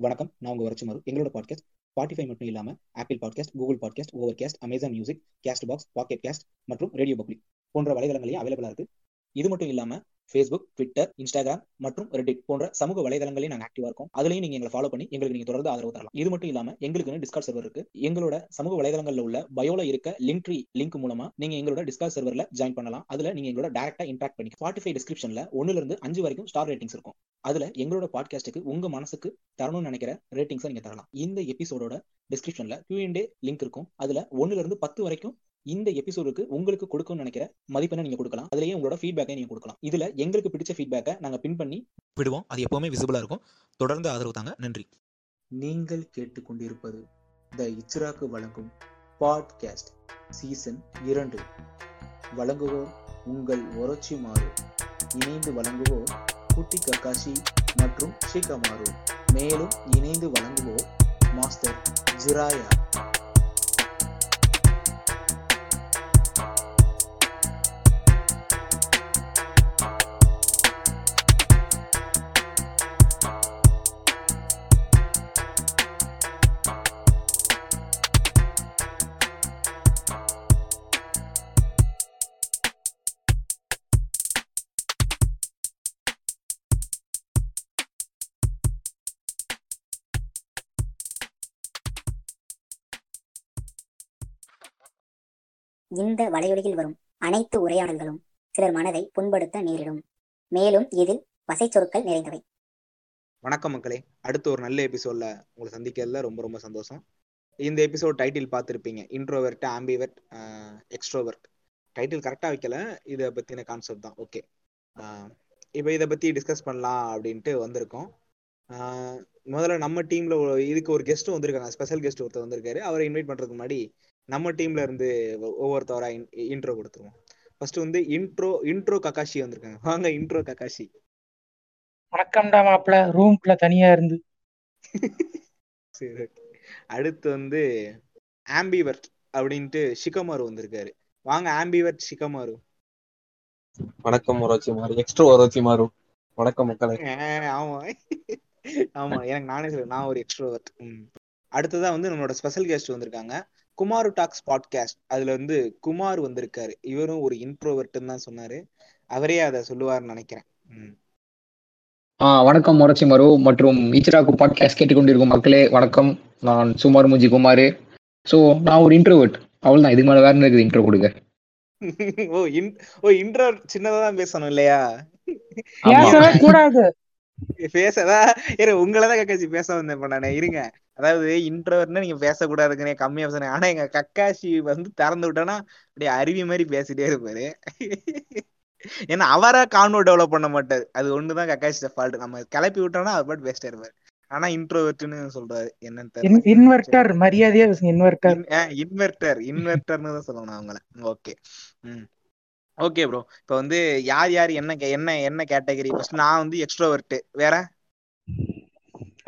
வணக்கம். நான் உங்க வரச்சுமாரு எங்களோட பாட்காஸ்ட் ஸ்பாட்டிஃபை மட்டும் இல்லாம Apple podcast Google podcast Overcast Amazon music Castbox Pocket Cast மற்றும் ரேடியோ பப்ளிக் போன்ற வலைதளங்களையும் அவைலபிளா இருக்கு. இது மட்டும் இல்லாம ஃபேஸ்புக் ட்விட்டர் இன்ஸ்டாகிராம் மற்றும் ரெடிட் போன்ற சமூக வலைதளங்களையும் நாங்கள் ஆக்டிவா இருக்கோம். அதுலயும் நீங்க எங்களை ஃபாலோ பண்ணி எங்களுக்கு நீங்க தொடர்ந்து ஆதரவு தரலாம். இது மட்டும் இல்லாம எங்களுக்குன்னு டிஸ்கார்ட் சர்வர் இருக்கு. எங்களோட சமூக வலைதளங்கள்ல உள்ள பயோல இருக்க லிங்க் ட்ரீ லிங்க் மூலமா நீங்க எங்களோட டிஸ்கார்ட் சர்வர்ல ஜாயின் பண்ணலாம். அதுல நீங்க எங்களோட டேரக்டா இன்ட்ராக்ட் பண்ணி ஸ்பாட்டிஃபை டிஸ்கிரிப்ஷன்ல ஒன்னுல இருந்து அஞ்சு வரைக்கும் ஸ்டார் ரேட்டிங்ஸ் இருக்கும். அதுல எங்களோட பாட்காஸ்ட்டுக்கு உங்க மனசுக்கு தரணும்னு நினைக்கிற ரேட்டிங்ஸை நீங்க தரலாம். இந்த எபிசோடோட டிஸ்கிரிப்ஷன்ல கியூஎன்டே லிங்க் இருக்கும். அதுல ஒன்னுல இருந்து பத்து வரைக்கும் இந்த எபிசோடுக்கு உங்களுக்கு கொடுக்கணும்னு நினைக்கிற மதிப்பெண்ணை நீங்க கொடுக்கலாம். அதுலயே உங்களோட ஃபீட்பேக்கை நீங்க கொடுக்கலாம். இதுல எங்களுக்கு பிடிச்ச ஃபீட்பேக்கை நாங்க பின் பண்ணி விடுவோம். அது எப்பவுமே விசிபிளா இருக்கும். தொடர்ந்து ஆதரவு தாங்க. நன்றி. நீங்கள் கேட்டுக்கொண்டிருப்பது த இச்ராக்கு வழங்கும் பாட்காஸ்ட் சீசன் இரண்டு. வழங்குவோர் உங்கள் ஒரச்சி மாறு. இணைந்து வழங்குவோர் குட்டி கக்காஷி மற்றும் ஷிகமாரு மேலும் இணைந்து வழங்குவோர் மாஸ்டர் ஜிராயா. இந்த வலையொலியில் வரும் அனைத்து உரையாடல்களும் சிலர் மனதை புண்படுத்த நேரிடும். மேலும் இதில் வசைச்சொற்கள் நிறைந்தவை. வணக்கம் மக்களே. அடுத்த ஒரு நல்ல எபிசோட்ல உங்களை சந்திக்கிறதுல ரொம்ப ரொம்ப சந்தோஷம். இந்த எபிசோட் டைட்டில் பார்த்துருப்பீங்க இன்ட்ரோவெர்ட் ஆம்பிவெர்ட் எக்ஸ்ட்ரோவெர்ட் டைட்டில் கரெக்டாக வைக்கல இதை பற்றின கான்செப்ட் தான். ஓகே இப்போ இதை பற்றி டிஸ்கஸ் பண்ணலாம் அப்படின்ட்டு வந்திருக்கோம். ஆஹ் முதல்ல நம்ம டீம்ல இதுக்கு ஒரு கெஸ்ட்டும் வந்திருக்காங்க. ஸ்பெஷல் கெஸ்ட் ஒருத்தர் வந்திருக்காரு. அவரை இன்வைட் பண்றதுக்கு முன்னாடி நம்ம டீம்ல இருந்து ஒவ்வொருத்தவரா இன்ட்ரோ கொடுத்துருவோம். ஃபர்ஸ்ட் வந்து இன்ட்ரோ இன்ட்ரோ ககாஷி வந்திருக்காங்க. வாங்க இன்ட்ரோ ககாஷி வணக்கம்டா மாப்பிள. ரூம்குள்ள தனியா இருந்து. சரி. அடுத்து வந்து ஆம்பிவர்ட் அப்படின்ட்டு ஷிகமாரு வந்திருக்காரு. வாங்க ஆம்பிவர்ட் ஷிகமாரு. வணக்கம் ஒரோச்சி மாறு எக்ஸ்ட்ரா ஒரோச்சி மாறு வணக்கம் மக்களே. ஆமா. ஆமா எனக்கு நானே சொல்ல. நான் ஒரு எக்ஸ்ட்ரோவர்ட் அடுத்ததா வந்து நம்மளோட ஸ்பெஷல் கெஸ்ட் வந்திருக்காங்க. குமாரு டாக்ஸ் பாட்காஸ்ட் அதுல வந்து குமார் வந்திருக்காரு. இவரும் ஒரு இன்ட்ரோவர்ட்னு தான் சொன்னாரு. அவரே அதை சொல்லுவாருன்னு நினைக்கிறேன். வணக்கம் மொரச்சி மரு மற்றும் ஈச்சராக்கு பாட்காஸ்ட் கேட்டுக்கொண்டிருக்கும் மக்களே வணக்கம். நான் சுமார் முஜி குமார். ஸோ நான் ஒரு இன்ட்ரோவர்ட் அவள் தான். இதுக்கு மேலே வேற என்ன இருக்குது? இன்ட்ரோ கொடுக்க ஓ இன் ஓ இன்ட்ரோ சின்னதா தான் பேசணும் இல்லையா. பேசவே கூடாது. பேசதா இரு உங்களை தான் கக்காசி பேச வந்தேன் இப்ப நானு. இருங்க. அதாவது இன்ட்ரோவர்ட்னா நீங்க பேசக்கூடாதுங்கன்னே கம்மியா பேசுறேன் ஆனா எங்க கக்காசி வந்து திறந்து விட்டோன்னா அப்படியே அருவி மாதிரி பேசிட்டே இருப்பாரு. ஏன்னா அவரா கான்வோ டெவலப் பண்ண மாட்டாரு. அது ஒண்ணுதான் கக்காசி ஃபால்ட் நம்ம கிளப்பி விட்டோம்னா அவர் பாட்டு பேசிட்டே இருப்பாரு. ஆனா இன்ட்ரோவர்ட்னு சொல்றாரு. என்னன்னு தெரியல. இன்வெர்டர் மரியாதையா பேசுங்க இன்வெர்டர் இன்வெர்டர் இன்வெர்டர்னு தான் சொல்லணும் அவங்கள. ஓகே ம். ஓகே ப்ரோ இப்போ வந்து யார் யார் என்ன என்ன என்ன கேட்டகரி ஃபர்ஸ்ட் நான் வந்து எக்ஸ்ட்ரோவர்ட் வேற?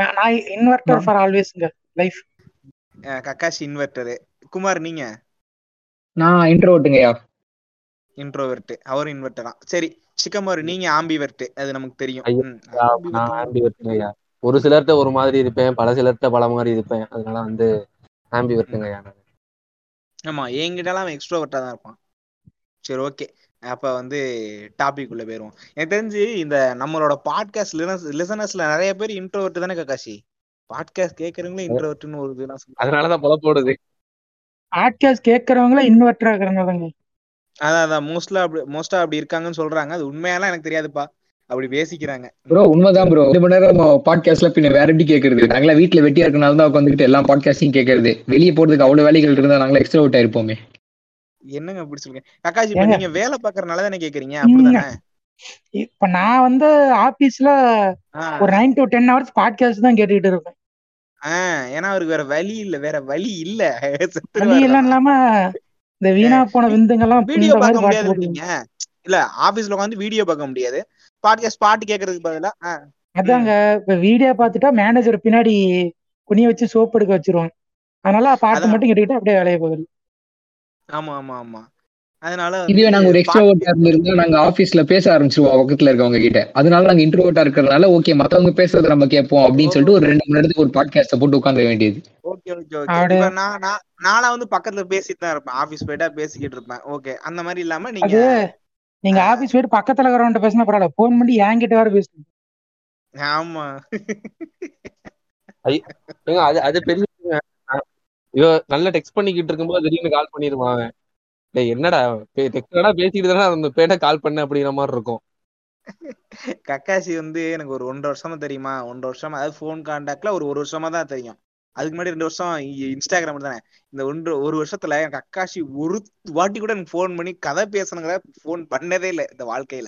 நான் இன்வெர்டர் ஃபார் ஆல்வேஸ்ங்க லைஃப் கக்காஷி இன்வெர்டரு குமார் நீங்க? நான் இன்ட்ரோவர்ட்டுங்கய்யா இன்ட்ரோவெர்ட் அவரும் இன்வெர்டர் தான். சரி சிக்கமாரு நீங்க ஆம்பிவெர்ட் அது நமக்கு தெரியும். நான் ambivert. ஆம்பி வெட்டுங்கய்யா ஒரு சிலர்கிட்ட ஒரு மாதிரி இருப்பேன் பல சிலர்கிட்ட பல மாதிரி இருப்பேன். அதனால வந்து ஆம்பி வெட்டுங்கய்யா நான். ஆமா என்கிட்டலாம் அவன் எக்ஸ்ட்ரோவெர்ட்டா தான் இருப்பான். சரி ஓகே அப்ப வந்து டாபிக் உள்ள போயிருவோம். எனக்கு தெரிஞ்சு இந்த நம்மளோட பாட்காஸ்ட் லிசனர்ஸ்ல நிறைய பேர் இன்ட்ரோவெர்ட் தானே கக்காஷி? பாட்காஸ்ட் கேக்குறவங்களே இன்ட்ரோவெர்ட்னு ஒரு இதெல்லாம் அதனாலதான் பொல போடுது. பாட்காஸ்ட் கேட்கறவங்கள இன்வெர்டர் ஆகுறாங்க அதான் அதான். மோஸ்ட்லா அப்படி மோஸ்டா அப்படி இருக்காங்கன்னு சொல்றாங்க. அது உண்மையெல்லாம் எனக்கு தெரியாதுப்பா. அப்படி பேசிக்கிறாங்க. ப்ரோ உண்மைதான் ப்ரோ ரெண்டு மணி நேரம் பாட்காஸ்ட்ல பின்ன வேற எப்படி கேட்கறது நாங்களா வீட்டில் வெட்டியா இருக்கனால தான் உட்காந்துக்கிட்டு எல்லா பாட்காஸ்டையும் கேட்கறது வெளியே போறதுக்கு அவ்வளோ வேலைகள் இருந்தா நாங்களா எக்ஸ்ட்ரோவர்ட் ஆயிருப்போமே. என்னங்க அப்படி சொல்லுங்க கக்காஷி இப்ப? நீங்க வேலை பாக்குறதுனால தானே கேக்குறீங்க? அப்படிதானே? இப்ப நான் வந்து ஆபீஸ்ல ஒரு nine to ten hours podcast தான் கேட்டுக்கிட்டு இருப்பேன். ஆ, ஏன்னா அவருக்கு வேற வழி இல்ல வேற வழி இல்ல. வழி எல்லாம் இல்லாம இந்த வீணா போன விந்துங்கெல்லாம் வீடியோ இந்த பார்க்க முடியாது இல்ல ஆபீஸ்ல உட்காந்து வீடியோ பார்க்க முடியாது. பாட்காஸ்ட் பாட்டு கேக்குறதுக்கு பதிலா அதாங்க இப்ப வீடியோ பார்த்துட்டா மேனேஜர் பின்னாடி குனிய வச்சு சோப் எடுக்க வச்சிருவாங்க. அதனால பாட்டு. மட்டும் கேட்டுக்கிட்டு அப்படியே வேலையை போகுது. ஆமா ஆமா ஆமா. அதனால இதுவே நாங்க ஒரு எக்ஸ்ட்ரோவர்ட்டா இருந்திருந்தா நாங்க ஆபீஸ்ல பேச ஆரம்பிச்சிருவோம் பக்கத்துல இருக்கவங்க கிட்ட. அதனால நாங்க இன்ட்ரோவர்ட்டா இருக்கிறதுனால ஓகே மத்தவங்க பேசுறத நம்ம கேட்போம் அப்படின்னு சொல்லிட்டு ஒரு ரெண்டு மணி நேரத்துக்கு ஒரு பாட்காஸ்ட போட்டு உட்கார வேண்டியது. ஓகே ஓகே ஓகே நான் வந்து பக்கத்துல பேசிட்டு தான் இருப்பேன். ஆபீஸ் போயிட்டா பேசிக்கிட்டு இருப்பேன். ஓகே அந்த மாதிரி இல்லாம நீங்க நீங்க ஆபீஸ் போயிட்டு பக்கத்துல இருக்கிறவன்ட்ட பேசினா பரவாயில்ல. போன் பண்ணி என்கிட்ட வேற பேசுங்க ஆமா. அது அது பெரிய ஐயோ நல்லா டெக்ஸ்ட் பண்ணிக்கிட்டு இருக்கும்போது திடீர்னு கால் பண்ணிருவான் டேய் என்னடா டெக்ஸ்டடா பேசிட்டு தானே அந்த பேட்ட கால் பண்ண அப்படிங்கிற மாதிரி இருக்கும். கக்காசி வந்து எனக்கு ஒரு ஒன்றரை வருஷமா தெரியுமா? ஒன்றரை வருஷமா அதாவது ஃபோன் கான்டாக்ட்ல ஒரு ஒரு வருஷமா தான் தெரியும். அதுக்கு முன்னாடி ரெண்டு வருஷம் இ- இன்ஸ்டாகிராம் தானே. இந்த ஒன்று ஒரு வருஷத்துல எனக்கு அக்காஷி ஒரு வாட்டி கூட எனக்கு ஃபோன் பண்ணி கதை பேசணுங்கிற ஃபோன் பண்ணதே இல்லை இந்த வாழ்க்கையில.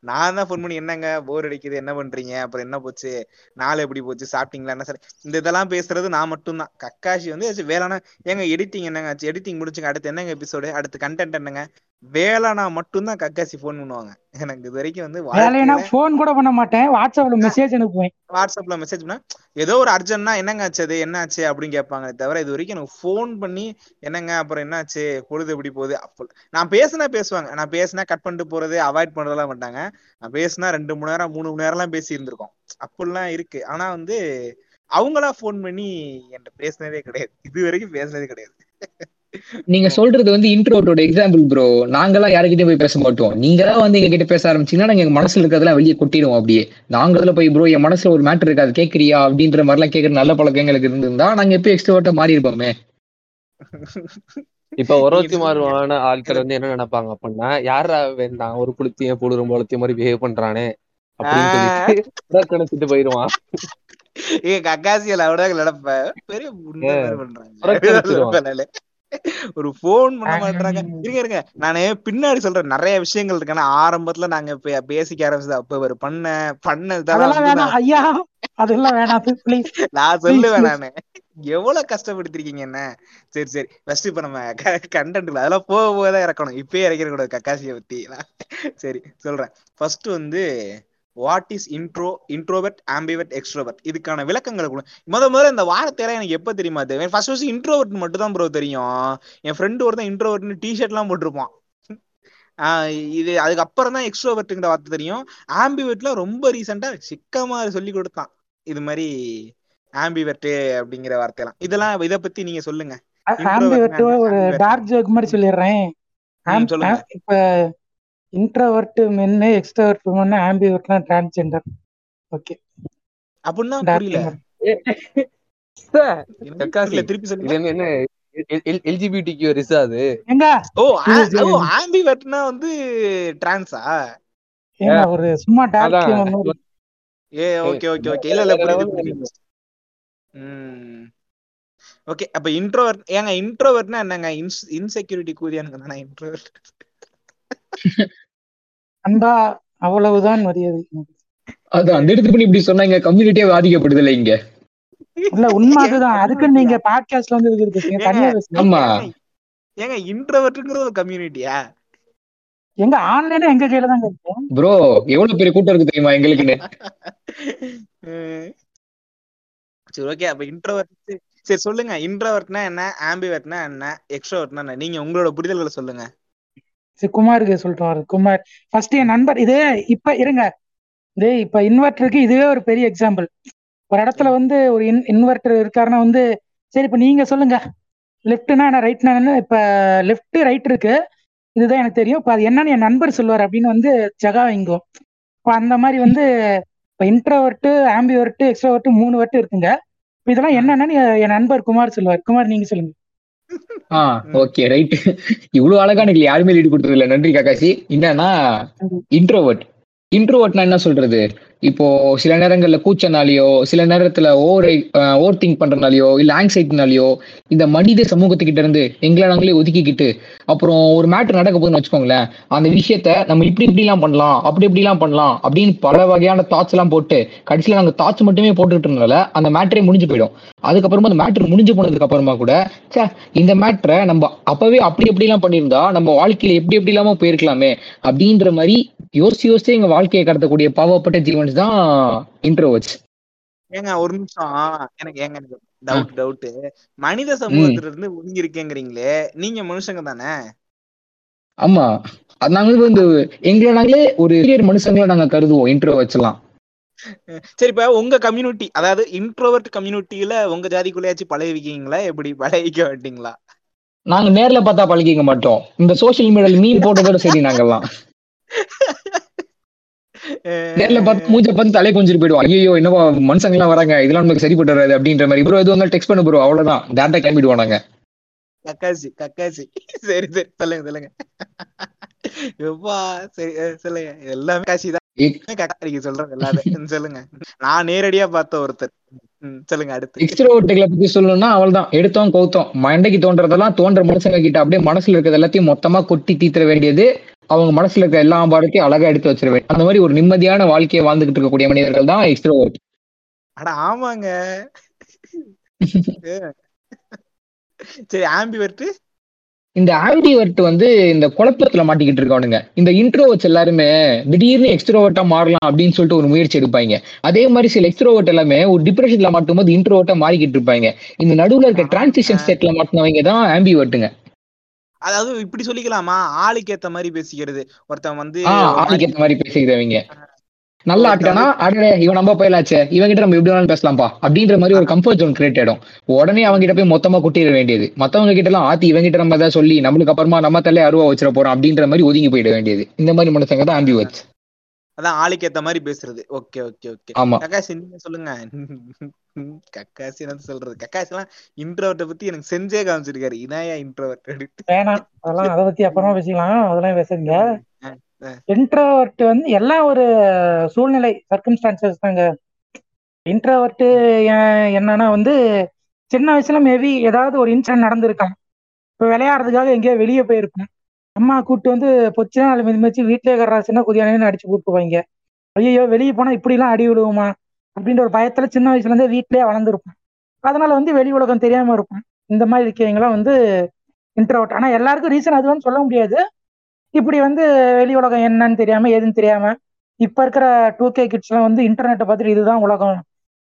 நான் தான் ஃபோன் பண்ணி என்னங்க? போர் அடிக்குது. என்ன பண்றீங்க? அப்புறம் என்ன போச்சு? நாள் எப்படி போச்சு? சாப்பிட்டீங்களா? என்ன சார்? இந்த இதெல்லாம் பேசுறது நான் மட்டும்தான் கக்காஷி வந்து ஏதாச்சும் ஏங்க எடிட்டிங் என்னங்க ஆச்சு? எடிட்டிங் முடிச்சுங்க. அடுத்து என்னங்க எபிசோடு அடுத்து கண்டென்ட் என்னங்க? வேலைனா மட்டும்தான் கக்காசி ஃபோன் பண்ணுவாங்க. எனக்கு இது வரைக்கும் வந்து வேலைனா வாழ்க்கையில போன் கூட பண்ண மாட்டேன். வாட்ஸ்அப்ல மெசேஜ் அனுப்புவேன். வாட்ஸ்அப்ல மெசேஜ் பண்ணா ஏதோ ஒரு அர்ஜென்ட்னா என்னங்க ஆச்சு அது என்ன ஆச்சு அப்படின்னு கேட்பாங்க. தவிர இது வரைக்கும் எனக்கு ஃபோன் பண்ணி என்னங்க அப்புறம் என்ன ஆச்சு பொழுது எப்படி போகுது? நான் பேசினா பேசுவாங்க. நான் பேசினா கட் பண்ணிட்டு போறது அவாய்ட் பண்றதெல்லாம் மாட்டாங்க. நான் பேசினா ரெண்டு மணி நேரம் மூணு மணி நேரம்லாம் பேசி இருந்திருக்கோம் அப்படிலாம் இருக்கு. ஆனா வந்து அவங்களா ஃபோன் பண்ணி என்கிட்ட பேசினதே கிடையாது. இது வரைக்கும் பேசினதே கிடையாது. நீங்க சொல்றது வந்து இன்ட்ரோட்டோட எக்ஸாம்பிள் ப்ரோ நாங்கெல்லாம் யாருக்கிட்டயும் போய் பேச மாட்டோம். நீங்க தான் வந்து எங்க கிட்ட பேச ஆரம்பிச்சீங்கன்னா நாங்க எங்க மனசுல இருக்கிறதெல்லாம் வெளியே கொட்டிடுவோம் அப்படியே. நாங்க அதுல போய் ப்ரோ என் மனசுல ஒரு மேட்டர் இருக்கு அது கேக்குறியா அப்படின்ற மாதிரி எல்லாம் கேக்குற நல்ல பழக்கம் எங்களுக்கு இருந்திருந்தா நாங்க எப்பயும் எக்ஸ்ட்ரோட்டா மாறி இருப்போமே. இப்ப ஒருவத்தி மாறுவான ஆட்கள் வந்து என்ன நினைப்பாங்க அப்படின்னா யாரா வேண்டாம் ஒரு புளுத்திய புழுரும் புலத்திய மாதிரி பிஹேவ் பண்றானே அப்படின்னு புறக்கணிச்சிட்டு போயிருவான் ஏ கக்காசியல் அவ்வளவு நடப்ப பெரிய. பண்றாங்க. ஒரு போன் பண்ண மாட்டாங்க இருங்க இருங்க. நானு பின்னாடி சொல்றேன். நிறைய விஷயங்கள் இருக்கு ஆனா ஆரம்பத்துல நாங்க பேசிக்க ஆரம்பிச்சது அப்ப ஒரு பண்ண நான் ஐயா அதெல்லாம் வேணாம். நான் சொல்லுவேன். நானு. எவ்வளவு கஷ்டப்படுத்திருக்கீங்க என்ன? சரி சரி. ஃபர்ஸ்ட் இப்ப நம்ம கண்டென்ட்ல அதெல்லாம் போக போக தான் இறக்கணும். இப்பயே இறக்கிற கூடாது கக்காசியை பத்தி. சரி சொல்றேன். ஃபர்ஸ்ட் வந்து what is intro introvert ambivert extrovert இதுக்கான விளக்கங்களை கூட. முத முதல்ல இந்த வார்த்தையெல்லாம் எனக்கு எப்ப தெரியுமா? தெரியும் ஃபர்ஸ்ட் ஃபர்ஸ்ட் இன்ட்ரோவர்ட் மட்டும் தான் ப்ரோ தெரியும். என் ஃப்ரெண்டு ஒருத்தன் இன்ட்ரோவர்ட்னு டிஷர்ட் எல்லாம் போட்டிருப்பான். இது அதுக்கப்புறம் தான் எக்ஸ்ட்ரோவர்ட்டுங்கிற வார்த்தை தெரியும். ஆம்பிவர்ட்ல ரொம்ப ரீசெண்டா சிக்கமா சொல்லி கொடுத்தான். இது மாதிரி ஆம்பிவர்ட் அப்படிங்கிற வார்த்தையெல்லாம். இதெல்லாம் இத பத்தி நீங்க சொல்லுங்க. ஆம்பிவர்ட் ஒரு டார்க் ஜோக் மாதிரி சொல்லிடுறேன். இப்ப இன்ட்ரோவர்ட் மென்னு எக்ஸ்ட்ரோவர்ட் மென்னு ஆம்பிவர்ட்லாம் டிரான்ஸ்ஜெண்டர் ஓகே அப்படின்னா புரியல. திருப்பி சொல்லுங்க. என்ன ரிசா அது. ஓ ஓ ஆம்பிவர்ட்னா வந்து டிரான்ஸா ஒரு சும்மா. ஏ ஓகே ஓகே ஓகே இல்ல புரியுது ம். ஓகே அப்ப இன்ட்ரோவர்ட் ஏங்க இன்ட்ரோவர்ட்னா என்னங்க? இன்செக்யூரிட்டி கூதியானுங்க தானே இன்ட்ரோவர்ட் அன்பா அவ்வளவுதான் மரியாதை. அது அந்த இடத்துக்கு பண்ணி இப்படி சொன்னாங்க கம்யூனிட்டியே பாதிக்கப்படுது இல்ல இங்க? இல்ல உண்மை அதுதான் அதுக்கு நீங்க பாட்காஸ்ட்ல வந்து இருக்கிறது பேசுங்க தனியா ஆமா. ஏங்க இன்ட்ரோவர்ட்ங்கிறது ஒரு கம்யூனிட்டியா எங்க ஆன்லைனா எங்க கையில தான் இருக்கு? ப்ரோ எவ்வளவு பெரிய கூட்டம் இருக்கு தெரியுமா எங்களுக்குன்னு? சரி ஓகே அப்ப இன்ட்ரோவர்ட் சரி சொல்லுங்க. இன்ட்ரோவர்ட்னா என்ன? ஆம்பிவர்ட்னா என்ன? எக்ஸ்ட்ரோவர்ட்னா என்ன? நீங்க உங்களோட புரிதல்களை சொல்லுங்க. சரி குமாருக்கு சொல்லிட்டு குமார். ஃபர்ஸ்ட் என் நண்பர் இதே இப்ப இருங்க. இதே இப்ப இன்வெர்டருக்கு இதுவே ஒரு பெரிய எக்ஸாம்பிள் ஒரு இடத்துல வந்து ஒரு இன் இன்வெர்டர் இருக்காருன்னா வந்து சரி இப்ப நீங்க சொல்லுங்க. லெஃப்ட்னா என்ன ரைட்னா இப்ப லெஃப்ட் ரைட் இருக்கு. இதுதான் எனக்கு தெரியும். இப்போ அது என்னன்னு என் நண்பர் சொல்லுவார் அப்படின்னு வந்து ஜகா வைங்கும் இப்போ அந்த மாதிரி வந்து இப்போ இன்ட்ரோவர்ட்டு ஆம்பிவர்ட்டு எக்ஸ்ட்ரோவர்ட்டு மூணு வர்ட்டு இருக்குங்க. இப்போ இதெல்லாம் என்னன்னு என் நண்பர் குமார் சொல்லுவார். குமார் நீங்க சொல்லுங்க. ஓகே ரைட் இவ்வளவு அழகா எனக்கு யாருமே லீடு கொடுத்தது இல்ல நன்றி காக்காசி. என்னன்னா இன்ட்ரோவர்ட் இன்ட்ரோவர்ட்னா என்ன சொல்றது? இப்போ சில நேரங்கள்ல கூச்சனாலேயோ சில நேரத்துல ஓவர் ஓவர் திங்க் பண்றதுனாலயோ இல்ல ஆங்ஸைட்டினாலயோ இந்த மனித சமூகத்துக்கிட்ட இருந்து எங்களை நாங்களே ஒதுக்கிக்கிட்டு அப்புறம் ஒரு மேட்டர் நடக்க போகுதுன்னு வச்சுக்கோங்களேன் அந்த விஷயத்த நம்ம இப்படி இப்படிலாம் பண்ணலாம் அப்படி இப்படிலாம் பண்ணலாம் அப்படின்னு பல வகையான தாட்ஸ் எல்லாம் போட்டு கடைசியில நாங்க தாட்ஸ் மட்டுமே போட்டுக்கிட்டு இருந்தனால அந்த மேட்டரே முடிஞ்சு போயிடும். அதுக்கப்புறமா அந்த மேட்டர் முடிஞ்சு போனதுக்கு அப்புறமா கூட சே இந்த மேட்டரை நம்ம அப்பவே அப்படி எப்படிலாம் பண்ணியிருந்தா நம்ம வாழ்க்கையில எப்படி எப்படி இல்லாம போயிருக்கலாமே அப்படின்ற மாதிரி யோசிச்சு யோசிச்சு எங்க வாழ்க்கையை கடத்தக்கூடிய பாவப்பட்ட ஜீவன்ஸ் தான் இன்ட்ரோவர்ட்ஸ் ஏங்க ஒரு நிமிஷம். எனக்கு ஏங்க எனக்கு டவுட் டவுட் மனித சமூகத்துல இருந்து ஒதுங்கி இருக்கேங்கிறீங்களே நீங்க மனுஷங்க தானே? ஆமா. அது நாங்க வந்து எங்களை நாங்களே ஒரு superior மனுஷங்களை நாங்க கருதுவோம் இன்ட்ரோ வச்சலாம். சரி இப்ப உங்க கம்யூனிட்டி அதாவது இன்ட்ரோவர்ட் கம்யூனிட்டியில உங்க ஜாதிக்குள்ளேயாச்சும் பழகிருக்கீங்களா? எப்படி பழகிக்க மாட்டீங்களா? நாங்க நேர்ல பார்த்தா பழகிக்க மாட்டோம். இந்த சோஷியல் மீடியால மீன் போட்டதோட சரி நாங்கெல்லாம் நேர்ல பார்த்து மூஞ்ச பார்த்து தலை கொஞ்சிட்டு போயிடுவோம் ஐயோ என்னவா மனுஷங்க எல்லாம் வராங்க இதெல்லாம் நமக்கு சரிப்பட்டு வராது அப்படின்ற மாதிரி. ப்ரோ எதுவும் டெக்ஸ்ட் பண்ண ப்ரோ அவ்வளவுதான். டேரக்டா கிளம்பிடுவோம் நாங்க கக்காசி கக்காசி. சரி சரி சொல்லுங்க சொல்லுங்க. எப்பா சரி சொல்லுங்க. எல்லாமே காசி தான். சொல்றது எல்லாமே. சொல்லுங்க. நான் நேரடியா பார்த்த ஒருத்தர். சொல்லுங்க அடுத்து. எக்ஸ்ட்ரோவர்ட்டுகளை பத்தி சொல்லணும்னா அவள்தான் எடுத்தோம் கௌத்தோம் மண்டைக்கு தோன்றதெல்லாம் தோன்ற மனுஷங்க கிட்ட அப்படியே மனசுல இருக்கிறது எல்லாத்தையும் மொத்தமா கொட்டி தீத்துற வேண்டியது அவங்க மனசுல இருக்க எல்லா பாடத்தையும் அழகா எடுத்து வேண்டியது அந்த மாதிரி ஒரு நிம்மதியான வாழ்க்கையை வாழ்ந்துகிட்டு இருக்கக்கூடிய மனிதர்கள் தான் எக்ஸ்ட்ரோவர்ட் அட ஆமாங்க. சரி ஆம்பிவர்ட் இந்த ஆம்பிவர்ட் வந்து இந்த குழப்பத்துல மாட்டிக்கிட்டு இருக்கவனுங்க. இந்த இன்ட்ரோவர்ட்ஸ் எல்லாருமே திடீர்னு எக்ஸ்ட்ரோவர்ட்டா மாறலாம் அப்படின்னு சொல்லிட்டு ஒரு முயற்சி எடுப்பாங்க. அதே மாதிரி சில எக்ஸ்ட்ரோவர்ட் எல்லாமே ஒரு டிப்ரெஷன்ல மாட்டும் போது இன்ட்ரோவர்ட்டா மாறிக்கிட்டு இருப்பாங்க. இந்த நடுவுல இருக்க டிரான்சிஷன் ஸ்டேட்ல மாட்டினவங்க தான் ஆம்பிவர்ட்டுங்க அதாவது இப்படி சொல்லிக்கலாமா? ஆளுக்கு ஏத்த மாதிரி பேசிக்கிறது. ஒருத்தன் வந்து ஆளுக்கு ஏத்த மாதிரி பேசிக்கிறவங்க நல்லா வந்து அடடே இவன் நம்ம போயிலாச்சே இவன் கிட்ட நம்ம எப்படி வேணாலும் பேசலாம்ப்பா. அப்படின்ற மாதிரி ஒரு கம்ஃபர்ட் ஜோன் கிரியேட் ஆயிடும். உடனே அவங்க கிட்ட போய் மொத்தமா கொட்டிட வேண்டியது. மத்தவங்க கிட்ட எல்லாம் ஆத்தி இவங்க கிட்ட நம்ம ஏதாவது சொல்லி நம்மளுக்கு அப்புறமா நம்ம தலை அருவா வச்சிட போறோம் அப்படின்ற மாதிரி ஒதுங்கி போயிட வேண்டியது. இந்த மாதிரி மனுஷங்க தான் ஆம்பிவர்ட்ஸ் அதான் ஆளுக்கு ஏத்த மாதிரி பேசுறது. Okay okay okay. ஆமா. கக்காசி நீங்க சொல்லுங்க. கக்காசி என்ன சொல்றது? கக்காசி எல்லாம் இன்ட்ரோவர்ட்ட பத்தி எனக்கு செஞ்சே காமிச்சிருக்காரு. இதாயா இன்ட்ரோவர்ட் வேணாம் அதெல்லாம் அதை பத்தி அப்புறமா பேசிக்கலாம். அதெல்லாம் சொல்லுங்க இன்ட்ரோவர்ட் வந்து எல்லாம் ஒரு சூழ்நிலை சர்க்கம்ஸ்டான்சஸ் தாங்க. இன்ட்ரோவர்ட் என்னன்னா வந்து சின்ன வயசுல மேபி ஏதாவது ஒரு இன்சிடென்ட் நடந்திருக்கும். இப்போ விளையாடுறதுக்காக எங்கேயோ வெளியே போயிருப்போம். அம்மா கூப்பிட்டு வந்து பொச்சினா நாலு மிதி மிதிச்சு வீட்டிலே இருக்கிற சின்ன குதியானு அடிச்சு கூப்பிட்டு போவாங்க ஐயோ வெளியே போனா இப்படிலாம் அடி விழுவுமா? அப்படின்ற ஒரு பயத்துல சின்ன வயசுல இருந்தே வீட்டிலேயே வளர்ந்துருப்போம். அதனால வந்து வெளி உலகம் தெரியாம இருக்கும் இந்த மாதிரி இருக்கவங்களாம் வந்து இன்ட்ரோவர்ட் ஆனா எல்லாருக்கும் ரீசன் அதுவும் சொல்ல முடியாது. இப்படி வந்து வெளி உலகம் என்னன்னு தெரியாம ஏதுன்னு தெரியாம இப்ப இருக்கிற டூ கே கிட்ஸ் எல்லாம் வந்து இன்டர்நெட்டை பார்த்துட்டு இதுதான் உலகம்.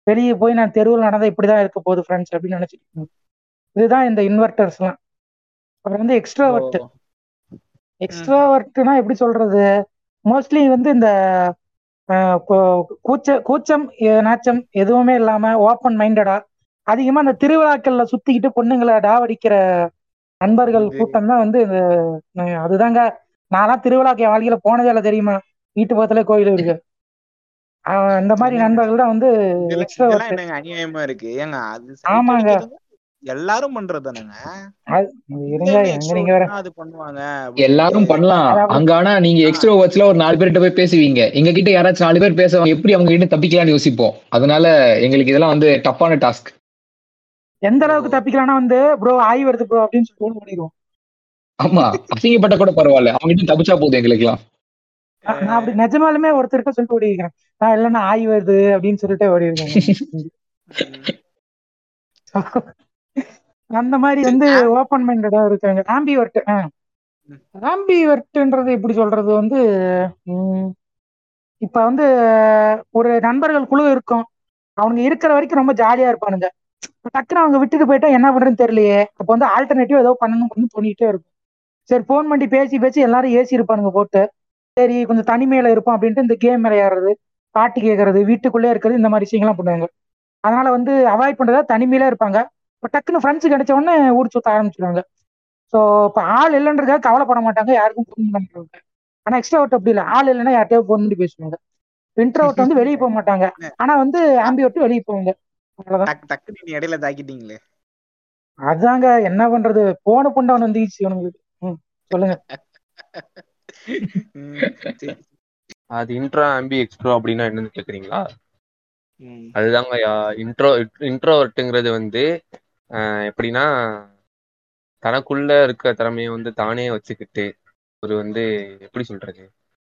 வெளியே போய் நான் தெருவில் நடந்தா இப்படிதான் இருக்க போகுது ஃப்ரெண்ட்ஸ் அப்படின்னு நினைச்சிட்டு இருக்கேன். இதுதான் இந்த இன்வெர்டர்ஸ் எல்லாம் அப்புறம் வந்து எக்ஸ்ட்ராவர்ட் ஓ எக்ஸ்ட்ராவர்ட்னா எப்படி சொல்றது? மோஸ்ட்லி வந்து இந்த கூச்ச கூச்சம் நாச்சம் எதுவுமே இல்லாம ஓப்பன் மைண்டடா அதிகமா இந்த திருவிழாக்கள்ல சுத்திக்கிட்டு பொண்ணுங்களை டாவடிக்கிற நண்பர்கள் கூட்டம் தான் வந்து அதுதாங்க. நான்லாம் திருவிழாக்கு என் வாழ்க்கையில போனதே இல்லை தெரியுமா? வீட்டு பக்கத்துல கோயில் இருக்கு. அஹ், இந்த மாதிரி நண்பர்கள் தான் வந்து என்னங்க அநியாயமா இருக்கு. ஏங்க அது ஆமாங்க. எல்லாரும் பண்றதுதானங்க? அது பண்ணுவாங்க. எல்லாரும் பண்ணலாம். அங்க ஆனா நீங்க ஆ, எக்ஸ்ட்ரோவர்ட்ஸ்ல ஒரு நாலு பேர்கிட்ட போய் பேசுவீங்க. எங்க கிட்ட யாராச்சும் நாலு பேர் பேசுவாங்க. எப்படி அவங்க கிட்ட தப்பிக்கலாம்னு யோசிப்போம். அதனால எங்களுக்கு இதெல்லாம் வந்து டஃப்பான டாஸ்க் எந்த அளவுக்கு தப்பிக்கலாம்னா வந்து ப்ரோ ஆய் வருது ப்ரோ அப்படின்னு சொல்லி பண்ணிடுவோம். ஆமா. அசிங்கப்பட்ட கூட பரவாயில்ல. அவங்க கிட்ட தப்பிச்சா போதும் எங்களுக்குலாம் நான் நான் அப்படி நிஜமாலுமே ஒருத்தர்கிட்ட சொல்லிட்டு ஓடி இருக்கிறேன் நான் இல்லைன்னா ஆய் வருது அப்படின்னு சொல்லிட்டு ஓடி இருக்கேன். அந்த மாதிரி வந்து ஓப்பன் மைண்டடா இருக்காங்க. ஆம்பிவர்ட். ஆம்பிவர்ட்ன்றது எப்படி சொல்றது வந்து இப்ப வந்து ஒரு நண்பர்கள் குழு இருக்கும். அவங்க இருக்கிற வரைக்கும் ரொம்ப ஜாலியா இருப்பானுங்க. இப்ப டக்குனு அவங்க விட்டுட்டு போயிட்டா என்ன பண்றதுன்னு தெரியலையே. அப்ப வந்து ஆல்டர்னேட்டிவ் ஏதோ பண்ணணும் பண்ணு தோணிட்டே இருக்கும். சரி ஃபோன் பண்ணி பேசி பேசி எல்லாரும் ஏசி இருப்பானுங்க போட்டு. சரி கொஞ்சம் தனிமையில இருப்போம் அப்படின்ட்டு இந்த கேம் விளையாடுறது பாட்டு கேட்கறது வீட்டுக்குள்ளே இருக்கிறது இந்த மாதிரி விஷயங்கள்லாம் பண்ணுவாங்க. அதனால வந்து அவாய்ட் பண்றதா தனிமையில இருப்பாங்க. இப்போ டக்குன்னு ஃப்ரெண்ட்ஸ் கிடைச்ச உடனே ஊர் சுத்த ஆரம்பிச்சிருவாங்க. ஸோ இப்போ ஆள் இல்லைன்றதுக்காக கவலைப்பட மாட்டாங்க யாருக்கும் ஃபோன் பண்ண மாட்டாங்க. ஆனா எக்ஸ்ட்ரா அப்படி இல்லை. ஆள் இல்லைன்னா யார்கிட்டயோ ஃபோன் பண்ணி பேசுவாங்க. இன்ட்ரோவர்ட் வந்து வெளியே போக மாட்டாங்க. ஆனா வந்து ஆம்பிவர்ட் வெளியே போவாங்க. டக்குன்னு நீ இடையில தாக்கிட்டீங்களே. அதாங்க என்ன பண்றது? போன புண்டவன் வந்துச்சு ம், சொல்லுங்க. அது இன்ட்ரோ ஆம்பி எக்ஸ்ட்ரோ அப்படின்னா என்னன்னு கேக்குறீங்களா. அதுதாங்க இன்ட்ரோ இன்ட்ரோவர்ட்டுங்கிறது வந்து எப்படின்னா தனக்குள்ள இருக்க திறமையை வந்து தானே வச்சுக்கிட்டு ஒரு வந்து எப்படி சொல்றது?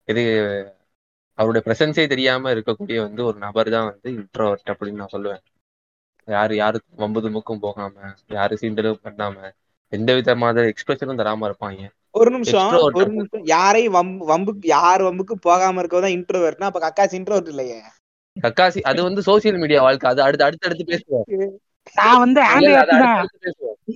இது அவருடைய பிரசன்ஸே தெரியாம இருக்கக்கூடிய வந்து ஒரு நபர் தான் வந்து இன்ட்ரோவர்ட் அப்படின்னு நான் சொல்லுவேன். யாரு யாருக்கும் வம்பு தும்புக்கும் போகாம யாரு சீண்டலும் பண்ணாம எந்த விதமான எக்ஸ்பிரஷனும் தராம இருப்பாங்க. ஒரு நிமிஷம் ஒரு நிமிஷம். யாரையும் வம்பு வம்புக்கு யார் வம்புக்கு போகாம இருக்கதான் இன்ட்ரோவர்ட்னா அப்ப கக்காசி இன்ட்ரோவர்ட் இல்லையே? கக்காசி அது வந்து சோசியல் மீடியா வாழ்க்கை. அது அடுத்து அடுத்து அடுத்து பேசுவோம் நான் வந்து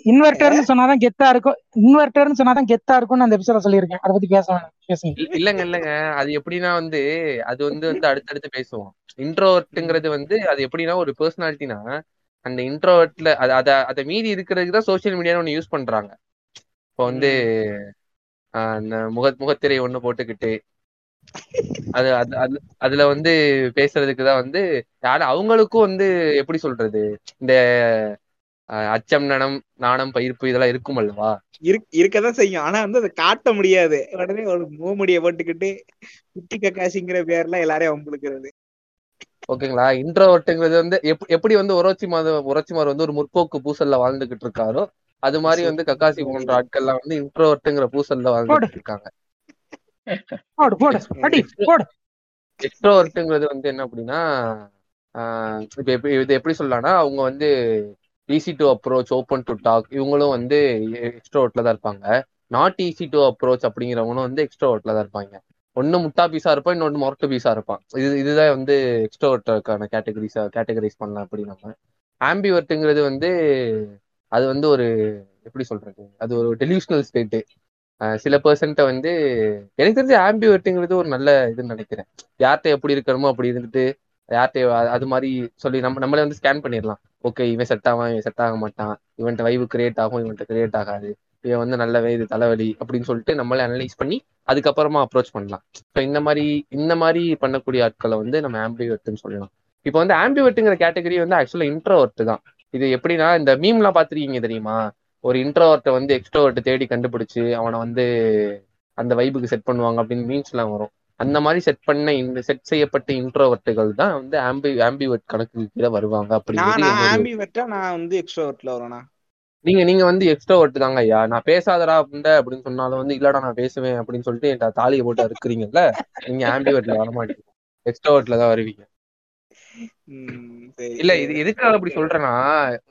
இன்வெர்டர்னு சொன்னாதான் கெத்தா இருக்கும். இன்வெர்டர்னு சொன்னாதான் கெத்தா இருக்கும்னு அந்த எபிசோட சொல்லியிருக்கேன். அதை பத்தி பேச வேணாம். பேசுங்க. இல்லங்க இல்லங்க. அது எப்படின்னா வந்து அது வந்து வந்து அடுத்தடுத்து பேசுவோம். இன்ட்ரோவர்ட்டுங்கிறது வந்து அது எப்படின்னா ஒரு பர்சனாலிட்டினா அந்த இன்ட்ரோவர்ட்ல அது அத அதை மீறி இருக்கிறதுக்கு தான் சோஷியல் மீடியான்னு ஒன்று யூஸ் பண்றாங்க. இப்போ வந்து அந்த முக முகத்திரை ஒண்ணு போட்டுக்கிட்டு அது அது அது அதுல வந்து பேசுறதுக்கு தான் வந்து யாரு அவங்களுக்கும் வந்து எப்படி சொல்றது? இந்த அச்சம் நனம் நாணம் பயிர்ப்பு இதெல்லாம் இருக்கும் அல்லவா? இருக் இருக்கதான் செய்யும். ஆனா வந்து அதை காட்ட முடியாது. உடனே ஒரு மூமுடியை போட்டுக்கிட்டு குட்டி கக்காசிங்கிற பேர்ல எல்லாரையும் வம்புழுக்கிறது ஓகேங்களா? இன்ட்ரோவர்ட்டுங்கிறது வந்து எப்- எப்படி வந்து உரோச்சி மாத உரோச்சிமார் வந்து ஒரு முற்போக்கு பூசல்ல வாழ்ந்துகிட்டு இருக்காரோ அது மாதிரி வந்து கக்காசி போன்ற ஆட்கள்லாம் வந்து இன்ட்ரோவர்ட்டுங்கிற பூசல்ல வாழ்ந்துகிட்டு இருக்காங்க. போடு போடு அடி போடு. எக்ஸ்ட்ரோவர்ட்டுங்கிறது வந்து என்ன அப்படின்னா இப்ப எப்படி இது எப்படி சொல்லலாம்னா அவங்க வந்து easy to approach open to talk இவங்களும் வந்து எக்ஸ்ட்ரோவர்ட்ல தான் இருப்பாங்க. நாட் ஈஸி டு அப்ரோச் அப்படிங்கிறவங்களும் வந்து எக்ஸ்ட்ரோவர்ட்ல தான் இருப்பாங்க. ஒன்னு முட்டா பீஸா இருப்பான் இன்னொன்னு மொரட்டு பீஸா இருப்பான். இது இதுதான் வந்து எக்ஸ்ட்ரோவர்ட்டுக்கான கேட்டகரிஸா கேட்டகரைஸ் பண்ணலாம் அப்படி நம்ம. ஆம்பிவர்ட்டுங்கிறது வந்து அது வந்து ஒரு எப்படி சொல்றது அது ஒரு டெலிவிஷனல் ஸ்டேட்டு சில பர்சன்ட்ட வந்து எனக்கு தெரிஞ்சு ஆம்பிவர்ட்டுங்கிறது ஒரு நல்ல இதுன்னு நினைக்கிறேன். யார்கிட்ட எப்படி இருக்கணுமோ அப்படி இருந்துட்டு யார்கிட்ட அது மாதிரி சொல்லி நம்ம நம்மளே வந்து ஸ்கேன் பண்ணிடலாம். ஓகே இவன் செட் ஆவான் இவன் செட் ஆக மாட்டான். இவன்ட்ட வைவு கிரியேட் ஆகும் இவன்ட்ட கிரியேட் ஆகாது. இவன் வந்து நல்ல இது தலைவலி அப்படின்னு சொல்லிட்டு நம்மளே அனலைஸ் பண்ணி அதுக்கப்புறமா அப்ரோச் பண்ணலாம். இப்போ இந்த மாதிரி இந்த மாதிரி பண்ணக்கூடிய ஆட்களை வந்து நம்ம ஆம்பிவர்ட்னு சொல்லலாம். இப்போ வந்து ஆம்பிவர்ட்டுங்கிற கேட்டகரி வந்து ஆக்சுவலாக இன்ட்ரோவர்ட் தான். இது எப்படின்னா இந்த மீம்லாம் பார்த்துருக்கீங்க தெரியுமா? ஒரு இன்ட்ரோவர்ட்டை வந்து எக்ஸ்ட்ரோவர்ட்டை தேடி கண்டுபிடிச்சு அவனை வந்து அந்த வைபுக்கு செட் பண்ணுவாங்க அப்படின்னு மீம்ஸ்லாம் வரும். அந்த மாதிரி செட் பண்ண இந்த செட் செய்யப்பட்ட இன்ட்ரோவர்ட்டுகள் தான் வந்து ஆம்பி ஆம்பிவர்ட் கணக்கு கீழே வருவாங்க நான் அப்படிங்கிறது நான் வந்து எக்ஸ்ட்ரோவர்ட்ல வரேனா நீங்க நீங்க வந்து எக்ஸ்ட்ரோவர்ட் தாங்க ஐயா. நான் பேசாதடா அப்படின்ட அப்படின்னு சொன்னாலும் வந்து இல்லடா நான் பேசுவேன் அப்படின்னு சொல்லிட்டு என்கிட்ட தாலியை போட்டு இருக்கிறீங்கல்ல நீங்க ஆம்பிவர்ட்ல வர மாட்டீங்க எக்ஸ்ட்ரோவர்ட்ல தான் வருவீங்க. இல்ல. இது எதுக்காக அப்படி சொல்றேன்னா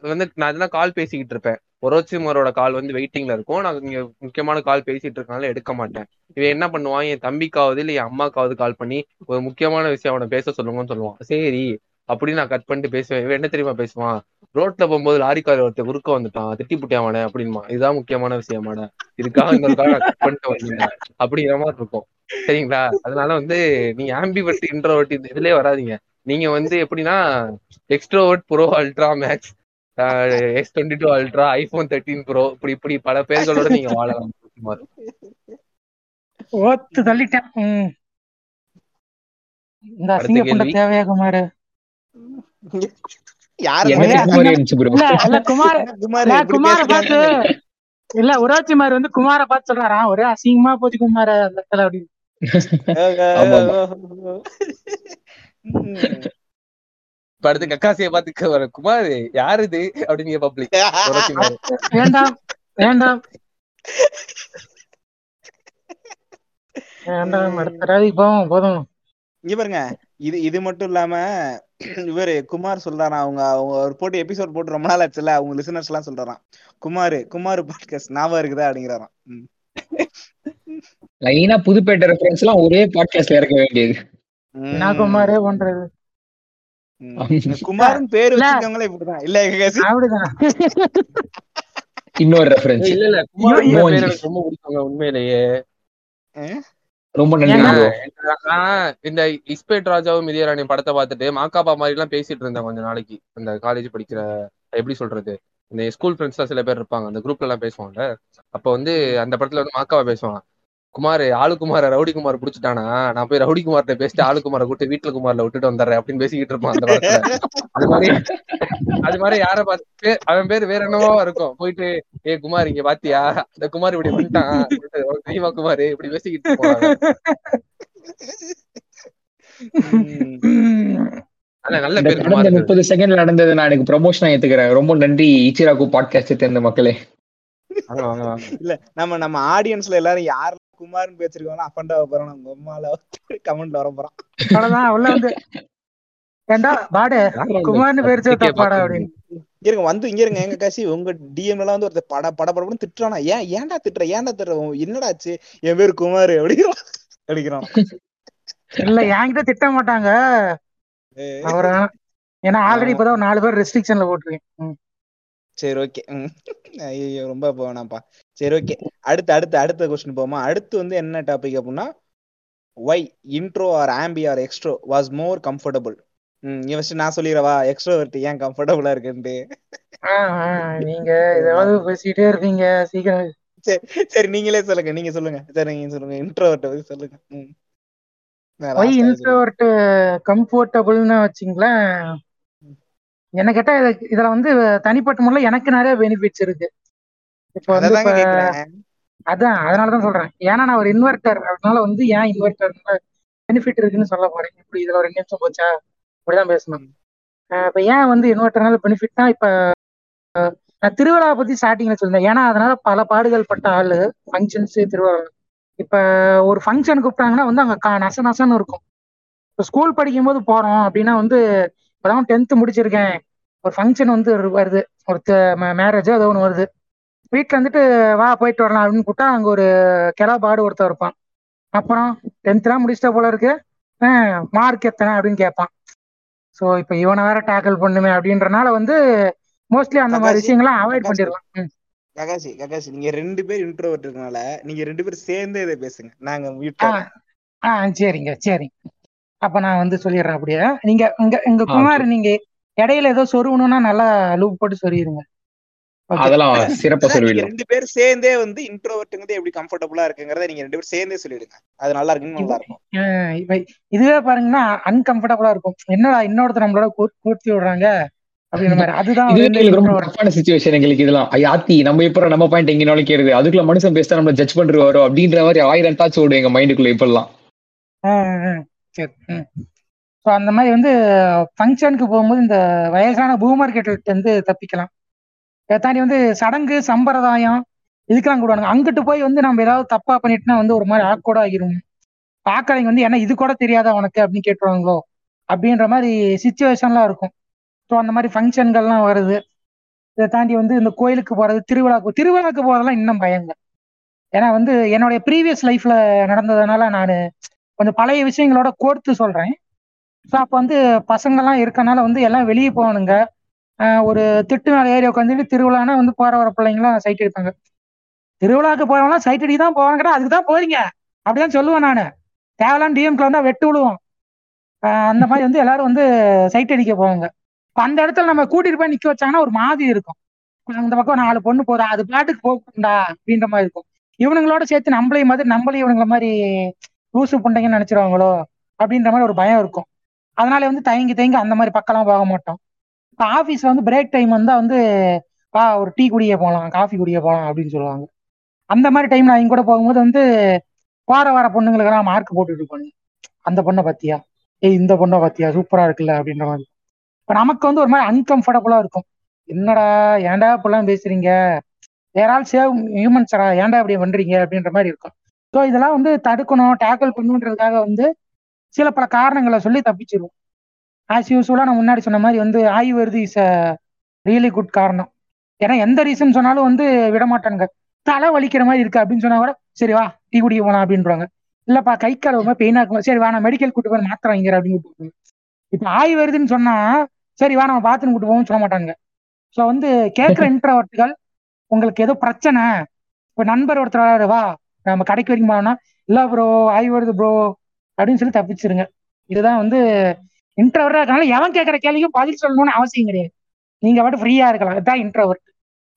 வந்து நான் இதெல்லாம் கால் பேசிக்கிட்டு இருப்பேன். ஒரோச்சிமரோட கால் வந்து வெயிட்டிங்ல இருக்கும். நான் இங்க முக்கியமான கால் பேசிட்டு இருக்கனால எடுக்க மாட்டேன். இவன் என்ன பண்ணுவான்? என் தம்பிக்காவது இல்ல என் அம்மாக்காவது கால் பண்ணி ஒரு முக்கியமான விஷயம் அவனை பேச சொல்லுங்கன்னு சொல்லுவான். சரி அப்படின்னு நான் கட் பண்ணிட்டு பேசுவேன். இவன் என்ன தெரியுமா பேசுவான்? ரோட்ல போகும்போது லாரிக்கார ஒருத்தர் குறுக்க வந்துட்டான். திட்டி அவனை அப்படின்மா இதுதான் முக்கியமான விஷயமாடா இதுக்காக இன்னொரு கால் நான் கட் பண்ணிட்டு வந்தீங்க அப்படிங்கிற மாதிரி இருக்கும். சரிங்களா? அதனால வந்து நீங்க ஆம்பிவர்ட் இன்ட்ரோவர்ட் இந்த இதுலயே வராதீங்க. நீங்க வந்து எப்படின்னா extrovert pro ultra max S twenty two ultra iPhone thirteen pro இப்படி இப்படி பல பேர்களோட நீங்க வாழலாம் சுமார். ஓத்து தள்ளிட்டேன். இந்த அசிங்க புண்ட. தேவையா குமார் இல்ல மாதிரி வந்து குமார பார்த்து சொல்றாராம் ஒரே அசிங்கமா போச்சு குமார அந்த இடத்துல அப்படின்னு. இப்ப அடுத்து கக்காசியை பார்த்து வர குமார் யாரு இது? அப்படின்னு பப்ளிக் வேண்டாம் வேண்டாம். வேண்டாம் அடுத்த தடவை போவோம் போதும். இங்க பாருங்க இது இது மட்டும் இல்லாம இவரு குமார் சொல்றாராம் அவங்க அவங்க ஒரு போட்டு எபிசோட் போட்டு ரொம்ப நாள் ஆச்சுல அவங்க லிசனர்ஸ் எல்லாம் சொல்றாராம். குமார் குமார் பாட்காஸ்ட் ஞாபகம் இருக்குதா? அப்படிங்கிறாராம். லைனா புதுப்பேட்டை ரெஃபரன்ஸ் எல்லாம் ஒரே பாட்காஸ்ட்ல இறக்க வேண்டியது. நான் குமாரே பண்றது. குமார்னு பேர் இல்ல. வச்சிருக்கவங்களே இப்படிதான் இல்ல கேசி. அப்படிதான். இன்னொரு ரெஃபரன்ஸ் இல்ல இல்ல குமார் ரொம்ப பிடிக்குங்க உண்மையிலேயே. ரொம்ப நன்றி இந்த இஸ்பேட் ராஜாவும் மிதியராணி படத்தை பார்த்துட்டு மாக்காப்பா மாதிரி எல்லாம் பேசிட்டு இருந்தேன் கொஞ்ச நாளைக்கு. அந்த காலேஜ் படிக்கிற எப்படி சொல்றது? இந்த ஸ்கூல் ஃப்ரெண்ட்ஸ் சில பேர் இருப்பாங்க. அந்த குரூப்ல எல்லாம் பேசுவாங்க அப்ப வந்து அந்த படத்துல வந்து மாக்காவா பேசுவான். குமார் ஆளுக்குமார ரவுடி குமார் புடிச்சிட்டானா? நான் போய் ரவுடி குமார்ட்ட பேசிட்டு ஆளுக்குமார கூட்டு வீட்டுல குமார்ல விட்டுட்டு வந்துடுறேன் அப்படின்னு பேசிக்கிட்டு இருப்பான் அந்த படத்துல அது மாதிரி அது மாதிரி யார பார்த்து அவன் பேர் வேற என்னவோ இருக்கும். போயிட்டு ஏ குமார் இங்க பாத்தியா? இந்த குமார் இப்படி வந்துட்டான். தெரியுமா குமார்? இப்படி பேசிக்கிட்டு நல்ல பேர் முப்பது செகண்ட்ல நடந்தது நான் எனக்கு ப்ரமோஷனா ஏத்துக்கிறேன். ரொம்ப நன்றி இச்சிராக்கு பாட்காஸ்ட் சேர்ந்த மக்களே. வாங்க வாங்க வாங்க. இல்ல நம்ம நம்ம ஆடியன்ஸ்ல எல்லாரும் யார் குமார்னு பேசிருக்கோம் அப்பண்டா போறோம் நம்ம அம்மால கமெண்ட்ல வர போறோம் அவ்வளவுதான். உள்ள வந்து ஏண்டா பாடு குமார்னு பேர் சேர்த்தா பாடா அப்படின்னு. இருங்க வந்து இங்க இருங்க எங்க காசி உங்க டிஎம் எல்லாம் வந்து ஒருத்தர் பட பட படப்படன்னு திட்டுறானா. ஏன் ஏன்டா திட்டுற ஏன்டா திட்டுற? என்னடா ஆச்சு? என் பேர் குமார் அப்படிங்கிறான் அடிக்கிறான். இல்ல என்கிட்ட திட்ட மாட்டாங்க. அவர ஏன்னா ஆல்ரெடி இப்பதான் ஒரு நாலு பேர் ரெஸ்ட்ரிக்ஷன்ல போட்டிருக்கேன். சரி ஓகே ஐயோ ரொம்ப வேணாம்ப்பா சரி ஓகே அடுத்து அடுத்து அடுத்த கொஸ்டின் போமா அடுத்து வந்து என்ன டாபிக் அப்படின்னா why intro or ambi or extro was more comfortable ம் ஃபர்ஸ்ட் நான் சொல்லிடுறவா எக்ஸ்ட்ரோவர்ட் ஏன் கம்ஃபர்டபுளா இருக்குன்ட்டு. நீங்க ஏதாவது பேசிட்டே இருப்பீங்க சீக்கிரம். சரி சரி நீங்களே சொல்லுங்க. நீங்க சொல்லுங்க. சரி நீங்க சொல்லுங்க. இன்ட்ரோவர்ட் பத்தி சொல்லுங்க. ஒய். இன்ட்ரோவர்ட் கம்ஃபர்டபுள்னு வச்சிங்களேன் என்ன கேட்டா இது- இதுல வந்து தனிப்பட்ட முறையில் எனக்கு நிறைய பெனிஃபிட்ஸ் இருக்கு. இப்போ வந்து அதான் அதனாலதான் சொல்றேன். ஏன்னா நான் ஒரு இன்வெர்டர் அதனால வந்து ஏன் இன்வெர்டர் பெனிஃபிட் இருக்குன்னு சொல்ல போறேன். இப்படி இதுல ஒரு நிமிஷம் போச்சா? இப்படிதான் பேசணும். இப்ப ஏன் வந்து இன்வெர்டர்னால பெனிஃபிட்னா இப்ப நான் திருவிழாவை பத்தி ஸ்டார்டிங்ல சொல்லியிருந்தேன். ஏன்னா அதனால பல பாடுகள் பட்ட ஆளு ஃபங்க்ஷன்ஸ் திருவிழா இப்ப ஒரு ஃபங்க்ஷன் கூப்பிட்டாங்கன்னா வந்து அங்க நச நசன்னு இருக்கும். இப்போ ஸ்கூல் படிக்கும்போது போறோம் அப்படின்னா வந்து இப்பதான் டென்த் முடிச்சிருக்கேன். ஒரு ஃபங்க்ஷன் வந்து வருது. ஒரு மேரேஜ் ஏதோ ஒன்று வருது. வீட்டில் வந்துட்டு வா போயிட்டு வரலாம் அப்படின்னு கூப்பிட்டா அங்கே ஒரு கிளப்பாடு ஒருத்தன் இருப்பான். அப்புறம் டென்த்லாம் முடிச்சிட்ட போல இருக்கு. மார்க் எத்தனை அப்படின்னு கேட்பான். ஸோ இப்போ இவனை வேற டேக்கிள் பண்ணுமே அப்படின்றனால வந்து மோஸ்ட்லி அந்த மாதிரி விஷயங்கள்லாம் அவாய்ட் ம். ககாசி ககாசி நீங்க ரெண்டு பேர் இன்ட்ரோவர்ட் இருக்கனால நீங்க ரெண்டு பேரும் சேர்ந்தே இதை பேசுங்க. நாங்க மியூட் ஆ சரிங்க சரிங்க அப்ப நான் வந்து சொல்லிடுறேன் அப்படியே. நீங்க உங்க உங்க ஆ, குமார் நீங்க இடையில ஏதோ சொருகணும்னா நல்லா லூப் போட்டு சொருகிருங்க அதெல்லாம் சிறப்பா நீங்க சொல்லிடலாம் ரெண்டு பேரும் சேர்ந்தே வந்து இன்ட்ரோவர்ட்டுங்கிறது எப்படி கம்ஃபர்டபுளா இருக்குங்கிறத நீங்க ரெண்டு பேரும் சேர்ந்தே சொல்லிடுங்க. அது நல்லா இருக்குன்னு நல்லா இருக்கும் இப்ப இதுவே பாருங்கன்னா அன்கம்ஃபர்டபுளா இருக்கும். என்னடா இன்னொருத்தர் நம்மளோட கூர்த்தி விடுறாங்க எங்களுக்கு ரொம்ப introvert. டஃப்பான சுச்சுவேஷன் எங்களுக்கு இதெல்லாம். ஐயா, ஆத்தி நம்ம எப்பறம் நம்ம பாயிண்ட் எங்க நுழைக்கிறது அதுக்குள்ள மனுஷன் பேசிட்டா நம்ம ஜட்ஜ் பண்றாரோ அப்படின்ற மாதிரி ஆயிரம் தாட்ஸ் ஓடும் எங்க மைண்டுக்குள்ள இப்பெல்லாம். சரி ஸோ அந்த மாதிரி வந்து ஃபங்க்ஷனுக்கு போகும்போது இந்த வயசான பூமர் கேட்டு வந்து தப்பிக்கலாம். இதை தாண்டி வந்து சடங்கு சம்பிரதாயம் இதுக்கெல்லாம் கூடுவாங்க அங்கிட்டு போய் வந்து நம்ம ஏதாவது தப்பா பண்ணிட்டுனா வந்து ஒரு மாதிரி ஆக்கோட ஆகிரும். பார்க்கறவங்க வந்து என்ன இது கூட தெரியாதா உனக்கு? அப்படின்னு கேட்டுருவாங்களோ? அப்படின்ற மாதிரி சுச்சுவேஷன்லாம் இருக்கும். ஸோ அந்த மாதிரி ஃபங்க்ஷன்கள்லாம் வருது. இதை தாண்டி வந்து இந்த கோயிலுக்கு போறது திருவிழாக்கு திருவிழாக்கு போறதெல்லாம் இன்னும் பயங்க. ஏன்னா வந்து என்னுடைய ப்ரீவியஸ் லைஃப்ல நடந்ததுனால நான் கொஞ்சம் பழைய விஷயங்களோட கோர்த்து சொல்றேன். ஸோ அப்போ வந்து பசங்கள்லாம் இருக்கனால வந்து எல்லாம் வெளியே போகணுங்க. ஒரு திட்டு மேலே ஏறி உட்காந்துட்டு திருவிழானா வந்து போற வர பிள்ளைங்களாம் சைட் எடுத்தாங்க திருவிழாவுக்கு போறவங்களாம் சைட் அடிக்க தான் போவாங்கடா அதுக்கு தான் போறீங்க. அப்படிதான் சொல்லுவேன் நான். தேவலாம் டிஎம்கில் வந்தா வெட்டு விடுவோம் அந்த மாதிரி வந்து எல்லாரும் வந்து சைட் அடிக்க போவாங்க. அந்த இடத்துல நம்ம கூட்டிட்டு போய் நிக்க வச்சாங்கன்னா ஒரு மாதிரி இருக்கும். அந்த பக்கம் நாலு பொண்ணு போதா அது பாட்டுக்கு போகண்டா அப்படின்ற மாதிரி இருக்கும். இவனுங்களோட சேர்த்து நம்மளையும் மாதிரி நம்மளையும் இவனுங்கள மாதிரி லூசு புண்டைங்கன்னு நினைச்சிருவாங்களோ அப்படின்ற மாதிரி ஒரு பயம் இருக்கும். அதனால வந்து தயங்கி தயங்கி அந்த மாதிரி பக்கம்லாம் போக மாட்டோம். இப்போ ஆஃபீஸில் வந்து பிரேக் டைம் வந்தால் வந்து வா ஒரு டீ குடியே போகலாம் காஃபி குடியே போகலாம் அப்படின்னு சொல்லுவாங்க. அந்த மாதிரி டைம்ல அவங்க கூட போகும்போது வந்து வார வார பொண்ணுங்களுக்கெல்லாம் மார்க் போட்டுட்டு இருப்பாங்க அந்த பொண்ணை பத்தியா ஏய் இந்த பொண்ணை பத்தியா சூப்பரா இருக்குல்ல அப்படின்ற மாதிரி. இப்போ நமக்கு வந்து ஒரு மாதிரி அன்கம்ஃபர்டபுளா இருக்கும். என்னடா ஏன்டா இப்படிலாம் பேசுறீங்க? வேற ஆள் சேவ் ஹியூமன்ஸரா ஏன்டா இப்படி பண்றீங்க? அப்படின்ற மாதிரி இருக்கும். ஸோ இதெல்லாம் வந்து தடுக்கணும் டேக்கிள் பண்ணணுன்றதுக்காக வந்து சில பல காரணங்களை சொல்லி தப்பிச்சிருவோம். ஆஸ் யூஸ்வலாக நான் முன்னாடி சொன்ன மாதிரி வந்து ஆய்வு வருது இஸ் அ ரியலி குட் காரணம். ஏன்னா எந்த ரீசன் சொன்னாலும் வந்து விட மாட்டாங்க தலை வலிக்கிற மாதிரி இருக்கு அப்படின்னு சொன்னா கூட சரி வா டீ குடிக்க போலாம் அப்படின்றாங்க இல்லப்பா கை மாதிரி பெயினா இருக்கும். சரி வா நான் மெடிக்கல் கூட்டு போய் மாத்திரை வாங்கிற அப்படின்னு கூப்பிட்டு இப்போ ஆய் வருதுன்னு சொன்னா சரி வா நம்ம பாத்ரூம் கூட்டு போவோம்னு சொல்ல மாட்டாங்க ஸோ வந்து கேட்குற இன்ட்ரவர்ட்டுகள் உங்களுக்கு ஏதோ பிரச்சனை. இப்போ நண்பர் ஒருத்தர் வா நம்ம கடைக்கு வரைக்கும் போனோம்னா இல்ல ப்ரோ ஆய் வருது ப்ரோ அப்படின்னு சொல்லி தப்பிச்சிருங்க. இதுதான் வந்து இன்ட்ரவர்டா இருக்கனால எவன் கேட்குற கேள்விக்கும் பதில் சொல்லணும்னு அவசியம் கிடையாது. நீங்க பாட்டு ஃப்ரீயா இருக்கலாம். இதுதான் இன்ட்ரவர்ட்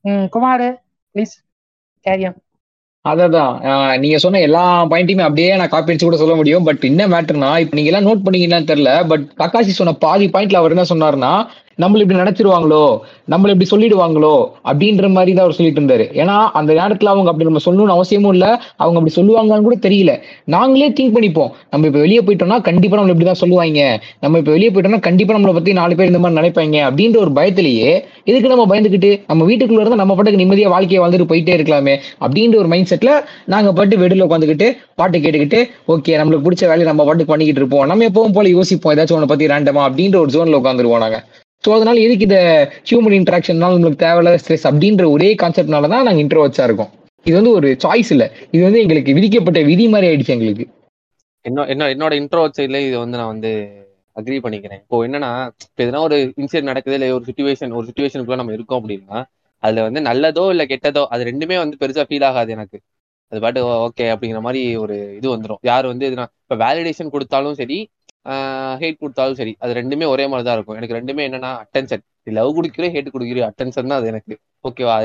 ம் குமார் ப்ளீஸ் கேரியம் அதான் நீங்க சொன்ன எல்லா பாயிண்ட்டையுமே அப்படியே நான் காப்பி அடிச்சு கூட சொல்ல முடியும். பட் என்ன மேட்டர்னா இப்ப நீங்க எல்லாம் நோட் பண்ணீங்கன்னு தெரியல. பட் தக்காசி சொன்ன பாதி பாயிண்ட்ல அவர் என்ன சொன்னார்னா நம்மள இப்படி நினைச்சிருவாங்களோ? நம்மள இப்படி சொல்லிடுவாங்களோ? அப்படின்ற மாதிரி தான் அவர் சொல்லிட்டு இருந்தாரு. ஏன்னா அந்த நேரத்துல அவங்க அப்படி நம்ம சொல்லணும்னு அவசியமும் இல்ல. அவங்க அப்படி சொல்லுவாங்கன்னு கூட தெரியல. நாங்களே திங்க் பண்ணிப்போம். நம்ம இப்ப வெளியே போயிட்டோம்னா கண்டிப்பா நம்மள இப்படிதான் சொல்லுவாங்க. நம்ம இப்ப வெளியே போயிட்டோம்னா கண்டிப்பா நம்மளை பத்தி நாலு பேர் இந்த மாதிரி நினைப்பாங்க அப்படின்ற ஒரு பயத்திலேயே எதுக்கு நம்ம பயந்துக்கிட்டு நம்ம வீட்டுக்குள்ள இருந்தா நம்ம பாட்டுக்கு நிம்மதியா வாழ்க்கையை வாழ்ந்துட்டு போயிட்டே இருக்கலாமே அப்படின்ற ஒரு மைண்ட் செட்ல நாங்க பாட்டு வெடியில உட்காந்துக்கிட்டு பாட்டு கேட்டுக்கிட்டு ஓகே நம்மளுக்கு பிடிச்ச வேலையை நம்ம பாட்டுக்கு பண்ணிக்கிட்டு இருப்போம். நம்ம எப்பவும் போல யோசிப்போம். ஏதாச்சும் ஒன்று பத்தி ரேண்டமா அப்படின்ற ஒரு ஜோன்ல உட்காந்துருவோம் நாங்க. ஸோ அதனால எதுக்கு இந்த ஹியூமன் இன்ட்ராக்ஷன்னால நம்மளுக்கு தேவையில்லாத ஸ்ட்ரெஸ் அப்படின்ற ஒரே கான்செப்ட்னால தான் நாங்கள் இன்ட்ரோவச்சா இருக்கோம். இது வந்து ஒரு சாய்ஸ் இல்லை. இது வந்து எங்களுக்கு விதிக்கப்பட்ட விதி மாதிரி ஆயிடுச்சு எங்களுக்கு. என்ன என்ன என்னோட இன்ட்ரோ சைட்ல இது வந்து நான் வந்து அக்ரி பண்ணிக்கிறேன். இப்போ என்னன்னா இப்போ எதனா ஒரு இன்சிடென்ட் நடக்குது இல்லை ஒரு சுச்சுவேஷன் ஒரு சுச்சுவேஷனுக்குள்ள நம்ம இருக்கோம் அப்படின்னா அதுல வந்து நல்லதோ இல்லை கெட்டதோ அது ரெண்டுமே வந்து பெருசா ஃபீல் ஆகாது எனக்கு. அது பாட்டு ஓகே அப்படிங்கிற மாதிரி ஒரு இது வந்துடும் யார் வந்து இதுனா இப்போ வேலிடேஷன் கொடுத்தாலும் சரி ஹேட் கொடுத்தாலும் சரி அது ரெண்டுமே ஒரே மாதிரி தான் இருக்கும். எனக்கு ரெண்டுமே என்னன்னா அட்டென்ஷன் லவ் கொடுக்குறேன் ஹேட் கொடுக்குறேன் அட்டென்ஷன் தான் அது எனக்கு. ஓகேவா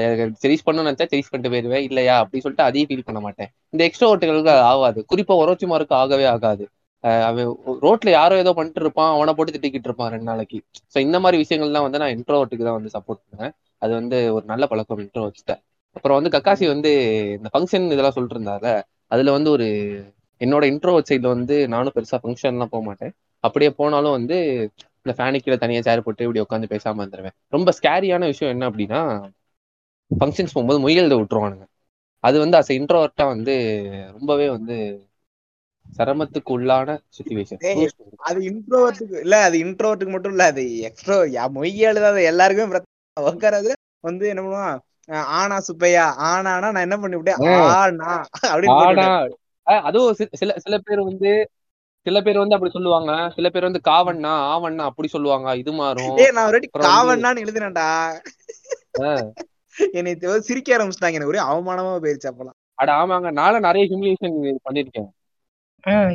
செரிஸ் பண்ணணும்னு நினைச்சா சரிஸ் பண்ணிட்டு போயிருவேன். இல்லையா அப்படின்னு சொல்லிட்டு அதையும் ஃபீல் பண்ண மாட்டேன். இந்த எக்ஸ்ட்ரா ஓட்டுகளுக்கு அது ஆகாது. குறிப்பா ஒரோச்சிமாருக்கு ஆகவே ஆகாது. அவன் ரோட்ல யாரோ ஏதோ பண்ணிட்டு இருப்பான் அவனை போட்டு திட்டிக்கிட்டு இருப்பான் ரெண்டு நாளைக்கு. ஸோ இந்த மாதிரி விஷயங்கள்லாம் வந்து நான் இன்ட்ரோவர்ட்டுக்கு தான் வந்து சப்போர்ட் பண்ணுவேன். அது வந்து ஒரு நல்ல பழக்கம் இன்ட்ரோ வச்சுட்டேன் அப்புறம் வந்து கக்காசி வந்து இந்த ஃபங்க்ஷன் இதெல்லாம் சொல்லிட்டு இருந்தாரு அதுல வந்து ஒரு என்னோட இன்ட்ரோவர்ட் சைட்ல வந்து நானும் பெருசா ஃபங்க்ஷன்லாம் போக மாட்டேன். அப்படியே போனாலும் வந்து இந்த ஃபேனுக்கு கீழே தனியாக சேர் போட்டு இப்படி உட்காந்து பேசாம வந்துடுவேன் ரொம்ப ஸ்கேரியான விஷயம் என்ன அப்படின்னா ஃபங்க்ஷன்ஸ் போகும்போது முயல்த விட்டுருவானுங்க. அது வந்து அஸ் இன்ட்ரோவர்ட்டா வந்து ரொம்பவே வந்து சிரமத்துக்கு உள்ளான சுச்சுவேஷன் அது இன்ட்ரோவர்ட்டுக்கு இல்ல அது இன்ட்ரோவர்ட்டுக்கு மட்டும் இல்ல அது எக்ஸ்ட்ரோ மொய் எழுதாத எல்லாருக்குமே உட்காராது வந்து என்ன பண்ணுவான் ஆனா சுப்பையா ஆனானா நான் என்ன பண்ணிவிட்டேன். ஆனா அப்படின்னு அதுவும் சில சில பேர் வந்து சில பேர் வந்து அப்படி சொல்லுவாங்க. சில பேர் வந்து காவண்ணா ஆவண்ணா அப்படி சொல்லுவாங்க. இது மாறும். நான் ஒரு காவன்னான்னு எழுதினேன்டா. என்னை சிரிக்க ஆரம்பிச்சிட்டாங்க. எனக்கு ஒரே அவமானமா போயிருச்சு அப்பலாம். அட ஆமாங்க. நானும் நிறைய ஹியூமிலேஷன் பண்ணிருக்கேன்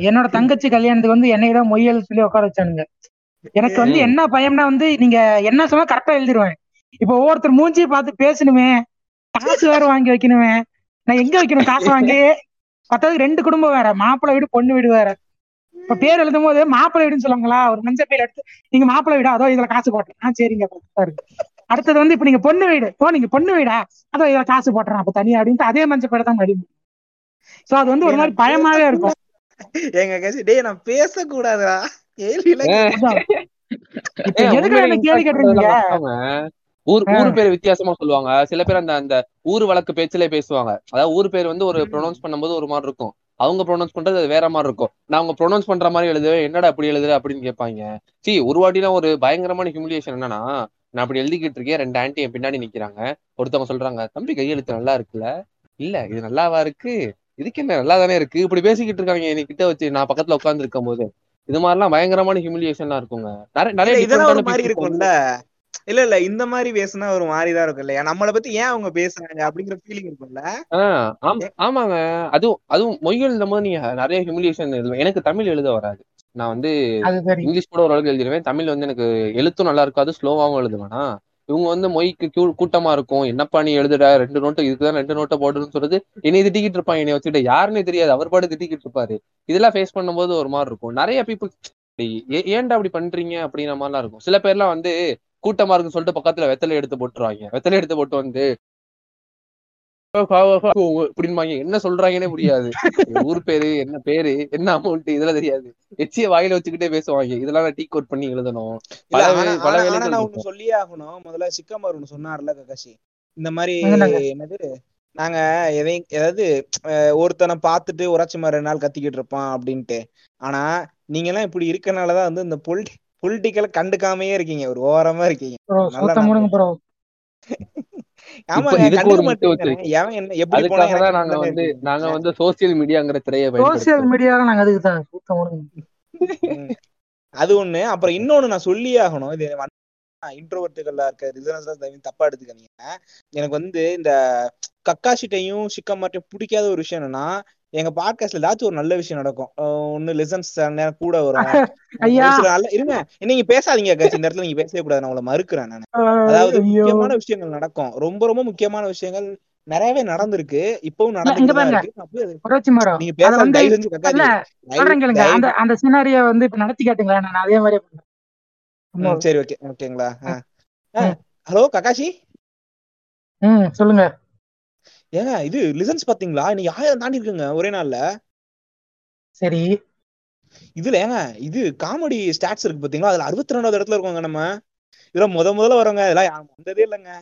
என்னோட தங்கச்சி கல்யாணத்துக்கு வந்து என்னை தான் மொய்யல் சொல்லி உட்கார வச்சானுங்க. எனக்கு வந்து. என்ன பயம்னா வந்து நீங்க என்ன சொன்னா கரெக்டா எழுதிருவேன். இப்போ ஒவ்வொருத்தர் மூஞ்சியை பார்த்து பேசணுமே. காசு வேற வாங்கி வைக்கணுமே. நான் எங்க வைக்கணும்? காசு வாங்கி? பத்தாவது ரெண்டு குடும்பம் வேற. மாப்பிள்ளை வீடு பொண்ணு வீடு வேற. இப்ப பேர் எழுதும் போது மாப்பிள்ளை வீடுன்னு சொல்லுவாங்களா? ஒரு மஞ்சள் பேர் எடுத்து நீங்க மாப்பிள்ளை வீடா? அதோ இதுல காசு போட்டேன். ஆ சரிங்க இருக்கு அடுத்தது வந்து இப்ப நீங்க பொண்ணு வீடு ஓ நீங்க பொண்ணு வீடா? அதோ இதுல காசு போட்டுறேன் அப்ப தனியா அப்படின்ட்டு அதே மஞ்சள் பேரை தான் மடியும் சோ அது வந்து ஒரு மாதிரி பயமாவே இருக்கும். எங்க கட்சி டேய் நான் பேசக்கூடாதா ஏன் எதுக்கு கேள்வி மறக்காம ஊர் ஊர் பேர் வித்தியாசமா சொல்லுவாங்க. சில பேர் அந்த அந்த ஊர் வழக்கு பேச்சிலே பேசுவாங்க. அதாவது ஊர் பேர் வந்து ஒரு ப்ரொனவுன்ஸ் பண்ணும்போது ஒரு மாதிரி இருக்கும். அவங்க ப்ரொனவுன்ஸ் பண்றது அது வேற மாதிரி இருக்கும். நான் அவங்க ப்ரொனவுன்ஸ் பண்ற மாதிரி எழுதுவேன் என்னடா அப்படி எழுதுற அப்படின்னு கேட்பாங்க. சி ஒரு வாட்டிலாம் ஒரு பயங்கரமான ஹியூமிலியேஷன் என்னன்னா நான் அப்படி எழுதிக்கிட்டு இருக்கேன் ரெண்டு ஆன்ட்டி என் பின்னாடி நிக்கிறாங்க. ஒருத்தவங்க சொல்றாங்க தம்பி கையெழுத்து நல்லா இருக்குல்ல? இல்ல இது நல்லாவா இருக்கு? இதுக்கு என்ன நல்லா தானே இருக்கு? இப்படி பேசிக்கிட்டு இருக்காங்க என்கிட்ட வச்சு நான் பக்கத்துல உட்கார்ந்து இருக்கும் போது இது மாதிரிலாம் பயங்கரமான ஹியூமிலியேஷன்லாம் இருக்குங்க. நிறைய நிறைய இதெல்லாம் ஒரு மாதிரி இருக்கும்ல. இல்ல இல்ல. இந்த மாதிரி பேசுனா ஒரு மாதிரி தான் இருக்கும் இல்லையா? நம்மளை பத்தி ஏன் அவங்க பேசுறாங்க அப்படிங்கிற ஃபீலிங் இருக்கும்ல? ஆமாங்க. அதுவும் அதுவும் மொய் எழுதும் போது நீங்க நிறைய ஹியூமிலியேஷன் எழுதுவேன் எனக்கு தமிழ் எழுத வராது. நான் வந்து இங்கிலீஷ் கூட ஓரளவுக்கு எழுதிடுவேன் தமிழ் வந்து எனக்கு எழுத்தும் நல்லா இருக்காது ஸ்லோவாகவும் எழுதுவேனா? இவங்க வந்து மொய்க்கு கூட்டமா இருக்கும். என்னப்பா நீ எழுதுற? ரெண்டு நோட்டு இதுக்குதான் ரெண்டு நோட்டை போடுன்னு சொல்றது என்னை திட்டிக்கிட்டு இருப்பான். என்னை வச்சுட்டு யாருன்னே தெரியாது. அவர் பாட்டு திட்டிக்கிட்டு இருப்பாரு. இதெல்லாம் ஃபேஸ் பண்ணும்போது ஒரு மாதிரி இருக்கும். நிறைய பீப்புள் ஏன்டா அப்படி பண்றீங்க? அப்படிங்கிற மாதிரிலாம் இருக்கும். சில பேர்லாம் வந்து கூட்டமா இருக்குன்னு சொல்லிட்டு பக்கத்துல வெத்தலை எடுத்து போட்டுருவாங்க. வெத்தலை எடுத்து போட்டு வந்து அப்படின்பாங்க என்ன சொல்றாங்கன்னே புரியாது. ஊர் பேரு என்ன பேரு என்ன அமௌண்ட் இதெல்லாம் தெரியாது. எச்சிய வாயில வச்சுக்கிட்டே பேசுவாங்க. இதெல்லாம் நான் டீ கோட் பண்ணி எழுதணும். பல ஆனா வே- பல ஆனா- ஆனா வேலைகள் நான் இருக்கும் ஒண்ணு சொல்லியே ஆகணும். முதல்ல சிக்கமர் ஒண்ணு சொன்னார்ல ககாஷி. இந்த மாதிரி? என்னது? நாங்க எதையும் ஏதாவது ஒருத்தனை பார்த்துட்டு உரைச்சி மாதிரி ரெண்டு நாள் கத்திக்கிட்டு இருப்பான் அப்படின்ட்டு. ஆனா நீங்க எல்லாம் இப்படி இருக்கனாலதான் வந்து இந்த பொலிட்டி பொலிட்டிக்கல கண்டுக்காமையே இருக்கீங்க. ஒரு ஓரமா இருக்கீங்க. நாங்க வந்து. நாங்க வந்து சோசியல் மீடியாங்கிற திரையை சோசியல் மீடியால நாங்க அதுக்கு தான். அது ஒண்ணு. அப்புறம் இன்னொன்னு நான் சொல்லியே ஆகணும். இது இன்ட்ரோவர்ட்டுகள்ல இருக்க ரிசனஸ் தப்பா எடுத்துக்காதீங்க. எனக்கு வந்து இந்த கக்காஷிட்டையும் சிக்கம்மாட்டையும் பிடிக்காத ஒரு விஷயம் என்னன்னா எங்க பாட்காஸ்ட்ல ஏதாச்சும் ஒரு நல்ல விஷயம் நடக்கும். ஒண்ணு லிசன்ஸ் நேரம் கூட வரும். நல்ல இருங்க. நீங்க பேசாதீங்க கட்சி இந்த இடத்துல நீங்க பேசவே கூடாது. நான் உங்களை மறுக்கிறேன் நான். அதாவது முக்கியமான விஷயங்கள் நடக்கும். ரொம்ப ரொம்ப முக்கியமான விஷயங்கள் நிறையவே நடந்திருக்கு. இப்பவும் தயவு- அந்த அந்த சினாரிய வந்து இப்ப நடத்தி காட்டுங்களேன் நான் அதே மாதிரியே பண்றேன் ஆமா. ம், சரி ஓகே ஓகேங்களா. ஹலோ கக்காஷி ம் சொல்லுங்க. ஏங்க இது லிசன்ஸ் பாத்தீங்களா? இன்னைக்கு ஆயிரம் தாண்டி இருக்குங்க ஒரே நாள்ல? சரி. இதுல ஏங்க இது காமெடி ஸ்டாட்ஸ் இருக்கு பாத்தீங்களா? அதுல அறுபத்தி ரெண்டாவது இடத்துல இருக்கோங்க நம்ம. இதுல முத முதல்ல வரவங்க இதெல்லாம் யாரும் வந்ததே இல்லைங்க.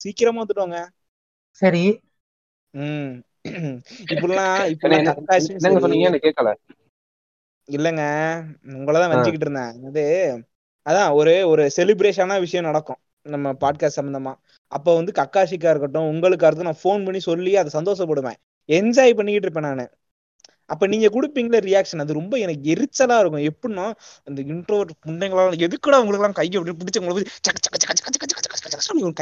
சீக்கிரமா வந்துட்டோங்க. சரி. ம். இப்படிலாம் சரி சொன்னீங்க? எனக்கு கேட்கல. இல்லங்க. உங்களதான் வஞ்சிக்கிட்டு இருந்தேன். அது அதான் ஒரு ஒரு செலிப்ரேஷனான விஷயம் நடக்கும். நம்ம பாட்காஸ்ட் சம்பந்தமா. அப்ப வந்து கக்காஷிக்கா இருக்கட்டும் உங்களுக்கு அடுத்து நான் ஃபோன் பண்ணி சொல்லி அதை சந்தோஷப்படுவேன். என்ஜாய் பண்ணிக்கிட்டு இருப்பேன் நான். அப்ப நீங்க கொடுப்பீங்களே ரியாக்ஷன் அது ரொம்ப எனக்கு எரிச்சலா இருக்கும். எப்படின்னா அந்த இன்ட்ரோவர்ட் முன்னைங்களாம் எதுக்குடா உங்களுக்கு எல்லாம் கை அப்படி பிடிச்ச உங்களுக்கு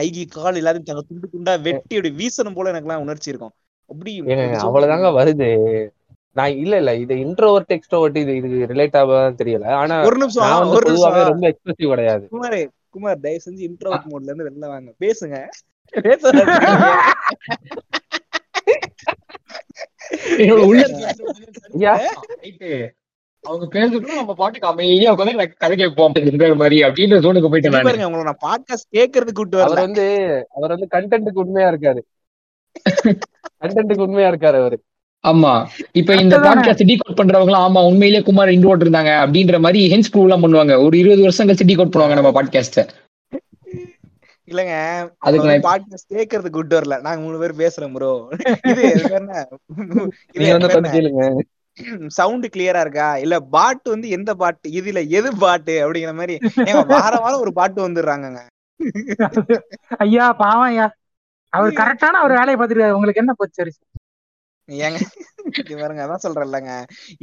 கைகி கால் இல்லாத துண்டு துண்டா வெட்டி அப்படி வீசணும் போல எனக்குலாம் உணர்ச்சி இருக்கும். அப்படி அவ்வளவுதாங்க வருது. நான் இல்ல இல்ல. இது இன்ட்ரோவர்ட் எக்ஸ்ட்ரோவர்ட் இது இது ரிலேட் ஆகதான் தெரியல. ஆனா ஒரு நிமிஷம் ரொம்ப எக்ஸ்பிரசிவ் கிடையாது. குமாரே தயவு செஞ்சு இன்ட்ரோவர்ட் மோட்ல இருந்து வெளில வாங்க. பேசுங்க. அவங்க பேசுறதும் நம்ம பாட்டுக்கு அமைதியா உட்காந்து கதை கேட்போம். இந்த மாதிரி அப்படின்ற இங்க நானு. பாருங்க உங்களை நான் பாட்காஸ்ட் கேட்கறதுக்கு கூட்டு அவர் வந்து அவர் வந்து கண்டென்ட்டுக்கு உண்மையா இருக்காரு. கண்டென்ட்டுக்கு உண்மையா இருக்காரு அவரு. ஆமா. இப்ப இந்த? பாட்காஸ்ட் டீகோட் பண்றவங்க ஆமா உண்மையிலேயே குமார் இன்ட்ரோட் இருந்தாங்க அப்படின்ற மாதிரி ஹென்ஸ் ப்ரூவ் எல்லாம் பண்ணுவாங்க. ஒரு இருபது வருஷம் கழிச்சு டீகோட் பண்ணுவாங்க நம்ம பாட்காஸ்ட இல்லங்க. அதுக்கு நான் பாட்காஸ்ட் கேட்கறதுக்கு கூட்டு வரல நாங்க மூணு பேர் பேசுறோம் ப்ரோ இது கேளுங்க. சவுண்ட் கிளியரா இருக்கா? இல்ல பாட்டு வந்து எந்த பாட்டு? இதுல எது பாட்டு? அப்படிங்கிற மாதிரி. ஏங்க வார வாரம் ஒரு பாட்டு வந்துடுறாங்கங்க. ஐயா பாவம் ஐயா. அவர் கரெக்டான அவர் வேலையை பார்த்துருக்காரு. உங்களுக்கு என்ன போச்சு ஏங்க? இங்க பாருங்க அதான் சொல்றேன் இல்லங்க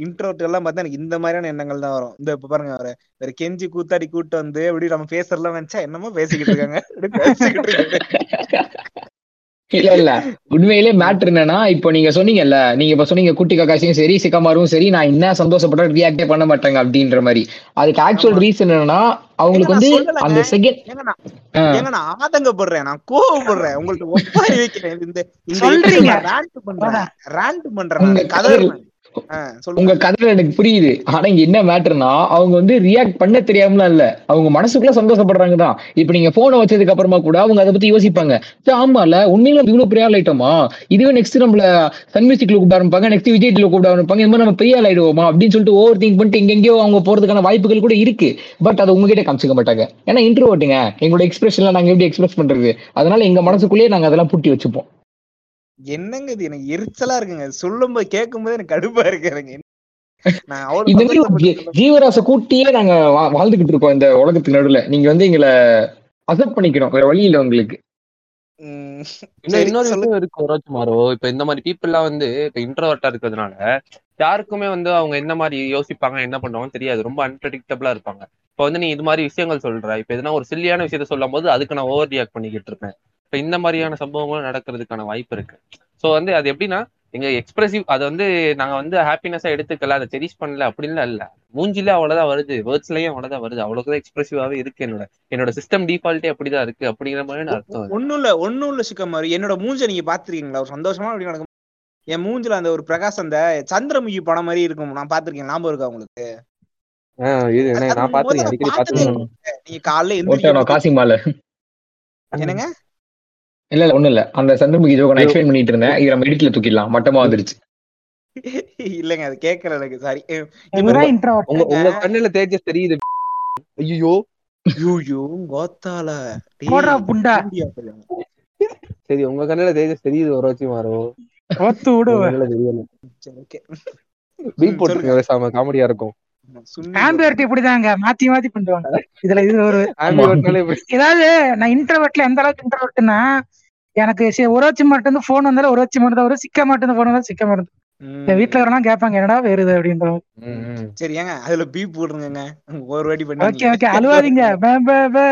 இன்ட்ரோட் எல்லாம் பார்த்தா எனக்கு இந்த மாதிரியான எண்ணங்கள் தான் வரும். இந்த இப்ப பாருங்க அவரு வேற கெஞ்சி கூத்தாடி கூட்டு வந்து எப்படி நம்ம பேசுறதுலாம் நினைச்சா என்னமோ பேசிக்கிட்டு இருக்காங்க. அப்படி பேசிக்கிட்டு இருக்காங்க. இல்ல இல்ல உண்மையிலே மேட்ரு என்னன்னா இப்போ நீங்க சொன்னீங்கல்ல நீங்க இப்ப சொன்னீங்க குட்டி காக்காசியும் சரி சிக்கமாரும் சரி நான் என்ன சந்தோஷப்பட்ட ரியாக்டே பண்ண மாட்டாங்க அப்படின்ற மாதிரி அதுக்கு ஆக்சுவல். ரீசன் என்னன்னா அவங்களுக்கு வந்து. அந்த செகண்ட் நான் ஆதங்கப்படுறேன் நான் கோவப்படுறேன் உங்கள்ட்ட ஒப்பாரி வைக்கிறேன் இந்த சொல்றீங்க. ரேண்ட் பண்றேன் ரேண்ட் பண்றேன் உங்க உங்க கதையில எனக்கு புரியுது. ஆனா இங்க என்ன மேட்டர்னா அவங்க வந்து ரியாக்ட் பண்ண தெரியாமலாம் இல்ல. அவங்க மனசுக்குள்ள சந்தோஷப்படுறாங்க தான் இப்ப நீங்க போனை வச்சதுக்கு அப்புறமா கூட அவங்க அதை பத்தி யோசிப்பாங்க. ஆமால உண்மையில இவ்வளவு பெரிய ஆள் ஆயிட்டோமா? இதுவே நெக்ஸ்ட் நம்மள சன் மியூசிக்ல கூப்பிட ஆரம்பிப்பாங்க நெக்ஸ்ட் விஜய் டிவில கூப்பிட ஆரம்பிப்பாங்க. இந்த மாதிரி நம்ம பெரிய ஆள் ஆயிடுவோமா அப்படின்னு சொல்லிட்டு ஓவர் திங்க் பண்ணிட்டு எங்கெங்கயோ அவங்க போறதுக்கான வாய்ப்புகள் கூட இருக்கு. பட் அதை உங்ககிட்ட காமிச்சிக்க மாட்டாங்க. ஏன்னா இன்ட்ரோவர்ட்டுங்க எங்களோட எக்ஸ்பிரஷன்ல நாங்க எப்படி எக்ஸ்பிரஸ் பண்றது? அதனால எங்க மனசுக்குள்ளேயே நாங்க அதெல்லாம் பூட்டி வச்சுப்போம். என்னங்க இது? எனக்கு எரிச்சலா இருக்குங்க. சொல்லும் போது கேட்கும் போது எனக்கு கடுப்பா இருக்கு எனக்கு நான் அவ்வளவு இந்த மாதிரி ஒரு சந்தோஷப்பட்டு ஜீ- சொல்லும் ஜீவராச கூட்டியே நாங்க வா- வாழ்ந்துகிட்டு இருக்கோம் இந்த உலகத்துக்கு நடுவுல. நீங்க வந்து எங்களை அக்செப்ட் பண்ணிக்கணும். வேற வழி இல்ல உங்களுக்கு. இன்னொரு. விஷயம் இருக்கு ரோஜ்மாரோ இப்ப இந்த மாதிரி people எல்லாம் வந்து இப்ப இன்ட்ரோவர்ட்டா இருக்கிறதுனால யாருக்குமே வந்து அவங்க என்ன மாதிரி யோசிப்பாங்க என்ன பண்ணுவாங்கன்னு தெரியாது. ரொம்ப அன்பிரடிக்டபிளா இருப்பாங்க. இப்ப வந்து நீ இது மாதிரி விஷயங்கள் சொல்ற. இப்ப எதுனா ஒரு சில்லியான விஷயத்த சொல்லும் போது அதுக்கு நான் ஓவர் ரியாக்ட் பண்ணிக்கிட்டு இருப்பேன். இப்ப இந்த மாதிரியான சம்பவங்களும் நடக்கிறதுக்கான வாய்ப்பு இருக்கு. சோ வந்து அது எப்படின்னா எங்க எக்ஸ்பிரசிவ் அதை வந்து நாங்க வந்து ஹாப்பினஸா எடுத்துக்கல அதை செரிஷ் பண்ணல அப்படின்லாம் இல்ல. மூஞ்சில அவ்வளவுதான் வருது வேர்ட்ஸ்லயும் அவ்வளவுதான் வருது. அவ்வளவுதான் எக்ஸ்பிரசிவாவே இருக்கு என்னோட என்னோட சிஸ்டம் டிஃபால்ட்டே அப்படிதான் இருக்கு அப்படிங்கிற மாதிரி அர்த்தம். ஒண்ணும் இல்ல ஒண்ணும் இல்ல சிக்கமாரி என்னோட மூஞ்ச நீங்க பாத்திருக்கீங்களா? ஒரு சந்தோஷமா அப்படி நடக்கும்? என் மூஞ்சில அந்த ஒரு பிரகாசம் அந்த சந்திரமுகி படம் மாதிரி இருக்கும். நான் பாத்திருக்கேன் ஞாபகம் இருக்கா உங்களுக்கு. நீங்க காலைல என்னங்க? இல்ல இல்ல ஒண்ணும் இல்ல. அந்த சந்திரமுகி ஜோக நான் எக்ஸ்பிளைன் பண்ணிட்டு இருந்தேன். இதை நம்ம எடிட்ல தூக்கிடலாம். மட்டமா வந்துருச்சு. இல்லங்க அது கேட்கல எனக்கு. சாரி உங்க உங்க கண்ணுல தேஜஸ் தெரியுது. ஐயோ ஐயோ கோத்தால. போடுறா புண்டா. சரி உங்க கண்ணுல தேஜஸ் தெரியுது ஒரு வச்சு மாறோ. ஒத்து விடு தெரியல பீட் போட்டுருங்க பேசாம காமெடியா இருக்கும். ஆம்பியர்ட்டி இப்படிதாங்க. மாத்தி மாத்தி பண்ணுவாங்க இதுல இது ஒரு ஏதாவது நான் இன்டர்வெட்ல எந்த அளவுக்கு இன்டர்வெட்னா எனக்கு சரி ஒரு வச்சு மட்டும் இருந்து போன் வந்தாலும் ஒரு வச்சு மட்டும் தான் வரும். சிக்க மாட்டேன் போன் வந்தாலும் சிக்க மாட்டேன் என் வீட்டுல வரலாம் கேட்பாங்க என்னடா வேறுது அப்படின்ற. சரி ஏங்க அதுல பீப் போடுங்க ஒரு வாட்டி பண்ணி ஓகே ஓகே அழுவாதீங்க. பை பை பை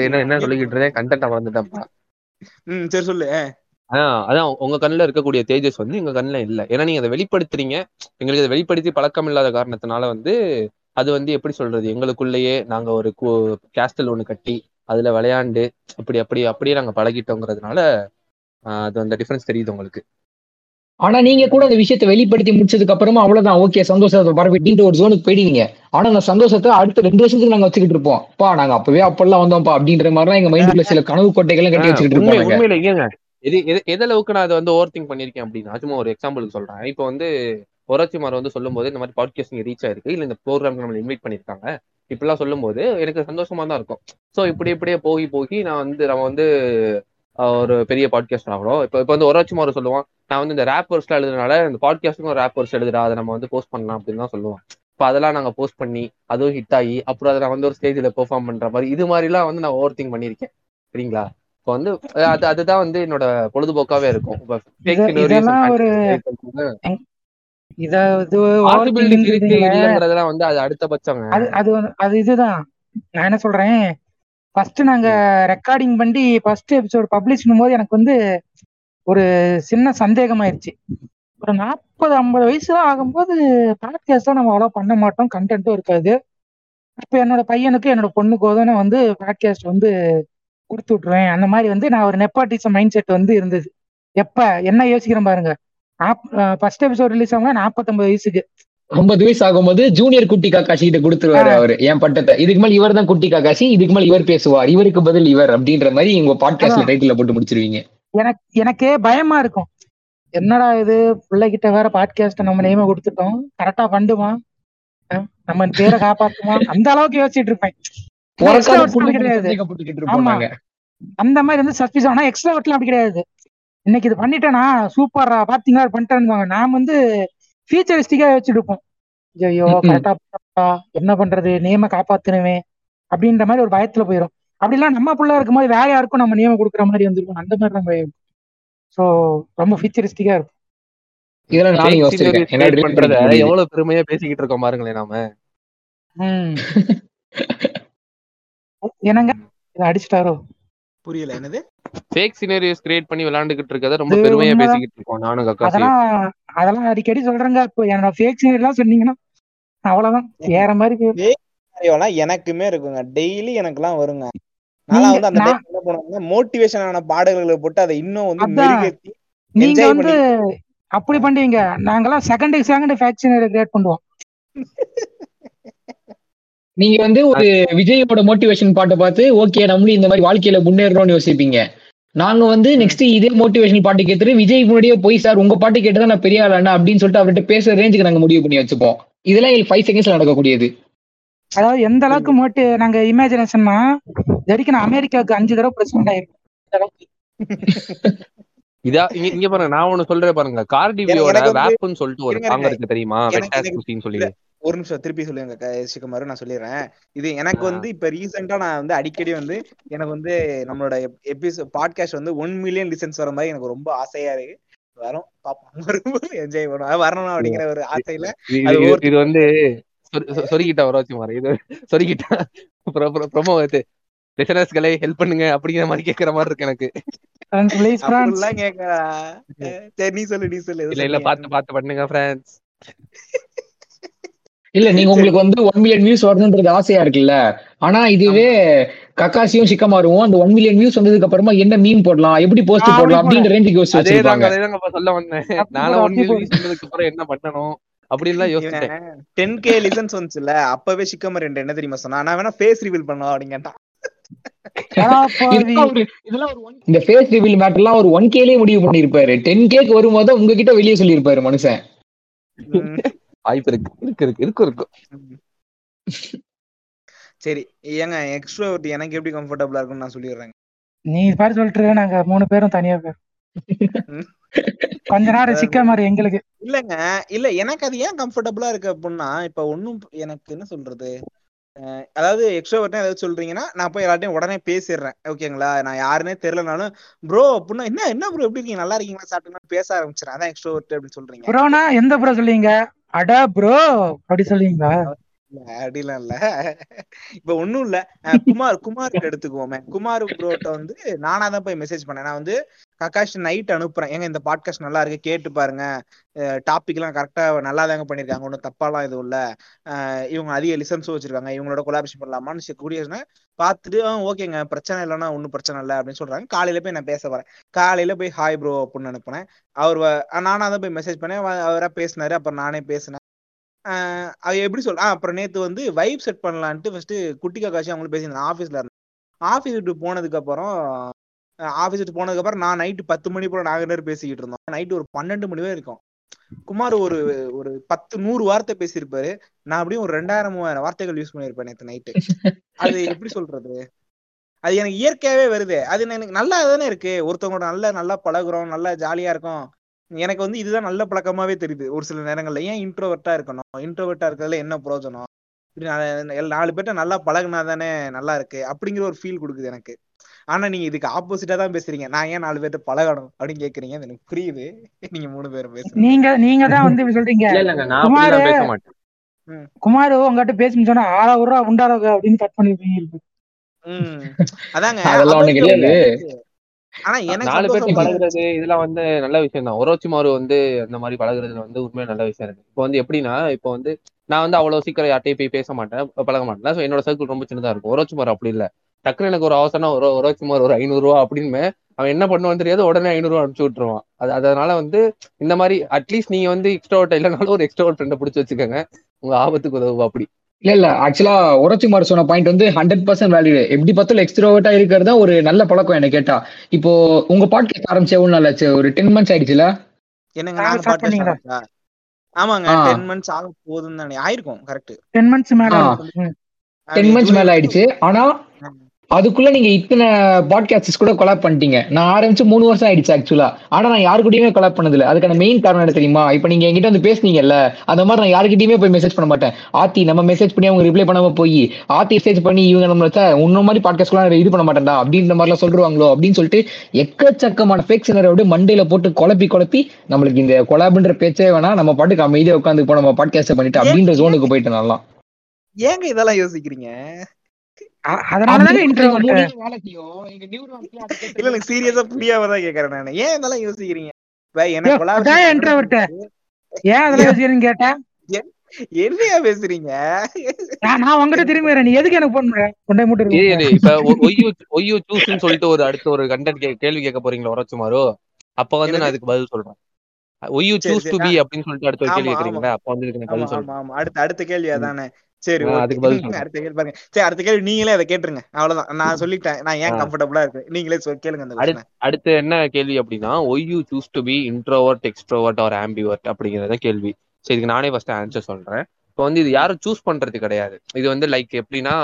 என்ன என்ன சொல்லிக்கிட்டு இருந்தேன் கண்டென்ட் மறந்துட்டேன்ப்பா ம் சரி சொல்லு. அதான் அதான் உங்க கண்ணுல இருக்கக்கூடிய தேஜஸ் வந்து எங்க கண்ணுல இல்ல. ஏன்னா நீங்க அதை வெளிப்படுத்துறீங்க. எங்களுக்கு அதை வெளிப்படுத்தி பழக்கம் இல்லாத காரணத்தினால வந்து அது வந்து எப்படி சொல்றது? எங்களுக்குள்ளேயே நாங்க ஒரு கேஸ்டல் ஒண்ணு கட்டி அதுல விளையாண்டு அப்படி அப்படி அப்படியே நாங்க பழகிட்டோங்கிறதுனால அது அந்த டிஃபரன்ஸ் தெரியுது உங்களுக்கு. ஆனா நீங்க கூட அந்த விஷயத்தை வெளிப்படுத்தி முடிச்சதுக்கு அப்புறமா அவ்வளவுதான். ஓகே சந்தோஷத்தை பரப்பிட்டு ஒரு ஜோனுக்கு போயிடுவீங்க. ஆனா அந்த சந்தோஷத்தை அடுத்த ரெண்டு வருஷத்துக்கு நாங்க வச்சுக்கிட்டு இருப்போம். பா நாங்க அப்பவே அப்பெல்லாம் வந்தோம்ப்பா அப்படின்ற மாதிரிலாம் எங்க மைண்டுக்குள்ள சில கனவு கோட்டைகள்லாம் கட்டி வச்சுக்கிட்டு ஏங்க? எது எது எது அளவுக்கு நான் அதை வந்து ஓவர் திங்க் பண்ணியிருக்கேன் அப்படின்னா சும்மா ஒரு எக்ஸாம்பிளுக்கு சொல்றேன். இப்போ வந்து ஒராச்சிமார் வந்து சொல்லும்போது இந்த மாதிரி பாட்காஸ்டிங் ரீச் ஆயிருக்கு. இல்ல இந்த ப்ரோக்ராம் நம்ம இன்வைட் பண்ணிருக்காங்க இப்படிலாம் சொல்லும்போது எனக்கு சந்தோஷமா தான் இருக்கும். ஸோ இப்படி இப்படியே போகி போகி நான் வந்து நம்ம வந்து ஒரு பெரிய பாட்காஸ்ட் ஆகிறோம் இப்போ இப்போ வந்து ஒராச்சிமார் சொல்லுவான் நான் வந்து இந்த ரேப் வேர்ஸ்ல எழுதுனால இந்த பாட்காஸ்ட்டுக்கும் ஒரு ரேப் வேர்ஸ் எழுதுறா அதை நம்ம வந்து போஸ்ட் பண்ணலாம் அப்படின்னு தான் சொல்லுவோம் இப்போ அதெல்லாம் நாங்க போஸ்ட் பண்ணி அதுவும் ஹிட் ஆகி அப்புறம் அதை நான் வந்து ஒரு ஸ்டேஜ்ல பெர்ஃபார்ம் பண்ற மாதிரி இது மாதிரிலாம் வந்து நான் ஓவர் திங்க் பண்ணியிருக்கேன். சரிங்களா? இப்போ வந்து அது அதுதான் வந்து என்னோட பொழுதுபோக்காவே இருக்கும். வந்து அது அடுத்தபட்சங்க அது அது இதுதான். நான் என்ன சொல்றேன்? ஃபர்ஸ்ட் நாங்க ரெக்கார்டிங் பண்ணி ஃபர்ஸ்ட் எபிசோட் பப்ளிஷ் பண்ணும்போது எனக்கு வந்து ஒரு சின்ன சந்தேகமாயிருச்சு. ஒரு நாற்பது ஐம்பது வயசுலாம் ஆகும்போது பாட்காஸ்ட்லாம் நம்ம அவ்வளோ பண்ண மாட்டோம். கண்டென்ட்டும் இருக்காது. அப்போ என்னோட பையனுக்கு என்னோட பொண்ணுக்கோ தான் வந்து பாட்காஸ்ட் வந்து கொடுத்து விட்ருவேன் அந்த மாதிரி வந்து நான் ஒரு நெப்பாட்டிசம் மைண்ட் செட் வந்து இருந்தது. எப்ப? என்ன யோசிக்கிறேன் பாருங்க. ஃபர்ஸ்ட் எபிசோட் ரிலீஸ் ஆகும்போது நாற்பத்தொன்பது வயசுக்கு. ஐம்பது வயசு ஆகும்போது ஜூனியர் குட்டி காக்காசி கிட்ட கொடுத்துருவாரு. அவரு. என் பட்டத்தை. இதுக்கு மேல இவர் தான் குட்டி காக்காசி இதுக்கு மேல இவர் பேசுவார். இவருக்கு பதில் இவர் அப்படின்ற மாதிரி உங்க பாட்காஸ்ட்ல. டைட்டில் போட்டு முடிச்சிருவீங்க. எனக்கு எனக்கே பயமா இருக்கும். என்னடா இது? பிள்ளைகிட்ட வேற பாட்காஸ்ட் நம்ம நேம கொடுத்துட்டோம். கரெக்டா பண்ணுமா? அஹ் நம்ம பேரை காப்பாத்துமா? அந்த அளவுக்கு யோசிச்சுட்டு இருப்பேன். கிடையாது. ஆமா. அந்த மாதிரி வந்து சஸ்பிஸ் ஆனா எக்ஸ்ட்ராவர்ட்லாம் அப்படி கிடையாது. இன்னைக்கு இது பண்ணிட்டேனா சூப்பரா பாத்தீங்களா? பண்ணிட்டேன்னு நாம வந்து ஃபியூச்சரிஸ்டிக்கா வச்சுட்டு இருப்போம் ஐயோ. கரெக்டா என்ன பண்றது? நேம காப்பாத்தணுமே அப்படின்ற மாதிரி ஒரு பயத்துல போயிடும் அப்படிலாம் நம்ம பிள்ளை இருக்கும்போது வேற யாருக்கும் நம்ம நியமம் கொடுக்குற மாதிரி வந்துருக்கும். அந்த மாதிரி நம்ம ஸோ ரொம்ப ஃபியூச்சரிஸ்டிக்கா இருக்கும். இதெல்லாம் நானும் யோசிச்சிருக்கேன். எவ்வளவு பெருமையா பேசிக்கிட்டு இருக்கோம் பாருங்களேன் நாம. ம். என்னங்க? இதை அடிச்சிட்டாரோ? புரியல என்னது? ஃபேக் சினரியோஸ் கிரியேட் பண்ணி விளையாண்டுகிட்டு இருக்கத ரொம்ப பெருமையா. பேசிக்கிட்டு இருக்கோம் நானும் கக்காசி அதெல்லாம் அதெல்லாம் அடிக்கடி சொல்றேங்க. இப்போ என்னோட ஃபேக் எல்லாம் சொன்னீங்கன்னா அவ்வளவுதான். வேற மாதிரி scenario-லாம் எனக்குமே இருக்குங்க. டெய்லி எனக்குலாம் வருங்க. நான் வந்து அந்த என்ன பண்ணுவேன்னா மோட்டிவேஷனான பாடல்களை போட்டு அதை இன்னும் வந்து. மெருகேத்தி நீங்க வந்து அப்படி பண்ணுவீங்க நாங்கெல்லாம் செகண்ட் செகண்ட் ஃபேக்ஷன் கிரியேட் பண்ணுவோம். நீங்க வந்து ஒரு விஜயோட மோட்டிவேஷன் பாட்டை பார்த்து ஓகே நம்மளும் இந்த மாதிரி வாழ்க்கையில முன்னேறணும்னு யோசிப்பீங்க. நாங்க வந்து நெக்ஸ்ட் இதே மோட்டிவேஷன் பாட்டு கேட்டுட்டு விஜய் முன்னாடியே போய் சார் உங்க பாட்டு கேட்டுதான் நான் பெரிய ஆளானா அப்படின்னு சொல்லிட்டு அவர்கிட்ட பேசுற ரேஞ்சுக்கு நாங்க முடிவு பண்ணி வச்சுப்போம். இதெல்லாம் எங்களுக்கு ஃபைவ் செகண்ட்ஸ்ல நடக்கக்கூடியது. அதாவது எந்த அளவுக்கு மோட்டு நாங்க இமேஜினேஷன்னா வரைக்கும் நான் அமெரிக்காவுக்கு அஞ்சு தடவை பிரசிடண்ட் ஆயிருக்கேன். இதா இங்க இங்க பாருங்க நான் ஒண்ணு சொல்றேன் பாருங்க. கார்டிவியோட வேப்னு சொல்லிட்டு ஒரு சாங். இருக்கு தெரியுமா? வெட்டாஸ் குசின்னு சொல்லி. ஒரு நிமிஷம் திருப்பி சொல்லுங்க சிக்கமாரு நான் சொல்லிடுறேன். இது எனக்கு. வந்து இப்ப ரீசெண்டா நான் வந்து அடிக்கடி வந்து எனக்கு வந்து நம்மளோட எபிசோட் பாட்காஸ்ட் வந்து ஒன் மில்லியன் லிசன்ஸ் வர மாதிரி எனக்கு ரொம்ப ஆசையா இருக்கு. வரும் பாப்போம் வரும்போது என்ஜாய் பண்ணுவோம். வரணும் அப்படிங்கிற ஒரு ஆசையில இது- வந்து சொரிக்கிட்டா வர வச்சு மாறு இது சொரிக்கிட்டா ப்ரொமோ வந்து லிசனர்ஸ்களை ஹெல்ப் பண்ணுங்க அப்படிங்கிற மாதிரி கேக்குற மாதிரி இருக்கு எனக்கு. சரி நீ சொல்லு நீ சொல்லு. இல்ல இல்ல? பாத்து பாத்து பண்ணுங்க ஃப்ரெண்ட்ஸ் இல்ல நீங்க உங்களுக்கு வந்து ஒன் மில்லியன் வியூஸ் வரணுன்றது ஆசையா இருக்குல்ல? ஆனா இதுவே கக்காசியும் சிக்கமாருவும் அந்த ஒன் மில்லியன் வியூஸ் வந்ததுக்கு அப்புறமா என்ன மீன் போடலாம் எப்படி போஸ்ட் போடலாம் அப்படி அப்படின்ற ரேஞ்சுக்கு யோசிச்சு அதே வச்சிருப்பாங்க தாங்க அதே தாங்க இப்ப சொல்ல வந்தேன். போடு, ஒன் மில்லியன் சொன்னதுக்கு அப்புறம் என்ன பண்ணணும் அப்படின்லாம் யோசிச்சேன். டென் கே லிசன்ஸ் வந்துச்சுல அப்பவே சிக்கமர் என்ன தெரியுமா சொன்னா நான் வேணா ஃபேஸ் ரிவீல் பண்ணலாம் one- இந்த ஃபேஸ் ரிவீல் மேட்டர்லாம் ஒரு ஒன் கேலே முடிவு பண்ணிருப்பாரு டென் கேக்கு வரும்போது உங்ககிட்ட வெளியே சொல்லியிருப்பாரு மனுஷன். வாய்ப்பு இருக்கு இருக்கு இருக்கு இருக்கு இருக்கு. சரி ஏங்க எக்ஸ்ட்ரோவர்ட் எனக்கு எப்படி கம்ஃபர்டபுளா இருக்கும்னு நான் சொல்லிடுறேன் நீ பாரு சொல்லிட்டு நாங்க மூணு பேரும் தனியா பேர் ம். கொஞ்ச நேரம் சிக்க மாதிரி எங்களுக்கு. இல்லங்க இல்ல எனக்கு அது ஏன் கம்ஃபர்டபுளா இருக்கு அப்படின்னா இப்ப ஒண்ணும் எனக்கு என்ன சொல்றது? அஹ் அதாவது எக்ஸ்ட்ரோவர்ட்னா ஏதாவது சொல்றீங்கன்னா நான் போய் எல்லார்ட்டையும் உடனே பேசிடுறேன். ஓகேங்களா? நான் யாருன்னே தெரியலனாலும் ப்ரோ அப்படின்னா என்ன என்ன ப்ரோ எப்படி இருக்கீங்க? நல்லா இருக்கீங்களா? சாப்பிட்டீங்களா? பேச ஆரம்பிச்சிடறேன். அதான் எக்ஸ்ட்ரோவர்ட் அப்படின்னு சொல்றீங்க. ப்ரோனா எந்த ப்ரோ சொல்லுவீங்க அடா ப்ரோ அப்படி சொல்லுவீங்களா அப்படிலாம் இல்ல. இப்ப ஒண்ணும் இல்ல. குமார் குமாருக்கு எடுத்துக்குவோமே. குமார் ப்ரோட்ட வந்து நானா தான் போய் மெசேஜ் பண்ணேன். நான் வந்து கக்காஷ் நைட் அனுப்புறேன். ஏங்க இந்த பாட்காஸ்ட் நல்லா இருக்கு. கேட்டு பாருங்க. டாபிக் எல்லாம் கரெக்டா நல்லா தாங்க பண்ணிருக்காங்க. ஒன்றும் தப்பாலாம் எதுவும் இல்ல. இவங்க அதிக லிசன்ஸும் வச்சிருக்காங்க. இவங்களோட கொலாபரேஷன் பண்ணலாமான்னு கூடிய பாத்துட்டு பார்த்துட்டு ஓகேங்க. பிரச்சனை இல்லைன்னா ஒன்றும் பிரச்சனை இல்லை அப்படின்னு சொல்றாங்க. காலையில போய் நான் பேச வரேன் காலையில போய் ஹாய் ப்ரோ அப்படின்னு அனுப்புனேன். அவர் நானா தான் போய் மெசேஜ் பண்ணேன். அவரா பேசினாரு. அப்புறம் நானே பேசினேன். அது எப்படி சொல் ஆ அப்புறம் நேத்து வந்து வைப் செட் பண்ணலான்ட்டு ஃபர்ஸ்ட் குட்டி காக்காசி அவங்களும் பேசியிருந்தேன் ஆஃபீஸ்ல இருந்தேன் ஆஃபீஸ் விட்டு போனதுக்கு அப்புறம் ஆஃபீஸ் விட்டு போனதுக்கு அப்புறம் நான் நைட்டு பத்து மணி போல நாங்க நேரம் பேசிக்கிட்டு இருந்தோம். நைட்டு ஒரு பன்னெண்டு மணி வரை இருக்கும். குமார் ஒரு ஒரு பத்து நூறு வார்த்தை பேசியிருப்பாரு. நான் அப்படியும் ஒரு ரெண்டாயிரம் மூவாயிரம் வார்த்தைகள் யூஸ் பண்ணியிருப்பேன் நேத்து நைட்டு அது எப்படி சொல்றது? அது எனக்கு இயற்கையாவே வருது. அது எனக்கு நல்லா தானே இருக்கு. ஒருத்தவங்களோட நல்லா நல்லா பழகுறோம் நல்லா ஜாலியா இருக்கும். எனக்கு வந்து இதுதான் நல்ல பழக்கமாவே தெரியுது. ஒரு சில நேரங்கள்ல ஏன் இன்ட்ரோவர்ட்டா இருக்கணும்? இன்ட்ரோவர்ட்டா இருக்கிறதுல என்ன பிரயோஜனம்? நாலு பேர்ட்ட நல்லா பழகுனா தானே நல்லா இருக்கு? அப்படிங்கிற ஒரு ஃபீல் கொடுக்குது எனக்கு. ஆனா நீங்க இதுக்கு ஆப்போசிட்டா தான் பேசுறீங்க. நான் ஏன் நாலு பேர்ட்ட பழகணும்? அப்படின்னு கேக்குறீங்க. எனக்கு புரியுது. நீங்க மூணு பேரும் பேசுறீங்க நீங்க நீங்க தான் வந்து இப்படி சொல்றீங்க. இல்ல இல்லங்க. நான் குமாரு உங்ககிட்ட பேசுன்னு சொன்னா ஆறா உருவா உண்டாரா அப்படின்னு கட் பண்ணிருப்பீங்க. உம் அதாங்க. ஆனா எனக்கு நாலு சந்தோஷம் பழகுறது இதெல்லாம் வந்து நல்ல விஷயம் தான் ஒரோச்சிமாரு வந்து அந்த மாதிரி பழகுறதுல வந்து உண்மையா நல்ல விஷயம் இருக்கு. இப்போ வந்து எப்படின்னா இப்போ வந்து நான் வந்து அவ்வளவு சீக்கிரம் யார்ட்டையும் போய் பேச மாட்டேன் பழக மாட்டேன். ஸோ என்னோட சர்க்கிள் ரொம்ப சின்னதா இருக்கும். ஒரோச்சிமார் அப்படி இல்ல. டக்குனு எனக்கு ஒரு அவசரம் ஒரு ஒரோச்சிமார் ஒரு ஐநூறு ரூபா அப்படின்னு அவன் என்ன பண்ணுவான்னு தெரியாது உடனே ஐநூறு ரூபா அனுப்பிச்சு விட்டுருவான். அது அதனால வந்து இந்த மாதிரி அட்லீஸ்ட் நீங்க வந்து எக்ஸ்ட்ரோட் இல்லைனாலும் ஒரு எக்ஸ்ட்ரோட் ஃப்ரெண்டை பிடிச்சி வச்சுக்கோங்க. உங்க ஆபத்துக்கு உதவும் அப்படி இல்ல இல்ல. ஆக்சுவலா உரச்சிமார் சொன்ன பாயிண்ட் வந்து ஹண்ட்ரட் பர்சன்ட் வேல்யூ எப்படி பார்த்தாலும் எக்ஸ்ட்ரோவர்ட்டா இருக்கிறது தான் ஒரு நல்ல பழக்கம் என்ன கேட்டா. இப்போ உங்க பாட்காஸ்ட் ஆரம்பிச்சு எவ்வளவு நாள் ஆச்சு? ஒரு டென் மந்த்ஸ் ஆயிடுச்சுல? என்னங்க ஆமாங்க. டென் மந்த்ஸ் ஆக போகுதுன்னு தானே. ஆயிருக்கும் கரெக்ட் டென் மந்த்ஸ் மேல. டென் மந்த்ஸ் மேல ஆயிடுச்சு. ஆனா அதுக்குள்ள நீங்க இத்தனை பாட்காஸ்ட் கூட கொலாப் பண்ணிட்டீங்க. நான் ஆரம்பிச்சு மூணு வருஷம் ஆயிடுச்சு ஆக்சுவலா ஆனா நான் யாருக்கிட்டயுமே கொலாப் பண்ணது இல்ல அதுக்கான மெயின் காரணம் என்ன தெரியுமா? இப்ப நீங்க என்கிட்ட வந்து பேசுனீங்கல்ல அந்த மாதிரி நான் யாருக்கிட்டயுமே போய் மெசேஜ் பண்ண மாட்டேன். ஆத்தி நம்ம மெசேஜ் பண்ணி அவங்க ரிப்ளை பண்ணாம போய் ஆத்தி மெசேஜ் பண்ணி இவங்க நம்ம வச்சா உன்ன மாதிரி பாட்காஸ்ட்லாம் இது பண்ண மாட்டேன்டா அப்படின்ற மாதிரிலாம் சொல்றாங்களோ அப்படின்னு சொல்லிட்டு எக்கச்சக்கமான ஃபேக் சினரை விட மண்டையில போட்டு குழப்பி குழப்பி நம்மளுக்கு இந்த கொலாப்ன்ற பேச்சே வேணா நம்ம பாட்டுக்கு அமைதியா உட்காந்து இப்போ நம்ம பாட்காஸ்ட் பண்ணிட்டு அப்படின்ற ஜோனுக்கு போயிட்டு நல்லா ஏங்க இதெல்லாம் யோசிக்கிறீங்க? அ- அதனாலதாங்க இன்ட்ரோவர்ட் இல்ல எனக்கு சீரியஸா புரியாம கேக்குறேன் நானு. ஏன் இதெல்லாம் யோசிக்கிறீங்க? எனக்கு. ஏன் அதெல்லாம் யோசிக்கிறேன்னு கேட்டா என்னையா பேசுறீங்க? நான் உங்ககிட்ட திரும்பி வரேன். நீ எதுக்கு எனக்கு போன் கொண்டே மூட்டு இப்ப ஒய்யு ஒய்யு சூஸ்ன்னு சொல்லிட்டு ஒரு அடுத்த ஒரு கண்டென்ட் கேள்வி கேட்க போறீங்களா உரச்சுமாரோ அப்ப வந்து நான்? அதுக்கு பதில் சொல்றேன். ஒய்யூ சூஸ் டு பி அப்படின்னு சொல்லிட்டு அடுத்த ஒரு கேள்வி கேக்குறீங்களா அப்ப வந்து ஆமா பதில் சொல்றேன். அடுத்த அடுத்த கேள்வி. அதானே. சரி. அடுத்த கேள்வி பாருங்க. சரி அடுத்த கேள்வி நீங்களே அதை கேட்டுருங்க. அவ்வளவுதான். நான் சொல்லிட்டேன். நான் ஏன். கம்ஃபர்டபுளா இருக்கு? நீங்களே கேளுங்க அந்த அடுத்து என்ன கேள்வி அப்படின்னா why you choose to be introvert extrovert or ambivert அப்படிங்கறத கேள்வி. சரி இதுக்கு நானே ஃபர்ஸ்ட் ஆன்சர் சொல்றேன். இப்போ வந்து இது யாரும் சூஸ் பண்றது கிடையாது. இது வந்து லைக் எப்படின்னா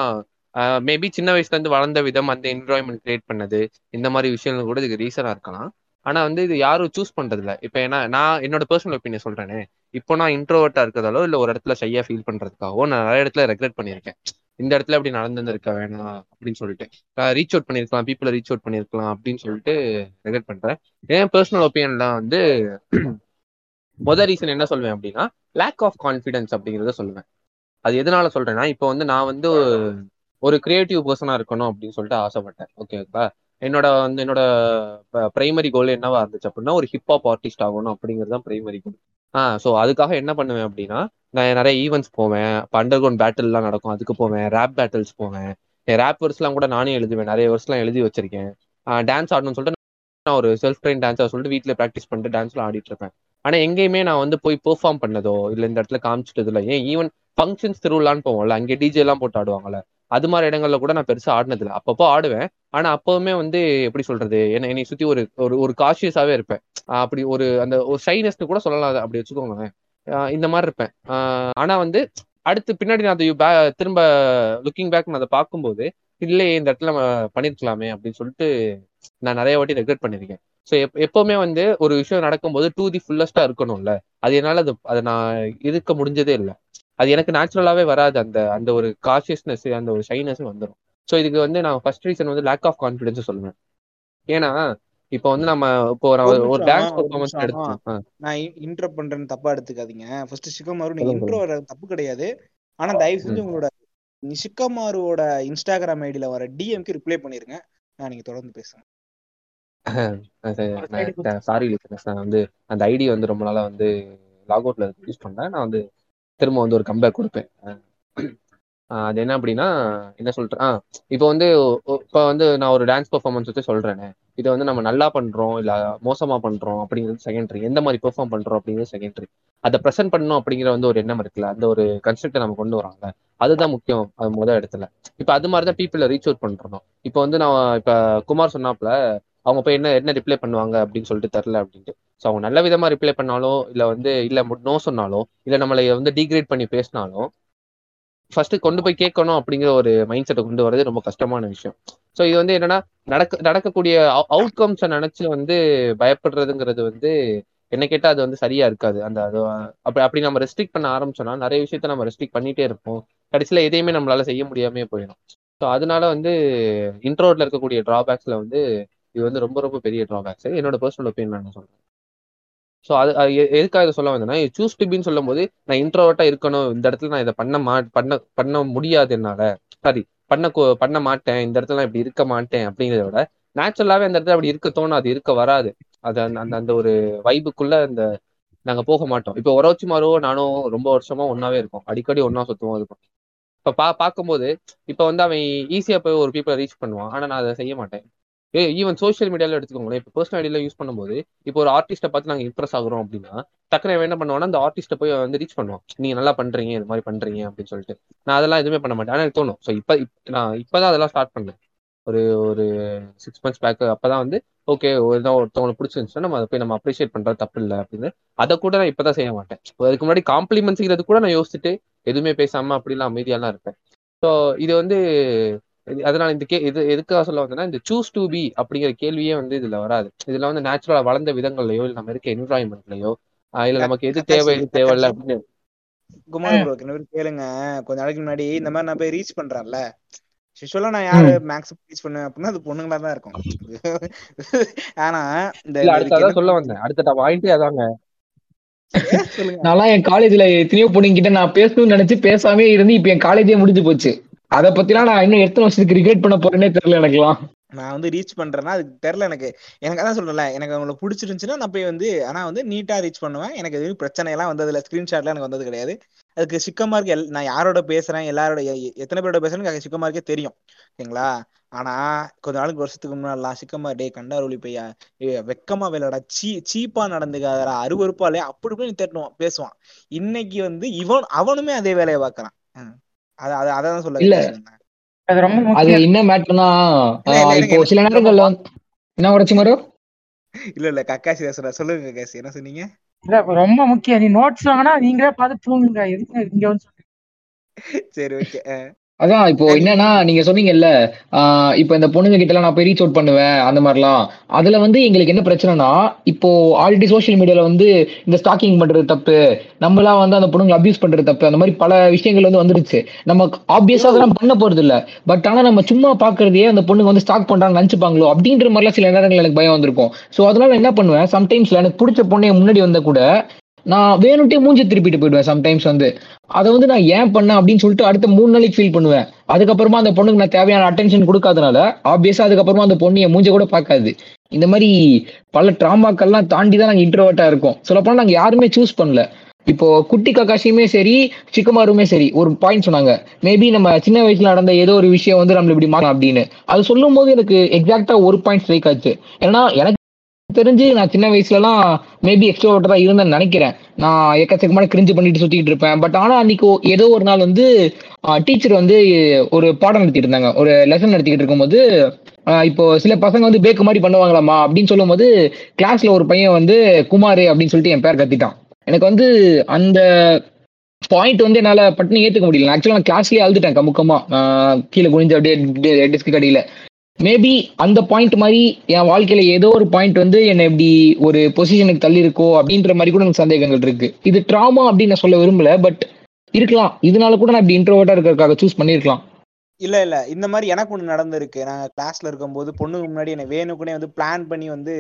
மேபி சின்ன வயசுல இருந்து வளர்ந்த விதம் அந்த என்வரான்மெண்ட் கிரியேட் பண்ணது. இந்த மாதிரி விஷயங்கள் கூட இதுக்கு ரீசனா இருக்கலாம். ஆனா வந்து இது யாரும் சூஸ் பண்றது இல்ல இப்போ ஏன்னா நான் என்னோட பர்சனல் ஒப்பீனியன் சொல்றேனே. இப்போ நான் இன்ட்ரோவர்ட்டா இருக்கிறதாலோ இல்ல ஒரு இடத்துல ஷையா ஃபீல் பண்றதுக்காகவோ நான் நிறைய இடத்துல ரெக்ரெட் பண்ணியிருக்கேன். இந்த இடத்துல அப்படி நடந்திருக்க வேணாம் அப்படின்னு சொல்லிட்டு. ரீச் அவுட் பண்ணிருக்கலாம் பீப்புளை ரீச் அவுட் பண்ணிருக்கலாம் அப்படின்னு சொல்லிட்டு ரெக்ரெட் பண்றேன். என் பர்சனல் ஒப்பீனியன்லாம் வந்து மொதல் ரீசன் என்ன சொல்லுவேன் அப்படின்னா லேக் ஆஃப் கான்ஃபிடன்ஸ் அப்படிங்கிறத சொல்லுவேன். அது எதனால சொல்றேன்னா இப்போ வந்து நான் வந்து ஒரு கிரியேட்டிவ் பர்சனா இருக்கணும் அப்படின்னு சொல்லிட்டு ஆசைப்பட்டேன். ஓகேவா என்னோட வந்து என்னோட பிரைமரி கோல் என்னவா இருந்துச்சு அப்படின்னா ஒரு ஹிப்ஹாப் ஆர்டிஸ்ட் ஆகணும் அப்படிங்கிறது தான் பிரைமரி கோல் ஆ ஸோ அதுக்காக என்ன பண்ணுவேன் அப்படின்னா நான் நிறைய ஈவெண்ட்ஸ் போவேன். இப்போ அண்டர் கிரவுண்ட் பேட்டில்லாம் நடக்கும். அதுக்கு போவேன். ரேப் பேட்டில்ஸ் போவேன். என் ரேப் வேர்ஸ்லாம் கூட நானே எழுதுவேன். நிறைய வேர்ஸ்லாம் எழுதி வச்சிருக்கேன். டான்ஸ் ஆடணும்னு சொல்லிட்டு நான் ஒரு செல்ஃப் ட்ரெயின் டான்ஸாக சொல்லிட்டு வீட்டில் ப்ராக்டிஸ் பண்ணிட்டு டான்ஸ்லாம் ஆடிட்டு இருப்பேன். ஆனால் எங்கேயுமே நான் வந்து போய் பெர்ஃபார்ம் பண்ணதோ இல்லை இந்த இடத்துல காமிச்சிட்டது இல்லை. ஏன் ஈவன் ஃபங்க்ஷன்ஸ் திருவிழான்னு போவோம்ல அங்கே டிஜே எல்லாம் போட்டு ஆடுவாங்கல்ல. அது மாதிரி இடங்கள்ல கூட நான் பெருசா ஆடினதில்லை. அப்பப்போ ஆடுவேன். ஆனா அப்பவுமே வந்து எப்படி சொல்றது? என்ன என்னை சுத்தி ஒரு ஒரு ஒரு காஷியஸாவே இருப்பேன். ஆஹ் அப்படி ஒரு அந்த ஒரு ஷைனஸ்னு கூட சொல்லலாம். அதை அப்படி வச்சுக்கோங்களேன். இந்த மாதிரி இருப்பேன். ஆஹ் ஆனா வந்து அடுத்து பின்னாடி நான் அதை திரும்ப லுக்கிங் பேக் நான் அதை பார்க்கும்போது இல்லையே இந்த இடத்துல நம்ம பண்ணிருக்கலாமே அப்படின்னு சொல்லிட்டு நான் நிறைய வாட்டி ரெக்ரெட் பண்ணிருக்கேன் ஸோ எப் எப்பவுமே வந்து ஒரு விஷயம் நடக்கும்போது டூ தி ஃபுல்லஸ்டா இருக்கணும்ல. அது என்னால அது அதை நான் இருக்க முடிஞ்சதே இல்லை. அது எனக்கு நேச்சுரலாவே வராது. அந்த அந்த ஒரு காஷியஸ்னஸ் அந்த ஒரு ஷைனஸ் வந்துடும் ஸோ இதுக்கு வந்து நான் ஃபர்ஸ்ட் ரீசன் வந்து லேக் ஆஃப் கான்ஃபிடன்ஸ் சொல்லுவேன். ஏன்னா இப்போ வந்து நம்ம இப்போ ஒரு டான்ஸ் பர்ஃபார்மன்ஸ். எடுத்தோம் நான் இன்ட்ரோ பண்றேன்னு தப்பா எடுத்துக்காதீங்க. ஃபர்ஸ்ட் சிக்கமாரு நீங்க இன்ட்ரோ வர தப்பு கிடையாது. ஆனா தயவு செஞ்சு உங்களோட சிக்கமாருவோட இன்ஸ்டாகிராம் ஐடியில வர டிஎம்க்கு ரிப்ளை பண்ணிருங்க. நான் நீங்க தொடர்ந்து பேசுங்க சாரி நான் வந்து அந்த ஐடி வந்து ரொம்ப நாளா வந்து லாக் அவுட்ல யூஸ் பண்ணேன் நான் வந்து திரும்ப வந்து ஒரு கம்பேக் கொடுப்பேன். அது என்ன அப்படின்னா என்ன சொல்றேன் ஆ இப்போ வந்து இப்போ வந்து நான் ஒரு டான்ஸ் பெர்ஃபார்மன்ஸ் வச்சு சொல்றேனே இதை வந்து நம்ம நல்லா பண்றோம் இல்ல மோசமா பண்றோம் அப்படிங்கிறது செகண்டரி எந்த மாதிரி பெர்ஃபார்ம் பண்றோம் அப்படிங்கிறது செகண்டரி அதை ப்ரெசென்ட் பண்ணணும் அப்படிங்கிற வந்து ஒரு எண்ணம் இருக்குல்ல அந்த ஒரு கன்செப்டை நம்ம கொண்டு வராங்க அதுதான் முக்கியம் அது முத இடத்துல. இப்போ அது மாதிரி தான் பீப்புளை ரீச் அவுட் பண்றோம் இப்போ வந்து நான் இப்போ குமார் சொன்னாப்ல அவங்க போய் என்ன என்ன ரிப்ளை பண்ணுவாங்க அப்படின்னு சொல்லிட்டு தெரில அப்படின்ட்டு. ஸோ அவங்க நல்ல விதமா ரிப்ளை பண்ணாலோ இல்லை வந்து இல்லை நோ சொன்னாலோ இல்லை நம்மளை வந்து டிகிரேட் பண்ணி பேசினாலும் ஃபர்ஸ்ட் கொண்டு போய் கேட்கணும் அப்படிங்கிற ஒரு மைண்ட் செட்டை கொண்டு வரது ரொம்ப கஷ்டமான விஷயம். ஸோ இது வந்து என்னன்னா நடக்க நடக்கக்கூடிய அவுட்கம்ஸை நினைச்சு வந்து பயப்படுறதுங்கிறது வந்து என்ன கேட்டால் அது வந்து சரியா இருக்காது. அந்த அது அப்படி அப்படி நம்ம ரெஸ்ட்ரிக்ட் பண்ண ஆரம்பிச்சோம்னா நிறைய விஷயத்த நம்ம ரெஸ்ட்ரிக்ட் பண்ணிட்டே இருப்போம். கடைசியில் எதையுமே நம்மளால செய்ய முடியாமே போயிடும். ஸோ அதனால வந்து இன்ட்ரோட்ல இருக்கக்கூடிய டிராபேக்ஸ்ல வந்து இது வந்து ரொம்ப ரொம்ப பெரிய டிராபேக்ஸ் என்னோட பர்சனல் ஒப்பீனியன் நான் சொல்றேன். ஸோ அது எதுக்காக இதை சொல்ல வந்தேன்னா சூஸ் டு பின்னு சொல்லும் போது நான் இன்ட்ரோவர்ட்டா இருக்கணும் இந்த இடத்துல நான் இதை பண்ண மா பண்ண பண்ண முடியாது என்னால. சாரி பண்ண பண்ண மாட்டேன் இந்த இடத்துல நான் இப்படி இருக்க மாட்டேன் அப்படிங்கிறத விட நேச்சுரலாவே அந்த இடத்துல அப்படி இருக்க தோணும் அது இருக்க வராது. அது அந்த அந்த அந்த ஒரு வைபுக்குள்ள அந்த நாங்க போக மாட்டோம். இப்போ ஒரோச்சிமாரோ நானும் ரொம்ப வருஷமா ஒன்னாவே இருக்கோம். அடிக்கடி ஒன்னா சுத்துவோம் இருக்கும் இப்ப பா பார்க்கும்போது இப்ப வந்து அவன் ஈஸியா போய் ஒரு பீப்புளை ரீச் பண்ணுவான். ஆனா நான் அதை செய்ய மாட்டேன். ஏ ஈவன் சோஷியல் மீடியால எடுத்துக்கோங்களேன். இப்போ பர்சனல் ஐடியில யூஸ் பண்ணும்போது இப்போ ஒரு ஆர்டிஸ்ட்டை பார்த்து நாங்கள் இம்ப்ரெஸ் ஆகுறோம் அப்படின்னா டக்குனு அவன் என்ன பண்ணுவான்னா அந்த ஆர்டிஸ்ட்டை போய் வந்து ரீச் பண்ணுவான். நீங்க நல்லா பண்றீங்க இது மாதிரி பண்றீங்க அப்படின்னு சொல்லிட்டு. நான் அதெல்லாம் எதுவுமே பண்ண மாட்டேன். ஆனால் எனக்கு தோணும். ஸோ இப்போ நான் இப்போதான் அதெல்லாம் ஸ்டார்ட் பண்ணேன். ஒரு ஒரு சிக்ஸ் மந்த்ஸ் பேக் அப்பதான் வந்து ஓகே ஏதோ ஒருத்தவங்களுக்கு பிடிச்சிருந்துச்சுன்னா நம்ம அதை போய் நம்ம அப்ரிஷியேட் பண்றது தப்பு இல்லை அப்படின்னு. அதை கூட நான் இப்பதான் செய்ய மாட்டேன். அதுக்கு முன்னாடி காம்ப்ளிமெண்ட்ஸ்ங்கிறது கூட நான் யோசிச்சுட்டு எதுவுமே பேசாம அப்படிலாம் அமைதியெல்லாம் இருப்பேன். ஸோ இது வந்து அதனால இந்த கே இது எதுக்காக சொல்ல வந்தேன்னா இந்த சூஸ் டு பி அப்படிங்கிற கேள்வியே வந்து இதுல வராது. இதுல வந்து நேச்சுரலா வளர்ந்த விதங்கள்லயோ இல்லை நம்ம இருக்க என்வரான்மெண்ட்லயோ இல்ல நமக்கு எது தேவை எது தேவையில்ல அப்படின்னு. குமார் ப்ரோ கேளுங்க. கொஞ்ச நாளைக்கு முன்னாடி இந்த மாதிரி நான் போய் ரீச் பண்றேன்ல. யூஸ்வலா நான் யாரு மேக்ஸிமம் ரீச் பண்ணேன் அப்படின்னா அது பொண்ணுங்களா தான் இருக்கும். ஆனா இந்த இல்ல சொல்ல வந்தேன். அடுத்த பாயிண்டே அதாங்க. நான்லாம் என் காலேஜ்ல எத்தனையோ பொண்ணுங்க கிட்ட நான் பேசணும்னு நினைச்சு பேசாமே இருந்து இப்ப என் காலேஜே முடிஞ்சு போச்சு. அதை பத்திலாம் நான் இன்னும் எத்தனை வருஷத்துக்கு கிரிக்கெட் பண்ண போறேனே தெரியல எனக்குலாம் நான் வந்து ரீச் பண்றேன்னா அதுக்கு தெரியல எனக்கு. எனக்கு அதான் சொல்றேன்ல எனக்கு அவங்களை பிடிச்சிருந்துச்சுன்னா நான் போய் வந்து ஆனா வந்து நீட்டா ரீச் பண்ணுவேன். எனக்கு எதுவும் பிரச்சனை எல்லாம் வந்ததுல இல்லை ஸ்கிரீன்ஷாட்லாம் எனக்கு வந்தது கிடையாது. அதுக்கு சிக்கமா இருக்கு எல்- நான் யாரோட பேசுறேன் எல்லாரோட எத்தனை பேரோட பேசுறேன்னு எனக்கு சிக்கமா இருக்கே தெரியும். ஓகேங்களா ஆனா கொஞ்ச நாளுக்கு வருஷத்துக்கு முன்னாடிலாம் சிக்கமா டே கண்டாரோலி பையா. வெக்கமா விளையாடா சீ சீப்பா நடந்துக்காதடா. அருவருப்பாலே. அப்படி இப்படி தேட்டுவான் பேசுவான். இன்னைக்கு வந்து இவன் அவனுமே அதே வேலையை பார்க்கறான். அத அத அதான் சொல்ல இல்ல. அது ரொம்ப அது முக்கியம் என்ன மேட்டர்னா இப்போ சில நேரங்கள்ல என்ன உடச்சு மாரோ இல்ல இல்ல கக்காசி பேசுறா சொல்லுங்க கக்காசி. என்ன சொன்னீங்க? இல்ல ரொம்ப முக்கியம். நீ நோட்ஸ் வாங்கினா நீங்களே பார்த்து தூங்குங்க. எதுக்கு இங்க வந்து? சரி ஓகே அதான் இப்போ என்னன்னா நீங்க சொன்னீங்கல்ல ஆஹ் இப்போ இந்த பொண்ணுங்க கிட்ட எல்லாம் நான் போய் ரீச் அவுட் பண்ணுவேன் அந்த மாதிரிலாம். அதுல வந்து எங்களுக்கு என்ன பிரச்சனைனா இப்போ ஆல்ரெடி சோஷியல் மீடியால வந்து இந்த ஸ்டாக்கிங் பண்றது தப்பு நம்மளாம் வந்து அந்த பொண்ணுங்களை அபியூஸ் பண்றது தப்பு அந்த மாதிரி பல விஷயங்கள் வந்து வந்துருச்சு. நம்ம ஆப்வியஸா அதெல்லாம் பண்ண போறது இல்ல பட் ஆனா நம்ம சும்மா பாக்குறதையே அந்த பொண்ணுங்க வந்து ஸ்டாக் பண்றாங்க நினைச்சுப்பாங்களோ அப்படின்ற மாதிரிலாம் சில நேரங்கள் எனக்கு பயம் வந்திருக்கும். ஸோ அதனால என்ன பண்ணுவேன் சம்டைம்ஸ்ல எனக்கு பிடிச்ச பொண்ணை முன்னாடி வந்தா கூட நான் வேணும்ட்டே மூஞ்சி திருப்பிட்டு போயிடுவேன் சம்டைம்ஸ் வந்து. அதை வந்து நான் ஏன் பண்ணேன் அப்படின்னு சொல்லிட்டு அடுத்த மூணு நாளைக்கு ஃபீல் பண்ணுவேன். அதுக்கப்புறமா அந்த பொண்ணுக்கு நான் தேவையான அட்டென்ஷன் கொடுக்காதனால ஆப்வியஸா அதுக்கப்புறமா அந்த பொண்ணு என் மூஞ்ச கூட பார்க்காது. இந்த மாதிரி பல ட்ராமாக்கள்லாம் தாண்டி தான் நாங்கள் இன்ட்ரோவர்ட்டா இருக்கோம். சொல்லப்போனா நாங்கள் யாருமே சூஸ் பண்ணல. இப்போ குட்டி கக்காஷியுமே சரி சிக்கமாருமே சரி ஒரு பாயிண்ட் சொன்னாங்க. மேபி நம்ம சின்ன வயசுல நடந்த ஏதோ ஒரு விஷயம் வந்து நம்மள இப்படி மாறும் அப்படின்னு. அது சொல்லும் போது எனக்கு எக்ஸாக்டா ஒரு பாயிண்ட் ஸ்ட்ரைக் ஆச்சு. ஏன்னா எனக்கு தெரிஞ்சு நான் சின்ன வயசுலலாம் மேபி எக்ஸ்ட்ரோவர்ட்டா இருந்தேன்னு நினைக்கிறேன். நான் எக்கச்சக்கமான கிரிஞ்சு பண்ணிட்டு சுத்திட்டு இருப்பேன். பட் ஆனா அன்னைக்கு ஏதோ ஒரு நாள் வந்து டீச்சர் வந்து ஒரு பாடம் நடத்திட்டு இருந்தாங்க. ஒரு லெசன் நடத்திக்கிட்டு இருக்கும்போது இப்போ சில பசங்க வந்து பேக்கு மாதிரி பண்ணுவாங்களாமா அப்படின்னு சொல்லும்போது கிளாஸ்ல ஒரு பையன் வந்து குமார் அப்படின்னு சொல்லிட்டு என் பேர் கத்திட்டான். எனக்கு வந்து அந்த பாயிண்ட் வந்து என்னால பட்டுன்னு ஏத்துக்க முடியல. ஆக்சுவலா நான் கிளாஸ்லயே அழுதுட்டேன் கமுக்கமா. கீழே குனிஞ்சு அப்படியே டெஸ்க் கடியில. மேபி அந்த பாயிண்ட் மாதிரி என் வாழ்க்கையில ஏதோ ஒரு பாயிண்ட் வந்து என்னை இப்படி ஒரு பொசிஷனுக்கு தள்ளி இருக்கோ அப்படின்ற மாதிரி கூட எனக்கு சந்தேகங்கள் இருக்கு. இது ட்ராமா அப்படின்னு நான் சொல்ல விரும்பல பட் இருக்கலாம். இதனால கூட நான் இப்படி இன்ட்ரோவர்ட்டா இருக்கிறதுக்காக சூஸ் பண்ணிருக்கலாம் இல்ல இல்ல. இந்த மாதிரி எனக்கு ஒண்ணு நடந்திருக்கு. நாங்க கிளாஸ்ல இருக்கும்போது பொண்ணுக்கு முன்னாடி என்ன வேணுக்குனே வந்து பிளான் பண்ணி வந்து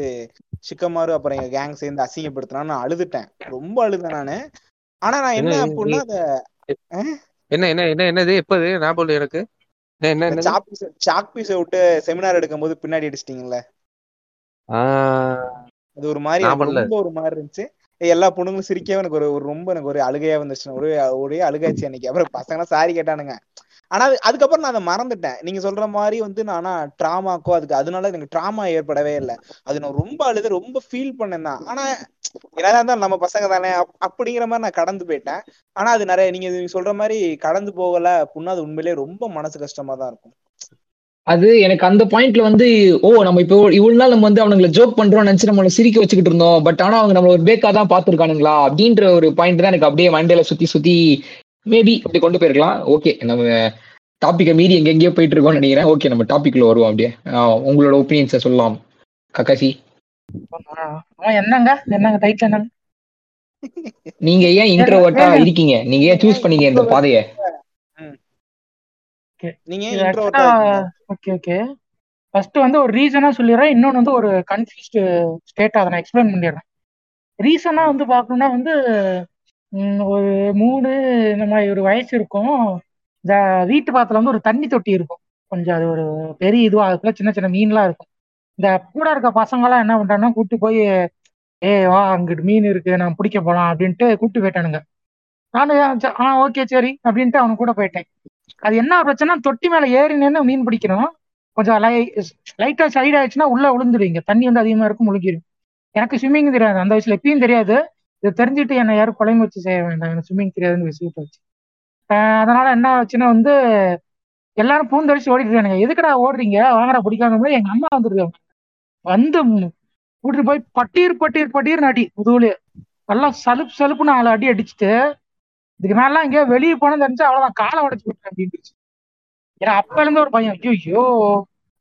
சிக்கமாரு அப்புறம் எங்க கேங் சேர்ந்து அசிங்கப்படுத்தினா நான் அழுதுட்டேன். ரொம்ப அழுதேன் நானு. ஆனா நான் என்ன அப்படின்னா அத என்ன என்ன என்ன என்னது? எப்பது? ஞாபகம் எனக்கு? சாக் பீஸ் விட்டு செமினார் எடுக்கும்போது பின்னாடி அடிச்சிட்டீங்கல்ல? அது ஒரு மாதிரி. ரொம்ப ஒரு மாதிரி இருந்துச்சு. எல்லா பொண்ணுங்களும் சிரிக்கவே எனக்கு ஒரு ஒரு ரொம்ப எனக்கு ஒரு அழுகையா வந்துச்சு. ஒரே ஒரே அழுகாச்சு அன்னைக்கு. அப்புறம் பசங்க சாரி கேட்டானுங்க. ஆனா அது அதுக்கப்புறம் நான் அதை மறந்துட்டேன். நீங்க சொல்ற மாதிரி வந்து நான் ஆனா ட்ராமாக்கோ அதுக்கு அதனால எனக்கு ட்ராமா ஏற்படவே இல்லை. அது நான் ரொம்ப அழுது ரொம்ப ஃபீல் பண்ணேன் தான். ஆனா என்னதான் இருந்தாலும் நம்ம பசங்க தானே அப்படிங்கிற மாதிரி நான் கடந்து போயிட்டேன். ஆனா அது நிறைய நீங்க நீங்க சொல்ற மாதிரி கடந்து போகல அப்படின்னா அது உண்மையிலேயே ரொம்ப மனசு கஷ்டமா தான் இருக்கும். அது எனக்கு அந்த பாயிண்ட்ல வந்து ஓ நம்ம இப்போ இவ்வளவு நாள் நம்ம வந்து அவனுங்களை ஜோக் பண்றோம்னு நினைச்சு நம்மள சிரிக்க வச்சுக்கிட்டு இருந்தோம். பட் ஆனா அவங்க நம்மள ஒரு பேக்கா தான் பாத்துருக்கானுங்களா அப்படின்ற ஒரு பாயிண்ட் தான் எனக்கு அப்படியே மண்டையில சுத்தி சுத்தி மேபி அப்படி கொண்டு போயிருக்கலாம். ஓகே நம்ம டாபிக்கை மீறி எங்க எங்கேயோ போயிட்டு இருக்கோம்னு நினைக்கிறேன். ஓகே நம்ம டாபிக்ல வருவோம் அப்படியே. உங்களோட ஒப்பீனியன்ஸை சொல்லலாம். கக்காசி என்னங்க? என்னங்க டைட்டில் என்னங்க? நீங்க ஏன் இன்ட்ரோவர்ட்டா இருக்கீங்க? நீங்க ஏன் சூஸ் பண்ணீங்க இந்த பாதைய? ஓகே. நீங்க இன்ட்ரோவர்ட்டா ஓகே ஓகே. ஃபர்ஸ்ட் வந்து ஒரு ரீசனா சொல்லிடுறேன். இன்னொன்று வந்து ஒரு கன்ஃபியூஸ்டு ஸ்டேட் அதை நான் எக்ஸ்பிளைன் பண்ணிடுறேன். ரீசனா வந்து பார்க்கணும்னா வந்து ஒரு மூணு இந்த மாதிரி ஒரு வயசு இருக்கும். இந்த வீட்டு பக்கத்துல வந்து ஒரு தண்ணி தொட்டி இருக்கும். கொஞ்சம் அது ஒரு பெரிய இதுவா அதுக்குள்ள சின்ன சின்ன மீன்லாம் இருக்கும். இந்த கூட இருக்க பசங்கெல்லாம் என்ன பண்றாங்கன்னா கூட்டு போய் ஏய் வா அங்கிட்டு மீன் இருக்கு நான் பிடிக்க போலாம் அப்படின்ட்டு கூட்டு போயிட்டானுங்க. நானும் ஆ, ஓகே சரி அப்படின்ட்டு அவனு கூட போயிட்டேன். அது என்ன பிரச்சனை தொட்டி மேல ஏறி நின்று மீன் பிடிக்கணும். கொஞ்சம் லை லைட்டா சைடு ஆயிடுச்சுன்னா உள்ள விழுந்துருவீங்க தண்ணி வந்து அதிகமா இருக்கும் முழுகிடும் எனக்கு ஸ்விம்மிங் தெரியாது. அந்த வயசுல எப்பயும் தெரியாது. இது தெரிஞ்சுட்டு என்னை யாரும் கொலை முயற்சி செய்ய வேண்டாம். எனக்கு ஸ்விம்மிங் தெரியாதுன்னு விஷயத்த வச்சு. அதனால என்ன ஆச்சுன்னா வந்து எல்லாரும் பூந்தடிச்சு ஓடிட்டு எதுக்கடா ஓடுறீங்க? வாங்கடா பிடிக்காத மாதிரி எங்க அம்மா வந்துருக்காங்க வந்து கூட்டிட்டு போய் பட்டீர் பட்டீர் பட்டீர்னு அடி முதுகுலயே நல்லா சலுப்பு சலுப்புன்னு நாலு அடி அடிச்சுட்டு இதுக்கு மேலாம் எங்கேயோ வெளியே போனது தெரிஞ்சு அவ்வளவுதான் காலை உடச்சு விட்டேன் அப்படின்ட்டு ஏன்னா அப்ப இருந்து ஒரு பையன் ஐயோ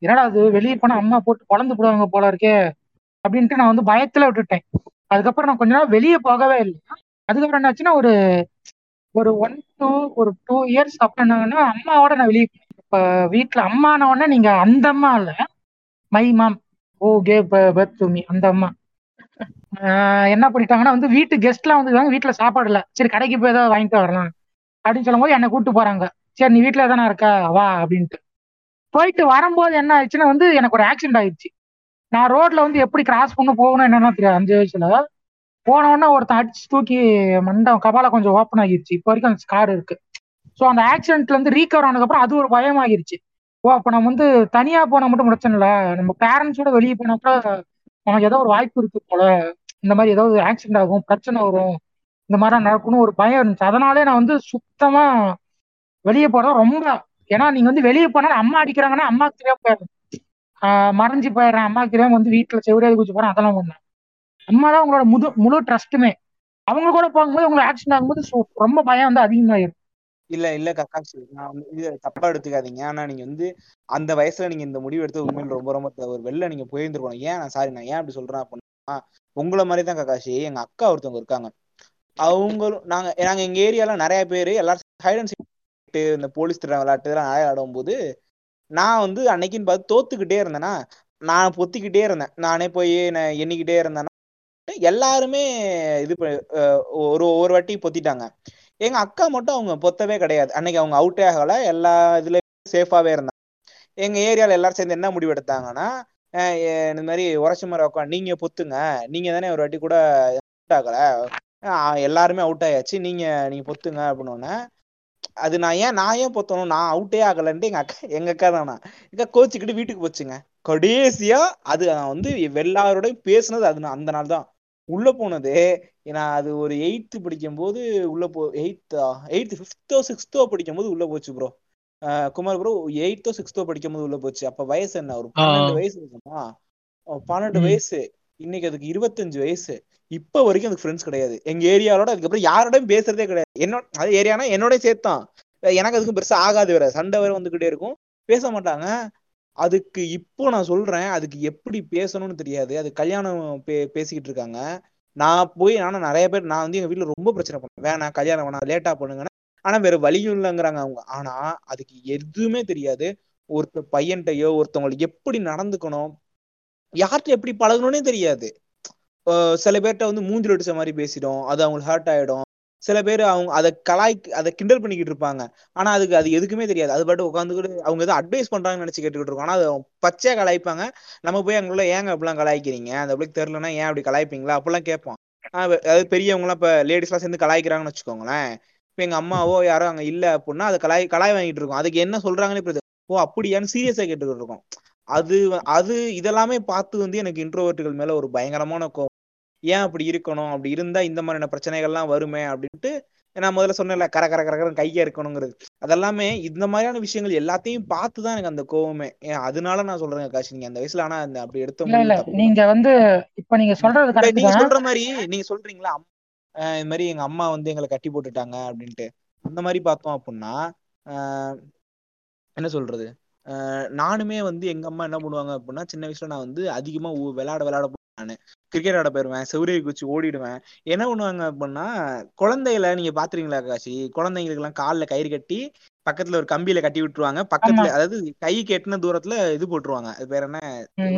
என்னடா அது வெளியே போனா அம்மா போட்டு குழந்து போடுவாங்க போல இருக்கே அப்படின்ட்டு நான் வந்து பயத்துல விட்டுட்டேன். அதுக்கப்புறம் நான் கொஞ்ச நாள் வெளியே போகவே இல்லை. அதுக்கப்புறம் என்னாச்சுன்னா ஒரு ஒரு ஒன் டூ ஒரு டூ இயர்ஸ் அப்புறம் என்னங்கன்னா அம்மாவோட நான் வெளியே இப்ப வீட்டுல அம்மான உடனே நீங்க அந்த அம்மா இல்ல. My mom. O K birth to me. அந்த அம்மா. என்ன பண்ணிட்டாங்கன்னா வந்து வீட்டு கெஸ்ட்லாம் வந்து வீட்டுல சாப்பாடு இல்ல. சரி கடைக்கு போய் ஏதாவது வாங்கிட்டு வரலாம். அப்படின்னு சொல்லும்போது என்னை கூட்டு போறாங்க. சரி நீ வீட்டுல தானே இருக்க? வா அப்படின்ட்டு. போயிட்டு வரும்போது என்ன ஆயிடுச்சுன்னா வந்து எனக்கு ஒரு ஆக்சிடென்ட் ஆயிடுச்சு. நான் ரோட்ல வந்து எப்படி கிராஸ் பண்ண போகணும் என்னன்னா தெரியாது. அஞ்சு வயசுல. போன உடனே ஒருத்தன் அடிச்சு தூக்கி மண்டம் கபால கொஞ்சம் ஓப்பன் ஆகிருச்சு இப்போ வரைக்கும் அந்த ஸ்கார் இருக்கு. ஸோ அந்த ஆக்சிடென்ட்ல இருந்து ரீகவர் ஆனதுக்கப்புறம் அது ஒரு பயமாகிருச்சு. ஓ அப்போ நம்ம வந்து தனியா போனால் மட்டும் பிரச்சனை இல்லை நம்ம பேரண்ட்ஸோட வெளியே போனா கூட நமக்கு ஏதோ ஒரு வாய்ப்பு இருக்கு போல. இந்த மாதிரி ஏதாவது ஆக்சிடென்ட் ஆகும் பிரச்சனை வரும். இந்த மாதிரி நடக்கணும் ஒரு பயம் இருந்துச்சு. அதனாலே நான் வந்து சுத்தமா வெளியே போறது ரொம்ப ஏன்னா நீங்க வந்து வெளியே போனாலும் அம்மா அடிக்கிறாங்கன்னா அம்மாக்கு தெரியாம போயிடுறேன் மறைஞ்சு போயிடுறேன். அம்மாக்கு தெரியாம வந்து வீட்டுல செவரியாதி குச்சி போறேன். அதெல்லாம் பண்ணேன் அம்மா தான் உங்களோட முது முழு ட்ரஸ்ட்டுமே அவங்க கூட போகும்போது உங்களுக்கு ஆக்சிடென்ட் ஆகும்போது ரொம்ப பயம் வந்து அதிகமாயிரும். இல்ல இல்ல கக்காஷி நான் வந்து இது தப்பா எடுத்துக்காதீங்க. ஆனா நீங்க வந்து அந்த வயசுல நீங்க இந்த முடிவு எடுத்து உண்மையில ரொம்ப ரொம்ப ஒரு வெளில நீங்க போயிருந்துருக்கணும். ஏன் நான் சாரி நான் ஏன் அப்படி சொல்றேன் அப்படின்னா உங்களை மாதிரி தான் கக்காஷி எங்க அக்கா ஒருத்தவங்க இருக்காங்க. அவங்களும் நாங்க நாங்க எங்க ஏரியால நிறைய பேர் எல்லாரும் ஹைட் இந்த போலீஸ் திட்டம் விளையாட்டு இதெல்லாம் நிறைய விளையாடும் போது நான் வந்து அன்னைக்குன்னு பார்த்து தோத்துக்கிட்டே இருந்தேன்னா நான் பொத்திக்கிட்டே இருந்தேன். நானே போய் நான் எண்ணிக்கிட்டே இருந்தேன்னா எல்லாருமே இது ஒரு ஒரு வாட்டி பொத்திட்டாங்க. எங்க அக்கா மட்டும் அவங்க பொத்தவே கிடையாது. அன்னைக்கு அவங்க அவுட்டே ஆகல. எல்லா இதுலயும் சேஃபாவே இருந்தாங்க. எங்க ஏரியால எல்லாரும் சேர்ந்து என்ன முடிவு எடுத்தாங்கன்னா இந்த மாதிரி உரைச்சி மாதிரி உட்காந்து நீங்க பொத்துங்க. நீங்க தானே ஒரு வாட்டி கூட அவுட் ஆகல. எல்லாருமே அவுட் ஆயாச்சு. நீங்க நீங்க பொத்துங்க அப்படின்னு அது நான் ஏன் நான் ஏன் பொத்தணும்? நான் அவுட்டே ஆகலன்ட்டு எங்க அக்கா எங்க அக்கா தானா எங்க கோச்சிக்கிட்டு வீட்டுக்கு போச்சுங்க. கடைசியா அது நான் வந்து எல்லாரோடையும் பேசுனது அது நான் அந்த நாள் தான். உள்ள போனது நான் அது ஒரு எயித்து படிக்கும் போது உள்ள போ எயித்தா எயித்து ஃபிஃப்த்தோ சிக்ஸ்த்தோ படிக்கும் போது உள்ள போச்சு ப்ரோ குமார் ப்ரோ எயித்தோ சிக்ஸ்த்தோ படிக்கும் போது உள்ள போச்சு. அப்ப வயசு என்ன? ஒரு பன்னெண்டு வயசு இருக்குமா? பன்னெண்டு. வயசு. இன்னைக்கு அதுக்கு இருபத்தஞ்சு வயசு. இப்ப வரைக்கும் அதுக்கு ஃப்ரெண்ட்ஸ் கிடையாது. எங்க ஏரியாவோட அதுக்கப்புறம் யாரோடையும் பேசுறதே கிடையாது. என்னோட அது ஏரியானா என்னோட சேர்த்தான். எனக்கு அதுக்கும் பெருசா ஆகாது வேற. சண்டை வேற வந்துகிட்டே இருக்கும். பேச மாட்டாங்க. அதுக்கு இப்போ நான் சொல்றேன் அதுக்கு எப்படி பேசணும்னு தெரியாது. அது கல்யாணம் பே பேசிக்கிட்டு இருக்காங்க. நான் போய் ஆனால் நிறைய பேர் நான் வந்து எங்க வீட்ல ரொம்ப பிரச்சனை பண்ணேன் வேணாம் கல்யாணம் வேணாம் லேட்டா பண்ணுங்கன்னு. ஆனா வேற வழியும் இல்லைங்கிறாங்க அவங்க. ஆனா அதுக்கு எதுவுமே தெரியாது. ஒருத்த பையன்கிட்டயோ ஒருத்தவங்களுக்கு எப்படி நடந்துக்கணும்? யார்கிட்ட எப்படி பழகணும்னே தெரியாது. சில பேர்ட்ட வந்து மூஞ்சில் அடிச்ச மாதிரி பேசிடும். அது அவங்களுக்கு ஹர்ட் ஆயிடும். சில பேர் அவங்க அதை கலாய் அதை கிண்டல் பண்ணிக்கிட்டு இருப்பாங்க. ஆனா அதுக்கு அது எதுக்குமே தெரியாது. அது பாட்டு உட்காந்துக்கிட்டு அவங்க எதுவும் அட்வைஸ் பண்றாங்கன்னு நினைச்சு கேட்டுக்கிட்டு இருக்கோம். ஆனா அது பச்சையா கலாய்ப்பாங்க. நம்ம போய் அங்குள்ள ஏங்க அப்படிலாம் கலாய்க்கிறீங்க? அந்த பிள்ளைக்கு தெரியலன்னா ஏன் அப்படி கலாய்ப்பீங்களா? அப்படிலாம் கேட்போம். அதாவது பெரியவங்க எல்லாம் இப்ப லேடிஸ் எல்லாம் சேர்ந்து கலாய்க்கிறாங்கன்னு வச்சுக்கோங்களேன். இப்ப எங்க அம்மாவோ யாரோ அங்க இல்ல அப்படின்னா அதை கலாய் கலாய் வாங்கிட்டு இருக்கோம். அதுக்கு என்ன சொல்றாங்கன்னு ஓ அப்படியான்னு சீரியஸா கேட்டுக்கிட்டு இருக்கோம். அது அது இதெல்லாமே பார்த்து வந்து எனக்கு இன்ட்ரோவர்ட்டுகள் மேல ஒரு பயங்கரமான கோவம் ஏன் அப்படி இருக்கணும்? அப்படி இருந்தா இந்த மாதிரியான பிரச்சனைகள்லாம் வருமே அப்படின்ட்டு நான் முதல்ல சொன்னேன்ல கர கர கர கரன்னு கையா இருக்கணுங்கிறது அதெல்லாமே இந்த மாதிரியான விஷயங்கள் எல்லாத்தையும் பார்த்து தான் எனக்கு அந்த கோவமே. அதனால நான் சொல்றேன் காஷி நீங்க அந்த வயசுல ஆனா அந்த அப்படி எடுத்த நீங்க வந்து இப்ப நீங்க சொல்றது நீங்க சொல்ற மாதிரி நீங்க சொல்றீங்களா? இந்த மாதிரி எங்க அம்மா வந்து எங்களை கட்டி போட்டுட்டாங்க அப்படின்ட்டு. அந்த மாதிரி பார்த்தோம் அப்படின்னா ஆஹ் என்ன சொல்றது? நானுமே வந்து எங்க அம்மா என்ன பண்ணுவாங்க அப்படின்னா சின்ன வயசுல நான் வந்து அதிகமா விளையாட விளையாட நானு. கிரிக்கெட் ஆட போயிருவேன் செவ்வரியை குச்சி ஓடிடுவேன். என்ன பண்ணுவாங்க அப்படின்னா குழந்தைகளை நீங்க பாத்துறீங்களா காசி குழந்தைங்களுக்கு எல்லாம் கால்ல கயிறு கட்டி பக்கத்துல ஒரு கம்பியில கட்டி விட்டுருவாங்க. பக்கத்துல அதாவது கைக்கு எட்டின தூரத்துல இது போட்டுருவாங்க. அது பேர் என்ன?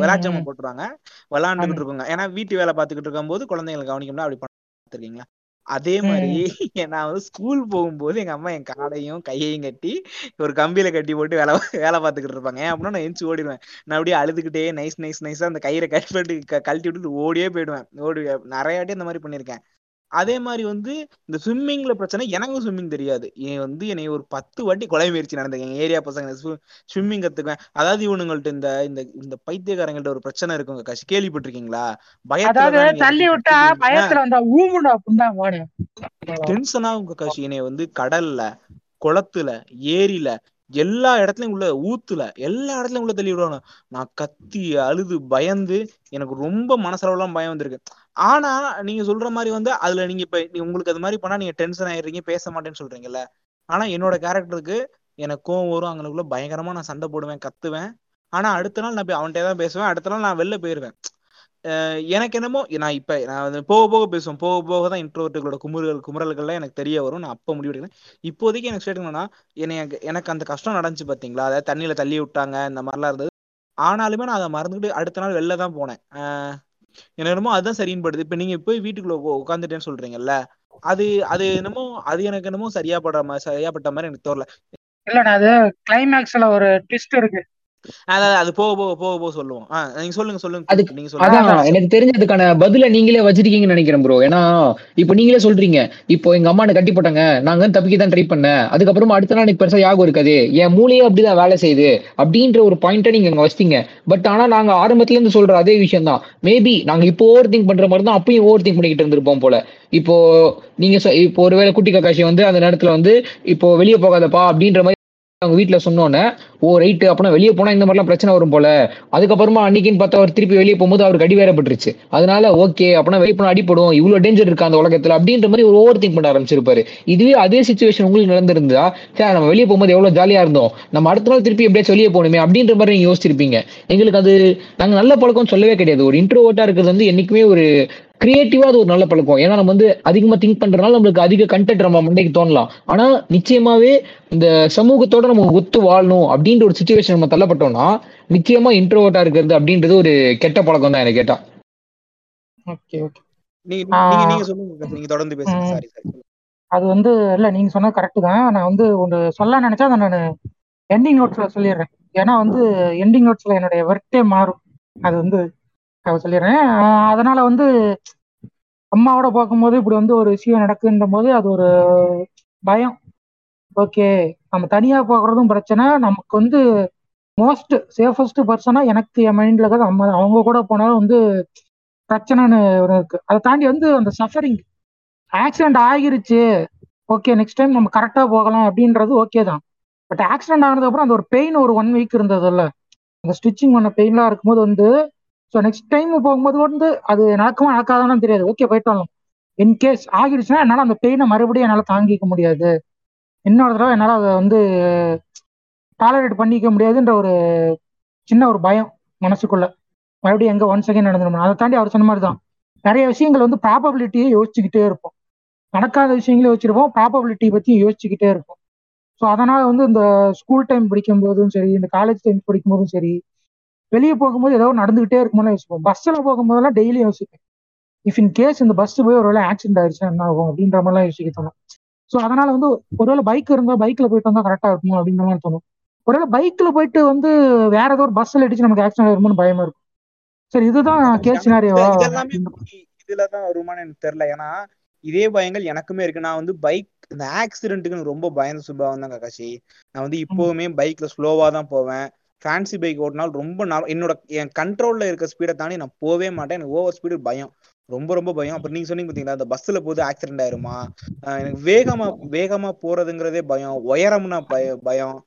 விளாட்சமா. போட்டுருவாங்க. விளாண்டுகிட்டு. இருக்குங்க ஏன்னா வீட்டு வேலை பார்த்துக்கிட்டு இருக்கும்போது குழந்தைங்களை கவனிக்கணும்னா அப்படி பார்த்துருக்கீங்களா அதே மாதிரி நான் வந்து ஸ்கூல் போகும்போது எங்க அம்மா என் காலையும் கையையும் கட்டி ஒரு கம்பியில கட்டி போட்டு வேலை வேலை பார்த்துக்கிட்டு இருப்பாங்க. ஏன் அப்படின்னா நான் எந்திச்சு ஓடிடுவேன். நான் அப்படியே அழுதுகிட்டே நைஸ் நைஸ் நைஸா அந்த கயிறை கட் பண்ணிட்டு க- கழட்டி விட்டுட்டு ஓடியே போயிடுவேன். ஓடி நிறைய வாட்டி அந்த மாதிரி பண்ணியிருக்கேன். அதே மாதிரி வந்து இந்த ஸ்விம்மிங்ல பிரச்சனை எனக்கும் ஸ்விம்மிங் தெரியாது. என் வந்து என்னை ஒரு பத்து வாட்டி கொலை முயற்சி நடந்தது. எங்க ஏரியா பசங்க ஸ்விம்மிங் கத்துக்குவேன். அதாவது இவனுங்கள்ட்ட இந்த இந்த இந்த பைத்தியக்காரங்கள்ட்ட ஒரு பிரச்சனை இருக்குங்க. கஷ் கேள்விப்பட்டிருக்கீங்களா? பயத்துல தள்ளி விட்டா பயத்துல வந்தா ஊமுடா டென்ஷனா உங்க காஷி என்னை வந்து கடல்ல குளத்துல ஏரியில எல்லா இடத்துலயும் உள்ள ஊத்துல எல்லா இடத்துலயும் உள்ள தள்ளி விடுவாங்க நான் கத்தி அழுது பயந்து எனக்கு ரொம்ப மனசளவுலாம் பயம் வந்திருக்கு. ஆனா நீங்க சொல்ற மாதிரி வந்து அதுல நீங்க இப்ப உங்களுக்கு அது மாதிரி பண்ணா நீங்க டென்ஷன் ஆயிடுறீங்க பேச மாட்டேன்னு சொல்றீங்கல்ல. ஆனா என்னோட கேரக்டருக்கு எனக்கு கோவம் வரும் அங்கனுக்குள்ள பயங்கரமா நான் சண்டை போடுவேன் கத்துவேன். ஆனா அடுத்த நாள் நான் போய் அவன்கிட்ட தான் பேசுவேன் அடுத்த நாள் நான் வெளில போயிருவேன். எனக்கு என்னமோ நான் இப்ப நான் வந்து போக போக பேசுவேன். போக போக தான் இன்ட்ரோவர்ட்டுகளோட குமுறல் குமுறல்கள்லாம் எனக்கு தெரிய வரும். நான் அப்ப முடிவெடுக்கிறேன் இப்போதைக்கு எனக்கு ஸ்டேட்மெண்ட்னா எனக்கு எனக்கு அந்த கஷ்டம் நடந்துச்சு பாத்தீங்களா? அதாவது தண்ணியில தள்ளி விட்டாங்க இந்த மாதிரிலாம் இருந்தது. ஆனாலுமே நான் அதை மறந்துட்டு அடுத்த நாள் வெளில தான் போனேன். எனக்கு என்னமோ அதுதான் சரின்னு படுது இப்ப நீங்க போய் வீட்டுக்குள்ள உட்காந்துட்டேன்னு சொல்றீங்கல்ல அது அது என்னமோ அது எனக்கு என்னமோ சரியா படுற மாதிரி சரியா பட்ட மாதிரி எனக்கு தோறல இல்ல அது கிளைமேக்ஸ்ல ஒரு ட்விஸ்ட் இருக்கு. அதாவது அது போக போக போக போக சொல்லுவோம். நீங்க சொல்லுங்க சொல்லுங்க அதுக்கு- நீங்க சொல்லுங்க. எனக்கு தெரிஞ்சதுக்கான பதில நீங்களே வச்சிருக்கீங்கன்னு நினைக்கிறேன் ப்ரோ ஏன்னா இப்போ நீங்களே சொல்றீங்க இப்போ எங்க அம்மா என்ன கட்டி போட்டாங்க நாங்க தப்பிக்க தான் ட்ரை பண்ணேன். அதுக்கப்புறமா அடுத்த நாள் எனக்கு பெருசா யாகம் இருக்காது. என் மூளையே அப்படிதான் வேலை செய்யுது அப்படின்ற ஒரு பாயிண்ட்டை நீங்க அங்க வச்சிட்டீங்க. பட் ஆனா நாங்க ஆரம்பத்துல இருந்து சொல்ற அதே விஷயம் தான் மேபி நாங்க இப்போ ஓவர் திங்க் பண்ற மாதிரி தான் அப்பயும் ஓவர் திங்க் பண்ணிக்கிட்டு இருந்திருப்போம் போல. இப்போ நீங்க இப்போ ஒருவேளை குட்டி கக்காஷி வந்து அந்த நேரத்துல வந்து இப்போ வெளியே போகாதப்பா அப்படின்ற மாதிரி அவங்க வீட்டுல சொன்னோன்னே ஓ ரைட்டு அப்படின்னா வெளியே போனா இந்த மாதிரிலாம் பிரச்சனை வரும் போல. அதுக்கப்புறமா அன்னைக்குன்னு பார்த்தா அவர் திருப்பி வெளியே போகும்போது அவருக்கு அடி வேறப்பட்டுருச்சு அதனால ஓகே அப்படின்னா வெளியே போனா அடிப்படும் இவ்வளவு டேஞ்சர் இருக்கா அந்த உலகத்துல? அப்படின்ற மாதிரி ஒரு ஓவர் திங்க் பண்ண ஆரம்பிச்சிருப்பாரு. இதுவே அதே சுச்சுவேஷன் உங்களுக்கு நடந்திருந்தா சார் நம்ம வெளியே போகும்போது எவ்வளவு ஜாலியா இருந்தோம். நம்ம அடுத்த நாள் திருப்பி எப்படியாச்சும் வெளியே போகணுமே அப்படின்ற மாதிரி நீங்க யோசிச்சிருப்பீங்க. எங்களுக்கு அது நாங்க நல்ல பழக்கம் சொல்லவே கிடையாது. ஒரு இன்ட்ரோவர்ட்டா இருக்கிறது வந்து என்னைக்குமே ஒரு கிரியேட்டிவா அது ஒரு நல்ல பழக்கம். ஏன்னா நம்ம வந்து அதிகமா திங்க் பண்றதுனால நம்மளுக்கு அதிக கண்டென்ட் நம்ம மண்டைக்கு தோணலாம். ஆனா நிச்சயமாவே இந்த சமூகத்தோட நம்ம ஒத்து வாழணும் அப்படின்னு அப்படின்ற ஒரு சுச்சுவேஷன் நம்ம தள்ளப்பட்டோம்னா நிச்சயமா இன்ட்ரோவர்ட்டா இருக்கிறது அப்படின்றது ஒரு கெட்ட பழக்கம் தான் எனக்கு கேட்டா ஓகே ஓகே நீங்க ஆ. நீங்க நீங்க சொல்லுங்க நீங்க தொடர்ந்து பேசுங்க. ம். சாரி சாரி அது வந்து இல்ல நீங்க சொன்னது கரெக்ட் தான். நான் வந்து ஒன்று சொல்ல நினைச்சா அதை நான் எண்டிங் நோட்ஸ்ல சொல்லிடுறேன். ஏன்னா வந்து எண்டிங் நோட்ஸ்ல என்னுடைய ஒர்க்கே மாறும். அது வந்து சொல்லிடுறேன். அதனால வந்து அம்மாவோட பார்க்கும்போது இப்படி வந்து ஒரு விஷயம் நடக்குன்ற போது அது ஒரு பயம். ஓகே நம்ம தனியா போகிறதும் பிரச்சனை. நமக்கு வந்து மோஸ்ட் சேஃபஸ்ட் பர்சனா எனக்கு என் மைண்ட்ல இருக்கிறது அம்மா அவங்க கூட போனாலும் வந்து பிரச்சனைன்னு ஒன்று இருக்கு. அதை தாண்டி வந்து அந்த சஃபரிங் ஆக்சிடென்ட் ஆகிருச்சு. ஓகே நெக்ஸ்ட் டைம் நம்ம கரெக்டா போகலாம் அப்படின்றது ஓகே தான். பட் ஆக்சிடென்ட் ஆனதுக்கப்புறம் அந்த ஒரு பெயின் ஒரு ஒன் வீக் இருந்ததுல்ல. அந்த ஸ்டிச்சிங் பண்ண பெயின்லாம் இருக்கும்போது வந்து ஸோ நெக்ஸ்ட் டைம் போகும்போது வந்து அது நடக்குமா நடக்காதான்னு தெரியாது. ஓகே போயிட்டு வரலாம். இன்கேஸ் ஆகிடுச்சுன்னா என்னால் அந்த பெயினை மறுபடியும் என்னால் தாங்கிக்க முடியாது. இன்னொரு தடவை என்னால் அதை வந்து டாலரேட் பண்ணிக்க முடியாதுன்ற ஒரு சின்ன ஒரு பயம் மனசுக்குள்ள. மறுபடியும் எங்கே ஒன் செகண்ட் நடந்துடும் அதை தாண்டி அவர் சொன்ன மாதிரி தான் நிறைய விஷயங்கள் வந்து ப்ராபபிலிட்டியை யோசிச்சுக்கிட்டே இருப்போம். நடக்காத விஷயங்களே யோசிச்சிருப்போம். ப்ராபபிலிட்டி பற்றியும் யோசிச்சுக்கிட்டே இருப்போம். ஸோ அதனால் வந்து இந்த ஸ்கூல் டைம் படிக்கும் போதும் சரி இந்த காலேஜ் டைம் படிக்கும் போதும் சரி வெளியே போகும்போது ஏதோ நடந்துகிட்டே இருக்கும்போது யோசிப்போம். பஸ்ஸில் போகும்போதெல்லாம் டெய்லி யோசிப்பேன். இஃப் இன் கேஸ் இந்த பஸ் போய் ஒரு வேலை ஆக்சிடென்ட் ஆயிடுச்சுன்னா என்ன ஆகும் அப்படின்ற மாதிரிலாம் யோசிக்க தோணும். ஸோ அதனால வந்து ஒருவேளை பைக் இருந்தால் பைக்ல போயிட்டு வந்தா கரெக்டா இருக்குமோ அப்படின்ற மாதிரி தோணும். ஒருவேளை பைக்ல போயிட்டு வந்து வேற ஏதோ ஒரு பஸ்ஸில் அடிச்சு நமக்கு ஆக்சிடென்ட் ஆயிருமோன்னு பயமா இருக்கும். சரி இதுதான் கேஸ் இதெல்லாமே இதுலதான் வருமானு எனக்கு தெரியல. ஏன்னா இதே பயங்கள் எனக்குமே இருக்கு. நான் வந்து பைக் இந்த ஆக்சிடென்ட்டுக்கு எனக்கு ரொம்ப பயந்த சுபாவம் தான் ககாஷி நான் வந்து இப்போவுமே பைக்ல ஸ்லோவா தான் போவேன். ஃபேன்சி பைக் ஓட்டினாலும் ரொம்ப நாள் என்னோட என் கண்ட்ரோல்ல இருக்க ஸ்பீடை தாண்டி நான் போவே மாட்டேன். எனக்கு ஓவர் ஸ்பீடு பயம். ரொம்ப ரொம்ப பயம். அப்புறம் நீங்க சொன்னீங்க பாத்தீங்களா அந்த பஸ்ல போது ஆக்சிடென்ட் ஆயிருமா? எனக்கு வேகமா வேகமா போறதுங்கிறதே பயம். உயரம்னா பய பயம்.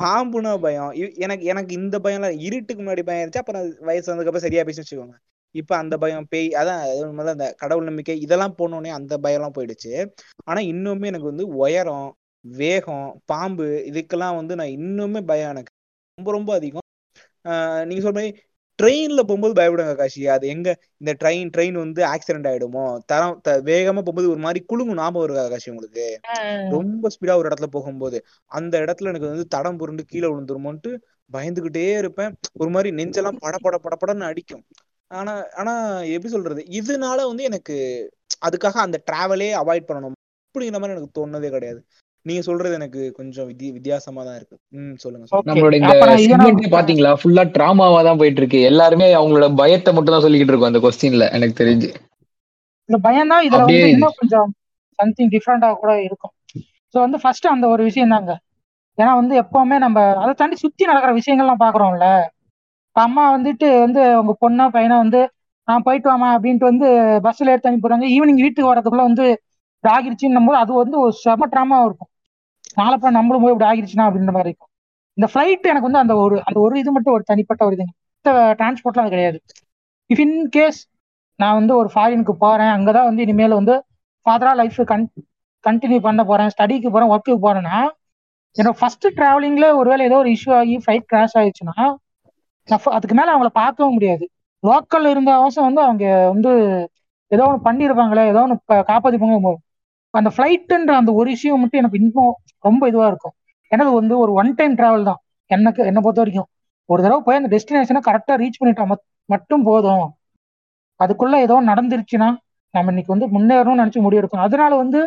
பாம்புனா பயம். எனக்கு எனக்கு இந்த பயம்லாம் இருட்டுக்கு முன்னாடி பயம் இருந்துச்சு. அப்புறம் வயசு வயசு வந்ததுக்கப்புறம் சரியா பேசி வச்சுக்கோங்க. இப்ப அந்த பயம் பேய் அதான் முதல்ல அந்த கடவுள் நம்பிக்கை இதெல்லாம் போனோடனே அந்த பயம்லாம் போயிடுச்சு. ஆனா இன்னுமே எனக்கு வந்து உயரம் வேகம் பாம்பு இதுக்கெல்லாம் வந்து நான் இன்னுமே பயம் எனக்கு. ரொம்ப ரொம்ப அதிகம். நீங்க சொல்ற மாதிரி ட்ரெயின்ல போகும்போது பயப்படுங்க காஷி. அது எங்க இந்த ட்ரெயின் ட்ரெயின் வந்து ஆக்சிடென்ட் ஆயிடுமோ? தரம் வேகமா போகும்போது ஒரு மாதிரி குலுங்கும் ஞாபகம் இருக்கா காஷி உங்களுக்கு? ரொம்ப ஸ்பீடா ஒரு இடத்துல போகும்போது. அந்த இடத்துல எனக்கு வந்து தடம் புரண்டு கீழே விழுந்துருமோன்ட்டு பயந்துகிட்டே இருப்பேன். ஒரு மாதிரி நெஞ்செல்லாம் பட பட படபடன்னு அடிக்கும். ஆனா ஆனா எப்படி சொல்றது? இதனால வந்து எனக்கு அதுக்காக அந்த டிராவலே அவாய்ட் பண்ணணும். அப்படிங்கிற மாதிரி எனக்கு தோணுனதே கிடையாது. நீங்க சொல்றது எனக்கு கொஞ்சம் வித்தி வித்தியாசமா தான் இருக்கு. ம் சொல்லுங்க நம்மளோட இந்த அப்ப நான் இதை செக்மெண்ட் நான் பாத்தீங்களா? ஃபுல்லா டிராமாவா தான் போயிட்டு இருக்கு எல்லாருமே அவங்களோட பயத்தை மட்டும் தான் சொல்லிக்கிட்டு இருக்கோம் அந்த கொஸ்டின்ல எனக்கு தெரிஞ்சு. இந்த பயம் தான் இதுல வந்து இன்னும் கொஞ்சம் சம்திங் டிஃப்ரெண்டா கூட இருக்கும். ஸோ வந்து ஃபர்ஸ்ட் அந்த ஒரு விஷயம் தாங்க. ஏன்னா வந்து எப்பவுமே நம்ம அதை தாண்டி சுத்தி நடக்கிற விஷயங்கள்லாம் பாக்குறோம்ல இப்ப அம்மா வந்துட்டு வந்து உங்க பொண்ணா பையனா வந்து நான் போயிட்டு வாமா அப்படின்ட்டு வந்து பஸ்ல எடுத்து அனுப்பி போறாங்க ஈவினிங் வீட்டுக்கு வரதுக்குள்ள வந்து ஆகிருச்சுன்னும் போது அது வந்து ஒரு செம ட்ராமாவும் இருக்கும். நாளைப்ப நம்மளும் போய் இப்படி ஆகிருச்சுனா அப்படின்ற மாதிரி இருக்கும். இந்த ஃபிளைட் எனக்கு வந்து அந்த ஒரு அந்த ஒரு இது மட்டும் ஒரு தனிப்பட்ட ஒரு இதுங்க டிரான்ஸ்போர்ட்லாம் அது கிடையாது. இஃப் இன் கேஸ் நான் வந்து ஒரு ஃபாரினுக்கு போறேன் அங்கதான் வந்து இனிமேல் வந்து ஃபாதரா லைஃப் கன் கண்டினியூ பண்ண போறேன் ஸ்டடிக்கு போறேன் ஒர்க்குக்கு போறேன்னா என்னோட ஃபர்ஸ்ட் டிராவலிங்ல ஒருவேளை ஏதோ ஒரு இஷ்யூ ஆகி ஃபிளைட் கிராஷ் ஆயிடுச்சுன்னா அதுக்கு மேல அவங்கள பார்க்கவும் முடியாது. லோக்கல் இருந்த அவசரம் வந்து அவங்க வந்து ஏதோ ஒன்று பண்ணியிருப்பாங்களே ஏதோ ஒன்று காப்பாத்திப்பாங்க அந்த ஃப்ளைட்டுன்ற அந்த ஒரு விஷயம் மட்டும் எனக்கு இன்னும் ரொம்ப இதுவாக இருக்கும். ஏன்னா அது வந்து ஒரு ஒன் டைம் ட்ராவல் தான். எனக்கு என்னை பொறுத்த வரைக்கும். ஒரு தடவை போய் அந்த டெஸ்டினேஷனை கரெக்டாக ரீச் பண்ணிட்டா மட்டும் போதும். அதுக்குள்ள ஏதோ நடந்துருச்சுன்னா நம்ம இன்னைக்கு வந்து முன்னேறணும்னு நினச்சி முடிவெடுக்கணும் அதனால வந்து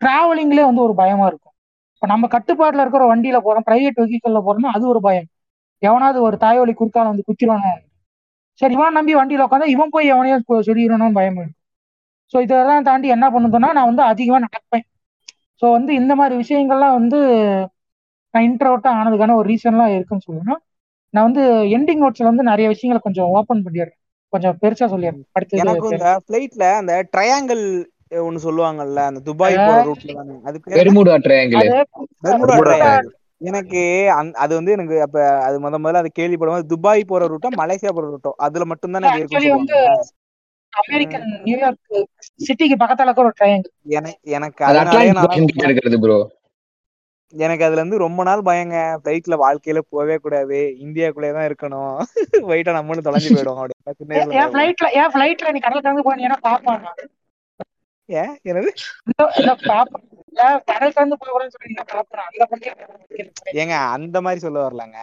டிராவலிங்லேயே வந்து ஒரு பயமா இருக்கும். இப்போ நம்ம கட்டுப்பாட்டில் இருக்கிற வண்டியில போகிறோம் ப்ரைவேட் வெஹிக்கிளில் போகிறோம்னா அது ஒரு பயம். எவனாவது ஒரு தாயோலி குறுக்கால வந்து குச்சிடணும் சரி இவன் நம்பி வண்டியில் உட்காந்தா இவன் போய் எவனையும் சொல்லிடணும்னு பயம் இருக்கும். ஸோ இதெல்லாம் தாண்டி என்ன பண்ணுதுன்னா நான் வந்து அதிகமாக நடப்பேன். ஸோ வந்து இந்த மாதிரி விஷயங்கள்லாம் வந்து நான் இன்ட்ரோட்டா ஆனதுக்கான ஒரு ரீசன்லாம் இருக்குன்னு சொல்லணும். நான் வந்து எண்டிங் நோட்ஸ்ல வந்து நிறைய விஷயங்களை கொஞ்சம் ஓப்பன் பண்ணிடுறேன். கொஞ்சம் பெருசா சொல்லிடுறேன். அடுத்தது எனக்கு இந்த ஃபிளைட்ல அந்த ட்ரையாங்கிள் ஒன்னு சொல்லுவாங்கல்ல அந்த துபாய். போற ரூட்ல தானே அது? பெருமுடா ட்ரையாங்கிள் பெர்முடா எனக்கு அது வந்து எனக்கு அப்ப அது முத முதல்ல அது கேள்விப்படும் துபாய் போற ரூட்டோ மலேசியா போற ரூட்டோ அதுல மட்டும் தானே அது அமெரிக்கன் நியூயார்க் சிட்டிக்கு பக்கத்துல ஒரு ட்ரையாங்கிள் எனக்கு எனக்கு அது அதனாலே ப்ரோ எனக்கு அதுல இருந்து ரொம்ப நாள் பயங்க. ஃபிளைட்ல வாழ்க்கையில போகவே கூடாது. இந்தியாக்குள்ளே தான் இருக்கணும். போயிட்டா நம்மளும் தொலைஞ்சு போயிடும் அப்படின்னு ஃபிளைட்ல என் ஃபிளைட்ல நீ கடல் கடந்து போனீங்கன்னா பாப்பான் ஏன்? என்னது? பாப்பேன் ஏங்க அந்த மாதிரி சொல்ல வரலங்க.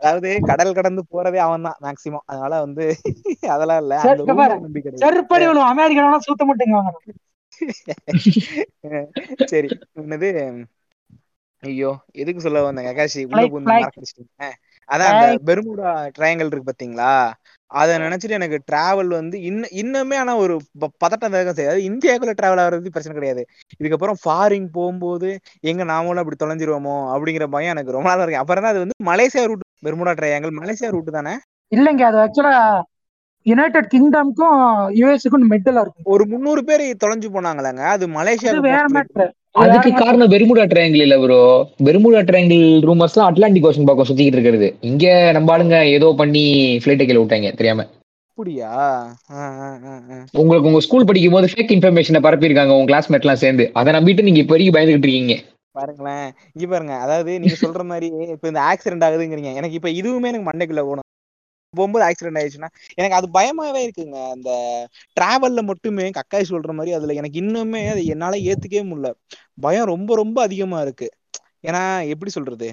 அதாவது கடல் கடந்து போறதே அவன் தான் மேக்சிமம் அதனால வந்து அதெல்லாம் இல்ல. செருப்படி அமெரிக்கா சூத்த மாட்டேங்க சரி என்னது? ஐயோ எதுக்கு சொல்ல வந்தேன் ககாஷி உள்ள அதான் அந்த. பெர்முடா ட்ரையாங்கிள் இருக்கு பாத்தீங்களா? அத நினைச்சிட்டு எனக்கு டிராவல் வந்து இன்ன இன்னுமே ஆனா ஒரு பதட்டம் வேகம் செய்யாது. இந்தியாக்குள்ள டிராவல் ஆகிறது பிரச்சனை கிடையாது. இதுக்கப்புறம் ஃபாரின் போகும்போது எங்க நாமளும் அப்படி தொலைஞ்சிருவோமோ அப்படிங்கிற பயம் எனக்கு ரொம்ப நாளா இருக்கு. அப்புறம் அது வந்து Malaysia route Bermuda triangle Malaysia route தானே? இல்லைங்க அது ஆக்சுவலா யுனைடெட் கிங்டம்க்கும் யூஎஸ்க்கும் மிடில் இருக்கும். ஒரு முந்நூறு பேர் தொலைஞ்சு போனாங்களாங்க. அது மலேசியாவுக்கு வேற. மேட்ரு அதுக்கு காரணம் பெருமுடா ட்ரையாங்கிள் இல்ல ப்ரோ பெருமுடா ட்ரையாங்கிள் ரூமர்ஸ்லாம் அட்லாண்டிக் ஓஷன் பக்கம் சுத்திக்கிட்டு இருக்கிறது. இங்க நம்ம ஆளுங்க ஏதோ பண்ணி ஃபிளைட்டை கீழே விட்டாங்க தெரியாம. அப்படியா. உங்களுக்கு உங்க ஸ்கூல் படிக்கும் போது ஃபேக் இன்ஃபர்மேஷனை பரப்பியிருக்காங்க உங்க கிளாஸ்மேட் எல்லாம் சேர்ந்து. அதை நம்பிட்டு நீங்க இப்போ வரைக்கும் பயந்துகிட்டு இருக்கீங்க. பாருங்களேன். இங்க பாருங்க. அதாவது நீங்க சொல்ற மாதிரி இப்ப இந்த ஆக்சிடென்ட் ஆகுதுங்கிறீங்க. எனக்கு இப்ப இதுவுமே எனக்கு மண்டைக்குள்ள போகணும் போகும்போது ஆக்சிடென்ட் ஆயிடுச்சுன்னா எனக்கு அது பயமாவே இருக்குங்க. அந்த டிராவல்ல மட்டுமே கக்காய் சொல்ற மாதிரி அதுல எனக்கு இன்னுமே அதை என்னால ஏத்துக்கவே முடியல. பயம் ரொம்ப ரொம்ப அதிகமா இருக்கு. ஏன்னா எப்படி சொல்றது?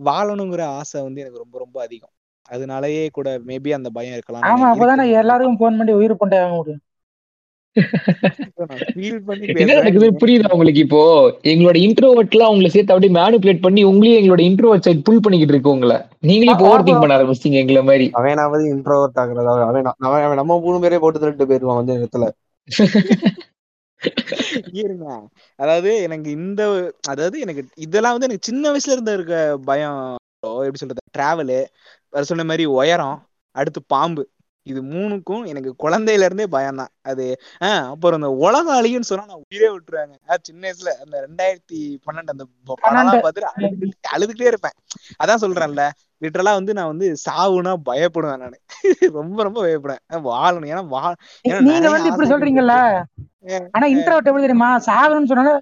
வாழணுங்கிற ஆசை வந்து எனக்கு ரொம்ப ரொம்ப அதிகம். அதனாலயே கூட மேபி அந்த பயம் இருக்கலாம். ஆமா அப்பதானே எல்லாருக்கும் போன் பண்ணி உயிர் கொண்டே ஆக முடியும் ஃபீல் பண்ணி என்ன நடக்குது பேசுறேன் புரியுதா உங்களுக்கு இப்போ? எங்களோட இன்ட்ரோவர்ட்லாம் உங்களை சேர்த்து அப்படியே மேனுபுலேட் பண்ணி உங்களையும் எங்களோட இன்ட்ரோவர்ட் சைட் புல் பண்ணிக்கிட்டு இருக்கு உங்களை. நீங்களே இப்போ ஓவர் திங்க் பண்ண ஆரம்பிச்சிட்டீங்க எங்களை மாதிரி. அவனாவது இன்ட்ரோவர்ட் ஆகுறதா? அவன் அவன் நம்ம மூணு பேரே போட்டு தள்ளிட்டு போயிருவான் கொஞ்ச நேரத்துல இருங்க. அதாவது எனக்கு இந்த அதாவது எனக்கு இதெல்லாம் வந்து எனக்கு சின்ன வயசுல இருந்த இருக்க பயம். எப்படி சொல்றது டிராவலு சொன்ன மாதிரி உயரம் அடுத்து பாம்பு. இது மூணுக்கும் எனக்கு குழந்தையில இருந்தே பயம் தான் அது ஆஹ் அப்புறம் இந்த உலக அழியுன்னு சொன்னா நான் உயிரே விட்டுருவாங்க. சின்ன வயசுல அந்த ரெண்டாயிரத்தி பன்னெண்டு அந்த ப- படம்லாம் பன்னெண்டு. பார்த்துட்டு அழுதுகிட்டு இருப்பேன். அதான் சொல்றேன்ல லிட்டரலா வந்து நான் வந்து சாவுனா பயப்படுவேன் நானு. ரொம்ப ரொம்ப பயப்படுவேன். வாழணும். ஏன்னா வா நீங்க வந்து இப்படி சொல்றீங்கல்ல. ஆனா இன்டர்வட் எப்படி தெரியுமா? சாகணும்னு சொன்னாலும்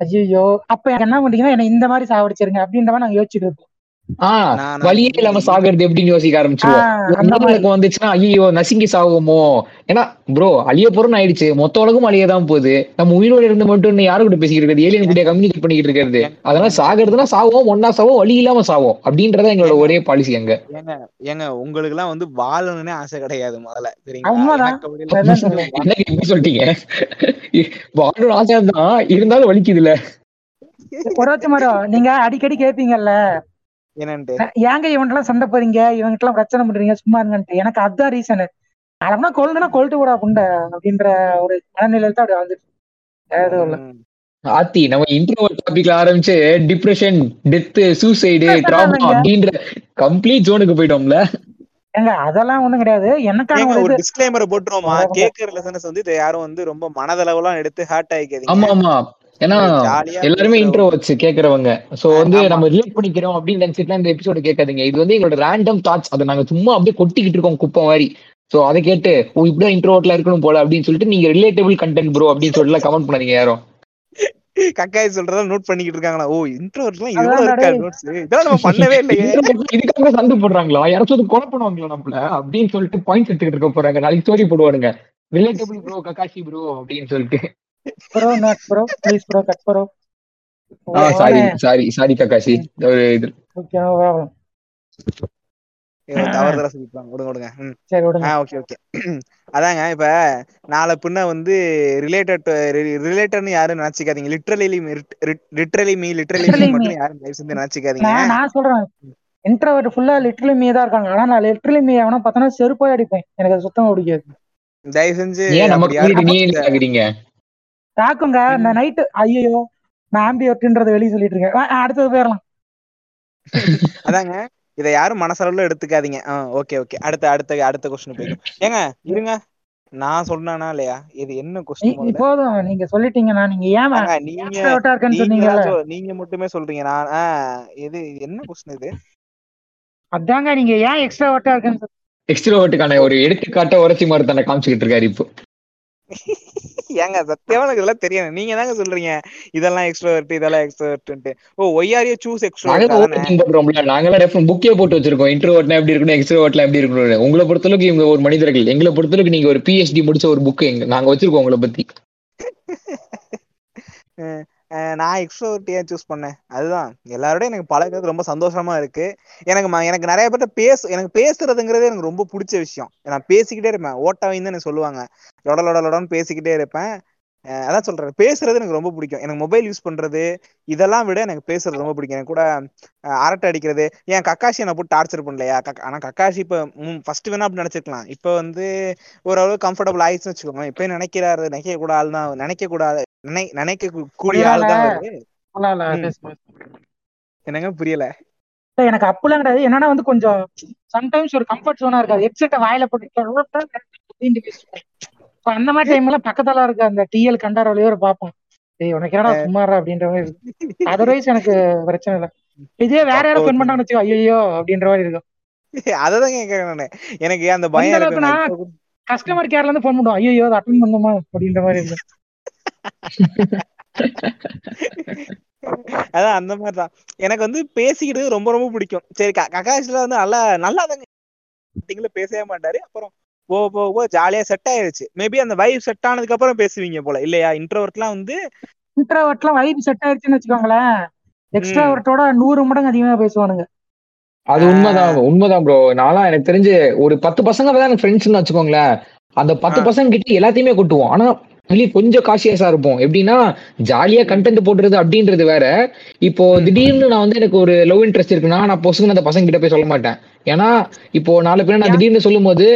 ஐயோ அப்ப என்ன பண்றீங்கன்னா என்ன இந்த மாதிரி சாவடிச்சிருங்க அப்படின்ற மாதிரி நாங்க யோசிச்சுட்டு இருப்போம். ஆஹ் வழியே இல்லாம சாகிறது எப்படின்னு யோசிக்க ஆரம்பிச்சிருவோம். வந்துச்சுன்னா ஐயோ நசுங்கி சாகுமோ ஏன்னா ப்ரோ அழிய போறோம்னு ஆயிடுச்சு. மொத்த உலகம் அழியதான் போகுது. நம்ம உயிரோட இருந்து மட்டும் இன்னும் யாரு கூட பேசிக்கிட்டு இருக்கிறது? ஏலியன் கூட கம்யூனிகேட் பண்ணிக்கிட்டு இருக்கிறது? அதனால சாகிறதுனா சாவோம் ஒன்னா சாவோம் வழி இல்லாம சாவோம். அப்படின்றத எங்களோட ஒரே பாலிசி அங்க. ஏங்க ஏங்க உங்களுக்கு எல்லாம் வந்து வாழணும்னே ஆசை கிடையாது முதல்ல சரிங்களா? இல்ல. சொல்லிட்டீங்க வாழணும் ஆசை தான் இருந்தாலும் வலிக்குதுல்ல. வச்ச மாதிரி நீங்க அடிக்கடி ந- ஏங்க இவன்ட்டெல்லாம் சண்டை போறீங்க இவங்கிட்ட எல்லாம் பிரச்சனை பண்றீங்க? சும்மா இருங்கன்ட்டு. எனக்கு அதுதான் ரீசனு அதெல்லாம் கொல்லுனா கொல்ட்டு கூட புண்டை அப்படின்ற ஒரு மனநிலையில தான் அப்படி வந்துட்டு இல்ல. ம். ஆத்தி நம்ம இன்ட்ரோவர்ட் டாபிக்ல ஆரம்பிச்சு depression death suicide Depression trauma அப்படின்ற கம்ப்ளீட் ஜோனுக்கு போயிட்டோம்ல. ஏங்க அதெல்லாம் ஒண்ணும் கிடையாது. எனக்கான ஒரு டிஸ்க்ளைமரை போட்டுருவோமா. கேக்குற லெசன்ஸ் வந்து இதை யாரும் வந்து ரொம்ப மனதளவுலாம் எடுத்து ஹார்ட் ஆயிக்காதீங்க. ஆமா ஆமா. ஏன்னா எல்லாருமே இன்ட்ரோ வச்சு கேக்குறவங்க. சோ வந்து நம்ம ரிலேட் பண்ணிக்கிறோம் அப்படின்னு நினைச்சிட்டு இந்த எபிசோட கேட்காதீங்க. இது வந்து எங்களோட ரேண்டம் தாட்ஸ் அதை நாங்க சும்மா அப்படியே கொட்டிக்கிட்டு இருக்கோம் குப்பை மாதிரி. சோ அதை கேட்டு ஓ இப்படிதான் இன்ட்ரோட்ல இருக்கணும் போல அப்படின்னு சொல்லிட்டு நீங்க ரிலேட்டபிள் கண்டென்ட் ப்ரோ அப்படின்னு சொல்லிட்டு கமெண்ட் பண்ணாதீங்க யாரும் கக்காய் சொல்றத நோட் பண்ணிக்கிட்டு இருக்காங்களா? ஓ இன்ட்ரோவர்ட்லாம் இவ்வளவு இருக்கா. நோட்ஸ் இதெல்லாம் நம்ம பண்ணவே இல்லையே. இதுக்காக சண்டை போடுறாங்களா? யாராச்சும் கொலை பண்ணுவாங்களா நம்மள? அப்படின்னு சொல்லிட்டு பாயிண்ட்ஸ் எடுத்துக்கிட்டு இருக்க போறாங்க. நாளைக்கு ஸ்டோரி போடுவானுங்க. ரிலேட்டபிள் ப்ரோ ககாஷி ப்ரோ அப்படின்னு சொல்லிட்டு. Bro not bro please bro cut bro ah sorry sorry sorry Kakashi ஒரு இது ஓகே ப்ராப்ளம் ஏதோ தவறுதலா விடுங்க. சரி விடுங்க. ஆ ஓகே ஓகே. அதாங்க இப்ப நாளை பின்ன வந்து ரிலேட்டட் ரிலேட்டட்னு யாரும் நினைச்சுக்காதீங்க. Literally literally me me. மட்டும் யாரும் தயவு செஞ்சு நினைச்சுக்காதீங்க. நான் சொல்றேன். இன்ட்ரோவர்ட் ஃபுல்லா லிட்டரலி மீ தான் இருக்காங்க. ஆனா நான் லிட்டரலி மீ அவனா பார்த்தனா செருப்பாய் அடிப்பேன். எனக்கு அது சுத்தமா பிடிக்காது. தயவு செஞ்சு ஏன் யாரும் கம்யூனிட்டி நீங்க ஆகுறீங்க தாக்குங்க. இந்த நைட்டு ஐயோ நான் ஆம்பியர்ட்ன்றத வெளியே சொல்லிட்டு இருக்கேன். அடுத்தது போயிடலாம். அதாங்க இதை யாரும் மனசளவுல எடுத்துக்காதீங்க. ஓகே ஓகே அடுத்த அடுத்த அடுத்த கொஸ்டின் போய்க்கும் ஏங்க இருங்க. நான் சொன்னானா இல்லையா? இது என்ன கொஸ்டின் போதும் நீங்க சொல்லிட்டீங்கன்னா நீங்க ஏன் நீங்க இருக்கேன்னு நீங்க மட்டுமே சொல்றீங்க. நான் இது என்ன கொஸ்டின் இது? அதாங்க நீங்க ஏன் எக்ஸ்ட்ராவர்ட்டா இருக்கேன்னு சொன்னீங்க. எக்ஸ்ட்ரோவர்ட்டுக்கான ஒரு எடுத்துக்காட்ட உரைச்சி மரத்தான காமிச்சுக்கிட்டு இருக்காரு இப்போ. ஏங்க சத்தியமா எனக்கு இதெல்லாம் தெரியும் நீங்க தாங்க சொல்றீங்க. இதெல்லாம் எக்ஸ்ட்ரோவர்ட் இதெல்லாம் extrovert oh why are you choose நாங்க எக்ஸ்ட்ரோவர்ட் நாங்களாம் ரெஃபர் புக்கே போட்டு வச்சிருக்கோம். இன்ட்ரோவர்ட்னா எப்படி இருக்கணும் எக்ஸ்ட்ரோவர்ட்ல எப்படி இருக்கணும் உங்களை பொறுத்தளவுக்கு இவங்க ஒரு மனிதர்கள். எங்களை பொறுத்தளவுக்கு நீங்க ஒரு பிஹெச்டி முடிச்ச ஒரு புக் எங்க நாங்க வச்சிருக்கோம் உங்களை பத்தி. நான் எக்ஸ்ட்ரோவர்ட் ஏன் சூஸ் பண்ணேன். அதுதான். எல்லாரோடய எனக்கு பழகிறது ரொம்ப சந்தோஷமா இருக்கு. எனக்கு ம- எனக்கு நிறைய பேர்ட்ட பேச எனக்கு பேசுறதுங்கிறதே எனக்கு ரொம்ப பிடிச்ச விஷயம். நான் பேசிக்கிட்டே இருப்பேன். ஓட்டாவின்னு எனக்கு சொல்லுவாங்க. லொட லொட லொடன்னு பேசிக்கிட்டே இருப்பேன். அதான் சொல்றேன். பேசுறது எனக்கு ரொம்ப பிடிக்கும். எனக்கு மொபைல் யூஸ் பண்றது இதெல்லாம் விட எனக்கு பேசுறது ரொம்ப பிடிக்கும். எனக்கு கூட அரட்டை அடிக்கிறது. ஏன் கக்காஷி நான் போட்டு டார்ச்சர் பண்ணலையா? கக்- ஆனா கக்காஷி இப்ப ஃபர்ஸ்ட் வேணா அப்படி நினைச்சிருக்கலாம் இப்ப வந்து ஓரளவு கம்ஃபர்டபுள் ஆயிடுச்சுன்னு வச்சுக்கோங்க இப்ப நினைக்கிறாரு. நினைக்க கூட தான் நினைக்க கூடாது நினை நினைக்க கூடிய ஆள் தான். என்னங்க புரியல. எனக்கு அப்பெல்லாம் கிடையாது. என்னன்னா வந்து கொஞ்சம் சம்டைம்ஸ் ஒரு கம்ஃபர்ட் ஜோனா இருக்காது. ஹெட்செட்டை வாயில போட்டு அந்த மாதிரி டைம்ல பக்கத்துல இருக்க அந்த டிஎல் கண்டாரோலையோ பார்ப்போம். ஏய் உனக்கு என்னடா சும்மாறா அப்படின்ற மாதிரி இருக்கும். அதர்வைஸ் எனக்கு பிரச்சனை இல்லை. இதே வேற யாரும் ஃபோன் பண்ணான்னு வச்சுக்கோ ஐயோ அப்படின்ற மாதிரி இருக்கும். அததான் கேக்குறேன் நானு. எனக்கு அந்த பயம் கஸ்டமர் கேர்ல இருந்து ஃபோன் பண்ணுவோம் ஐயோ அட்டன் பண்ணுமா? அப்படின்ற மாதிரி இருக்கும். அதான் அந்த மாதிரிதான். எனக்கு வந்து பேசிக்கிட்டு ரொம்ப ரொம்ப பிடிக்கும். சரி க- ககாஷ்ல வந்து நல்லா நல்லா தாங்க பேசவே மாட்டாரு. அப்புறம் போக போக போக ஜாலியா செட் ஆயிருச்சு. மேபி அந்த வைப் செட் ஆனதுக்கு அப்புறம் பேசுவீங்க போல. இல்லையா? இன்ட்ரோவர்ட்லாம் வந்து இன்ட்ராவர்ட்லாம் வைப் செட் ஆயிடுச்சுன்னு வச்சுக்கோங்களேன். எக்ஸ்ட்ராவர்ட்டோட நூறு மடங்கு அதிகமா பேசுவானுங்க. அது உண்மைதான் உண்மைதான் ப்ரோ நான்லாம் எனக்கு தெரிஞ்சு ஒரு பத்து பசங்க தான் எனக்கு ஃப்ரெண்ட்ஸ்னு வச்சுக்கோங்களேன். அந்த பத்து. பசங்க கிட்ட எல்லாத்தையுமே கொட்டுவோம். ஆனா வெளியே கொஞ்சம் காசியஸா இருப்போம். எப்படின்னா ஜாலியா கண்டென்ட் போடுறது அப்படின்றது வேற. இப்போ. திடீர்னு நான் வந்து எனக்கு ஒரு லவ் இன்ட்ரெஸ்ட் இருக்குன்னா நான் பொசுங்க அந்த பசங்க கிட்ட போய் சொல்ல மாட்டேன். ஏன்னா இப்போ நாலு பேர் நான் திடீர்னு சொல்லும் போது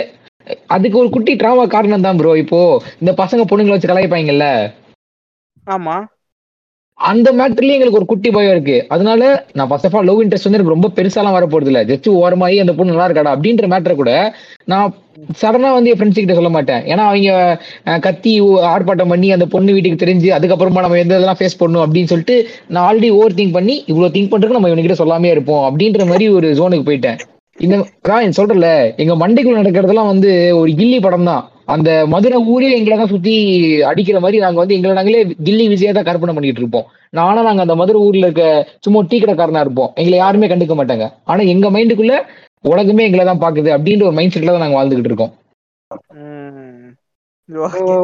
அதுக்கு ஒரு குட்டி டிராமா காரணம் தான் ப்ரோ இப்போ இந்த பசங்க பொண்ணுங்களை வச்சு கலாய்ப்பாங்கல்ல? ஆமா. அந்த மேட்டர்லயும் எங்களுக்கு ஒரு குட்டி பயம் இருக்கு. அதனால நான் first of all love interest வந்து எனக்கு ரொம்ப பெருசாலாம் வர போறது இல்ல ஜஸ்ட் ஓரமாயி அந்த பொண்ணு நல்லா இருக்காடா அப்படின்ற மேட்டரை கூட நான் சடனா வந்து என் ஃப்ரெண்ட்ஸ் கிட்ட சொல்ல மாட்டேன். ஏன்னா அவங்க கத்தி ஆர்ப்பாட்டம் பண்ணி அந்த பொண்ணு வீட்டுக்கு தெரிஞ்சு அதுக்கப்புறமா நம்ம எந்த இதெல்லாம் ஃபேஸ் பண்ணணும் அப்படின்னு சொல்லிட்டு நான் ஆல்ரெடி ஓவர் திங்க் பண்ணி இவ்வளவு திங்க் பண்றதுக்கு நம்ம இவனுக்கிட்ட சொல்லாமே இருப்போம் அப்படின்ற மாதிரி ஒரு ஜோனுக்கு போயிட்டேன். இந்த அதான் சொல்றல எங்க மண்டைக்குள்ள நடக்கிறதெல்லாம் வந்து ஒரு கில்லி படம் தான் அந்த மதுரை ஊரே எங்களை தான் சுத்தி அடிக்கிற மாதிரி நாங்க வந்து எங்களை நாங்களே தில்லி விஜயா தான் கற்பனை பண்ணிட்டு இருப்போம். ஆனா நாங்க அந்த மதுரை ஊர்ல இருக்க சும்மா டீ கடைக்காரனா இருப்போம். எங்களை யாருமே கண்டுக்க மாட்டாங்க. ஆனா எங்க மைண்டுக்குள்ள உலகமே எங்களை தான் பாக்குது அப்படின்ற ஒரு மைண்ட் செட்ல தான் நாங்க வாழ்ந்துகிட்டு இருக்கோம்.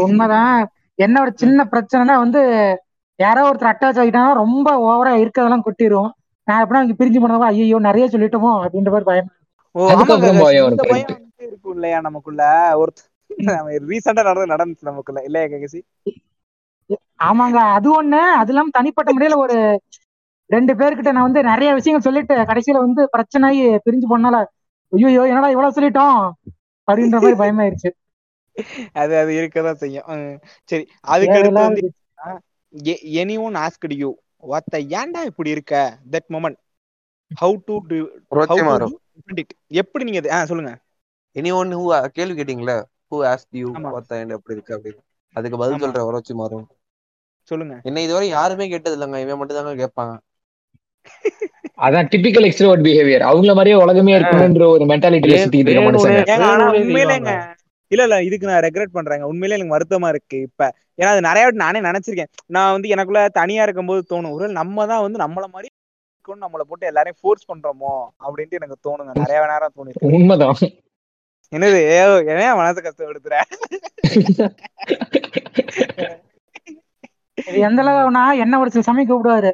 உண்மைதான். என்ன ஒரு சின்ன பிரச்சனைனா வந்து யாரோ ஒருத்தர் அட்டாச் ஆகிட்டாங்கன்னா ரொம்ப ஓவரா இருக்கதெல்லாம் கொட்டிரும். நான் எப்படின்னா இங்க பிரிஞ்சு போனவங்க ஐயோ நிறைய சொல்லிட்டோமோ அப்படின்ற மாதிரி பயம். ஓ ஆமாங்க அதுக்கப்புறம் guys, பயம் இந்த வரும் பயம் கரெக்ட் வந்து இருக்கும் இல்லையா நமக்குள்ள. ஒரு ரீசெண்டா நடந்து நடந்துச்சு நமக்குள்ள. இல்லையா ககசி ஆமாங்க அது ஒண்ணு. அது இல்லாம தனிப்பட்ட முறையில ஒரு ரெண்டு பேர்கிட்ட நான் வந்து நிறைய விஷயங்கள் சொல்லிட்டு கடைசியில வந்து பிரச்சனை ஆகி பிரிஞ்சு போனால ஐயோ என்னடா இவ்வளவு சொல்லிட்டோம்? அப்படின்ற மாதிரி பயமாயிருச்சு. அது அது இருக்கதான் செய்யும். சரி அதுக்கு அடுத்து வந்து எனி ஒன் ஆஸ்கட் யூ வாத்த ஏன்டா இப்படி இருக்க? That moment how to to எப்படி நீங்க சொல்லுங்க. இனி ஒன்னு ஹூ கேள்வி கேட்டீங்களா? Who ask you what the எப்படி இருக்கு அப்படின்னு. அதுக்கு பதில் சொல்ற புரட்சி மாறும். சொல்லுங்க. என்ன இதுவரை யாருமே கேட்டது இல்லைங்க. இவன் மட்டும் தாங்க கேட்பாங்க அதான் டிபிக்கல் எக்ஸ்ட்ரோவர்ட் பிஹேவியர் அவங்கள மாதிரியே உலகமே இருக்கணும்ன்ற ஒரு மென்டாலிட்டியில சுத்திட்டு இருக்க மனுஷங்க இல்ல இல்ல இதுக்கு நான் ரெக்ரெட் பண்றேங்க. உண்மையிலே எனக்கு வருத்தமா இருக்கு இப்ப. ஏன்னா அது நிறைய வாட்டி நானே நினைச்சிருக்கேன். நான் வந்து எனக்குள்ள தனியா இருக்கும்போது தோணும். ஒரு நம்ம தான் வந்து நம்மள மாதிரி நம்மள போட்டு எல்லாரையும் ஃபோர்ஸ் பண்றோமோ அப்படின்ட்டு எனக்கு தோணுங்க. நிறைய நேரம் தோணிருக்கு உண்மைதான். என்னது ஏ ஏன் மனசு கஷ்டப்படுத்துற? இது எந்த அளவுனா என்ன ஒரு சில சமயம் கூப்பிடுவாரு?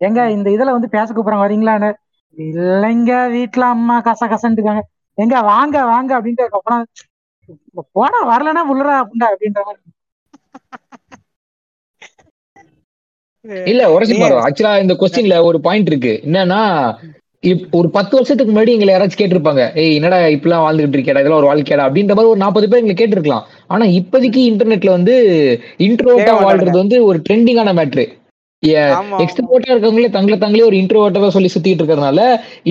எங்க இந்த இதுல வந்து பேச கூப்பிடுறாங்க வரீங்களான்னு? இல்லைங்க வீட்டுல அம்மா கச கசன்னு இருக்காங்க. எங்க வாங்க வாங்க அப்படின்ட்டு அப்புறம் போனா வரலன்னா உள்ளறா அப்படின்டா அப்படின்ற மாதிரி. இல்ல உரசி ஆக்சுவலா இந்த கொஸ்டின்ல ஒரு பாயிண்ட் இருக்கு. என்னன்னா ஒரு பத்து வருஷத்துக்கு முன்னாடி எங்களை யாராச்சும் கேட்டிருப்பாங்க ஏய் என்னடா இப்பெல்லாம் வாழ்ந்துகிட்டு இருக்கேடா இதெல்லாம் ஒரு வாழ்க்கையடா? அப்படின்ற மாதிரி ஒரு நாற்பது பேர் எங்களை கேட்டிருக்கலாம். ஆனா இப்போதைக்கு இன்டர்நெட்ல வந்து இன்ட்ரோட்டா வாழ்றது வந்து ஒரு ட்ரெண்டிங்கான மேட்ரு எக்ஸ்ட்ரோட்டா இருக்கவங்களே தங்களை தங்களே ஒரு இன்ட்ரோட்டா தான் சொல்லி சுத்திட்டு இருக்கறதுனால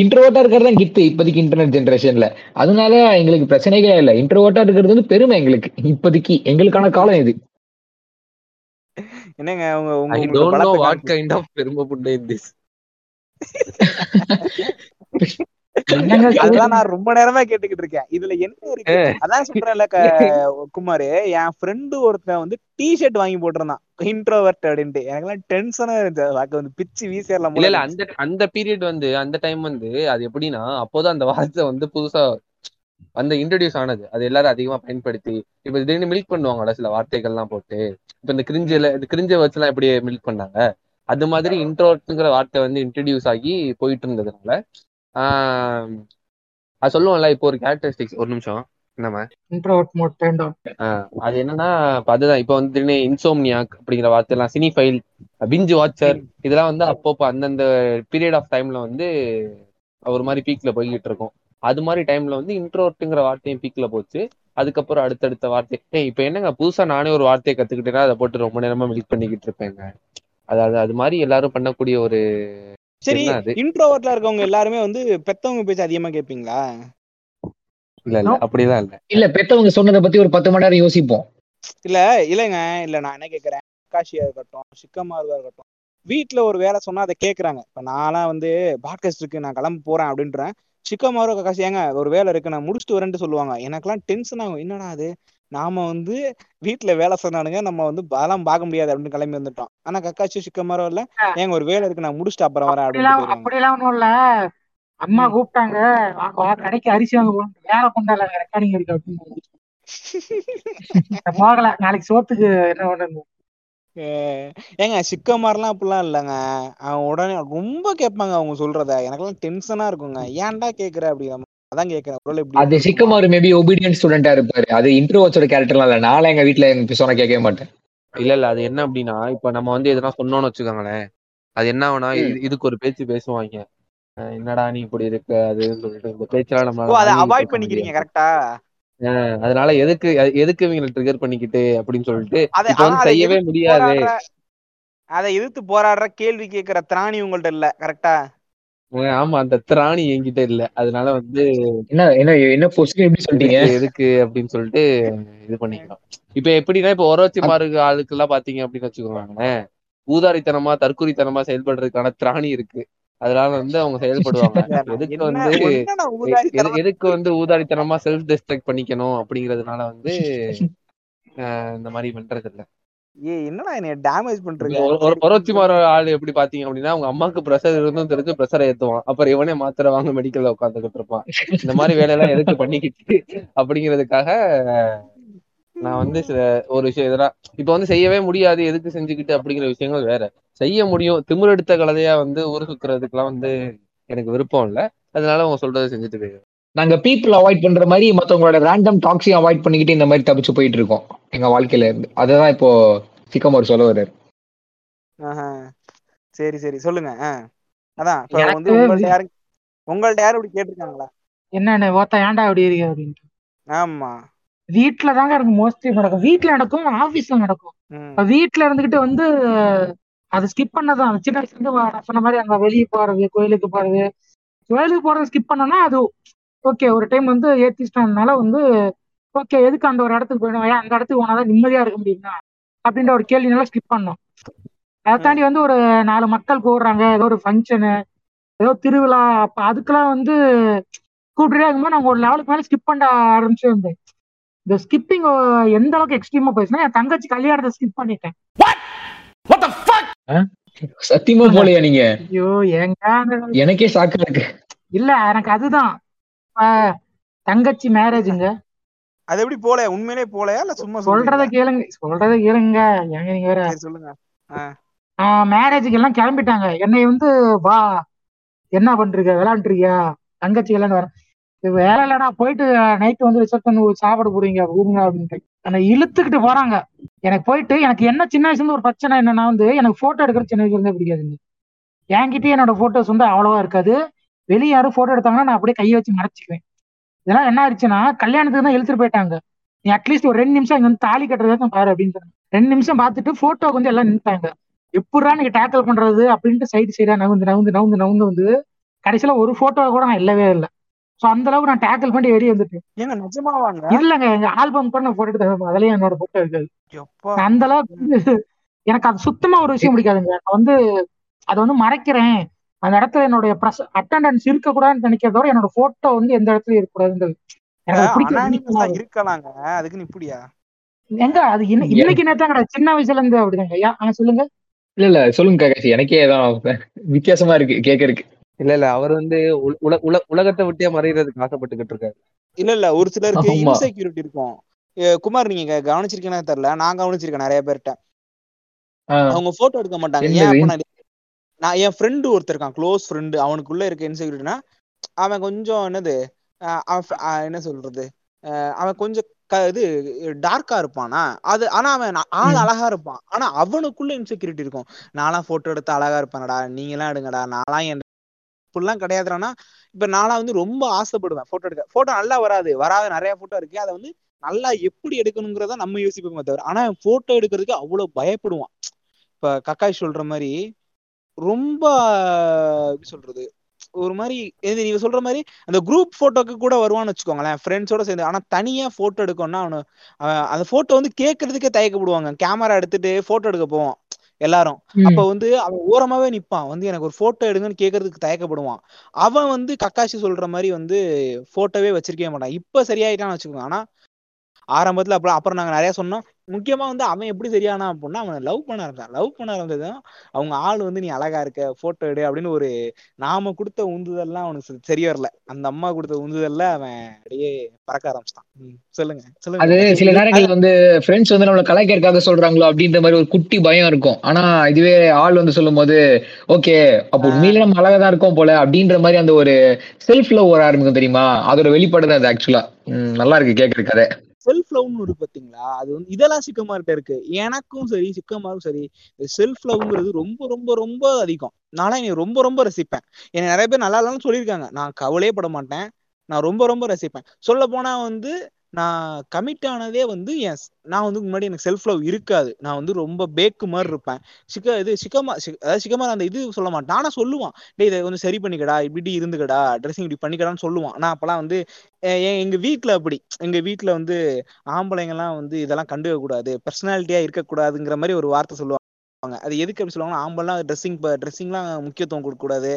இன்ட்ரோட்டா இருக்கிறது தான் கித்து இப்போதைக்கு இன்டர்நெட் ஜென்ரேஷன்ல அதனால எங்களுக்கு பிரச்சனையே இல்ல. இன்ட்ரோட்டா இருக்கிறது வந்து பெருமை எங்களுக்கு. இப்போதைக்கு எங்களுக்கான காலம் இது. என்னங்க உங்க உங்க பெருமை புண்டை திஸ் சொல்றீங்க? நான் ரொம்ப நேரமா கேட்டுக்கிட்டு இருக்கேன். இதுல என்ன இருக்கு? அதான் சொல்றேன்ல க- குமாரு. என் ஃப்ரெண்டு ஒருத்தன் வந்து டி ஷர்ட் வாங்கி போட்டிருந்தான். இன்ட்ரோவர்ட் அப்படின்ட்டு. எனக்கெல்லாம் டென்ஷனா இருந்துச்சு. வந்து பிச்சு வீசிடலாம் இல்ல அந்த அந்த பீரியட் வந்து அந்த டைம் வந்து அது எப்படின்னா அப்போதான் அந்த வார்த்தை வந்து புதுசா அந்த இன்ட்ரடியூஸ் ஆனது. அது எல்லாரும் அதிகமா பயன்படுத்தி இப்ப திடீர்னு மில்க் பண்ணுவாங்கல்ல சில வார்த்தைகள்லாம் போட்டு. இப்ப இந்த கிரிஞ்சில இந்த கிரிஞ்ச வச்சுலாம் எப்படி மில்க் பண்ணாங்க. அது மாதிரி இன்ட்ரோட்டுங்கிற வார்த்தை வந்து இன்ட்ரடியூஸ் ஆகி போயிட்டு இருந்ததுனால ஆஹ் அது சொல்லுவோம்ல இப்போ ஒரு கேரக்டரிஸ்டிக்ஸ் ஒரு நிமிஷம் நம்ம. அது என்னன்னா அதுதான் இப்ப வந்து திடீர்னு இன்சோம்னியாக் அப்படிங்கிற வார்த்தை எல்லாம் சினிஃபைல் பிஞ்சு வாட்சர் இதெல்லாம் வந்து அப்பப்போ அந்தந்த பீரியட் ஆஃப் டைம்ல வந்து ஒரு மாதிரி பீக்ல போய்கிட்டு இருக்கும் அது மாதிரி டைம்ல வந்து இன்ட்ரோட்டுங்கிற வார்த்தையும் பீக்ல போச்சு. அதுக்கப்புறம் அடுத்தடுத்த வார்த்தை ஏய் இப்ப என்னங்க புதுசா நானே ஒரு வார்த்தையை கத்துக்கிட்டேன்னா அதை போட்டு ரொம்ப நேரமா மில்க் பண்ணிக்கிட்டு இருப்பேங்க அதாவது அது மாதிரி எல்லாரும் பண்ணக்கூடிய ஒரு சரி இன்ட்ரோவர்ட்ல இருக்கவங்க எல்லாருமே வந்து பெத்தவங்க பேச்சு அதிகமா கேட்பீங்களா இல்ல இல்ல அப்படிலாம் இல்ல. இல்ல பெத்தவங்க சொன்னதை பத்தி ஒரு பத்து மணி நேரம் யோசிப்போம். இல்ல இல்லைங்க இல்ல நான் என்ன கேக்குறேன்? காஷியா இருக்கட்டும் சிக்கமாருவா இருக்கட்டும். வீட்ல ஒரு வேலை சொன்னா அதை கேக்குறாங்க. இப்ப நான்லாம் வந்து பாட்காஸ்ட் இருக்கு நான் கிளம்ப போறேன் அப்படின்றேன். சிக்கமாரோ கக்காசி ஏங்க ஒரு வேலை இருக்கு நான் முடிச்சுட்டு வரேன்ட்டு சொல்லுவாங்க. எனக்கெல்லாம் டென்ஷன் ஆகும். என்னடா அது நாம வந்து வீட்ல வேலை சொன்னானுங்க நம்ம வந்து அதெல்லாம் பார்க்க முடியாது அப்படின்னு கிளம்பி வந்துட்டோம். ஆனா கக்காச்சி சிக்கமாரோ இல்ல. ஏங்க ஒரு வேலை இருக்கு நான் முடிச்சுட்டு அப்புறம் வரேன் அப்படின்னு அப்படிலாம் ஒண்ணும் இல்ல. அம்மா. கூப்பிட்டாங்க. வா வா, கடைக்கு அரிசி வாங்க போகணும் வேலை கொண்டால ரெக்கார்டிங் இருக்கு அப்படின்னு போகல நாளைக்கு சோத்துக்கு என்ன அஹ் ஏங்க சிக்கமாரெல்லாம் அப்படிலாம் இல்லைங்க. அவன் உடனே ரொம்ப கேட்பாங்க அவங்க சொல்றத. எனக்கெல்லாம் டென்ஷனா இருக்குங்க. ஏன்டா கேக்குற அப்படி அதான் கேக்குறேன். ஒருவேளை இப்படி அது சிக்கமாரு மேபி ஒபீடியன்ட் ஸ்டூடெண்டா இருப்பாரு. அது இன்ட்ரோவர்ஸோட கேரக்டர்லாம் இல்ல. நாளை எங்க வீட்ல எனக்கு சொன்னா கேட்கவே மாட்டேன். இல்ல இல்ல. அது என்ன அப்படின்னா இப்ப நம்ம வந்து எதனா சொன்னோம்னு வச்சுக்கோங்களேன். அது என்ன. இது- இதுக்கு ஒரு பேச்சு பேசுவாங்க. என்னடா நீ இப்படி இருக்க? அதுன்னு சொல்லிட்டு இந்த பேச்செல்லாம் அதை வாங்கி அவாய்ட் பண்ணிக்கிறீங்க கரெக்டா அதனால எதுக்கு அது- எதுக்கு இவங்களை ட்ரிகர் பண்ணிக்கிட்டு அப்படின்னு சொல்லிட்டு அதை அதை செய்யவே முடியாது. அதை எதிர்த்து போராடுற கேள்வி கேட்கிற திராணி உங்கள்ட்ட இல்ல கரெக்டா ஆமா அந்த திராணி என்கிட்ட இல்ல. அதனால வந்து என்ன என்ன என்ன பொசிஷன் எப்படி சொல்லிட்டீங்க? எதுக்கு அப்படின்னு சொல்லிட்டு இது பண்ணிக்கிறோம். இப்ப எப்படின்னா இப்ப ஒரோச்சி மார்க் ஆளுக்கு எல்லாம் பாத்தீங்க அப்படின்னு வச்சுக்கோங்களேன். ஊதாரித்தனமா தற்குறித்தனமா செயல்படுறதுக்கான திராணி இருக்கு. அதனால வந்து அவங்க செயல்படுவாங்க. எதுக்கு வந்து எதுக்கு வந்து ஊதாரித்தனமா செல்ஃப் டிஸ்ட்ரக்ட் பண்ணிக்கணும் அப்படிங்கறதுனால வந்து இந்த மாதிரி பண்றது இல்ல ஏய் என்னடா என்னைய டேமேஜ் பண்றீங்க? ஒரு- ஒரோச்சிமார ஆள் எப்படி பாத்தீங்க அப்படின்னா அவங்க அம்மாக்கு ப்ரெஷர் இருந்தும் தெரிஞ்சு பிரஷர் ஏத்துவான். அப்புறம் இவனே மாத்திரை வாங்க மெடிக்கல்ல உட்காந்துக்கிட்டு இருப்பான். இந்த மாதிரி வேலையெல்லாம் எதுக்கு பண்ணிக்கிட்டு அப்படிங்கிறதுக்காக நான் வந்து சில ஒரு விஷயம் இதெல்லாம் இப்ப வந்து செய்யவே முடியாது எதுக்கு செஞ்சுக்கிட்டு அப்படிங்கிற விஷயங்கள் வேற. செய்ய முடியும். திமிரெடுத்த கலதையா வந்து ஊர் சுத்துறதுக்கெல்லாம் வந்து எனக்கு விருப்பம் இல்ல. அதனால அவங்க சொல்றதை செஞ்சுட்டு போயிடுவேன். நாங்க பீப்புள் அவாய்ட் பண்ற மாதிரி மத்தவங்களோட ரேண்டம் டாக்ஸையும் அவாய்ட் பண்ணிக்கிட்டு இந்த மாதிரி தப்பிச்சு போயிட்டு இருக்கோம் எங்க வாழ்க்கையில இருந்து. அதுதான் இப்போ சிக்கமோர் சொல்ல வர்றாரு. ஆஹா. சரி சரி. சொல்லுங்க. அதான். இப்ப வந்து உங்கள்ட்ட யாரும் உங்கள்ட்ட யாரும் இப்படி கேட்டிருக்காங்களா? என்னன்னு ஓத்தா ஏன்டா அப்படி இருக்கு அப்படின்ட்டு. ஆமா. வீட்டுல தாங்க எனக்கு மோஸ்ட்லி நடக்கும். வீட்டுல நடக்கும் ஆபீஸ்ல நடக்கும். வீட்டுல இருந்துகிட்டு வந்து அது ஸ்கிப் பண்ணதான் அந்த சின்ன வயசுல இருந்து சொன்ன மாதிரி அங்க வெளியே போறது கோயிலுக்கு போறது. கோயிலுக்கு போறது ஸ்கிப் பண்ணனா அது ஓகே ஒரு டைம் வந்து ஏத்திஸ்டனால வந்து ஓகே எதுக்கு அந்த ஒரு இடத்துக்கு போயிடும் ஏன் அந்த இடத்துக்கு போனாதான் நிம்மதியா இருக்க முடியுமா? அப்படின்ற ஒரு கேள்வினால ஸ்கிப் பண்ணோம். அதை தாண்டி வந்து ஒரு நாலு மக்கள் கூடுறாங்க ஏதோ ஒரு ஃபங்க்ஷனு ஏதோ திருவிழா அப்ப அதுக்கெல்லாம் வந்து கூப்பிட்டுட்டே இருக்கும்போது நாங்க ஒரு லெவலுக்கு மேல ஸ்கிப் பண்ண ஆரம்பிச்சு இருந்தேன். இந்த ஸ்கிப்பிங் எந்த அளவுக்கு எக்ஸ்ட்ரீமா போயிடுச்சுன்னா என் தங்கச்சி கல்யாணத்தை ஸ்கிப் பண்ணிட்டேன். சத்தியமா போலையா நீங்க? ஐயோ எனக்கே சாக்கா இருக்கு. இல்ல எனக்கு அதுதான். தங்கச்சி மேரேஜுங்க. அது எப்படி போல உண்மையிலே போலையா இல்ல சும்மா சொல்றத கேளுங்க சொல்றத கேளுங்க. ஏங்க நீங்க வேற? சொல்லுங்க. மேரேஜுக்கு எல்லாம் கிளம்பிட்டாங்க. என்னை வந்து வா என்ன பண்றீங்க? விளையாண்டுருக்கியா? தங்கச்சி விளையாண்டு வர. வேலை இல்லடா போயிட்டு நைட்டு வந்து ரிசப்ஷன் சாப்பிட போறீங்க ரூமுங்க அப்படின்ட்டு. என்னை இழுத்துக்கிட்டு போறாங்க. எனக்கு போயிட்டு எனக்கு என்ன சின்ன வயசுல இருந்து ஒரு பிரச்சனை என்னன்னா வந்து எனக்கு போட்டோ எடுக்கிறது சின்ன வயசுல இருந்தே பிடிக்காதுங்க. என்கிட்டயே என்னோட போட்டோஸ் வந்து அவ்வளவா இருக்காது. வெளியே யாரும் போட்டோ எடுத்தாங்கன்னா நான் அப்படியே கையை வச்சு மறைச்சிக்குவேன். இதெல்லாம் என்ன ஆயிடுச்சுன்னா கல்யாணத்துக்கு தான் இழுத்துட்டு போயிட்டாங்க. நீ அட்லீஸ்ட் ஒரு ரெண்டு நிமிஷம் இங்க வந்து தாலி கட்டுறதுக்கு பாரு அப்படின்னு ரெண்டு நிமிஷம் பார்த்துட்டு போட்டோக்கு வந்து எல்லாம் நின்ட்டாங்க எப்படா நீங்க டேக்கிள் பண்றது அப்படின்ட்டு சைடு சைடா நவுந்து நவுந்து நவுந்து நவுந்து வந்து கடைசியில ஒரு போட்டோ கூட நான் இல்லவே இல்லை. ஸோ அந்த அளவுக்கு நான் டேக்கிள் பண்ணி வெளியே வந்துட்டேன். ஏங்க நிஜமாவாங்க? இல்லங்க எங்க ஆல்பம் கூட நான் போட்டோ எடுத்து அதுலயும் என்னோட போட்டோ இருக்காது. அந்த அளவுக்கு எனக்கு அது சுத்தமா ஒரு விஷயம் பிடிக்காதுங்க. நான் வந்து அதை வந்து மறைக்கிறேன். அந்த இடத்துல என்னுடைய ப்ரெஸ் அட்டண்டன்ஸ் இருக்கக்கூடாதுன்னு நினைக்கிறத விட என்னோட போட்டோ வந்து எந்த இடத்துலயும் இருக்கக்கூடாதுன்றது. இருக்கலாங்க அதுக்குன்னு இப்படியா? எங்க? அது இன்ன- இன்னைக்கு நேரத்தான் கிடையாது சின்ன வயசுல இருந்து அப்படிதாங்க. ஐயா சொல்லுங்க. இல்ல இல்ல சொல்லுங்க காக்காசி. எனக்கே தான் வித்தியாசமா இருக்கு கேட்கறதுக்கு இல்ல இல்ல அவர் வந்து உல- உல- உல- உலகத்தை விட்டே மறைகிறதுக்கு ஆசைப்பட்டுக்கிட்டு இருக்காரு. இல்ல இல்ல ஒரு சிலருக்கு. இன்செக்யூரிட்டி இருக்கும். குமார் நீங்க கவனிச்சிருக்கீங்கன்னு தெரியல. நான் கவனிச்சிருக்கேன் நிறைய பேர்ட்ட. ஆஹ் அவங்க போட்டோ எடுக்க மாட்டாங்க? ஏன் நான் என் ஃப்ரெண்டு ஒருத்தர் இருக்கான் க்ளோஸ் ஃப்ரெண்டு அவனுக்குள்ள இருக்க இன்செக்யூரிட்டினா அவன் கொஞ்சம் என்னது என்ன சொல்றது அவன் கொஞ்சம் க இது டார்க்கா இருப்பானா. அது ஆனா அவன் ஆள். அழகா இருப்பான். ஆனா அவனுக்குள்ள இன்செக்யூரிட்டி இருக்கும். நான்லாம் போட்டோ எடுத்து அழகா இருப்பேனடா நீங்க எல்லாம் எடுங்கடா நான்லாம் என் இப்படிலாம் கிடையாதுடானா இப்ப நான்லாம் வந்து ரொம்ப ஆசைப்படுவேன் போட்டோ எடுக்க. போட்டோ நல்லா வராது. வராத நிறைய போட்டோ இருக்கு. அதை வந்து நல்லா எப்படி எடுக்கணுங்கிறத நம்ம யோசிப்போமே தவிர ஆனா போட்டோ எடுக்கிறதுக்கு அவ்வளவு பயப்படுவான். இப்ப கக்காய் சொல்ற மாதிரி ரொம்ப எப்படி சொல்றது ஒரு மாதிரி நீங்க சொல்ற மாதிரி அந்த குரூப் போட்டோக்கு கூட வருவான்னு வச்சுக்கோங்களேன் ஃப்ரெண்ட்ஸோட சேர்ந்து. ஆனா தனியா போட்டோ எடுக்கணும்னா அவனு அந்த போட்டோ வந்து கேட்கறதுக்கே தயக்கப்படுவாங்க. கேமரா எடுத்துட்டு போட்டோ எடுக்க போவோம் எல்லாரும். அப்ப வந்து அவன் ஓரமாவே நிப்பான். வந்து எனக்கு ஒரு போட்டோ எடுங்கன்னு கேட்கறதுக்கு தயக்கப்படுவான். அவன் வந்து கக்காசி சொல்ற மாதிரி வந்து போட்டோவே வச்சிருக்கவே மாட்டான். இப்ப சரியாயிட்டான்னு வச்சுக்கோங்க. ஆனா ஆரம்பத்துல அப்புறம் அப்புறம் நாங்க நிறைய சொன்னோம். முக்கியமா வந்து அவன் எப்படி சரியானா அப்படின்னா அவனை லவ் பண்ண ஆரம்பிச்சான் லவ் பண்ண ஆரம்பிச்சதும் அவங்க ஆள் வந்து நீ அழகா இருக்க போட்டோ எடு அப்படின்னு ஒரு நாம கொடுத்த உந்துதல்லாம் அவனுக்கு சரி- வரல. அந்த அம்மா கொடுத்த உந்துதல்ல அவன் அப்படியே பறக்க ஆரம்பிச்சிட்டான். சொல்லுங்க சொல்லுங்க. அது. சில நேரங்கள் வந்து ஃப்ரெண்ட்ஸ் வந்து நம்மள கலாய்க்கிறதுக்காக சொல்றாங்களோ அப்படின்ற மாதிரி ஒரு குட்டி பயம் இருக்கும். ஆனா இதுவே ஆள் வந்து சொல்லும் போது ஓகே அப்போ உண்மையிலே நம்ம அழகா தான் இருக்கோம் போல அப்படின்ற மாதிரி அந்த ஒரு செல்ஃப் லவ் வர ஆரம்பிக்கும் தெரியுமா? அதோட வெளிப்பாடு தான் அது ஆக்சுவலா நல்லா இருக்கு கேட்கறதுக்கு கதை. செல்ஃப் லவ்னு இருக்கு பாத்தீங்களா? அது வந்து இதெல்லாம் சிக்கமார்ட்ட இருக்கு. எனக்கும் சரி சிக்கமாரும் சரி செல்ஃப் லவ்ங்கிறது ரொம்ப ரொம்ப ரொம்ப அதிகம். நான்லாம் என்னை ரொம்ப ரொம்ப ரசிப்பேன். என்னை நிறைய பேர் நல்லா இல்லைன்னு சொல்லியிருக்காங்க. நான் கவலையே பட மாட்டேன். நான் ரொம்ப ரொம்ப ரசிப்பேன். சொல்ல போனா வந்து நான் கமிட் ஆனதே வந்து என் நான் வந்து முன்னாடி எனக்கு செல்ஃப் லவ் இருக்காது. நான் வந்து ரொம்ப பேக்கு மாதிரி இருப்பேன். சிக்க இது சிக்கமா சிக்- அதாவது சிக்கமா அந்த இது சொல்ல மாட்டேன். ஆனால் சொல்லுவான் டேய் இதை கொஞ்சம் சரி பண்ணிக்கடா. இப்படி இருந்துக்கடா. ட்ரெஸ்ஸிங் இப்படி பண்ணிக்கடான்னு சொல்லுவான். நான் அப்பெல்லாம் வந்து எ- எ- எங்க அப்படி. எங்க வீட்டில் வந்து ஆம்பளைங்கெல்லாம் வந்து இதெல்லாம் கண்டுக்க கூடாது பர்சனாலிட்டியா இருக்கக்கூடாதுங்கிற மாதிரி ஒரு வார்த்தை சொல்லுவாங்க. சொல்லுவாங்க. அது எதுக்கு அப்படி சொல்லுவாங்கன்னா ஆம்பெல்லாம் ட்ரெஸ்ஸிங் ட்ரெஸ்ஸிங்லாம் முக்கியத்துவம் கொடுக்க கூடாது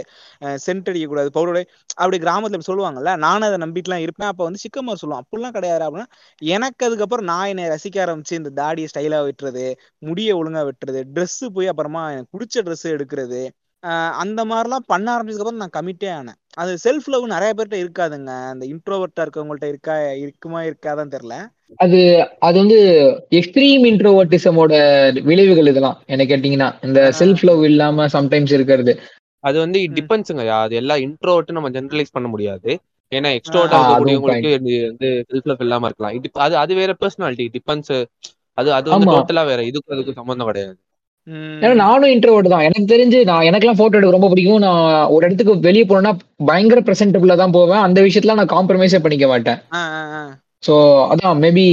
சென்ட் அடிக்கக்கூடாது. பவுடர் அப்படி கிராமத்தில் சொல்லுவாங்கல்ல நானும் அதை நம்பிட்டுலாம் இருப்பேன். அப்போ வந்து சிக்கம்மா சொல்லுவேன் அப்படிலாம் கிடையாது அப்படின்னா எனக்கு அதுக்கப்புறம் நான் என்னை ரசிக்க ஆரம்பிச்சு இந்த தாடியை ஸ்டைலாக வெட்டுறது முடியை ஒழுங்காக வெட்டுறது ட்ரெஸ்ஸு போய் அப்புறமா எனக்கு பிடிச்ச ட்ரெஸ்ஸு எடுக்கிறது அந்த மாதிரிலாம் பண்ண ஆரம்பிச்சதுக்கப்புறம் நான் கமிட்டே ஆனேன். அது செல்ஃப் லவ் நிறைய பேர்கிட்ட இருக்காதுங்க. அந்த இன்ட்ரோவர்ட்டாக இருக்கவங்கள்ட்ட இருக்கா இருக்குமா இருக்காதான் தெரியல. அது அது வந்து எக்ஸ்ட்ரீம் இன்ட்ரோவர்டிசமோட விளைவுகள் இதெல்லாம். என்ன கேட்டீங்கன்னா இந்த செல்ஃப் லவ் இல்லாம சம்டைம்ஸ் இருக்கிறது. அது வந்து. டிபெண்ட்ஸுங்க அது எல்லாம் இன்ட்ரோவர்ட் நம்ம ஜெனரலைஸ் பண்ண முடியாது. ஏன்னா இது வந்து செல்ஃப் லவ் இல்லாம இருக்கலாம். இது அது அது வேற பர்சனாலிட்டி டிபெண்ட்ஸ் அது அது வந்து டோட்டலா வேற. இதுக்கு அதுக்கு சம்பந்தம் கிடையாது. ஏன்னா நானும் இன்ட்ரோவர்ட் தான். எனக்கு தெரிஞ்சு நான் எனக்கெல்லாம் போட்டோ எடுக்க ரொம்ப பிடிக்கும். நான் ஒரு இடத்துக்கு வெளியே போனேன்னா பயங்கர பிரசன்டபிளா தான் போவேன். அந்த விஷயத்துல நான் காம்ப்ரமைஸே பண்ணிக்க மாட்டேன். ஸோ அதான் மேபி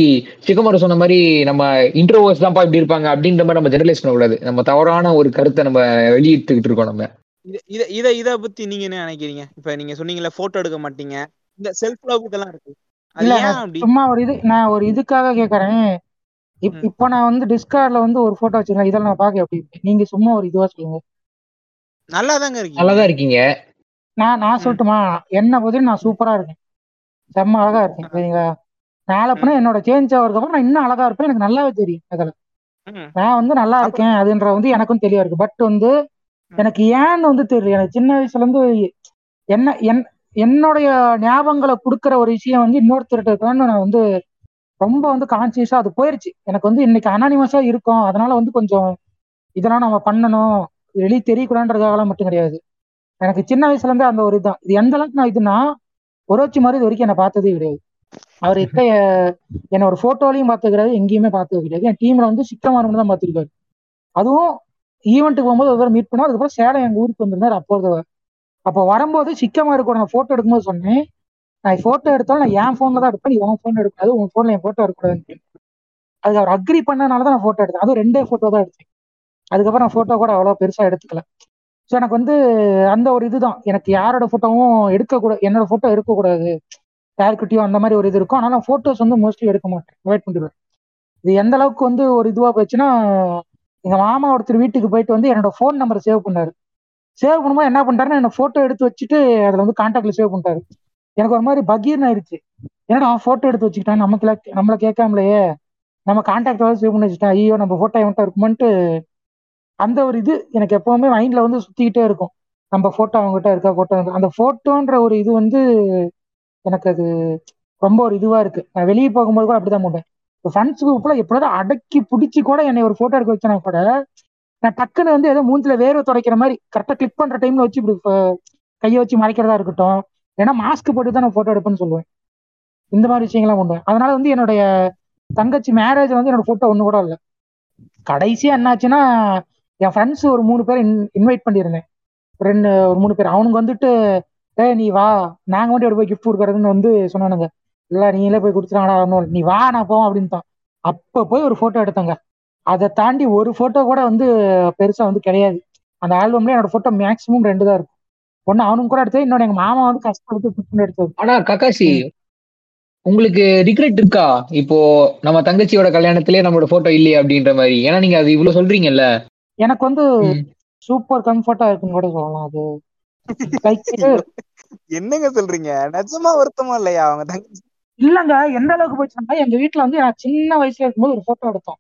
சிக்கமாரு சொன்ன மாதிரி நம்ம இன்ட்ரோவர்ஸ் தான்ப்பா இப்படி இருப்பாங்க அப்படின்ற மாதிரி நம்ம ஜெனரலைஸ் பண்ணக்கூடாது. நம்ம தவறான ஒரு கருத்தை நம்ம வெளியிட்டுக்கிட்டு இருக்கோம் நம்ம. இத இத இத இத பத்தி நீங்க என்ன நினைக்கிறீங்க? இப்ப நீங்க சொன்னீங்கல்ல போட்டோ எடுக்க மாட்டீங்க. இந்த செல்ஃப் இருக்கு. ஏன் நான் அப்படி? சும்மா ஒரு இது நான் ஒரு இதுக்காக கேக்குறேன். இப்போ நான் வந்து டிஸ்கார்ட்ல வந்து ஒரு போட்டோ வச்சிருக்கேன். இதெல்லாம் நான் பார்க்க எப்படி இருக்கு? நீங்க சும்மா ஒரு இதுவா சொல்லுங்க. நல்லாதாங்க இருக்கீங்க. நல்லாதான் இருக்கீங்க. நான் நான். சொல்லட்டுமா? என்ன பத்தி நான் சூப்பரா இருக்கேன். செம்ம அழகா இருக்கேன் சரிங்களா? நாளை ம். பின்ன என்னோட சேஞ்ச் ஆகிறதுக்கு அப்புறம் நான் இன்னும் அழகா இருப்பேன். எனக்கு நல்லாவே தெரியும் அதில். நான் வந்து நல்லா இருக்கேன் அதுன்ற வந்து எனக்கும் தெளிவா இருக்கு. பட் வந்து. எனக்கு ஏன்னு வந்து தெரியல. எனக்கு சின்ன வயசுல இருந்து என்ன என் என்னுடைய ஞாபகங்களை கொடுக்குற ஒரு விஷயம் வந்து இன்னொருத்தர்கிட்ட இருக்கான்னு நான் வந்து ரொம்ப வந்து கான்சியஸா அது போயிருச்சு. எனக்கு வந்து இன்னைக்கு அனானிமஸா இருக்கும். அதனால வந்து கொஞ்சம் இதெல்லாம் நம்ம பண்ணணும். வெளியே தெரியக்கூடாதுன்றதுக்காகலாம் மட்டும் கிடையாது. எனக்கு சின்ன வயசுல இருந்தே அந்த ஒரு இதுதான் இது எந்த அளவுக்கு நான் இதுனா ஒரோச்சி மாதிரி இது வரைக்கும் என்னை பார்த்ததே கிடையாது. அவர் இருக்க என்ன ஒரு போட்டோலையும் பாத்துக்கிறாரு எங்கேயுமே பார்த்தது கிடையாது என் டீம்ல வந்து சிக்கமானவங்க தான் பாத்துருக்காரு அதுவும் ஈவெண்ட்டுக்கு போகும்போது ஒரு மீட் பண்ணோம் அதுக்கப்புறம் சேலம் எங்க ஊருக்கு வந்திருந்தாரு அப்போ அப்போ வரும்போது சிக்கமா இருக்கும் நான் போட்டோ எடுக்கும்போது சொன்னேன். நான் போட்டோ எடுத்தாலும் நான் என் போன்ல தான் எடுப்பேன் நீ உன் போன் எடுக்காது உன் போன்ல என் போட்டோ எடுக்கக்கூடாதுன்னு அதுக்கு அவர் அக்ரி பண்ணனால தான் நான் போட்டோ எடுத்தேன். அதுவும் ரெண்டே போட்டோ தான் எடுத்தேன். அதுக்கப்புறம் நான் போட்டோ கூட அவ்வளோ பெருசா எடுத்துக்கல. ஸோ எனக்கு வந்து அந்த ஒரு இதுதான். எனக்கு யாரோட போட்டோவும் எடுக்கக்கூடாது என்னோட போட்டோ எடுக்கக்கூடாது. யாருக்கிட்டையும் அந்த மாதிரி ஒரு இது இருக்கும். ஆனால் நான் ஃபோட்டோஸ் வந்து மோஸ்ட்லி எடுக்க மாட்டேன். அவாய்ட் பண்ணிடுவேன். இது எந்த அளவுக்கு வந்து ஒரு இதுவாக போச்சுன்னா எங்கள் மாமா ஒருத்தர் வீட்டுக்கு போயிட்டு வந்து என்னோட ஃபோன் நம்பரை சேவ் பண்ணாரு. சேவ் பண்ணும்போது என்ன பண்ணுறாருன்னு என்ன ஃபோட்டோ எடுத்து வச்சுட்டு அதில் வந்து கான்டாக்டில் சேவ் பண்ணிட்டாரு. எனக்கு ஒரு மாதிரி பகீர்னு ஆயிடுச்சு என்னடா ஃபோட்டோ எடுத்து வச்சுக்கிட்டான்? நமக்கு நம்மளை கேட்காமலையே. நம்ம கான்டாக்ட் சேவ் பண்ணி வச்சுட்டா ஐயோ நம்ம ஃபோட்டோ எவன்ட்டா இருக்குமான்ட்டு அந்த ஒரு இது எனக்கு எப்பவுமே மைண்ட்ல வந்து சுத்திக்கிட்டே இருக்கும். நம்ம ஃபோட்டோ அவங்ககிட்ட இருக்கா ஃபோட்டோ அந்த ஃபோட்டோன்ற ஒரு இது வந்து எனக்கு அது ரொம்ப ஒரு இதுவா இருக்கு. நான் வெளியே போகும்போது கூட அப்படிதான் போட்டேன் இப்போ ஃப்ரெண்ட்ஸ் குரூப்ல எப்படியாவது அடக்கி பிடிச்சி கூட என்னை ஒரு போட்டோ எடுக்க வச்சனா கூட நான் டக்குன்னு வந்து ஏதோ மூஞ்சில வேர்வை துடைக்கிற மாதிரி கரெக்டாக கிளிக் பண்ற டைம்ல வச்சு இப்படி கையை வச்சு மறைக்கிறதா இருக்கட்டும் ஏன்னா மாஸ்க் போட்டு தான் நான் போட்டோ எடுப்பேன்னு சொல்லுவேன். இந்த மாதிரி விஷயங்கள்லாம் பண்ணுவேன். அதனால வந்து என்னுடைய தங்கச்சி மேரேஜ் வந்து என்னோட போட்டோ ஒன்று கூட இல்லை. கடைசியா என்னாச்சுன்னா என் ஃப்ரெண்ட்ஸ் ஒரு மூணு பேர் இன்வைட் பண்ணியிருந்தேன். ரெண்டு ஒரு மூணு பேர். அவனுக்கு வந்துட்டு ஏய் நீ வா. நாங்க மட்டும் எடுத்து போய் கிஃப்ட் கொடுக்கறதுன்னு வந்து சொன்னானுங்க. இல்ல நீங்களே போய் கொடுத்துட்டாங்கடா நீ வா நான் போவோம் அப்படின்ட்டான். அப்ப போய் ஒரு போட்டோ எடுத்தாங்க. அதை தாண்டி ஒரு போட்டோ கூட வந்து பெருசா வந்து கிடையாது. அந்த ஆல்பம்ல என்னோட போட்டோ மேக்ஸிமம் ரெண்டு தான் இருக்கும். ஒன்னு அவனுக்கு கூட எடுத்தது இன்னொன்னு எங்க மாமா வந்து கஷ்டப்பட்டு எடுத்தது. ஆனா கக்காசி உங்களுக்கு ரிக்ரெட் இருக்கா? இப்போ நம்ம தங்கச்சியோட கல்யாணத்திலே நம்மளோட போட்டோ இல்லையே அப்படின்ற மாதிரி. ஏன்னா நீங்க அது இவ்வளவு சொல்றீங்கல்ல. எனக்கு வந்து. சூப்பர் கம்ஃபர்ட்டா இருக்குன்னு கூட சொல்லலாம். அது லைக் என்னங்க சொல்றீங்க? நிஜமா வருத்தமா இல்லையா அவங்க தங்கச்சி இல்லங்க எந்த அளவுக்கு போச்சுன்னா எங்க வீட்ல வந்து நான் சின்ன வயசுல இருக்கும்போது ஒரு போட்டோ எடுத்தோம்.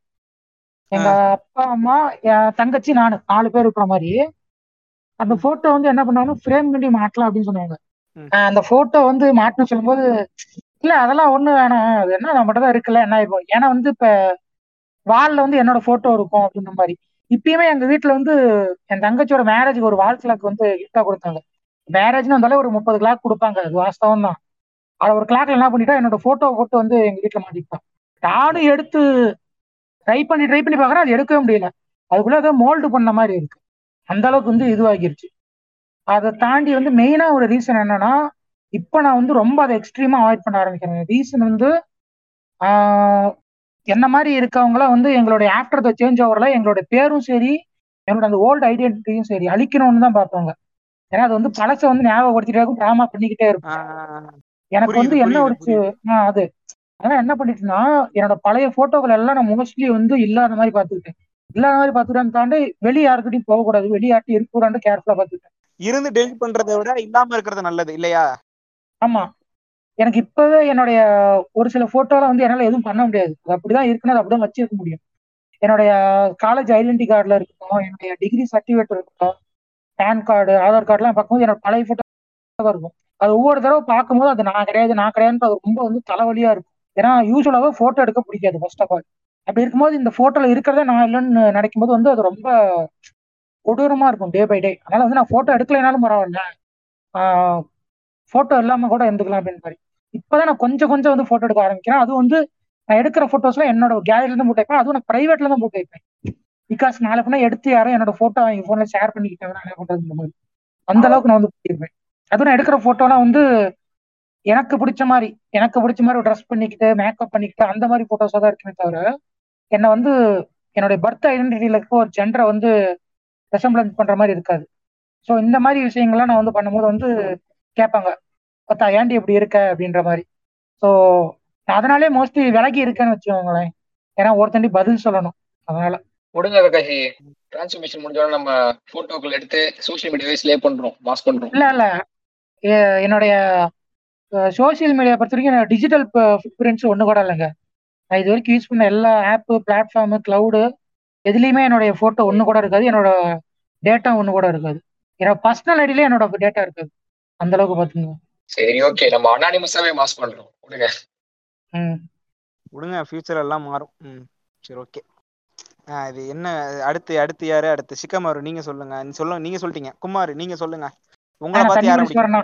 எங்க அப்பா அம்மா என் தங்கச்சி நானு நாலு பேர் இருக்கிற மாதிரி. அந்த போட்டோ வந்து என்ன பண்ணாங்கன்னா ஃப்ரேம் பண்ணி மாட்டலாம் அப்படின்னு சொன்னாங்க. அந்த போட்டோ வந்து மாட்டணும் சொல்லும்போது இல்ல அதெல்லாம் ஒண்ணு வேணாம். அது என்ன நம்மகிட்ட தான் இருக்குல்ல என்ன ஆயிருக்கும் ஏன்னா வந்து இப்ப வால்ல வந்து என்னோட போட்டோ இருக்கும் அப்படின்ற மாதிரி. இப்பயுமே எங்க வீட்ல வந்து என் தங்கச்சியோட மேரேஜுக்கு ஒரு வால் கிளாக் வந்து கிஃப்டா கொடுத்தாங்க. மேரேஜ்னு வந்தாலே ஒரு முப்பது கிளாக் கொடுப்பாங்க. அது வாஸ்தவம் தான் அதை ஒரு கிளாக்ல என்ன பண்ணிட்டா என்னோட போட்டோ போட்டு வந்து எங்க வீட்டுல மாட்டிக்கிட்டான் நானும் எடுத்து ட்ரை பண்ணி ட்ரை பண்ணி பாக்குறேன் அது எடுக்கவே முடியல. அதுக்குள்ள ஏதோ மோல்டு பண்ண மாதிரி இருக்கு. அந்த அளவுக்கு வந்து இதுவாகிருச்சு. அதை தாண்டி வந்து மெயினா ஒரு ரீசன் என்னன்னா இப்போ நான் வந்து ரொம்ப அதை எக்ஸ்ட்ரீமா அவாய்ட் பண்ண ஆரம்பிக்கிறேன். ரீசன் வந்து என்ன மாதிரி இருக்கவங்களாம் வந்து எங்களுடைய ஆஃப்டர் த சேஞ்ச் ஓவரில் எங்களோட பேரும் சரி என்னோட அந்த ஓல்டு ஐடென்டிட்டியும் சரி அழிக்கணும்னு தான் பார்ப்பாங்க. ஏன்னா அது வந்து பழசை வந்து ஞாபகப்படுத்திட்டே இருக்கும் ட்ராமா பண்ணிக்கிட்டே இருக்கும். எனக்கு வந்து என்ன ஒரு அது. அதான் என்ன பண்ணிட்டுனா என்னோட பழைய போட்டோக்கள் எல்லாம் நான் மோஸ்ட்லி வந்து இல்லாத மாதிரி பார்த்துக்கிட்டேன். இல்லாத மாதிரி பாத்துக்கிட்டான்னு தாண்டி வெளியே யாருக்கிட்டையும் போகக்கூடாது வெளியே யார்ட்டையும் இருக்கக்கூடாது கேர்ஃபுல்லா பாத்துக்கிட்டேன் இருந்து டெலிட் பண்றதை விட இல்லாம இருக்கிறது நல்லது இல்லையா? ஆமா. எனக்கு இப்பவே என்னுடைய ஒரு சில போட்டோலாம் வந்து என்னால எதுவும் பண்ண முடியாது. அது அப்படிதான் இருக்குன்னு அது அப்படிதான் வச்சிருக்க முடியும். என்னுடைய காலேஜ் ஐடென்டி கார்டுல இருக்கட்டும் என்னுடைய டிகிரி சர்டிஃபிகேட் இருக்கட்டும் பேன் கார்டு ஆதார் கார்டுலாம் பார்க்கும்போது என்னோட பழைய போட்டோ இருக்கும். அது ஒவ்வொரு தடவை பார்க்கும்போது அது நான் கிடையாது நான் கிடையாதுன்னு அது ரொம்ப வந்து தலைவலியா இருக்கும். ஏன்னா யூஸ்வலாகவே ஃபோட்டோ எடுக்க பிடிக்காது ஃபர்ஸ்ட் ஆஃப் ஆல் அப்படி இருக்கும்போது இந்த ஃபோட்டோவில் இருக்கிறதே நான் இல்லைன்னு நினைக்கும்போது வந்து அது ரொம்ப கொடூரமா இருக்கும் டே பை டே அதனால வந்து நான் ஃபோட்டோ எடுக்கலைனாலும் பரவாயில்ல. ஃபோட்டோ இல்லாம கூட இருந்துக்கலாம் அப்படின்னு மாதிரி. இப்போதான் நான் கொஞ்சம் கொஞ்சம் வந்து ஃபோட்டோ எடுக்க ஆரம்பிக்கிறேன். அது வந்து நான் எடுக்கிற ஃபோட்டோஸ்லாம் என்னோட கேலரியில இருந்து போட்டு வைப்பேன். அதுவும் நான் பிரைவேட்ல தான் போட்டு வைப்பேன். பிகாஸ் நாளை பண்ணா எடுத்து யாரும் என்னோட போட்டோ என் போன்ல ஷேர் பண்ணிக்கிட்டாங்கன்னா என்ன பண்றது இந்த மாதிரி. அந்த அளவுக்கு நான் வந்து பண்ணிருப்பேன் அதுவும் நான் எடுக்கிற போட்டோலாம் வந்து எனக்கு பிடிச்ச மாதிரி எனக்கு பிடிச்ச மாதிரி ட்ரெஸ் பண்ணிக்கிட்டு மேக்கப் பண்ணிக்கிட்டு அந்த மாதிரி போட்டோஸாக தான் இருக்குமே தவிர என்னை வந்து என்னுடைய பர்த் ஐடென்டிட்டியில இருக்க ஒரு ஜென்டரை வந்து ரெசம்பிளன்ஸ் பண்ற மாதிரி இருக்காது. ஸோ இந்த மாதிரி விஷயங்கள்லாம் நான் வந்து பண்ணும்போது வந்து கேட்பாங்க பார்த்தா ஏன்டி இப்படி இருக்க? அப்படின்ற மாதிரி. ஸோ அதனாலே மோஸ்ட்லி விலகி இருக்கேன்னு வச்சுக்கோங்களேன். ஏன்னா ஒருத்தண்டி பதில் சொல்லணும். அதனால. முடிஞ்ச கக்காசி டிரான்ஸ்ஃபர்மேஷன் முடிஞ்சோட நம்ம போட்டோக்கள் எடுத்து சோஷியல் மீடியாவே ஸ்லே பண்றோம் மாஸ் பண்றோம். இல்ல இல்ல. என்னுடைய சோஷியல் மீடியா பொறுத்த வரைக்கும் டிஜிட்டல் ஃபுட்பிரிண்ட்ஸ் ஒன்று கூட இல்லைங்க. நான் இது வரைக்கும் யூஸ் பண்ண எல்லா ஆப்பு பிளாட்ஃபார்மு க்ளவுடு எதுலேயுமே என்னுடைய ஃபோட்டோ ஒன்று கூட இருக்காது. என்னோட டேட்டா ஒன்று கூட இருக்காது. என்னோட பர்சனல் ஐடியிலே என்னோட டேட்டா இருக்காது. அந்த அளவுக்கு பார்த்துங்க. சரி ஓகே நம்ம அனானிமஸாவே மாஸ் பண்றோம். விடுங்க ம். விடுங்க ஃபியூச்சர் எல்லாம் மாறும். ம். சரி ஓகே இது என்ன அடுத்து அடுத்து யாரு? அடுத்து சிக்கமாரு நீங்க சொல்லுங்க. நீ சொல்லுங்க நீங்க சொல்லிட்டீங்க. குமார் நீங்க சொல்லுங்க. உங்களை பார்த்து யாரும் குடிச்சிட்டு வரேண்ணா.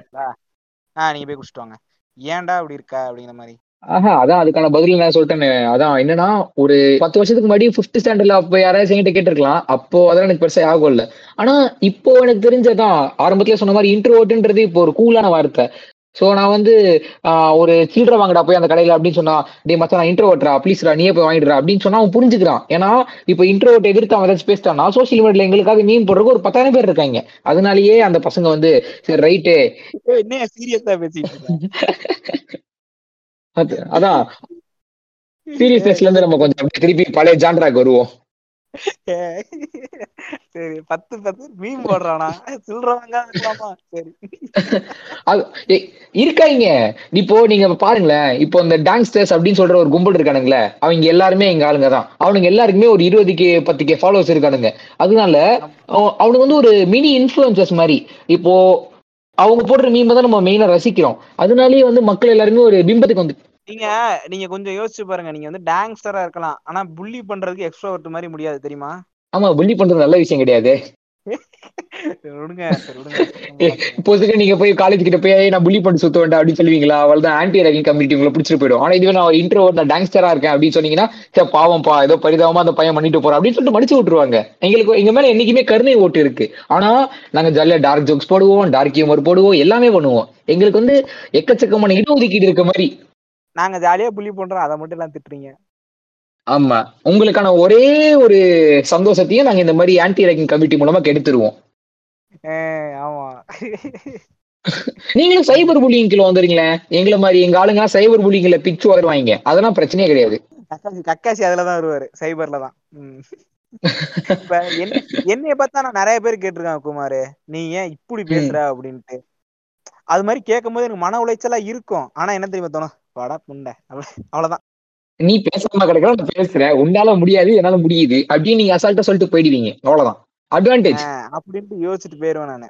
ஆ நீங்க போய் குடிச்சிட்டு வாங்க. ஏன்டா அப்படி இருக்கா? அப்படிங்கிற மாதிரி. ஆஹா அதான் அதுக்கான பதில் நான் சொல்லிட்டேன். அதான் என்னன்னா ஒரு பத்து வருஷத்துக்கு முன்னாடி ஃபிஃப்த் ஸ்டாண்டர்ட்ல அப்போ யாராவது என்கிட்ட கேட்டிருக்கலாம். அப்போ அதெல்லாம் எனக்கு பெருசா ஆகும் இல்ல. ஆனா இப்போ எனக்கு தெரிஞ்சதான் ஆரம்பத்துல சொன்ன மாதிரி இன்ட்ரோவர்ட்ன்றது இப்போ ஒரு கூலான வார்த்தை. சோ நான் வந்து ஒரு சில்லறை வாங்கடா போய் அந்த கடையில அப்படின்னு சொன்னா டே மச்சான் நான் இன்ட்ரோவர்ட்ரா ப்ளீஸ்ரா நீயே போய் வாங்கிடுறா அப்படின்னு சொன்னா அவன் புரிஞ்சுக்கிறான். ஏன்னா இப்போ இன்ட்ரோவர்ட் எதிர்த்து அவன் ஏதாச்சும் பேசிட்டான்னா சோஷியல் மீடியால எங்களுக்காக மீன் போடுறதுக்கு ஒரு பத்தாயிரம் பேர் இருக்காங்க. அதனாலயே அந்த பசங்க வந்து சரி ரைட்டு என்ன சீரியஸா பேசிட்டு அதான். சீரியஸ்னஸ்ல இருந்து நம்ம கொஞ்சம் திருப்பி பழைய ஜான்ராக்கு வருவோம். சரி பத்து பத்து. மீன் போடுறானா? சில்றவங்க இருக்கலாமா சரி. இருக்காங்க இப்போ நீங்க பாருங்களேன். இப்போ இந்த டாங்ஸ்டர்ஸ் அப்படின்னு சொல்ற ஒரு கும்பல் இருக்கானுங்களே அவங்க எல்லாருமே எங்க ஆளுங்க தான். அவனுங்க எல்லாருக்குமே ஒரு இருபது கே பத்து கே ஃபாலோவர்ஸ் இருக்கானுங்க. அதனால அவ- அவனுங்க வந்து ஒரு மினி இன்ஃபுளுசர்ஸ் மாதிரி. இப்போ அவங்க போடுற மீமை தான் நம்ம மெயினா ரசிக்கிறோம். அதனாலயே வந்து மக்கள் எல்லாருமே ஒரு பிம்பத்துக்கு வந்து நீங்க நீங்க கொஞ்சம் யோசிச்சு பாருங்க. நீங்க வந்து டாங்ஸ்டரா இருக்கலாம். ஆனா புள்ளி பண்றதுக்கு எக்ஸ்ட்ரோவர்ட் மாதிரி முடியாது தெரியுமா? ஆமா புள்ளி பண்றது நல்ல விஷயம் கிடையாது. சரி, விடுங்க சரி விடுங்க. இப்போ நீங்க போய் காலேஜ் கிட்ட போய் "ஏய், நான் புள்ளி பண்ணி சுத்த வேண்டாம் அப்படின்னு சொல்லுவீங்களா? அவள் தான் ஆன்டி ரேகிங் கம்யூனிட்டி உங்களை பிடிச்சிட்டு போயிடும். ஆனா இதுவே நான் ஒரு இன்ட்ரோ நான் டாங்ஸ்டரா இருக்கேன் அப்படின்னு சொன்னீங்கன்னா சே பாவம்ப்பா ஏதோ பரிதாபமா அந்த பையன் பண்ணிட்டு போறான் அப்படின்னு சொல்லிட்டு மடிச்சு விட்டுருவாங்க. எங்களுக்கு எங்க மேல என்னைக்குமே கருணை ஓட்டு இருக்கு. ஆனா நாங்க ஜாலியா டார்க் ஜோக்ஸ் போடுவோம் டார்க் ஹியூமர் போடுவோம் எல்லாமே பண்ணுவோம். எங்களுக்கு வந்து எக்கச்சக்கமான இடஒதுக்கீடு இருக்க மாதிரி நாங்க ஜாலியா புள்ளி பண்றோம் அதை மட்டும் எல்லாம் திட்டுறீங்க. ஆமா. உங்களுக்கான ஒரே ஒரு சந்தோஷத்தையும் நாங்க இந்த மாதிரி ஆன்டி ரேகிங் கமிட்டி மூலமா கெடுத்துருவோம். ஆமா. நீங்களும் சைபர் புல்லிங்ல வந்துருங்களேன். எங்களை மாதிரி எங்க ஆளுங்க சைபர் புல்லிங்ல பிச்சு வருவாங்க அதெல்லாம் பிரச்சனையே கிடையாது. கக்காசி கக்காசி அதுலதான் வருவாரு சைபர்ல தான். இப்ப என்ன என்னைய பார்த்தா நான் நிறைய பேர் கேட்டிருக்காங்க குமார். நீ ஏன் இப்படி பேசுற அப்படின்ட்டு. அது மாதிரி கேட்கும்போது எனக்கு மன உளைச்சலா இருக்கும். ஆனா என்ன தெரியுமா தோணும்? வாடா புண்டை. அவ்வளவு- அவ்வளவுதான். நீ பேசாம கிடக்கிற நான் பேசுறேன். உன்னால முடியாது என்னால முடியுது. அப்படின்னு நீங்க அசால்ட்டா சொல்லிட்டு போயிடுவீங்க. அவ்வளவுதான். அட்வான்டேஜ் அப்படின்ட்டு யோசிச்சுட்டு போயிருவேன் நானு.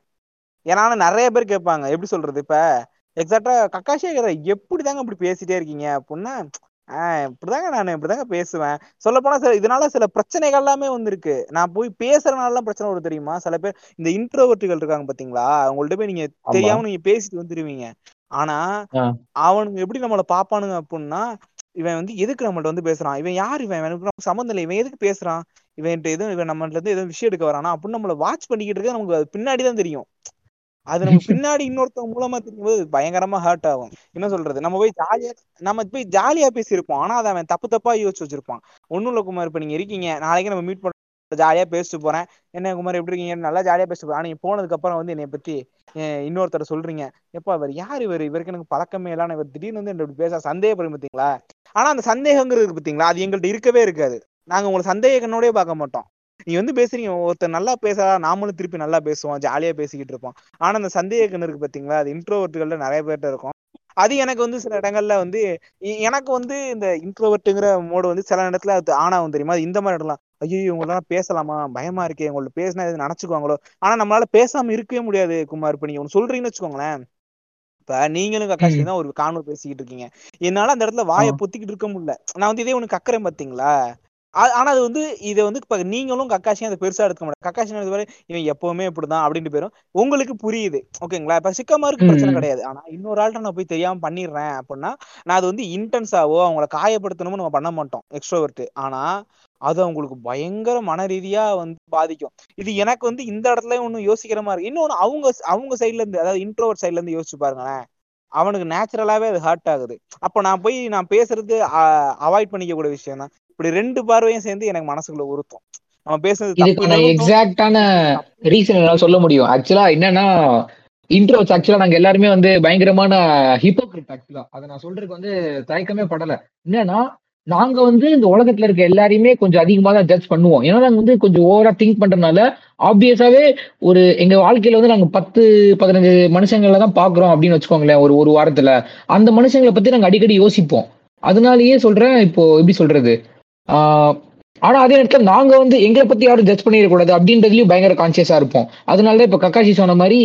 ஏன்னா நிறைய பேர் கேட்பாங்க எப்படி சொல்றது இப்ப? எக்ஸாக்டா கக்காஷே கேக்குற எப்படி தாங்க இப்படி பேசிட்டே இருக்கீங்க? அப்படின்னா ஆஹ் இப்படிதாங்க நான் இப்படிதாங்க பேசுவேன். சொல்ல போனா சில இதனால சில பிரச்சனைகள் எல்லாமே வந்திருக்கு. நான் போய் பேசுறதுனால எல்லாம் பிரச்சனை வரும் தெரியுமா? சில பேர் இந்த இன்ட்ரோவர்ட்டுகள் இருக்காங்க பாத்தீங்களா? அவங்கள்ட்ட போய் நீங்க. தெரியாம நீங்க பேசிட்டு வந்துருவீங்க. ஆனா. அவனுங்க எப்படி நம்மள பாப்பானுங்க அப்படின்னா இவன் வந்து எதுக்கு நம்மள்ட்ட வந்து பேசுறான்? இவன் யார் இவன்? நமக்கு சம்மந்தம் இல்லை. இவன் எதுக்கு பேசுறான்? இவன் எதுவும் இவன் நம்மள்ட்ட இருந்து எதுவும் விஷயம் எடுக்க வரானா? அப்படின்னு நம்மள வாட்ச் பண்ணிக்கிட்டு இருக்க நமக்கு அது பின்னாடி தான் தெரியும். அது நமக்கு பின்னாடி இன்னொருத்தவங்க மூலமா தெரியும் போது பயங்கரமா ஹர்ட் ஆகும். என்ன சொல்றது? நம்ம போய் ஜாலியா நம்ம போய் ஜாலியா பேசியிருப்போம். ஆனா அதை அவன் தப்பு தப்பா யோசிச்சு வச்சிருப்பான். ஒண்ணும் இல்ல குமார் இப்ப நீங்க இருக்கீங்க. நாளைக்கு நம்ம மீட் பண்ண ஜாலியா பேசிட்டு போறேன். என்ன குமார் எப்படி இருக்கீங்க? நல்லா ஜாலியா பேசிட்டு போறேன். ஆனா நீங்க போனதுக்கு அப்புறம் வந்து என்னை பத்தி அஹ், இன்னொருத்தர் சொல்றீங்க. எப்பா இவர் யார் இவர்? இவருக்கு எனக்கு பழக்கமே இல்லை. இவர் திடீர்னு வந்து என்ன பேச சந்தேகப்படும் பாத்தீங்களா? ஆனா அந்த சந்தேகங்கிறது பார்த்தீங்களா பாத்தீங்களா? அது எங்கள்ட்ட இருக்கவே இருக்காது. நாங்க உங்களை சந்தேக கண்ணோடய பார்க்க மாட்டோம். நீ வந்து பேசுறீங்க. ஒருத்தர் நல்லா பேசா நாமளும் திருப்பி நல்லா பேசுவோம். ஜாலியா பேசிக்கிட்டு இருப்போம். ஆனா அந்த சந்தேக கண்ணு இருக்கு பாத்தீங்களா? அது இன்ட்ரோவர்ட்டுகள்ல நிறைய பேர்ட்ட இருக்கும். அது எனக்கு வந்து சில இடங்கள்ல வந்து எனக்கு வந்து இந்த இன்ட்ரோவர்ட்டுங்கிற மோடு வந்து சில இடத்துல அது ஆனா வந்து தெரியுமா இந்த மாதிரி இடம்லாம். ஐயோ இவங்களாம் பேசலாமா? பயமா இருக்கே. உங்கள்ட்ட பேசினா எது நினைச்சுக்குவாங்களோ? ஆனா நம்மளால பேசாம இருக்கவே முடியாது குமார். இப்ப நீங்க ஒண்ணு சொல்றீங்கன்னு வச்சுக்கோங்களேன். இப்ப நீங்களும் கக்காஷி தான் ஒரு காணொலி பேசிக்கிட்டு இருக்கீங்க. என்னால அந்த இடத்துல வாயை. பொத்திக்கிட்டு இருக்க முடியல. நான் வந்து இதே ஒண்ணு கக்குறேன் பாத்தீங்களா? ஆனா அது வந்து இதை வந்து இப்ப நீங்களும் கக்காசியும் அதை பெருசா எடுக்க மாட்டேன் கக்காசி வரை இவன் எப்பவுமே இப்படிதான் அப்படின்ட்டு போயிரும். உங்களுக்கு புரியுது ஓகேங்களா? இப்ப சிக்கமாருக்கு பிரச்சனை. கிடையாது. ஆனா இன்னொரு ஆள்கிட்ட நான் போய் தெரியாம பண்ணிடுறேன் அப்படின்னா நான் அது வந்து இன்டென்ஸாவோ அவங்கள காயப்படுத்தணும்னு நம்ம பண்ண மாட்டோம் எக்ஸ்ட்ரோவர்ட் ஆனா அது அவங்களுக்கு பயங்கர மன ரீதியா வந்து பாதிக்கும். இது எனக்கு வந்து இந்த இடத்துல ஒண்ணு யோசிக்கிற மாதிரி இன்னொன்னு அவங்க அவங்க சைட்ல இருந்து அதாவது இன்ட்ரோவர் சைட்ல இருந்து யோசிச்சு பாருங்களேன். அவனுக்கு நேச்சுரலாவே அது ஹர்ட் ஆகுது. அப்ப நான் போய் நான் பேசுறது அவாய்ட் பண்ணிக்க கூடிய விஷயம் தான் இப்படி ரெண்டு பார்வையும் சேர்ந்து எனக்கு மனசுக்குள்ள உறுத்தும். நம்ம தோணும். எக்ஸாக்டான ரீசன் என்னால சொல்ல முடியும். ஆக்சுவலா என்னன்னா இன்ட்ரோஸ் ஆக்சுவலா நாங்க எல்லாருமே வந்து பயங்கரமான ஹிப்போக்ரிட் ஆக்சுவலா அதை நான் சொல்றதுக்கு வந்து தயக்கமே படல. என்னன்னா நாங்க வந்து இந்த உலகத்துல இருக்க எல்லாரையுமே கொஞ்சம் அதிகமா தான் ஜட்ஜ் பண்ணுவோம். ஏன்னா நாங்க வந்து கொஞ்சம் ஓவரா திங்க் பண்றதுனால ஆப்வியஸாவே ஒரு எங்க வாழ்க்கையில வந்து நாங்க பத்து பதினஞ்சு மனுஷங்களை தான் பாக்குறோம் அப்படின்னு வச்சுக்கோங்களேன் ஒரு ஒரு வாரத்துல. அந்த மனுஷங்களை பத்தி நாங்க அடிக்கடி யோசிப்போம். அதனாலயே சொல்றேன் இப்போ எப்படி சொல்றது? ஆனா அதே நேரத்தில் நாங்க வந்து எங்களை பத்தி யாரும் ஜட்ஜ் பண்ணிடக்கூடாது அப்படின்றதுலயும் பயங்கர கான்சியஸா இருப்போம். அதனால தான் இப்ப கக்காஷி சொன்ன மாதிரி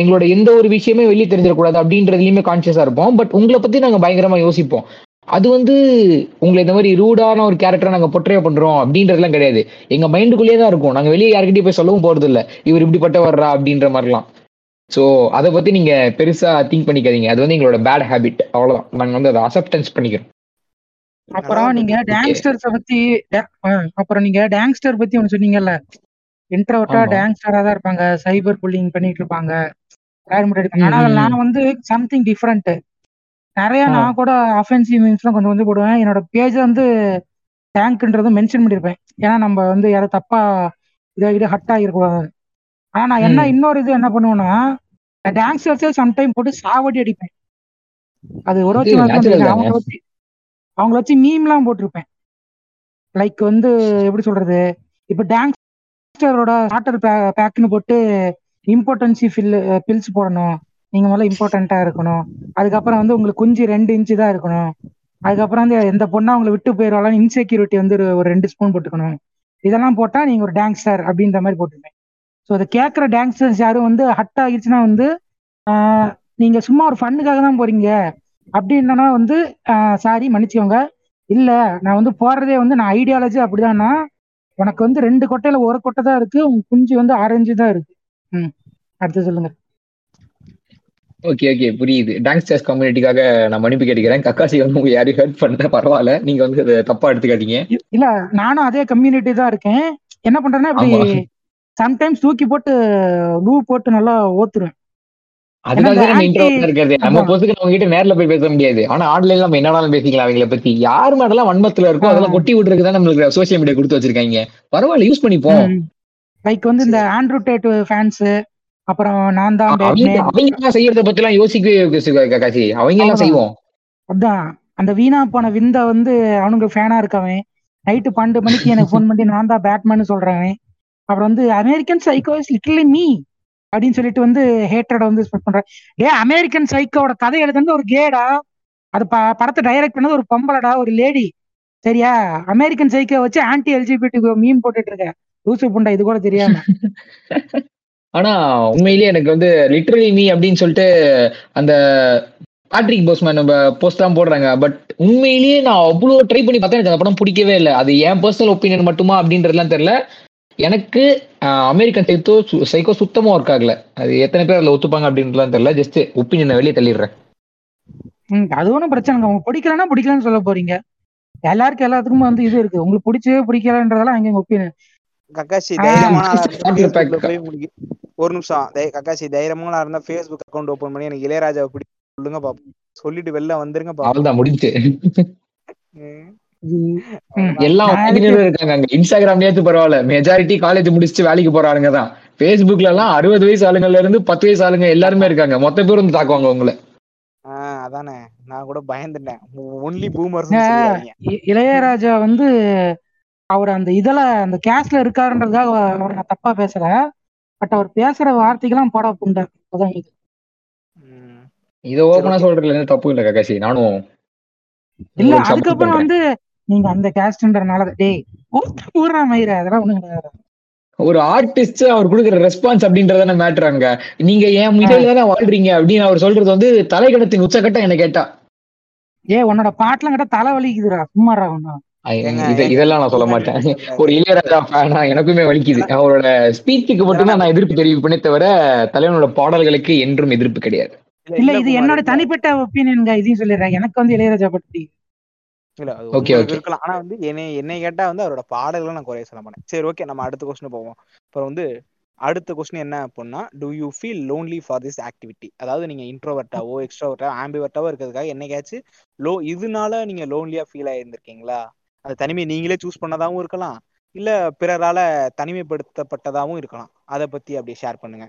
எங்களோட எந்த ஒரு விஷயமே வெளியே தெரிஞ்சிடக்கூடாது அப்படின்றதுலயுமே கான்சியஸா இருப்போம். பட் உங்களை பத்தி நாங்க பயங்கரமா யோசிப்போம். அது வந்து உங்களை இந்த மாதிரி ரூடான ஒரு கேரக்டரை நாங்க பொட்ரே பண்றோம் அப்படின்றதுலாம் கிடையாது. எங்க மைண்டுக்குள்ளேயே தான் இருக்கும். நாங்க வெளியே யார்கிட்டயும் போய் சொல்லவும் போறது இல்ல இவர் இப்படிப்பட்ட வர்றா அப்படின்ற மாதிரிலாம். ஸோ அதை பத்தி நீங்க பெருசா திங்க் பண்ணிக்காதீங்க. அது வந்து எங்களோட பேட் ஹேபிட் அவ்வளவுதான். நாங்க வந்து அதை அசப்டன்ஸ் பண்ணிக்கிறோம். அப்புறம் நீங்க டேங்ஸ்டர்ஸ பத்தி அப்புறம் நீங்க டேங்ஸ்டர் பத்தி ஒண்ணு சொன்னீங்கல்ல? இன்ட்ரோவர்ட்டா. டேங்ஸ்டரா தான் இருப்பாங்க. சைபர் புல்லிங் பண்ணிட்டு இருப்பாங்க. ஆனா நான் வந்து சம்திங் டிஃப்ரெண்ட் நிறைய. நான் கூட அஃபென்சிவ் மீன்ஸ்லாம் கொஞ்சம் கொஞ்சம் போடுவேன். என்னோட பேஜ் வந்து டேங்க்ன்றது மென்ஷன் பண்ணிருப்பேன். ஏன்னா நம்ம வந்து யாரும் தப்பா இதை இது ஹட் ஆகிருக்கூடாது ஆனா நான் என்ன. இன்னொரு இது என்ன பண்ணுவேன்னா டேங்ஸ்டர்ஸே சம்டைம் போட்டு சாவடி அடிப்பேன். அது ஒரு அவங்கள வச்சு மீம்லாம் போட்டிருப்பேன். லைக் வந்து எப்படி சொல்றது? இப்ப டேங்ஸ்டரோட ஸ்டார்டர் பேக்னு போட்டு இம்பார்ட்டன்சி ஃபில் பில்ஸ் போடணும். நீங்க முதல்ல இம்பார்ட்டண்டா இருக்கணும். அதுக்கப்புறம் வந்து உங்களுக்கு குஞ்சு ரெண்டு இன்ச்சு தான் இருக்கணும். அதுக்கப்புறம் வந்து எந்த பொண்ணா உங்களை விட்டு போயிடுவாலும் இன்செக்யூரிட்டி வந்து ஒரு- ரெண்டு ஸ்பூன் போட்டுக்கணும். இதெல்லாம் போட்டா நீங்க ஒரு டேங்ஸ்டர் அப்படின்ற மாதிரி போட்டிருப்பேன் ஸோ அதை கேட்குற டேங்ஸ்டர்ஸ் யாரும் வந்து ஹட் ஆகிடுச்சுன்னா வந்து நீங்க சும்மா ஒரு ஃபண்ணுக்காக தான் போறீங்க. அப்படின்னா வந்து சாரி மன்னிச்சுக்கோங்க. இல்ல நான் வந்து போறதே வந்து நான் ஐடியாலஜி அப்படிதான்னா உனக்கு வந்து ரெண்டு கொட்டையில ஒரு கொட்டை தான் இருக்கு உன் குஞ்சு வந்து ஆரஞ்சு தான் இருக்கு. ம். அடுத்து சொல்லுங்க. ஓகே ஓகே புரியுது. டான்ஸ்டர்ஸ் கம்யூனிட்டிக்காக நான் மன்னிப்பு கேட்டுக்கிறேன். கக்காசி வந்து உங்க யாரையும் ஹர்ட் பண்ண பரவாயில்ல. நீங்க வந்து அதை தப்பா எடுத்துக்காதீங்க. இல்ல நானும் அதே கம்யூனிட்டி தான் இருக்கேன். என்ன பண்றேன்னா இப்படி. சம்டைம்ஸ் தூக்கி போட்டு லூ போட்டு நல்லா ஓத்துருவேன். தான் நம்ம இருக்கிறது. நம்ம கிட்ட நேர்ல போய் பேச முடியாது. ஆனா ஆன்லைன்ல நம்ம என்னனாலும் பேசிக்கலாம் அவங்கள பத்தி? யார் மேடெல்லாம் வன்மத்துல இருக்கோ. அதெல்லாம் கொட்டி விட்டுருக்கு தான் நம்மளுக்கு சோசியல் மீடியா கொடுத்து வச்சிருக்காங்க. பரவாயில்ல யூஸ் பண்ணிப்போம். லைக் வந்து இந்த ஆண்ட்ரூ டேட் ஃபேன்ஸ் அப்புறம் நான் தான் அவங்க செய்யறத பத்தி எல்லாம் யோசிக்கவே அவங்க எல்லாம். செய்வோம். அதான். அந்த வீணா போன விந்த வந்து அவனுக்கு ஃபேனா இருக்கவன். நைட்டு பன்னெண்டு மணிக்கு எனக்கு ஃபோன் பண்ணி நான் தான் பேட்மேன் சொல்றவன். அப்புறம் வந்து American psycho is little me அப்படின்னு சொல்லிட்டு வந்து ஹேட்டட வந்து ஸ்ப்ரெட் பண்றேன் ஏ அமெரிக்கன் சைக்கோட கதை எழுதுனது ஒரு கேடா அது ப படத்தை டைரக்ட் பண்ணது ஒரு பொம்பளடா ஒரு லேடி சரியா? அமெரிக்கன் சைக்கோ வச்சு ஆன்டி எல்ஜிபிடி மீன் போட்டுட்டு இருக்க. லூசு புண்டா இது கூட தெரியாம. ஆனா உண்மையிலேயே எனக்கு வந்து லிட்ரலி மீ அப்படின்னு சொல்லிட்டு அந்த பேட்ரிக் போஸ்மேன் நம்ம போஸ்ட் தான் போடுறாங்க. பட் உண்மையிலேயே நான் அவ்வளோ ட்ரை பண்ணி பார்த்தேன் எனக்கு அந்த படம் பிடிக்கவே இல்லை. அது என் பர்சனல் ஒப்பீனியன் மட்டுமா அப்படின்றதுலாம் தெரியல. எனக்கு அமெரிக்கன் சைக்கோ சைக்கோ சுத்தமா ஒர்க் ஆகல. அது எத்தனை பேர் அதில் ஒத்துப்பாங்க அப்படின்றதுலாம் தெரியல. ஜஸ்ட் ஒப்பீனியனை வெளியே தள்ளிடுறேன். அது ஒன்றும் பிரச்சனை இல்லை. உங்களுக்கு பிடிக்கலன்னா பிடிக்கலன்னு சொல்ல போறீங்க. எல்லாருக்கும் எல்லாத்துக்கும் வந்து இது இருக்கு. உங்களுக்கு பிடிச்சவே பிடிக்கலன்றதெல்லாம் அங்கே ஒப்பீனியன் கக்காசி ஒரு நிமிஷம். கக்காசி தைரியமான ஆளா இருந்தா ஃபேஸ்புக் அக்கௌண்ட் ஓபன் பண்ணி எனக்கு இளையராஜாவை பிடி சொல்லுங்க பாப்போம். சொல்லிட்டு வெளில வந்துருங்க பாப்போம். முடிஞ்சு ம். ம். எல்லா நான் ஒப்பீனியனும் இருக்காங்க அங்க. இன்ஸ்டாகிராம்லயாச்சும் பரவாயில்ல. மெஜாரிட்டி காலேஜ் முடிச்சுட்டு வேலைக்கு போற ஆளுங்க தான். ஃபேஸ்புக்ல எல்லாம் அறுபது வயசு ஆளுங்கள்ல இருந்து பத்து வயசு ஆளுங்க எல்லாருமே இருக்காங்க. மொத்த பேர் வந்து தாக்குவாங்க உங்களை. ஆஹ் அதானே. நான் கூட பயந்துட்டேன். ஒன்லி பூமர்ஸ் இளையராஜா வந்து அவர் அந்த இதுல அந்த கேஸ்ட்ல இருக்காருன்றதுக்காக அவர் நான் தப்பா பேசல. பட் அவர் பேசுற வார்த்தைக்கெல்லாம் போடா புண்டை. அதான் இது. ஓப்பனா சொல்றதுல எந்த தப்பு இல்லை ககாசி நானும் இல்ல அதுக்கப்புறம். வந்து நீங்க அந்த கேஸ்ட்ன்றனால டேய் ஊர்றா மயிர அதெல்லாம் கிடையாது. ஒரு ஆர்டிஸ்ட் அவர் கொடுக்குற ரெஸ்பான்ஸ் அப்படின்றதான மேட்ரு அங்க. நீங்க ஏன் இடையில தானே வாழ்றீங்க அப்படின்னு அவர் சொல்றது வந்து தலைகணத்தின் உச்சக்கட்டம் என்ன கேட்டா. ஏ உன்னோட பாட்டுலாம் கேட்டா தலை வலிக்குதுடா சும்மாடா ஒண்ணு இதெல்லாம் நான் சொல்ல மாட்டேன். ஒரு இளையராஜா ஃபேனா எனக்குமே வலிக்குது. அவரோட ஸ்பீச்சுக்கு மட்டும்தான் நான் எதிர்ப்பு தெரிவிப்பேனே தவிர தலைவனோட பாடல்களுக்கு என்றும் எதிர்ப்பு கிடையாது. இல்ல இது என்னோட. தனிப்பட்ட ஒப்பீனியன்ங்க இதையும் சொல்லிடுறேன். எனக்கு வந்து இளையராஜா பத்தி இல்ல அது. இருக்கலாம். ஆனா வந்து என்னை என்னை கேட்டா வந்து அவரோட பாடல்களை நான் குறைய சொல்ல மாட்டேன். சரி ஓகே நம்ம அடுத்த கொஸ்டின் போவோம். அப்புறம் வந்து அடுத்த கொஸ்டின் என்ன அப்படின்னா do you feel lonely for this activity அதாவது நீங்க இன்ட்ரோவர்ட்டாவோ எக்ஸ்ட்ரோவர்ட்டாவோ ஆம்பிவர்ட்டாவோ இருக்கிறதுக்காக என்னைக்காச்சும் லோ இதனால நீங்க லோன்லியா ஃபீல் ஆயிருந்திருக்கீங்களா? அந்த தனிமையை நீங்களே சூஸ் பண்ணதாவும் இருக்கலாம். இல்ல பிறரால தனிமைப்படுத்தப்பட்டதாவும் இருக்கலாம். அதை பத்தி அப்படியே ஷேர் பண்ணுங்க.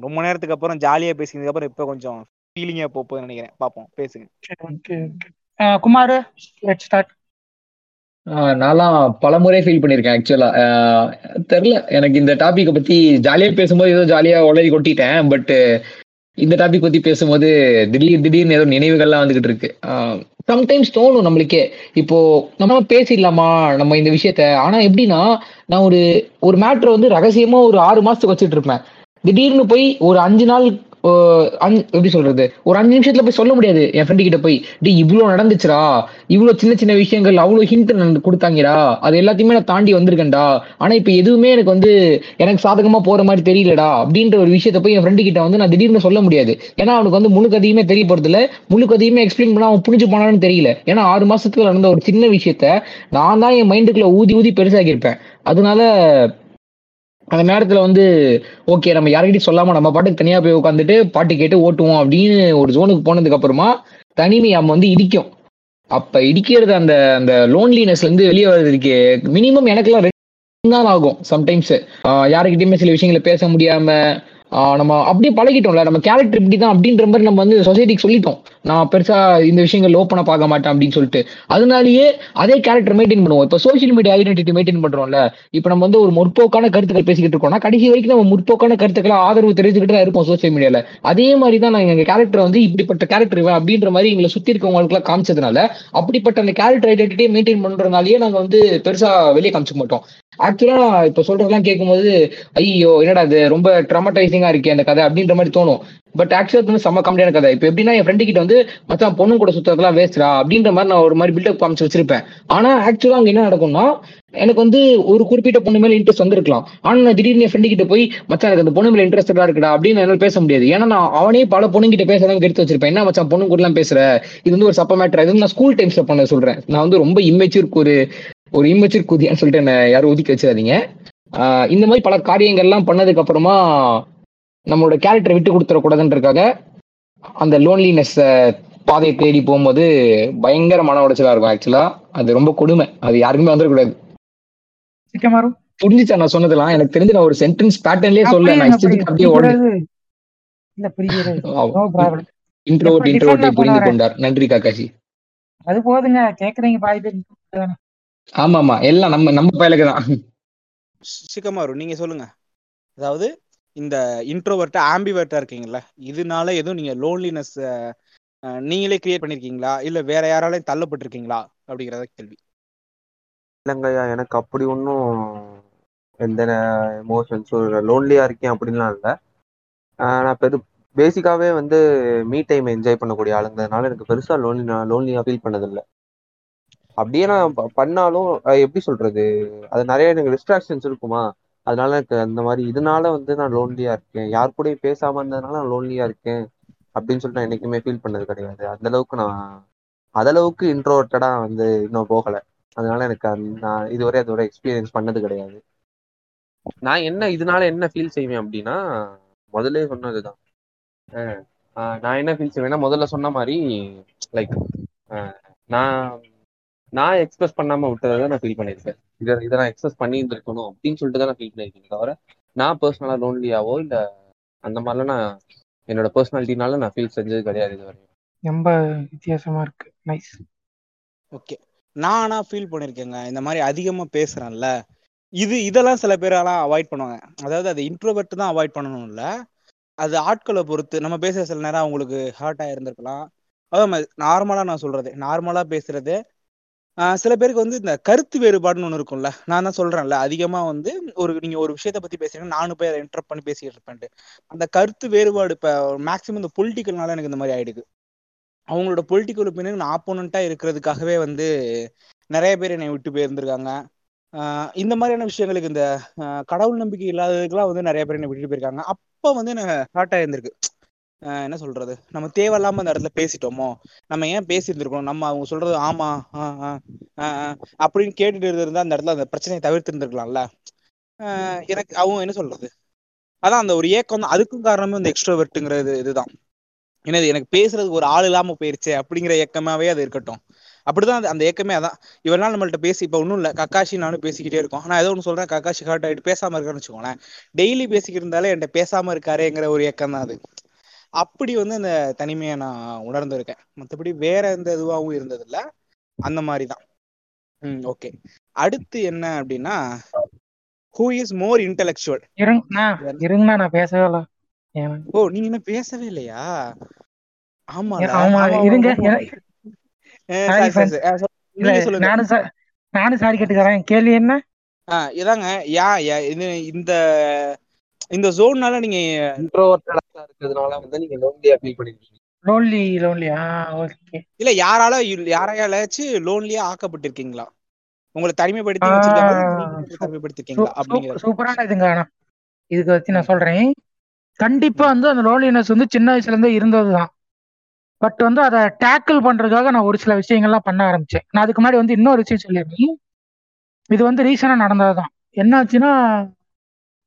ரொம்ப நேரத்துக்கு அப்புறம் ஜாலியா பேசினதுக்கு அப்புறம் இப்ப கொஞ்சம் ஃபீலிங்கா போகுதுன்னு நினைக்கிறேன். பாப்போம் பேசுங்க. ஓகே குமார் லெட் ஸ்டார்ட் ஆஹ் நான்லாம் பல முறை ஃபீல் பண்ணியிருக்கேன் ஆக்சுவலா தெரில எனக்கு இந்த டாபிக்கை பத்தி ஜாலியாக பேசும்போது ஏதோ ஜாலியாக உளறி கொட்டிட்டேன் பட் இந்த டாபிக் பத்தி பேசும்போது திடீர் திடீர்னு ஏதோ நினைவுகள்லாம் வந்துகிட்டு இருக்கு. சம்டைம்ஸ் தோணும் நம்மளுக்கே. இப்போ நம்ம பேசிடலாமா நம்ம இந்த விஷயத்த? ஆனா எப்படின்னா நான் ஒரு ஒரு மேட்ரை வந்து ரகசியமா ஒரு ஆறு மாசத்துக்கு வச்சுட்டு இருப்பேன். திடீர்னு போய் ஒரு அஞ்சு நாள் எப்படி சொல்றது? ஒரு அஞ்சு நிமிஷத்துல போய் சொல்ல முடியாது என் ஃப்ரெண்டு கிட்ட போய். டி இவ்வளவு நடந்துச்சுடா. இவ்வளவு சின்ன சின்ன விஷயங்கள் அவ்வளவு ஹிண்ட் கொடுத்தாங்கடா. அது எல்லாத்தையுமே நான் தாண்டி வந்திருக்கேன்டா. ஆனா இப்ப எதுவுமே எனக்கு வந்து எனக்கு சாதகமா போற மாதிரி தெரியலடா. அப்படின்ற ஒரு விஷயத்த போய் என் ஃப்ரெண்டு கிட்ட வந்து நான் திடீர்னு சொல்ல முடியாது. ஏன்னா அவனுக்கு வந்து முழு கதையுமே தெரிய போறது இல்ல. முழு கதையுமே எக்ஸ்பிளைன் பண்ண அவன் புரிஞ்சு போனான்னு தெரியல. ஏன்னா ஆறு மாசத்துல நடந்த ஒரு சின்ன விஷயத்த நான் தான் என் மைண்டுக்குள்ள ஊதி ஊதி பெருசாக்கியிருப்பேன். அதனால அந்த நேரத்துல வந்து ஓகே நம்ம யார்கிட்டயும் சொல்லாம நம்ம பாட்டுக்கு தனியா போய் உட்காந்துட்டு பாட்டு கேட்டு ஓட்டுவோம் அப்படின்னு ஒரு ஜோனுக்கு போனதுக்கு அப்புறமா தனிமை நம்ம வந்து இடிக்கும். அப்ப இடிக்கிறது அந்த அந்த லோன்லினஸ்ல இருந்து வெளியே வர்றதுக்கு மினிமம் எனக்கெல்லாம் ரெண்டு நாள் ஆகும் சம்டைம்ஸ் யாருக்கிட்டயுமே சில விஷயங்களை பேச முடியாம நம்ம அப்படியே பழகிட்டோம்ல. நம்ம கேரக்டர் இப்படி தான் அப்படின்ற மாதிரி நம்ம வந்து சொசைட்டிக்கு சொல்லிட்டோம். நான் பெருசா இந்த விஷயங்கள் ஓப்பனா பார்க்க மாட்டேன் அப்படின்னு சொல்லிட்டு. அதனாலயே அதே கேரக்டர் மெயின்டைன் பண்ணுவோம். இப்போ சோஷியல் மீடியா ஐடென்டிட்டி மெயின்டைன் பண்றோம்ல. இப்போ நம்ம வந்து ஒரு முற்போக்கான கருத்துக்கள் பேசிக்கிட்டு இருக்கோம்னா கடைசி வரைக்கும் நம்ம முற்போக்கான கருத்துக்களை ஆதரவு தெரிஞ்சுக்கிட்டு தான் இருப்போம் சோஷியல் மீடியால அதே மாதிரி தான் நான் எங்க கேரக்டர் வந்து இப்படிப்பட்ட கேரக்டர் அப்படின்ற மாதிரி எங்களை சுத்தி இருக்கவங்களுக்கு காமிச்சதுனால அப்படிப்பட்ட அந்த கேரக்டர் ஐடென்டிட்டியை மெயின்டைன் பண்றதுனாலயே நாங்க வந்து பெருசா வெளியே காமிச்சுக்க மாட்டோம். ஆக்சுவலா இப்ப சொல்றதெல்லாம் கேட்கும்போது ஐயோ என்னடா இது? ரொம்ப ட்ராமடைசிங்கா இருக்கே அந்த கதை அப்படின்ற மாதிரி தோணும். பட் ஆக்சுவலா வந்து செம்ம காமெடியான கதை. இப்போ எப்படின்னா என் ஃப்ரெண்டு கிட்ட வந்து மச்சான் பொண்ணு கூட சுத்தறதுலாம் வேஸ்ட்ரா அப்படின்ற மாதிரி நான் ஒரு மாதிரி பில்டப் காமிச்சு வச்சிருப்பேன். ஆனா ஆக்சுவலா அங்க என்ன நடக்கும்னா எனக்கு வந்து ஒரு குறிப்பிட்ட பொண்ணு மேல இன்ட்ரெஸ்ட் வந்திருக்கலாம். ஆனா நான் திடீர்னு என் ஃப்ரெண்டு கிட்ட போய் மச்சான் எனக்கு அந்த பொண்ணு மேல இன்ட்ரெஸ்டடா இருக்குடா? அப்படின்னு என்னால பேச முடியாது. ஏன்னா நான் அவனே பல பொண்ணு கிட்ட பேசுறவங்க எடுத்து வச்சிருப்பேன். என்ன மச்சான் பொண்ணு கூட எல்லாம் பேசுற? இது வந்து ஒரு சப்ப மேட்டர் இது நான் ஸ்கூல் டைம்ஸ்ல பண்ண சொல்றேன். நான் வந்து ரொம்ப இம்மெச்சூர் ஒரு ஒரு இம்மெச்சூர் குதியான்னு சொல்லிட்டு என்ன யாரும் ஒதுக்கி வச்சிடாதீங்க. இந்த மாதிரி பல காரியங்கள்லாம் பண்ணதுக்கு அப்புறமா நம்மளோட கேரக்டரை விட்டு கொடுத்துடக்கூடாதுன்றக்காக அந்த லோன்லினஸ் பாதையை தேடி போகும்போது பயங்கர மன உடைச்சலா இருக்கும் ஆக்சுவலா அது ரொம்ப கொடுமை. அது யாருக்குமே வந்துடக்கூடாது புரிஞ்சுச்சா நான் சொன்னதெல்லாம்? எனக்கு தெரிஞ்சு நான் ஒரு சென்டென்ஸ் பேட்டர்ன்லயே சொல்ல நான் இஷ்டத்துக்கு அப்படியே எப்படி இன்ட்ரோவர்ட்டை defend புரிந்து கொண்டார். நன்றி காக்காஷி அது போதுங்க. கேக்குறீங்க பாதி பேர். ஆமா ஆமா எல்லாம் நம்ம நம்ம பயலுக்கு தான். சிக்கமாரு நீங்க சொல்லுங்க. அதாவது இந்த இன்ட்ரோவர்ட்டா ஆம்பிவர்ட்டா இருக்கீங்கல்ல இதனால எதுவும் நீங்க லோன்லினஸ் நீங்களே கிரியேட் பண்ணிருக்கீங்களா? இல்ல வேற யாராலையும் தள்ளப்பட்டிருக்கீங்களா? அப்படிங்கறத கேள்வி. இல்லைங்கய்யா எனக்கு அப்படி ஒன்றும் எந்த எமோஷன்ஸும் லோன்லியாக இருக்கேன் அப்படின்லாம் இல்லை. நான் பெரு பேசிக்காகவே வந்து மீ டைம் என்ஜாய் பண்ணக்கூடிய ஆளுங்கிறதுனால எனக்கு பெருசாக லோன்லி லோன்லியாக ஃபீல் பண்ணதில்லை. அப்படியே நான் ப- பண்ணாலும் எப்படி சொல்றது? அது நிறைய எனக்கு டிஸ்ட்ராக்ஷன்ஸ் இருக்குமா? அதனால எனக்கு அந்த மாதிரி இதனால வந்து நான் லோன்லியா இருக்கேன். யார் கூடயும் பேசாம இருந்ததுனால நான் லோன்லியா இருக்கேன். அப்படின்னு சொல்லிட்டு நான் என்னைக்குமே ஃபீல் பண்ணது கிடையாது. அந்த அளவுக்கு நான் அதளவுக்கு இன்ட்ரோட்டடா வந்து இன்னும் போகல. அதனால எனக்கு அந்த- நான் இதுவரை அதோட எக்ஸ்பீரியன்ஸ் பண்ணது கிடையாது. நான் என்ன இதனால என்ன ஃபீல் செய்வேன் அப்படின்னா முதல்ல சொன்னதுதான். நான் என்ன ஃபீல் செய்வேன்னா முதல்ல சொன்ன மாதிரி லைக் நான் நான் எக்ஸ்பிரஸ் பண்ணாம விட்டதை நான் ஃபீல் பண்ணியிருக்கேன். இதை இதை நான் எக்ஸ்பிரஸ் பண்ணியிருந்திருக்கணும் அப்படின்னு சொல்லிட்டு தான் நான் ஃபீல் பண்ணியிருக்கேன் தவிர நான் பர்சனலா லோன்லியாவோ இல்ல அந்த மாதிரிலாம் நான் என்னோட பர்சனாலிட்டினால நான் ஃபீல் செஞ்சது கிடையாது இது வரையும். ரொம்ப வித்தியாசமா இருக்கு. நைஸ் ஓகே நான் ஆனா ஃபீல் பண்ணிருக்கேங்க இந்த மாதிரி அதிகமா பேசுறேன்ல. இது இதெல்லாம் சில பேரெல்லாம் அவாய்ட் பண்ணுவாங்க. அதாவது அது இன்ட்ரோவர்ட் தான் அவாய்ட் பண்ணணும் இல்ல அது ஆட்களை பொறுத்து நம்ம பேசுற சில நேரம் அவங்களுக்கு ஹர்ட் ஆயிருந்திருக்கலாம். அதான் நார்மலா நான் சொல்றது நார்மலா பேசுறது ஆஹ் சில பேருக்கு வந்து இந்த கருத்து வேறுபாடுன்னு ஒன்று இருக்கும்ல. நான் தான் சொல்றேன்ல அதிகமா வந்து ஒரு நீங்க ஒரு விஷயத்த பத்தி பேசுறீங்கன்னா நானும் போய் அதை இன்டர்ப் பண்ணி பேசிட்டு இருப்பேன்ட்டு. அந்த கருத்து வேறுபாடு இப்ப மேக்சிமம் இந்த பொலிட்டிக்கல்னால எனக்கு இந்த மாதிரி ஆயிடுது. அவங்களோட பொலிட்டிக்கல் ஒப்பீனியன் நான் ஆப்போனண்டா இருக்கிறதுக்காகவே வந்து நிறைய பேர் என்னை விட்டு போயிருந்திருக்காங்க. இந்த மாதிரியான விஷயங்களுக்கு இந்த கடவுள் நம்பிக்கை இல்லாததுக்கெல்லாம் வந்து நிறைய பேர் என்னை விட்டுட்டு போயிருக்காங்க. அப்போ வந்து எனக்கு ஹார்ட் ஆயிருந்திருக்கு. என்ன சொல்றது? நம்ம தேவையில்லாம அந்த இடத்துல பேசிட்டோமோ? நம்ம ஏன் பேசியிருந்திருக்கணும்? நம்ம அவங்க சொல்றது ஆமா ஆஹ் ஆஹ் அப்படின்னு கேட்டுட்டு இருந்தா அந்த இடத்துல அந்த பிரச்சனையை தவிர்த்து இருந்திருக்கலாம்ல ஆஹ் எனக்கு அவங்க என்ன சொல்றது? அதான் அந்த ஒரு ஏக்கம் தான். அதுக்கும் காரணமே இந்த எக்ஸ்ட்ரோவெர்ட்டுங்கிறது இதுதான். ஏன்னா இது எனக்கு பேசுறதுக்கு ஒரு ஆள் இல்லாம போயிருச்சே அப்படிங்கிற ஏக்கமாவே அது இருக்கட்டும். அப்படிதான் அந்த ஏக்கமே அதான். இவ்வளவு நாள் நம்மள்ட்ட பேசி இப்ப ஒன்றும் இல்லை. கக்காஷி நானும் பேசிக்கிட்டே இருக்கோம். நான் ஏதோ ஒன்று சொல்றேன். கக்காஷி ஹார்ட் ஆகிட்டு பேசாம இருக்கான்னு வச்சுக்கோங்களேன். டெய்லி பேசிக்கிட்டு இருந்தாலே என்கிட்ட பேசாம இருக்காரேங்கிற ஒரு ஏக்கம் தான் அது. அப்படி வந்து அந்த தனிமையை நான் உணர்ந்திருக்கேன். மற்றபடி வேற எந்த இதுவாகவும் இருந்தது இல்ல அந்த மாதிரி தான் ம் ஓகே. அடுத்து என்ன அப்படின்னா ஹூ இஸ் மோர் இன்டெலெக்சுவல் இருங்கண்ணா இருங்கண்ணா நான் பேசவே இல்லை. ஓ நீங்க இன்னும் பேசவே இல்லையா? ஆமா ஆமா, இருங்க. நானும் நானும் சாரி கேட்டுக்கிறேன். கேள்வி என்ன? இதாங்க யா இது இந்த இந்த ஜோன்னால நீங்க இன்ட்ரோவர்ட்டடா இருக்கிறதுனால வந்து நீங்க லோன்லியா ஃபீல் பண்ணிருக்கீங்க. லோன்லி லோன்லி ஆ ஓகே இல்ல யாரால யாரையாலாச்சும் லோன்லியா ஆக்கப்பட்டிருக்கீங்களா? உங்களை தனிமைப்படுத்தி தனிமைப்படுத்திருக்கீங்களா? அப்படிங்கிறது சூப்பரான இதுங்க ஆனா இதுக்கு வச்சு நான் சொல்றேன். கண்டிப்பா வந்து அந்த லோன்லினஸ் வந்து சின்ன வயசுல இருந்தே இருந்ததுதான். பட் வந்து அதை டேக்கிள் பண்றதுக்காக நான் ஒரு சில விஷயங்கள்லாம் பண்ண ஆரம்பிச்சேன். நான் அதுக்கு முன்னாடி வந்து இன்னொரு விஷயம் சொல்லிடுறேன் இது வந்து ரீசனா நடந்ததுதான். என்னாச்சுன்னா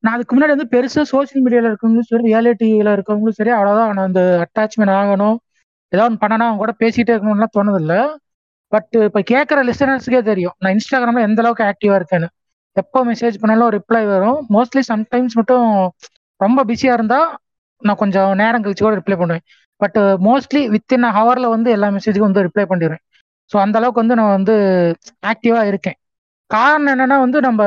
நான் அதுக்கு முன்னாடி வந்து பெருசா சோஷியல் மீடியால இருக்கவங்களும் சரி ரியாலிட்டியில இருக்கவங்களும் சரி அவ்வளவுதான். நான் அந்த அட்டாச்மெண்ட் ஆகணும். ஏதாவது ஒன்று பண்ணணும் அவங்க கூட பேசிட்டே இருக்கணும்லாம் தோணுதில்ல. பட் இப்போ கேட்குற லிசனர்ஸ்க்கே தெரியும். நான் இன்ஸ்டாகிராம்ல எந்த அளவுக்கு ஆக்டிவா இருக்கேன்னு. எப்போ மெசேஜ் பண்ணாலும் ரிப்ளை வரும். மோஸ்ட்லி சம்டைம்ஸ் மட்டும் ரொம்ப பிஸியா இருந்தா நான் கொஞ்சம் நேரம் கழிச்சு கூட ரிப்ளை பண்ணுவேன். பட் மோஸ்ட்லி வித்தின் ஹவர்ல வந்து எல்லா மெசேஜுக்கும் வந்து ரிப்ளை பண்ணிடுவேன். ஸோ அந்த அளவுக்கு வந்து நான் வந்து ஆக்டிவா இருக்கேன். காரணம் என்னன்னா வந்து நம்ம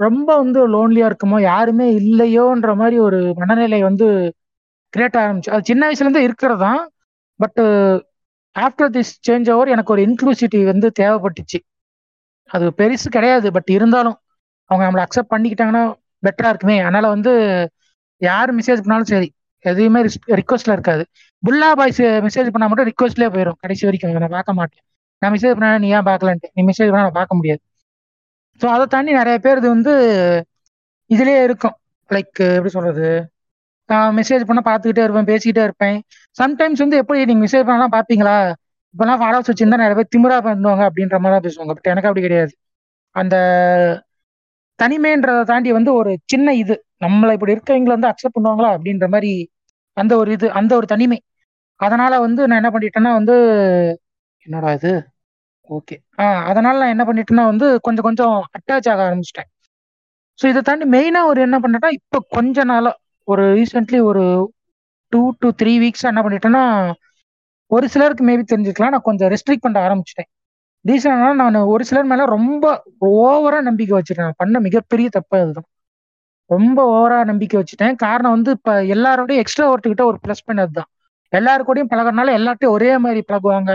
ரொம்ப வந்து லோன்லியா இருக்குமோ யாருமே இல்லையோன்ற மாதிரி ஒரு மனநிலை வந்து கிரியேட் ஆரம்பிச்சு அது சின்ன வயசுல இருந்து இருக்கிறது தான் but after this change over எனக்கு ஒரு இன்க்ளூசிட்டி வந்து தேவைப்பட்டுச்சு. அது பெருசு கிடையாது பட் இருந்தாலும் அவங்க நம்மளை அக்செப்ட் பண்ணிக்கிட்டாங்கன்னா பெட்டரா இருக்குமே. அதனால வந்து யார் மெசேஜ் பண்ணாலும் சரி எதுவுமே ரிக்வஸ்ட்ல இருக்காது. புல்லா பாய்ஸ் மெசேஜ் பண்ணா மட்டும் ரிக்வஸ்ட்லேயே போயிடும் கடைசி வரைக்கும். நான் பார்க்க மாட்டேன். நான் மெசேஜ் பண்ணா நீ ஏன் பார்க்கலன்ட்டு? நீ மெசேஜ் பண்ணா நான் பார்க்க முடியாது. ஸோ அதை தாண்டி நிறைய பேர் இது வந்து இதுலயே இருக்கும். லைக் எப்படி சொல்றது? நான் மெசேஜ் பண்ண பார்த்துக்கிட்டே இருப்பேன் பேசிக்கிட்டே இருப்பேன். சம்டைம்ஸ் வந்து எப்படி நீங்கள் மெசேஜ் பண்ணலாம் பார்ப்பீங்களா? இப்போலாம் ஃபாலோவர்ஸ் வச்சிருந்தா நிறைய பேர் திமிரா பண்ணுவாங்க அப்படின்ற மாதிரி தான் பேசுவாங்க. பட் எனக்கு அப்படி கிடையாது. அந்த தனிமைன்றதை தாண்டி வந்து ஒரு சின்ன இது நம்மளை இப்படி இருக்கவங்களை வந்து அக்செப்ட் பண்ணுவாங்களா அப்படின்ற மாதிரி அந்த ஒரு இது அந்த ஒரு தனிமை. அதனால வந்து நான் என்ன பண்ணிட்டேன்னா வந்து என்னடா இது? ஓகே ஆ அதனால நான் என்ன பண்ணிட்டேன்னா வந்து கொஞ்சம் கொஞ்சம் அட்டாச் ஆக ஆரம்பிச்சிட்டேன். ஸோ இதை தாண்டி மெயினாக ஒரு என்ன பண்ணிட்டேன்னா இப்போ கொஞ்ச நாளாக ஒரு ரீசெண்ட்லி ஒரு டூ டு த்ரீ வீக்ஸாக என்ன பண்ணிட்டேன்னா ஒரு சிலருக்கு மேபி தெரிஞ்சுக்கலாம். நான் கொஞ்சம் ரெஸ்ட்ரிக்ட் பண்ண ஆரம்பிச்சிட்டேன். ரீசனாக நான் ஒரு சிலர் மேலே ரொம்ப ஓவராக நம்பிக்கை வச்சுட்டேன். நான் பண்ண மிகப்பெரிய தப்பு அதுதான். ரொம்ப ஓவராக நம்பிக்கை வச்சுட்டேன். காரணம் வந்து இப்போ எல்லாரோடையும் எக்ஸ்ட்ரா ஒருத்துக்கிட்ட ஒரு ப்ளஸ் பண்ணது அதுதான். எல்லாரு கூடயும் பழகிறனால எல்லார்ட்டையும் ஒரே மாதிரி பழகுவாங்க.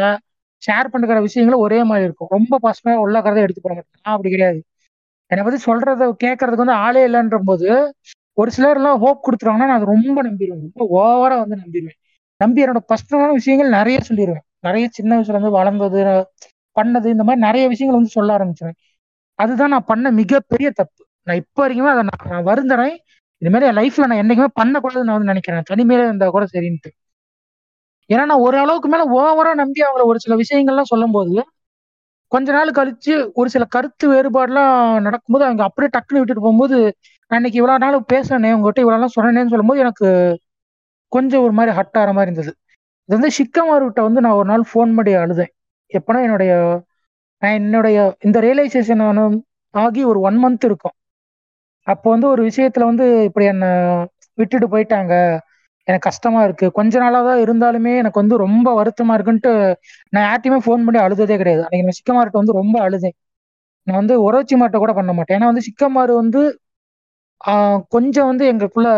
ஷேர் பண்ணுற விஷயங்களும் ஒரே மாதிரி இருக்கும். ரொம்ப பசுமையாக உள்ள கதை எடுத்து போட மாட்டேன் நான் அப்படி கிடையாது. என்னை பற்றி சொல்றத கேட்கறதுக்கு வந்து ஆளே இல்லைன்ற போது ஒரு சிலர்லாம் ஹோப் கொடுத்துருவாங்கன்னா நான் அது ரொம்ப நம்பிடுவேன். ரொம்ப ஓவராக வந்து நம்பிடுவேன். நம்பி என்னோட பர்சனலான விஷயங்கள் நிறைய சொல்லிடுவேன். நிறைய சின்ன வயசுல இருந்து வளர்ந்தது பண்ணது இந்த மாதிரி நிறைய விஷயங்கள் வந்து சொல்ல ஆரம்பிச்சிருவேன். அதுதான் நான் பண்ண மிகப்பெரிய தப்பு. நான் இப்போ வரைக்குமே அதை நான் நான் வருந்துறேன். இது மாதிரி என் லைஃப்ல நான் என்னைக்குமே பண்ணக்கூடாதுன்னு நான் வந்து நினைக்கிறேன். தனிமையில இருந்தா கூட சரின்ட்டு. ஏன்னா நான் ஒரு அளவுக்கு மேல ஓவரா நம்பி அவங்கள ஒரு சில விஷயங்கள்லாம் சொல்லும்போது கொஞ்ச நாள் கழிச்சு ஒரு சில கருத்து வேறுபாடுலாம் நடக்கும்போது அவங்க அப்படியே டக்குன்னு விட்டுட்டு போகும்போது நான் இன்னைக்கு இவ்வளவு நாள் பேசுனேன் உங்ககிட்ட இவ்வளவு நாள் சொன்னேன்னு சொல்லும்போது எனக்கு கொஞ்சம் ஒரு மாதிரி ஹட் ஆகிற மாதிரி இருந்தது. இது வந்து சிக்கமார்கிட்ட வந்து நான் ஒரு நாள் ஃபோன் பண்ணி அழுதேன். எப்பனா என்னுடைய நான் என்னுடைய இந்த ரியலைசேஷன் ஆகி ஒரு ஒன் மந்த் இருக்கும். அப்போ வந்து ஒரு விஷயத்துல வந்து இப்படி என்னை விட்டுட்டு போயிட்டாங்க. எனக்கு கஷ்டமா இருக்கு. கொஞ்ச நாளா தான் இருந்தாலுமே எனக்கு வந்து ரொம்ப வருத்தமா இருக்குன்ட்டு நான் யார்ட்டையுமே ஃபோன் பண்ணி அழுததே கிடையாது. அன்னைக்கு நான் சிக்கமார்ட்ட வந்து ரொம்ப அழுதேன். நான் வந்து உறவுச்சி மாட்ட கூட பண்ண மாட்டேன். ஏன்னா வந்து சிக்கமாறு வந்து கொஞ்சம் வந்து எங்களுக்குள்ள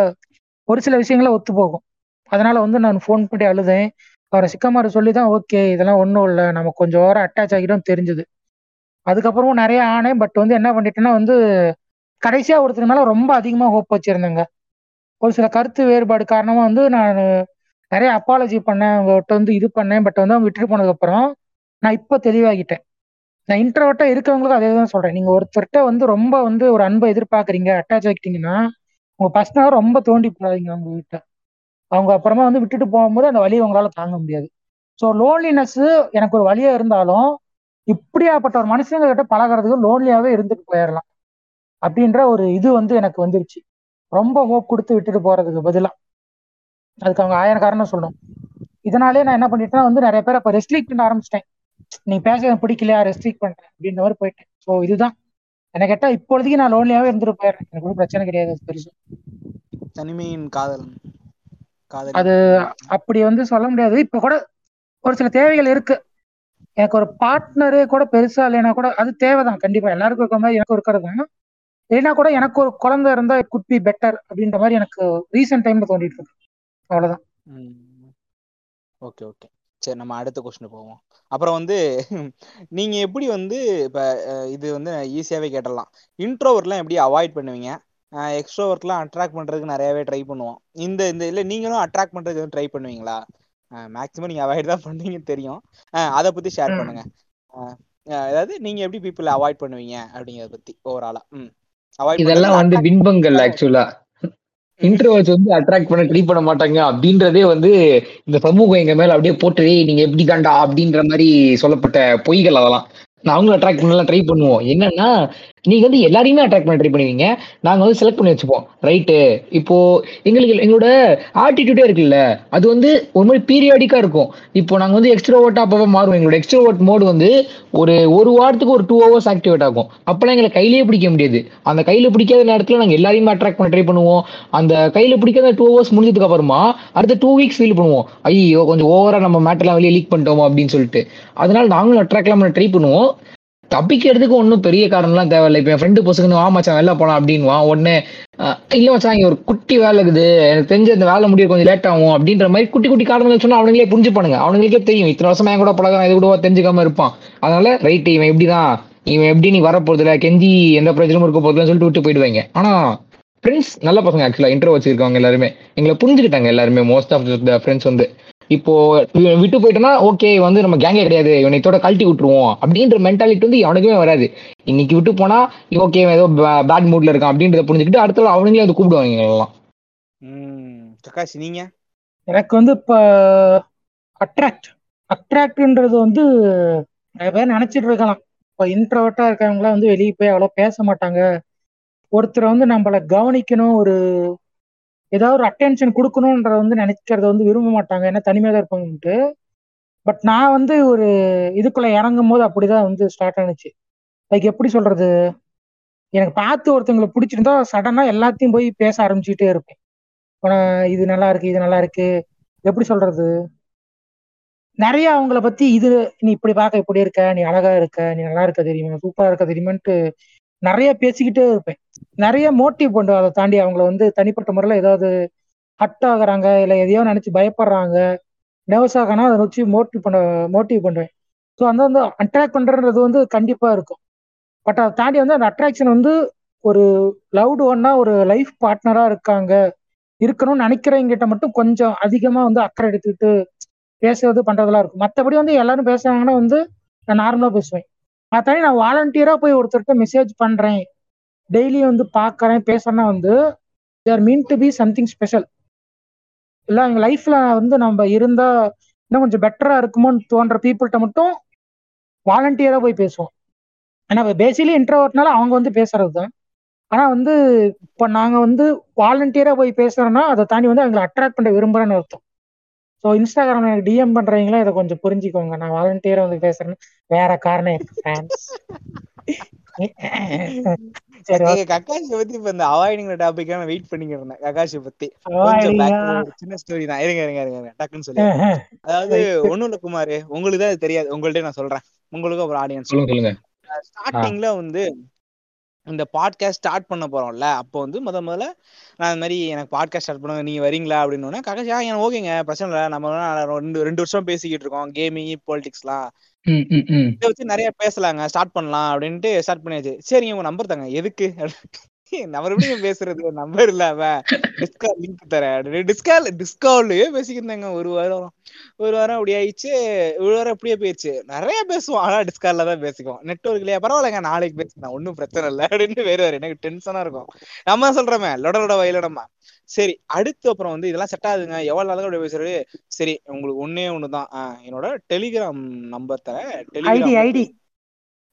ஒரு சில விஷயங்கள ஒத்து போகும். அதனால வந்து நான் ஃபோன் பண்ணி அழுதேன். அவரை சிக்கமாறு சொல்லி தான் ஓகே இதெல்லாம் ஒன்றும் இல்லை. நம்ம கொஞ்சம் ஓரம் அட்டாச் ஆகிடும் தெரிஞ்சுது. அதுக்கப்புறமும் நிறைய ஆனேன். பட் வந்து என்ன பண்ணிட்டேன்னா வந்து கடைசியா ஒருத்தர் மேல ரொம்ப அதிகமா ஹோப் வச்சிருந்தேங்க. ஒரு சில கருத்து வேறுபாடு காரணமா வந்து நான் நிறைய அப்பாலஜி பண்ணேன் அவங்ககிட்ட வந்து இது பண்ணேன் பட் வந்து அவங்க விட்டுட்டு போனதுக்கு அப்புறம் நான் இப்போ தெளிவாகிட்டேன். நான் இன்ட்ரோவர்ட்டா இருக்கவங்களுக்கு அதே தான் சொல்றேன். நீங்க ஒருத்தர்கிட்ட வந்து ரொம்ப வந்து ஒரு அன்பை எதிர்பார்க்குறீங்க அட்டாச் ஆகிட்டீங்கன்னா உங்க பர்சனாக ரொம்ப தோண்டி போடாதீங்க அவங்க கிட்ட அவங்க அப்புறமா வந்து விட்டுட்டு போகும்போது அந்த வழியை உங்களால தாங்க முடியாது. ஸோ லோன்லினஸ் எனக்கு ஒரு வழியா இருந்தாலும் இப்படியாப்பட்ட ஒரு மனுஷங்க கிட்ட பழகுறதுக்கு லோன்லியாவே இருந்துட்டு போயிடலாம் அப்படின்ற ஒரு இது வந்து எனக்கு வந்துருச்சு. ரொம்ப ஹோப் கொடுத்து விட்டுட்டு போறதுக்கு பதிலா. அதுக்கு அவங்க ஆயிரம் காரணம் சொல்லணும். இதனாலே நான் என்ன பண்ணிட்டேன்னா வந்து நிறைய பேர் அப்ப ரெஸ்ட்ரிக்ட் பண்ண ஆரம்பிச்சிட்டேன். நீ பேச எனக்கு பிடிக்கலையா? ரெஸ்ட்ரிக்ட் பண்றேன் அப்படின்ற மாதிரி போயிட்டேன். ஸோ இதுதான். எனக்கு கேட்டா இப்பொழுதைக்கு நான் லோன்லியாவே இருந்துட்டு போயிடுறேன். எனக்கு ஒன்றும் பிரச்சனை கிடையாது பெருசு. தனிமையின் காதல். காதல். அது அப்படி வந்து சொல்ல முடியாது. இப்ப கூட ஒரு சில தேவைகள் இருக்கு. எனக்கு ஒரு பார்ட்னரே கூட பெருசா இல்லைன்னா கூட அது தேவைதான் கண்டிப்பா. எல்லாருக்கும் இருக்க மாதிரி எனக்கும் இருக்கிறது தான். இல்லைன்னா கூட எனக்கு ஒரு குழந்தை இருந்தா குட் பி பெட்டர் அப்படின்ற மாதிரி எனக்கு ரீசெண்ட் டைம்ல தோண்டிட்டு இருக்கு. அவ்வளவுதான். Okay okay. சரி நம்ம அடுத்த கொஸ்டின் போவோம். அப்புறம் வந்து நீங்க எப்படி வந்து இப்ப இது வந்து ஈஸியாவே கேட்டலாம் இன்ட்ரோவர்ட்லாம் எப்படி அவாய்ட் பண்ணுவீங்க? எக்ஸ்ட்ரோவர்ட்லாம் அட்ராக்ட் பண்றதுக்கு நிறையவே ட்ரை பண்ணுவோம். இந்த இந்த இல்ல நீங்களும் அட்ராக்ட் பண்றதுக்கு ட்ரை பண்ணுவீங்களா? மேக்ஸிமம் நீங்க அவாய்ட் தான் பண்ணுவீங்க தெரியும். அதை பத்தி ஷேர். பண்ணுங்க. அதாவது நீங்க எப்படி பீப்புளை அவாய்ட் பண்ணுவீங்க அப்படிங்கறத பத்தி ஓவராலா ம். இதெல்லாம் வந்து பின்பங்கள் ஆக்சுவலா இன்ட்ரோவர்ஸ் வந்து அட்ராக்ட் பண்ண ட்ரை பண்ண மாட்டாங்க அப்படின்றதே வந்து இந்த சமூகம் எங்க மேல அப்படியே போட்டு "ஏய், நீங்க எப்படி தாண்டா? அப்படின்ற மாதிரி சொல்லப்பட்ட பொய்கள் அதெல்லாம். நான் அவங்களும் அட்ராக்ட் பண்ணலாம் ட்ரை பண்ணுவோம். என்னன்னா நீங்க வந்து எல்லாரையுமே அட்ராக்ட் பண்ண ட்ரை பண்ணுவீங்க. நாங்க வந்து செலக்ட் பண்ணி வச்சுப்போம். ரைட்டு இப்போ எங்களுக்கு எங்களோட ஆட்டிடியூடே இருக்குல்ல அது வந்து ஒரு மாதிரி பீரியாடிக்கா இருக்கும். இப்போ நாங்க வந்து எக்ஸ்ட்ரோவர்ட்டா அப்பப்போ மாறுவோம். எங்களோட எக்ஸ்ட்ரோவர்ட் மோடு வந்து ஒரு ஒரு வாரத்துக்கு ஒரு டூ ஹவர்ஸ் ஆக்டிவேட் ஆகும். அப்பெல்லாம் எங்களை கையிலேயே பிடிக்க முடியாது. அந்த கையில பிடிக்காத நேரத்துல நாங்க எல்லாரையுமே அட்ராக்ட் பண்ண ட்ரை பண்ணுவோம். அந்த கையில பிடிக்காத டூ ஹவர்ஸ் முடிஞ்சதுக்கு அப்புறமா அடுத்த டூ வீக்ஸ் ஃபீல் பண்ணுவோம். ஐயோ கொஞ்சம் ஓவரா நம்ம மேட்டர்லாம் வெளியே லீக் பண்ணிட்டோம் அப்படின்னு சொல்லிட்டு. அதனால நாங்களும் அட்ராக்ட்லாம் பண்ண ட்ரை பண்ணுவோம். தப்பிக்கிறதுக்கு ஒன்றும் பெரிய காரணம்லாம் தேவையில்லை. இப்போ என் ஃப்ரெண்டு பசங்க வா மச்சான் வெளில போகலாம் அப்படின்வான் உடனே இல்லை மச்சான் இங்கே ஒரு குட்டி வேலை இருக்குது. எனக்கு தெரிஞ்ச இந்த வேலை முடிய கொஞ்சம் லேட் ஆகும் அப்படின்ற மாதிரி குட்டி குட்டி காரணங்கள் சொன்னால் அவனுங்களே புரிஞ்சுப்பானுங்க. அவனுங்களுக்கே தெரியும். இத்தனை வருஷமா என் கூட பழகம் இது கூட தெரிஞ்சுக்காம இருப்பான். அதனால ரைட்டு இவன் இப்படிதான். இவன் எப்படி நீ வரப்போறதுல கெஞ்சி எந்த பிரச்சனையும் இருக்க போறதுல சொல்லிட்டு விட்டு போயிடுவாங்க. ஆனா ஃப்ரெண்ட்ஸ் நல்ல பசங்க ஆக்சுவலாக இன்டர்வ் வச்சிருக்காங்க எல்லாருமே. எங்களை புரிஞ்சுக்கிட்டாங்க எல்லாருமே. மோஸ்ட் ஆஃப் த ஃப்ரெண்ட்ஸ் வந்து. இப்போ இவன் விட்டு போயிட்டோம்னா ஓகே வந்து நம்ம கேங்கே கிடையாது. இவனை இதோட கழட்டி விட்டுருவோம். அப்படின்ற மென்டாலிட்டி வந்து அவனுக்குமே வராது. இன்னைக்கு விட்டு போனா ஓகே ஏதோ பேட் மூட்ல இருக்கான் அப்படின்றத புரிஞ்சுக்கிட்டு அடுத்த அவனுங்களே வந்து கூப்பிடுவாங்க எல்லாம். கக்காஷ் நீங்க? எனக்கு வந்து இப்ப அட்ராக்ட் அட்ராக்ட்ன்றது வந்து நிறைய பேர் நினைச்சிட்டு இருக்கலாம். இப்போ இன்ட்ரோவர்ட்டா இருக்கவங்களாம் வந்து வெளியே போய் அவ்வளோ பேச மாட்டாங்க. ஒருத்தரை வந்து நம்மள கவனிக்கணும் ஒரு ஏதாவது ஒரு அட்டென்ஷன் கொடுக்கணுன்றத வந்து நினைக்கிறத வந்து விரும்ப மாட்டாங்க. ஏன்னா தனிமையாக தான் இருப்பாங்கன்ட்டு பட் நான் வந்து ஒரு இதுக்குள்ள இறங்கும் போது அப்படிதான் வந்து ஸ்டார்ட் ஆனிச்சு. லைக் எப்படி சொல்றது? எனக்கு பார்த்து ஒருத்தங்களை பிடிச்சிருந்தா சடனா எல்லாத்தையும் போய் பேச ஆரம்பிச்சுட்டே இருப்பேன். இது நல்லா இருக்கு இது நல்லா இருக்கு. எப்படி சொல்றது? நிறைய அவங்கள பத்தி இது நீ இப்படி பார்க்க இப்படி இருக்க நீ அழகா இருக்க நீ நல்லா இருக்க தெரியுமா? சூப்பரா இருக்க தெரியுமான்ட்டு நிறைய பேசிக்கிட்டே இருப்பேன். நிறைய மோட்டிவ் பண்ணுவேன் அதை தாண்டி அவங்கள வந்து தனிப்பட்ட முறையில் ஏதாவது ஹட் ஆகுறாங்க இல்லை எதையோ நினச்சி பயப்படுறாங்க நர்வஸ் ஆகனா அதை வச்சு மோட்டிவ் பண்ண மோட்டிவ் பண்ணுவேன் ஸோ அந்த வந்து அட்ராக்ட் பண்ணுறது வந்து கண்டிப்பாக இருக்கும். பட் அதை தாண்டி வந்து அந்த அட்ராக்ஷன் வந்து ஒரு லவ்டு ஒன்னா ஒரு லைஃப் பார்ட்னராக இருக்காங்க. இருக்கணும்னு நினைக்கிறவங்ககிட்ட மட்டும் கொஞ்சம் அதிகமாக வந்து அக்கறை எடுத்துக்கிட்டு பேசுறது பண்ணுறதெல்லாம் இருக்கும். மற்றபடி வந்து எல்லாரும் பேசுறாங்கன்னா வந்து நான் நார்மலாக பேசுவேன். மற்றபடி நான் வாலண்டியரா போய் ஒருத்தர்கிட்ட மெசேஜ் பண்றேன். டெய்லி வந்து பார்க்குறேன் பேசுறேன்னா வந்து they're mean to be something special இல்லை எங்க லைஃப்ல வந்து நம்ம இருந்தா இன்னும் கொஞ்சம் பெட்டரா இருக்குமோன்னு தோன்ற பீப்புள்கிட்ட மட்டும் வாலண்டியரா போய் பேசுவோம். ஏன்னா பேசிக்கலி இன்ட்ரவர்ட்னால அவங்க வந்து பேசுறது தான் ஆனா வந்து இப்போ நாங்க வந்து வாலண்டியரா போய் பேசுறோம்னா அதை தாண்டி வந்து அவங்களை அட்ராக்ட் பண்ண விரும்புறேன்னு அர்த்தம். ஸோ இன்ஸ்டாகிராம் எனக்கு டிஎம் பண்றவங்களா இதை கொஞ்சம் புரிஞ்சுக்கோங்க. நான் வாலண்டியரா வந்து பேசுறேன்னு வேற காரணம் இருக்கு ஃபேன்ஸ் கக்காஷி பத்தி இப்ப இந்த அவாய்டிங் டாபிக் நான் வெயிட் பண்ணிக்கிட்டு இருந்தேன் கக்காஷி பத்தி ஒரு சின்ன ஸ்டோரி தான். இருங்க இருங்க இருங்க டக்குன்னு சொல்லி. அதாவது ஒண்ணும் இல்ல குமார் உங்களுக்கு தான் அது தெரியாது. உங்கள்ட்ட நான் சொல்றேன். உங்களுக்கு அப்புறம் ஆடியன்ஸ் சொல்லுங்க சொல்லுங்க. ஸ்டார்டிங்ல வந்து இந்த பாட்காஸ்ட் ஸ்டார்ட் பண்ண போறோம்ல அப்போ வந்து முத முதல்ல நான் இந்த மாதிரி எனக்கு பாட்காஸ்ட் ஸ்டார்ட் பண்ணுங்க நீங்க வரீங்களா அப்படின்னு கக்காஷி ஆ எனக்கு ஓகேங்க பிரச்சனை இல்லை. நம்ம ரெண்டு ரெண்டு வருஷம் பேசிக்கிட்டு இருக்கோம் கேமிங் பாலிடிக்ஸ்லாம். இதை வச்சு நிறைய பேசலாங்க ஸ்டார்ட் பண்ணலாம் அப்படின்ட்டு ஸ்டார்ட் பண்ணியாச்சு. சரிங்க உங்க நம்பர் தாங்க. எதுக்கு? நம்ம எப்படி பேசுறது நம்பர் இல்லாம டிஸ்கால் லிங்க் தரேன். டிஸ்கால் டிஸ்கால்லயே பேசிக்கிருந்தாங்க. ஒரு வாரம் ஒரு வாரம் அப்படி ஆயிடுச்சு. ஒரு வாரம் அப்படியே போயிடுச்சு. நிறைய பேசுவோம். ஆனா டிஸ்கால்ல தான் பேசிக்குவோம். நெட்ஒர்க் இல்லையா? பரவாயில்லைங்க. நாளைக்கு பேசலாம் ஒன்னும் பிரச்சனை இல்லை. அப்படின்னு வேறு வேறு. எனக்கு டென்ஷனா இருக்கும். நம்ம தான் சொல்றோமே. லொட லொட வயலடமா சரி அடுத்து அப்புறம் வந்து இதெல்லாம் செட் ஆகுதுங்க. எவ்வளவு நாளுக்கு அப்படி பேசுறது? சரி உங்களுக்கு ஒன்னே ஒண்ணுதான் என்னோட டெலிகிராம் நம்பர் தரேன். டெலிகிராம் ஐடி ஐடி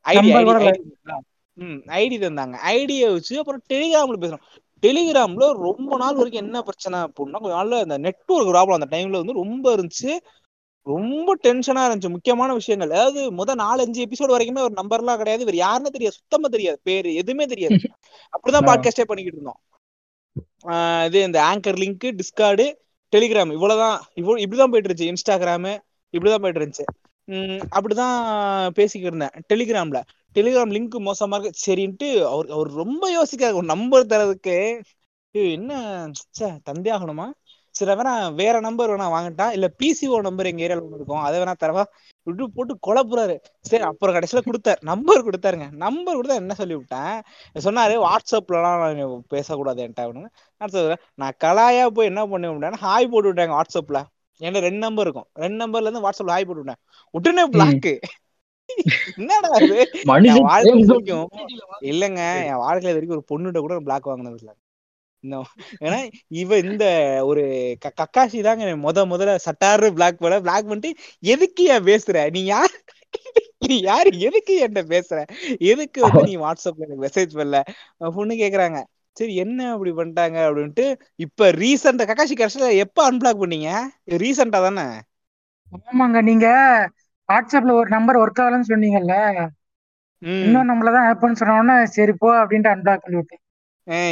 இல்ல. ஐடி ம் ஐடி தந்தாங்க. ஐடியை வச்சு அப்புறம் டெலிகிராம்ல பேசுறோம். டெலிகிராம்ல ரொம்ப நாள் வரைக்கும் என்ன பிரச்சனை அப்படின்னா கொஞ்ச நாள்ல இந்த நெட்ஒர்க் ப்ராப்ளம் அந்த டைம்ல வந்து ரொம்ப இருந்துச்சு. ரொம்ப டென்ஷனா இருந்துச்சு. முக்கியமான விஷயங்கள். அதாவது முத நாலஞ்சு எபிசோடு வரைக்குமே ஒரு நம்பர்லாம் கிடையாது. இவர் யாருன்னு தெரியாது. சுத்தமா தெரியாது. பேரு எதுவுமே தெரியாது. அப்படிதான். பாட்காஸ்டே பண்ணிக்கிட்டு இருந்தோம். ஆஹ் இது இந்த ஆங்கர் லிங்க் டிஸ்கார்டு டெலிகிராம் இவ்வளவுதான். இவ்வளவு இப்படிதான் போயிட்டு இருந்துச்சு இன்ஸ்டாகிராமு இப்படிதான் போயிட்டு இருந்துச்சு அப்படிதான் பேசிக்கிட்டு இருந்தேன். டெலிகிராம்ல டெலிகிராம் லிங்க் மோசமா இருக்கு. சரின்ட்டு அவர் அவர் ரொம்ப யோசிக்காரு. ஒரு நம்பர் தரதுக்கு என்ன? ச்சே தந்தே ஆகணுமா? சரி வேணா வேற நம்பர் வேணா வாங்கிட்டான். இல்ல பிசிஓ நம்பர் எங்க ஏரியால ஒன்று இருக்கும். அதை வேணா தரவா. விட்டு போட்டு குழப்புறாரு சரி அப்புறம் கடைசியில கொடுத்தாரு. நம்பர் கொடுத்தாருங்க. நம்பர் கொடுத்தா என்ன சொல்லி விட்டேன்? சொன்னாரு வாட்ஸ்அப்லலாம் நான் பேசக்கூடாது என்கிட்ட நான் சொல்றேன், நான் கலாயா போய் என்ன பண்ண முடியாது ஹாய் போட்டு விட்டாங்க வாட்ஸ்அப்ல என்கிட்ட ரெண்டு நம்பர் இருக்கும். ரெண்டு நம்பர்ல இருந்து வாட்ஸ்அப்ல ஹாய் போட்டு விட்டேன். உடனே பிளாக்கு என்னடா மனுஷன் இல்லங்க என் வாழ்க்கையில வரைக்கும் ஒரு பொண்ணுகிட்ட கூட பிளாக் வாங்கினது இல்ல. ஏன்னா இவ இந்த ஒரு கக்காசி தாங்க என்னை முத முதல்ல சட்டாரு பிளாக் பண்ண பிளாக் பண்ணிட்டு எதுக்கு ஏன் பேசுற? நீ யார்? நீ யாரு? எதுக்கு என்கிட்ட பேசுற? எதுக்கு வந்து நீ வாட்ஸ்அப்ல எனக்கு மெசேஜ் பண்ணல? பொண்ணு கேக்குறாங்க சரி என்ன அப்படி பண்ணிட்டாங்க? அப்படின்ட்டு இப்ப ரீசெண்டா கக்காசி கடைசியில எப்ப அன்பிளாக் பண்ணீங்க? ரீசெண்டா தானே? ஆமாங்க நீங்க வாட்ஸ்அப்ல ஒரு நம்பர் ஒர்க் ஆகலன்னு சொன்னீங்கல்ல? இன்னும் நம்மள தான் ஆப்னு சொன்ன உடனே சரி போ அப்படின்ட்டு அன்பிளாக் பண்ணி விட்டேன்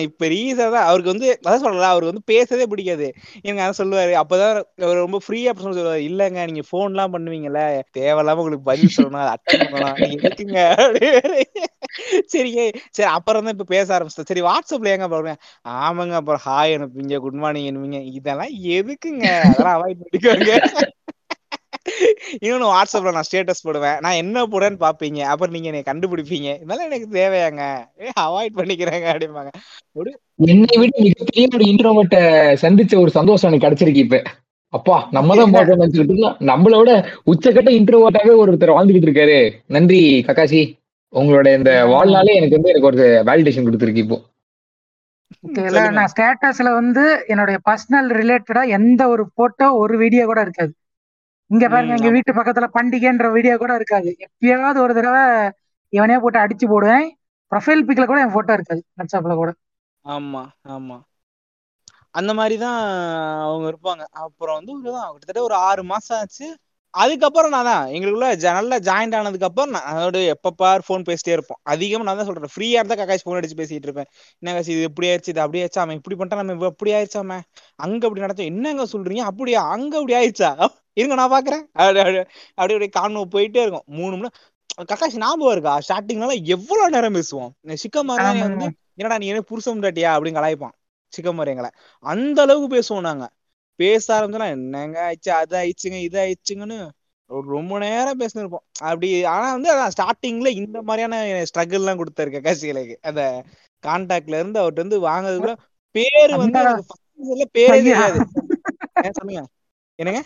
இப்ப ரீசா தான் அவருக்கு வந்து அதான் சொல்றல அவருக்கு வந்து பேசவே பிடிக்காது. எனக்கு அதான் சொல்லுவாரு அப்பதான் அவர் ரொம்ப ஃப்ரீயா அப்படி சொல்லுவாரு இல்லங்க நீங்க போன் எல்லாம் பண்ணுவீங்கல்ல தேவையில்லாம உங்களுக்கு பதில் சொல்லணும் அதை அட்டன் பண்ணணும் நீங்க எதுக்குங்க. சரிங்க சரி அப்புறம் தான் இப்ப பேச ஆரம்பிச்சேன் சரி வாட்ஸ்அப்ல ஏங்க பாருங்க ஆமாங்க அப்புறம் ஹாய் அனுப்புவீங்க குட் மார்னிங் அனுப்புவீங்க இதெல்லாம் எதுக்குங்க? அதெல்லாம் அவாய்ட் பண்ணிக்கோங்க. இன்னொன்னு வாட்ஸ்அப்ல நான் ஸ்டேட்டஸ் போடுவேன். நான் என்ன போடுறேன்னு பாப்பீங்க அப்புறம் நீங்க என்னை கண்டுபிடிப்பீங்க. இதெல்லாம் எனக்கு தேவையாங்க. அவாய்ட் பண்ணிக்கிறேங்க அப்படிம்பாங்க. என்னை விட மிகப்பெரிய ஒரு இன்ட்ரோவர்ட்ட சந்திச்ச ஒரு சந்தோஷம் எனக்கு கிடைச்சிருக்கு இப்ப. அப்பா நம்ம தான் இருந்தோம். நம்மள விட உச்சக்கட்ட இன்ட்ரோவர்ட்டாவே ஒருத்தர் வாழ்ந்துகிட்டு இருக்காரு. நன்றி கக்காசி. உங்களோட இந்த வாழ்நாளே எனக்கு வந்து எனக்கு ஒரு வேலிடேஷன் கொடுத்துருக்கு இப்போ. நான் ஸ்டேட்டஸ்ல வந்து என்னுடைய பர்சனல் ரிலேட்டடா எந்த ஒரு போட்டோ ஒரு வீடியோ கூட இருக்காது. இங்க பாருங்க எங்க. வீட்டு பக்கத்துல பண்டிகைன்ற வீடியோ கூட இருக்காது. எப்பயாவது ஒரு தடவை இவனே போட்டு அடிச்சு போடுவேன். ப்ரொஃபைல் பிக்ல கூட என் போட்டோ இருக்காது. வாட்ஸ்அப்ல கூட. ஆமா ஆமா. அந்த மாதிரி தான் அவங்க இருப்பாங்க. அப்புறம் வந்து இதுதான் கிட்டத்தட்ட ஒரு ஆறு மாசம் ஆச்சு. அதுக்கப்புறம் நான் தான். எங்களுக்குள்ள நல்லா ஜாயிண்ட் ஆனதுக்கு அப்புறம் நான் அதோட எப்ப பார் ஃபோன் பேசிட்டே இருப்போம். அதிகமா நான் தான் சொல்றேன் ஃப்ரீயா இருந்தா கக்காசி ஃபோன் அடிச்சு பேசிட்டு இருப்பேன். என்ன காசி இது இப்படி ஆயிடுச்சு இது அப்படி ஆயிடுச்சா அவன் இப்படி பண்ணிட்டான் நம்ம இப்ப இப்படி ஆயிடுச்சாம அங்க அப்படி நடந்தோம் என்னங்க சொல்றீங்க? அப்படியா? அங்க அப்படி ஆயிடுச்சா இருங்க நான் பாக்குறேன். அப்படி அப்படி அப்படி அப்படியே காணோ போயிட்டே இருக்கும். மூணு மணி. கக்காசி ஞாபகம் இருக்கா? ஸ்டார்டிங்னால எவ்வளவு நேரம் பேசுவோம்? சிக்கமாரி வந்து. என்னடா நீ என்ன புருஷன் டாட்டியா அப்படின்னு கலாய்ப்பான். சிக்கமாரி எங்களை. அந்த அளவுக்கு பேசுவோம் நாங்க. பேச ஆரம்பிச்சோன்னா என்னங்க ஆயிடுச்சு அது ஆயிடுச்சுங்க இது ஆயிடுச்சுங்கன்னு ரொம்ப நேரம் பேசினிருப்போம். அப்படி ஆனா வந்து அதான் ஸ்டார்டிங்ல இந்த மாதிரியான ஸ்ட்ரகிள் எல்லாம் கொடுத்தாரு கக்காசிகளுக்கு அந்த கான்டாக்ட்ல இருந்து அவர்கிட்ட இருந்து வாங்குறதுக்குள்ள பேரு வந்து எனக்கு பேரே ஐயா. தெரியாது. என்னங்க?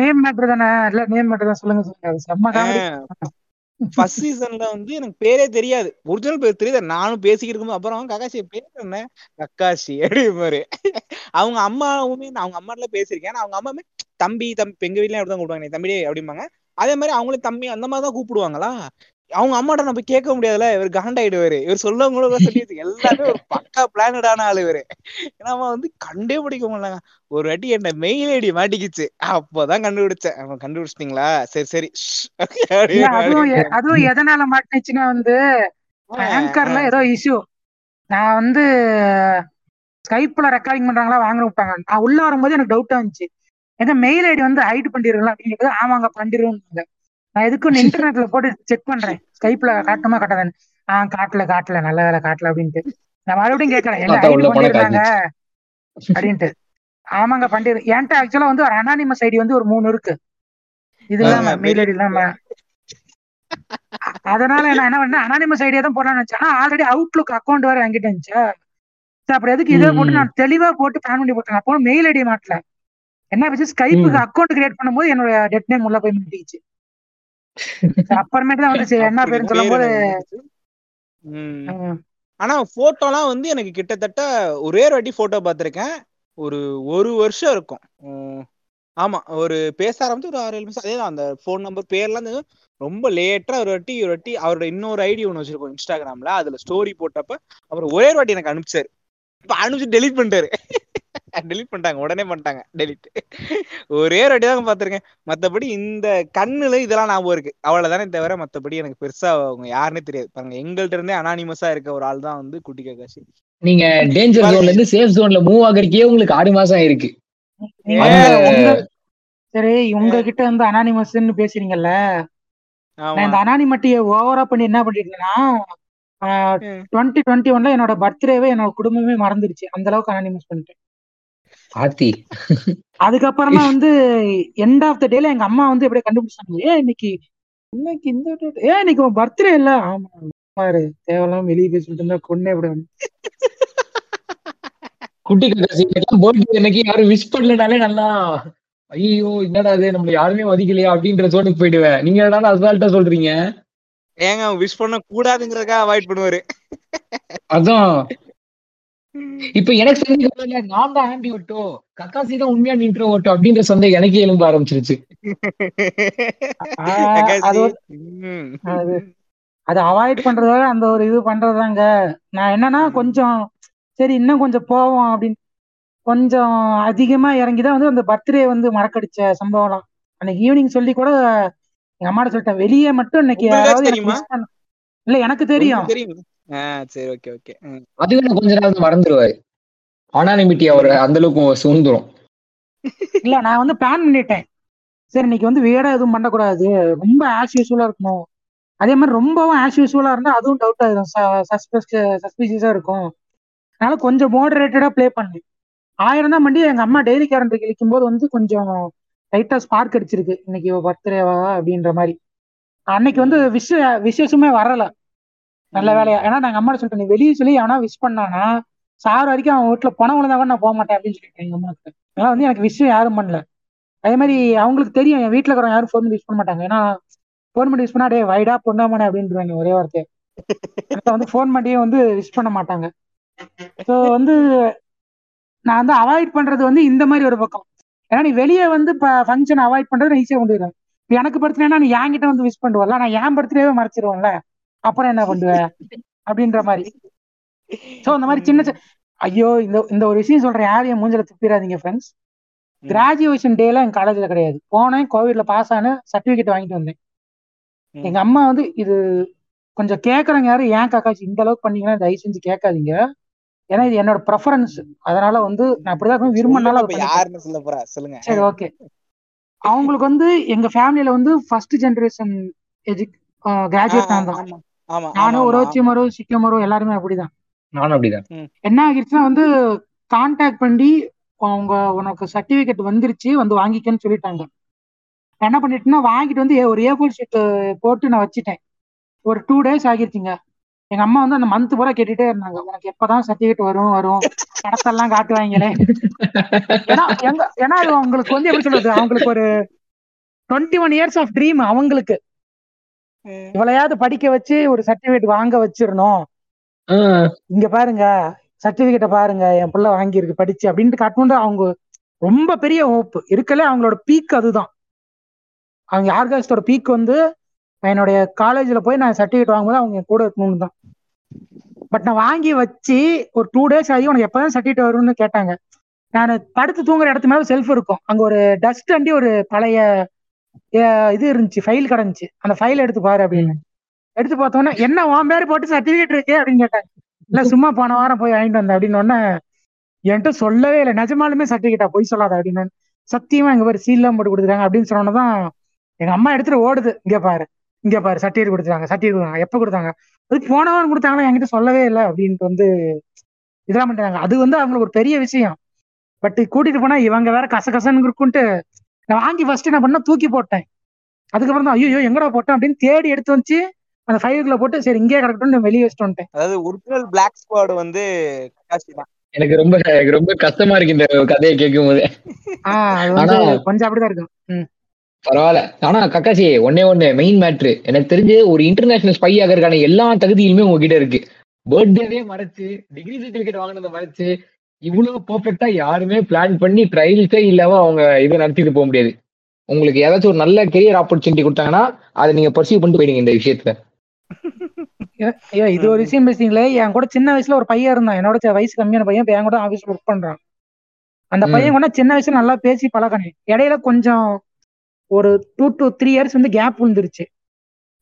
நேம் மேட்டர் தானே. இல்ல நேம் மேட்டர் தான் சொல்லுங்க சொல்லுங்க. அது செம்ம காமெடி ஃபர்ஸ்ட் சீசன்ல வந்து எனக்கு பேரே தெரியாது. ஒரிஜினல் பேர் தெரியாது. நானும் பேசிக்கிட்டு இருக்கும்போது அப்புறம் கக்காசி பேர் என்ன? கக்காசி அப்படி மாதிரி அவங்க அம்மாவுமே நான் அவங்க அம்மாட்ல பேசியிருக்கேன். ஆனா அவங்க அம்மாவுமே தம்பி தம்பி எங்க வீட்லயும் அப்படிதான் கூப்பிடுவாங்க. "நீ தம்பி அப்படிம்பாங்க. அதே மாதிரி அவங்களும் தம்பி அந்த மாதிரி தான் கூப்பிடுவாங்களா? அவங்க அம்மாட்ட நம்ம கேட்க முடியாதுல்ல இவர் காண்டாயிடுவாரு. இவர் சொல்லவங்கள சொல்லி வச்சு எல்லாமே ஒரு பக்கா பிளானடான ஆளு இவரு. ஏன்னா அவன் வந்து கண்டே பிடிக்க முடியலங்க ஒரு வாட்டி என்ன மெயில் ஐடி மாட்டிக்கிச்சு. அப்பதான் கண்டுபிடிச்சேன். அவன் கண்டுபிடிச்சிட்டீங்களா? சரி சரி. அப்படின்னு அதுவும் எதனால மாட்டுச்சுன்னா வந்து ஆங்கர்ல ஏதோ இஷ்யூ நான் வந்து ஸ்கைப்ல ரெக்கார்டிங் பண்றாங்களா வாங்க விட்டாங்க. நான் உள்ள வரும்போது எனக்கு டவுட்டா இருந்துச்சு. எங்க மெயில் ஐடி வந்து ஹைட் பண்ணிடுறோம் அப்படிங்கிறது ஆமாங்க பண்ணிடுவோம் நான் எதுக்கும் இன்டர்நெட்ல போட்டு செக் பண்றேன். ஸ்கைப்ல காட்டுமா காட்டாதான்னு ஆஹ் காட்டல காட்டல. நல்ல வேலை காட்டல அப்படின்ட்டு. நான் மறுபடியும் கேட்கறேன் பண்ணிருந்தாங்க அப்படின்ட்டு. ஆமாங்க பண்ணிரு என்கிட்ட ஆக்சுவலா வந்து ஒரு அனானிமஸ் ஐடி வந்து ஒரு மூணு இருக்கு. இது இல்லாம மெயில் ஐடி இல்லாம. அதனால நான் என்ன பண்ணேன் அனானிமஸ் ஐடியா தான் போடலாம்னு நினைச்சேன். ஆனா ஆல்ரெடி அவுட்லுக் அக்கௌண்ட் வேற என்கிட்ட இருந்துச்சு. அப்புறம் எதுக்கு இதே போட்டு. நான் தெளிவா போட்டு பிளான் பண்ணி போட்டேன். அப்போ மெயில் ஐடி மாட்டல. என்ன ஆச்சு? ஸ்கைப்புக்கு. அக்கௌண்ட் கிரியேட் பண்ணும்போது என்னோட டெட் நேம் உள்ள போய் மாட்டிக்கிச்சு. சரி, அப்புறமேட்டு தான் வந்து சரி என்ன பேருன்னு சொல்லும் போது பேரு எனக்கு ம். ஆனா போட்டோலாம் வந்து எனக்கு கிட்டத்தட்ட ஒரே ஒரு வாட்டி போட்டோ பார்த்திருக்கேன். ஒரு ஒரு வருஷம் இருக்கும். உம், ஆமா ஒரு பேச ஆரம்பிச்சு ஒரு ஆறு ஏழு நிமிஷம். அதேதான் அந்த ஃபோன் நம்பர் பேர்லாம் வந்து ரொம்ப லேட்டா ஒரு வாட்டி ஒரு வாட்டி அவரோட இன்னொரு ஐடி ஒன்று வச்சிருக்கோம் இன்ஸ்டாகிராம்ல. அதுல ஸ்டோரி போட்டப்ப அப்புறம் ஒரே ஒரு வாட்டி எனக்கு அனுப்பிச்சாரு. இப்ப அனுப்பிச்சு டெலிட் பண்ணிட்டாரு. டெலிட் பண்ணிட்டாங்க உடனே பண்ணிட்டாங்க டெலிட் ஒரே ஒரு வாட்டி தான் பார்த்திருக்கேன். மத்தபடி இந்த கண்ணுல இதெல்லாம் ஞாபகம் இருக்கு. அவ்வளவுதானே தவிர மத்தபடி எனக்கு பெருசா அவங்க யாருன்னே தெரியாது. பாருங்க எங்கள்ட்ட இருந்தே அனானிமஸா இருக்க ஒரு ஆள் தான் வந்து குட்டி ககாசி நீங்க டேஞ்சர். ஜோன்ல இருந்து சேஃப் ஜோன்ல மூவ் ஆகுறதுக்கே உங்களுக்கு ஆறு மாசம் ஆயிருக்கு சரி உங்ககிட்ட வந்து அனானிமஸ்ன்னு பேசுறீங்கல்ல? இந்த அனானிமட்டியை ஓவரா பண்ணி என்ன பண்ணிருக்கேன்னா. டுவெண்ட்டி டுவெண்ட்டி ஒன்ல என்னோட பர்த்டேவே என்னோட குடும்பமே மறந்துடுச்சு. அந்த அளவுக்கு அனானிமஸ் பண்ணிட்டேன். ஆத்தி அதுக்கப்புறமா வந்து எண்ட் ஆஃப் த டேல எங்க அம்மா வந்து எப்படியே கண்டுபிடிச்சாங்க ஏன் இன்னைக்கு இன்னைக்கு இந்த ஏன் இன்னைக்கு உன் பர்த்டே இல்ல. ஆமா பாரு தேவையில்லாம வெளியே போய் சொல்லிட்டு இருந்தா கொன்னே விட குட்டி கடைசி பர்த்டே அன்னைக்கு யாரும் விஷ் பண்ணலனாலே நல்லா ஐயோ என்னடா இது? நம்மள யாருமே மதிக்கலையா அப்படின்ற சோனுக்கு போயிடுவேன். நீங்க என்னடா அசால்ட்டா சொல்றீங்க? ஏங்க விஷ் பண்ண கூடாதுங்கிறதுக்காக அவாய்ட் பண்ணுவாரு. அதான். இப்ப எனக்கு சந்தேகம் நான் தான் ஆண்டி ஓட்டோ கக்காசி தான் உண்மையான இன்ட்ரோ ஓட்டோ அப்படின்ற சந்தேகம் எனக்கே எழும்ப ஆரம்பிச்சிருச்சு. அது அவாய்ட் பண்றதாக அந்த ஒரு இது பண்றதாங்க. நான் என்னன்னா கொஞ்சம் சரி இன்னும் கொஞ்சம் போவோம் அப்படின்னு கொஞ்சம் அதிகமா இறங்கிதான் வந்து அந்த பர்த்டே வந்து மறக்கடிச்ச சம்பவம்லாம். அன்னைக்கு ஈவினிங் சொல்லி கூட எங்க அம்மாட்ட சொல்லிட்டேன் வெளியே மட்டும் இன்னைக்கு யாராவது இல்ல எனக்கு தெரியும்? சரி ஓகே ஓகே அதுவே கொஞ்ச நாள் மறந்துடுவாரு அனானிமிட்டி அவரை அந்த அளவுக்கு சூழ்ந்துரும் இல்ல நான் வந்து பிளான் பண்ணிட்டேன். சரி இன்னைக்கு வந்து வேற எதுவும் பண்ணக்கூடாது. ரொம்ப ஆஸ் யூஸ்வலா இருக்கணும். அதே மாதிரி ரொம்பவும் ஆஸ் யூஸ்வலா இருந்தா அதுவும் டவுட் ஆயிடும் சஸ்பிஷியஸா இருக்கும். அதனால கொஞ்சம் மோடரேட்டடா ப்ளே பண்ணேன். ஆயிரம் தான் பண்ணி எங்க அம்மா டெய்லி கேரண்டர் கிழிக்கும் போது வந்து கொஞ்சம் லைட்டா ஸ்பார்க் அடிச்சிருக்கு. இன்னைக்கு பர்த்டேவா அப்படின்ற மாதிரி. அன்னைக்கு வந்து விஷ விசேஷமே வரல. நல்ல வேலையா? ஏன்னா நாங்க அம்மா சொல்லிட்டேன் நீ வெளியே சொல்லி அவனா விஷ் பண்ணானா சார் வரைக்கும் அவன் வீட்டுல பணம் விழுந்தா கூட நான் போக மாட்டேன் அப்படின்னு சொல்லிட்டேன் எங்க அம்மாக்கு அதனால வந்து எனக்கு விஷயம் யாரும் பண்ணல. அதே மாதிரி அவங்களுக்கு தெரியும் என் வீட்டுல இருக்கிறவங்க யாரும் ஃபோன் யூஸ் பண்ண மாட்டாங்க. ஏன்னா ஃபோன் பண்ணி யூஸ் பண்ணா டே வைடா பொண்ணாமனே அப்படின்றாங்க ஒரே வார்த்தை எனக்கு வந்து ஃபோன் பண்ணியே வந்து விஷ் பண்ண மாட்டாங்க. ஸோ வந்து நான் வந்து அவாய்ட் பண்றது வந்து இந்த மாதிரி ஒரு பக்கம். ஏன்னா நீ வெளியே வந்து இப்போ ஃபங்க்ஷன் அவாய்ட் பண்றது ஈஸியாக கொண்டு எனக்கு பர்த்டேனா நீ என்கிட்ட வந்து விஷ் பண்ணுவல நான் என் பர்த்டேவே மறைச்சிருவேன்ல. அப்புறம் என்ன பண்ணுவேன் அப்படின்ற மாதிரி. ஸோ இந்த மாதிரி சின்ன ஐயோ இந்த இந்த ஒரு விஷயம் சொல்றேன். யாரையும் மூஞ்சில துப்பிடாதீங்க ஃப்ரெண்ட்ஸ் கிராஜுவேஷன் டேல என் காலேஜ்ல கிடையாது. போனேன் கோவிட்ல பாஸ் ஆன சர்டிபிகேட் வாங்கிட்டு வந்தேன். எங்க அம்மா வந்து இது கொஞ்சம் கேக்குறவங்க யாரும் ஏன் காக்காச்சு இந்த அளவுக்கு பண்ணீங்கன்னா தயவு செஞ்சு கேட்காதீங்க. ஏன்னா இது என்னோட ப்ரெஃபரன்ஸ் அதனால வந்து நான் அப்படிதான் விரும்பினாலும் சொல்ல போறா? சொல்லுங்க. சரி ஓகே அவங்களுக்கு வந்து எங்க ஃபேமிலியில வந்து ஃபர்ஸ்ட் ஜெனரேஷன் எஜு கிராஜுவேட் தான். நானும் ஆமா. ஒரோச்சி மரோ சிக்கமரோ எல்லாருமே அப்படிதான். நானும் அப்படிதான். என்ன ஆகிருச்சுன்னா வந்து கான்டாக்ட் பண்ணி அவங்க உனக்கு சர்டிபிகேட் வந்துருச்சு வந்து வாங்கிக்கன்னு சொல்லிட்டாங்க. என்ன பண்ணிட்டேன்னா வாங்கிட்டு வந்து ஒரு ஏ ஃபோர் ஷீட் போட்டு நான் வச்சுட்டேன். ஒரு டூ டேஸ் ஆகிருச்சுங்க. எங்க அம்மா வந்து அந்த மந்த் பூரா கேட்டுட்டே இருந்தாங்க. உனக்கு எப்பதான் சர்டிபிகேட் வரும் வரும்? படத்தெல்லாம் காட்டுவாங்களே. ஏன்னா எங்க ஏன்னா அது அவங்களுக்கு வந்து எப்படி சொல்றது? அவங்களுக்கு ஒரு twenty one years of dream அவங்களுக்கு. இவளையாவது படிக்க வச்சு ஒரு சர்டிபிகேட் வாங்க வச்சிடணும். இங்க பாருங்க சர்டிபிகேட்டை பாருங்க என் பிள்ளை வாங்கியிருக்கு படிச்சு அப்படின்ட்டு காட்டணும்னு அவங்க ரொம்ப பெரிய ஹோப் இருக்கல அவங்களோட பீக் அதுதான். அவங்க ஆர்காஸ்டோட பீக் வந்து என்னுடைய காலேஜ்ல போய் நான் சர்டிபிகேட் வாங்கும்போது அவங்க கூட இருக்கணும்னு தான். பட் நான் வாங்கி வச்சு ஒரு டூ டேஸ் ஆகி உனக்கு எப்பதான் சர்டிபிகேட் வரும்னு கேட்டாங்க. நான் படுத்து தூங்குற இடத்து மேல செல்ஃப் இருக்கும். அங்க ஒரு டஸ்ட் அண்டி ஒரு பழைய இது இருந்துச்சு ஃபைல் கிடந்துச்சு. அந்த ஃபைல் எடுத்து பாரு அப்படின்னு. எடுத்து பார்த்தோன்னே என்ன உன் பேர் போட்டு சர்டிபிகேட் இருக்கு அப்படின்னு கேட்டேன். இல்ல சும்மா போன வாரம் போய் வாங்கிட்டு வந்தேன் அப்படின்னு உடனே என்கிட்ட சொல்லவே இல்லை. நிஜமாலுமே சர்டிபிகேட்டா போய் சொல்லாத அப்படின்னு சத்தியமா எங்க பேர் சீல்லாம் போட்டு கொடுத்துருக்காங்க அப்படின்னு சொன்னதான் எங்க அம்மா எடுத்துட்டு ஓடுது. இங்க பாரு இங்க பாரு சர்டிஃபிகேட் கொடுத்துருக்காங்க சர்டிஃபிகேட் கொடுத்தாங்க எப்ப கொடுத்தாங்க? அது போன வாரம் கொடுத்தாங்களா என்கிட்ட சொல்லவே இல்லை அப்படின்ட்டு வந்து இதெல்லாம் பண்ணிட்டாங்க. அது வந்து அவங்களுக்கு ஒரு பெரிய விஷயம். பட் கூட்டிட்டு போனா இவங்க வேற கசகசன்னு இருக்குன்ட்டு நான் வாங்கி ஃபர்ஸ்ட் என்ன பண்ண தூக்கி போட்டேன். அதுக்கப்புறம் தான் ஐயோ எங்கடா போட்டேன்? அப்படின்னு தேடி எடுத்து வச்சு அந்த ஃபைவ்ல போட்டு சரி இங்கே கிடக்கட்டும் வெளியே வச்சுட்டு வந்துட்டேன். அதாவது ஒரிஜினல் பிளாக் ஸ்குவாட் வந்து எனக்கு ரொம்ப எனக்கு ரொம்ப கஷ்டமா இருக்கு இந்த கதையை கேட்கும் போது கொஞ்சம் அப்படிதான் இருக்கும். பரவாயில்ல. ஆனா கக்காசி ஒன்னே ஒண்ணு மெயின் மேட்ரு எனக்கு தெரிஞ்சு ஒரு இன்டர்நேஷனல் ஸ்பை ஆகிறதுக்கான எல்லா தகுதியுமே உங்ககிட்ட இருக்கு. பர்த்டேவே மறைச்சு டிகிரி சர்டிபிகேட் வாங்கினதை மறைச்சு இவ்வளவு பெர்ஃபெக்டா யாருமே பிளான் பண்ணி ட்ரையல்ஸே இல்லாம அவங்க இதை நடத்திட்டு போக முடியாது. உங்களுக்கு ஏதாச்சும் ஒரு நல்ல கெரியர் ஆப்பர்ச்சுனிட்டி கொடுத்தாங்கன்னா அதை நீங்க பர்சீவ் பண்ணிட்டு போயிடுங்க இந்த விஷயத்துல. ஐயோ, இது ஒரு விஷயம் பேசுறீங்களே? என் கூட சின்ன வயசுல ஒரு பையன் இருந்தான். என்னோட வயசு கம்மியான பையன். இப்ப என் கூட ஆபீஸ்ல ஒர்க் பண்றான். அந்த. பையன் கூட சின்ன வயசுல நல்லா பேசி பழகினேன். இடையில கொஞ்சம் ஒரு டூ டு த்ரீ இயர்ஸ் வந்து கேப் விழுந்துருச்சு.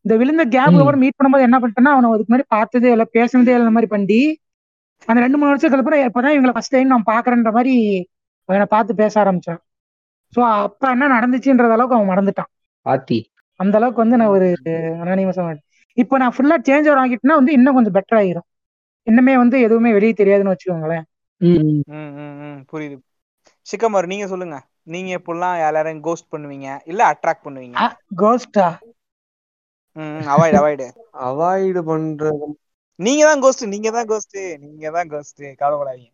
இந்த விழுந்த கேப்ல ம். கூட மீட் பண்ணும்போது என்ன பண்ணிட்டேன்னா அவனை அதுக்கு முன்னாடி பார்த்ததே இல்லை பேசுனதே இல்லை மாதிரி பண்ணி அந்த ரெண்டு மூணு வருஷத்துக்கு அப்புறம் இப்பதான் இவங்களை ஃபர்ஸ்ட் டைம் நான் பாக்குறேன்ற மாதிரி அவனை பார்த்து பேச ஆரம்பிச்சான். ஸோ அப்ப என்ன நடந்துச்சுன்றது அளவுக்கு அவன் மறந்துட்டான். பாத்தி. அந்த அளவுக்கு வந்து நான் ஒரு அனானிமஸா இப்போ நான் ஃபுல்லா சேஞ்ச் ஓவர் ஆகிட்டேன்னா வந்து இன்னும் கொஞ்சம் பெட்டர் ஆகிரும் இன்னுமே வந்து எதுவுமே வெளியே தெரியாதுன்னு வச்சுக்கோங்களேன். புரியுது. சிக்கமர் நீங்க சொல்லுங்க. நீங்க எப்படிலாம் யாரையும் கோஸ்ட் பண்ணுவீங்க? இல்ல அட்ராக்ட் பண்ணுவீங்க? கோஸ்டா அவாய்டு அவாய்டு அவாய்டு பண்றது நீங்க தான் கோஸ்ட் நீங்க தான் கோஸ்ட் நீங்க தான் கோஸ்ட் கவலைப்படாதீங்க.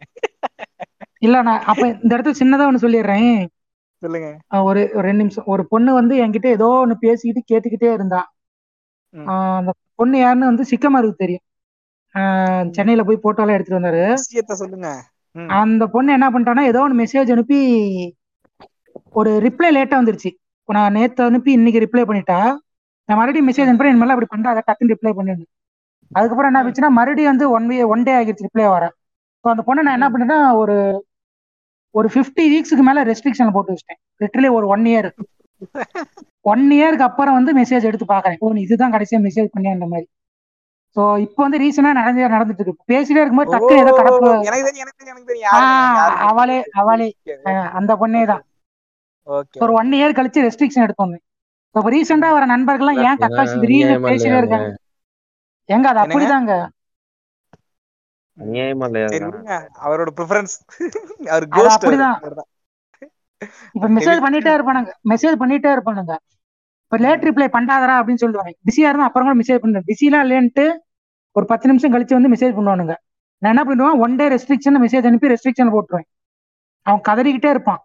இல்ல நான் அப்ப இந்த இடத்துல சின்னதா ஒண்ணு சொல்லிடுறேன். சொல்லுங்க. ஒரு ரெண்டு நிமிஷம். ஒரு பொண்ணு வந்து என்கிட்ட ஏதோ ஒண்ணு பேசிக்கிட்டு கேட்டுக்கிட்டே இருந்தா. அந்த பொண்ணு யாருன்னு வந்து சிக்கமருக்கு தெரியும். சென்னையில போய் போட்டோலாம் எடுத்துட்டு வந்தாரு. சொல்லுங்க. அந்த பொண்ணு என்ன பண்ணிட்டான்னா ஏதோ ஒன்று மெசேஜ் அனுப்பி ஒரு ரிப்ளை லேட்டா வந்துருச்சு. நான் நேத்து அனுப்பி இன்னைக்கு ரிப்ளை பண்ணிட்டா. நான் மறுபடியும் மெசேஜ் அனுப்புறேன் இனிமேல் அப்படி பண்றாத டக்குன்னு ரிப்ளை பண்ணிடு அதுக்கப்புறம் என்ன ஆச்சுன்னா மறுபடியும் வந்து ஒன் வீ ஒன் டே ஆகிடுச்சு ரிப்ளை வர. ஸோ அந்த பொண்ணை நான் என்ன பண்ணேன்னா ஒரு ஒரு ஃபிஃப்டி வீக்ஸுக்கு மேல ரெஸ்ட்ரிக்ஷன் போட்டு வச்சிட்டேன். லிட்டரலி ஒரு ஒன் இயர் ஒன் இயருக்கு அப்புறம் வந்து மெசேஜ் எடுத்து பாக்குறேன் ஓ இதுதான் கடைசியா மெசேஜ் பண்ணி அந்த மாதிரி. ஸோ இப்போ வந்து ரீசனா நடந்து நடந்துட்டு இருக்கு. பேசிட்டே இருக்கும்போது ஓ, டக்குன்னு ஏதோ கடப்பு. எனக்கு தெரியும் எனக்கு தெரியும் எனக்கு தெரியும். யாரு ஆஹ் யாரு அவளே அவளே. அந்த பொண்ணே தான். ஓகே. ஒரு ஒன் இயர் கழிச்சு ரெஸ்ட்ரிக்ஷன் எடுத்து வந்தேன் இப்போ ரீசெண்டா வர நண்பர்கள்லாம் ஏன் கக்காசி திடீர்னு பேசிட்டே இருக்காங்க? எங்க அது? அப்படிதாங்க. அநியாயமா இல்லையா அவரோட ப்ரிஃபரன்ஸ் அவர் கோஸ்ட் அப்படிதான். இப்ப மெசேஜ் பண்ணிட்டே இருப்பானுங்க. மெசேஜ் பண்ணிட்டே இருப்பானுங்க. இப்ப லேட் ரிப்ளை பண்ணாதடா அப்படின்னு சொல்லுவாங்க. பிஸியா இருந்தா அப்புறம் கூட மெசேஜ் பண்ணுறேன் பிஸிலாம் இல்லைன்ட்டு ஒரு பத்து நிமிஷம் கழிச்சு வந்து மெசேஜ் பண்ணுவானுங்க. நான் என்ன பண்ணுவேன்? ஒன் டே ரெஸ்ட்ரிக்ஷன் மெசேஜ் அனுப்பி ரெஸ்ட்ரிக்ஷன் போட்டுருவேன். அவன் கதறிக்கிட்டே இருப்பான்.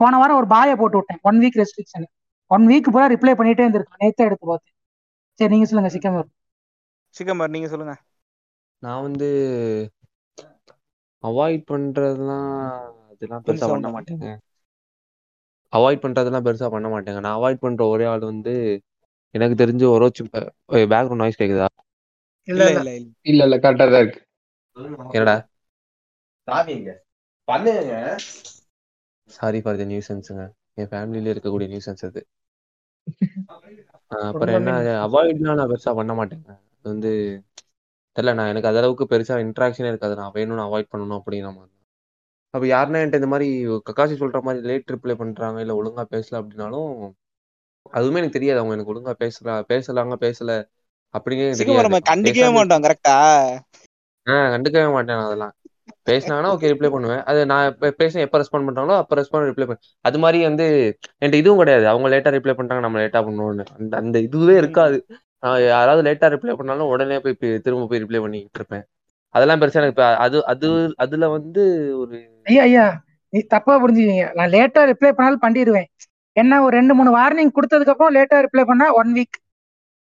போன வாரம் ஒரு பாயை போட்டு விட்டேன். One week restriction one week பூரா ரிப்ளை பண்ணிட்டே இருந்திருக்கான். நேத்தே எடுத்து பார்த்தேன். சரி நீங்க சொல்லுங்க சிக்கம் சிக்கமர் நீங்க சொல்லுங்க. நான் வந்து அவாய்ட் பண்றதெல்லாம் அதெல்லாம் பெருசா பண்ண மாட்டேங்க. அவாய்ட் பண்றதெல்லாம் பெருசா பண்ண மாட்டேங்க. நான் அவாய்ட் பண்ற ஒரே ஆள் வந்து எனக்கு தெரிஞ்ச ஒரு பேக்ரவுண்ட் நாய்ஸ் கேக்குதா? இல்ல இல்ல இல்ல. இல்ல கரெக்டா தான் இருக்கு. என்னடா? பண்ணுங்க. சாரி ஃபார் த நியூசன்ஸுங்க என் ஃபேமிலியில இருக்கக்கூடிய நியூசன்ஸ் அது. அப்புறம் என்ன? அவாய்ட்லாம் நான் பெருசா பண்ண மாட்டேங்க. வந்து தெரியல நான் எனக்கு அந்த அளவுக்கு பெருசா இன்ட்ராக்ஷனே இருக்காது. நான் வேணும்னு அவாய்ட் பண்ணணும் அப்படிங்கிற மாதிரி. அப்ப யாருன்னா என்கிட்ட இந்த மாதிரி கக்காசி சொல்ற மாதிரி லேட் ரிப்ளை பண்றாங்க இல்ல ஒழுங்கா பேசல அப்படின்னாலும் அதுவுமே எனக்கு தெரியாது. அவங்க எனக்கு ஒழுங்கா பேசல பேசலாங்க பேசல அப்படிங்கிறது நம்ம கண்டிக்கவே மாட்டோம் கரெக்டா ஆஹ் கண்டுக்கவே மாட்டேன் நான் அதெல்லாம். பேசினாங்கன்னா ஓகே ரிப்ளை பண்ணுவேன். அது நான் எப்ப- பேச எப்போ ரெஸ்பாண்ட் பண்றாங்களோ அப்போ ரெஸ்பாண்ட் ரிப்ளை பண்ண அது மாதிரி வந்து என்கிட்ட இதுவும் கிடையாது. அவங்க லேட்டா ரிப்ளை பண்றாங்க நம்ம லேட்டா பண்ணுவோம்னு அந்த அந்த இதுவே இருக்காது. யாராவது லேட்டா ரிப்ளை பண்ணாலும் உடனே போய் திரும்ப போய் ரிப்ளை பண்ணிட்டு இருப்பேன். அதெல்லாம் பெருசா எனக்கு அது அது அதுல வந்து ஒரு ஐயா ஐயா நீ தப்பா புரிஞ்சுக்கீங்க நான் லேட்டா ரிப்ளை பண்ணாலும் பண்ணிடுவேன். என்ன ஒரு ரெண்டு மூணு வார்னிங் கொடுத்ததுக்கு அப்புறம் லேட்டா ரிப்ளை பண்ணா ஒன் வீக்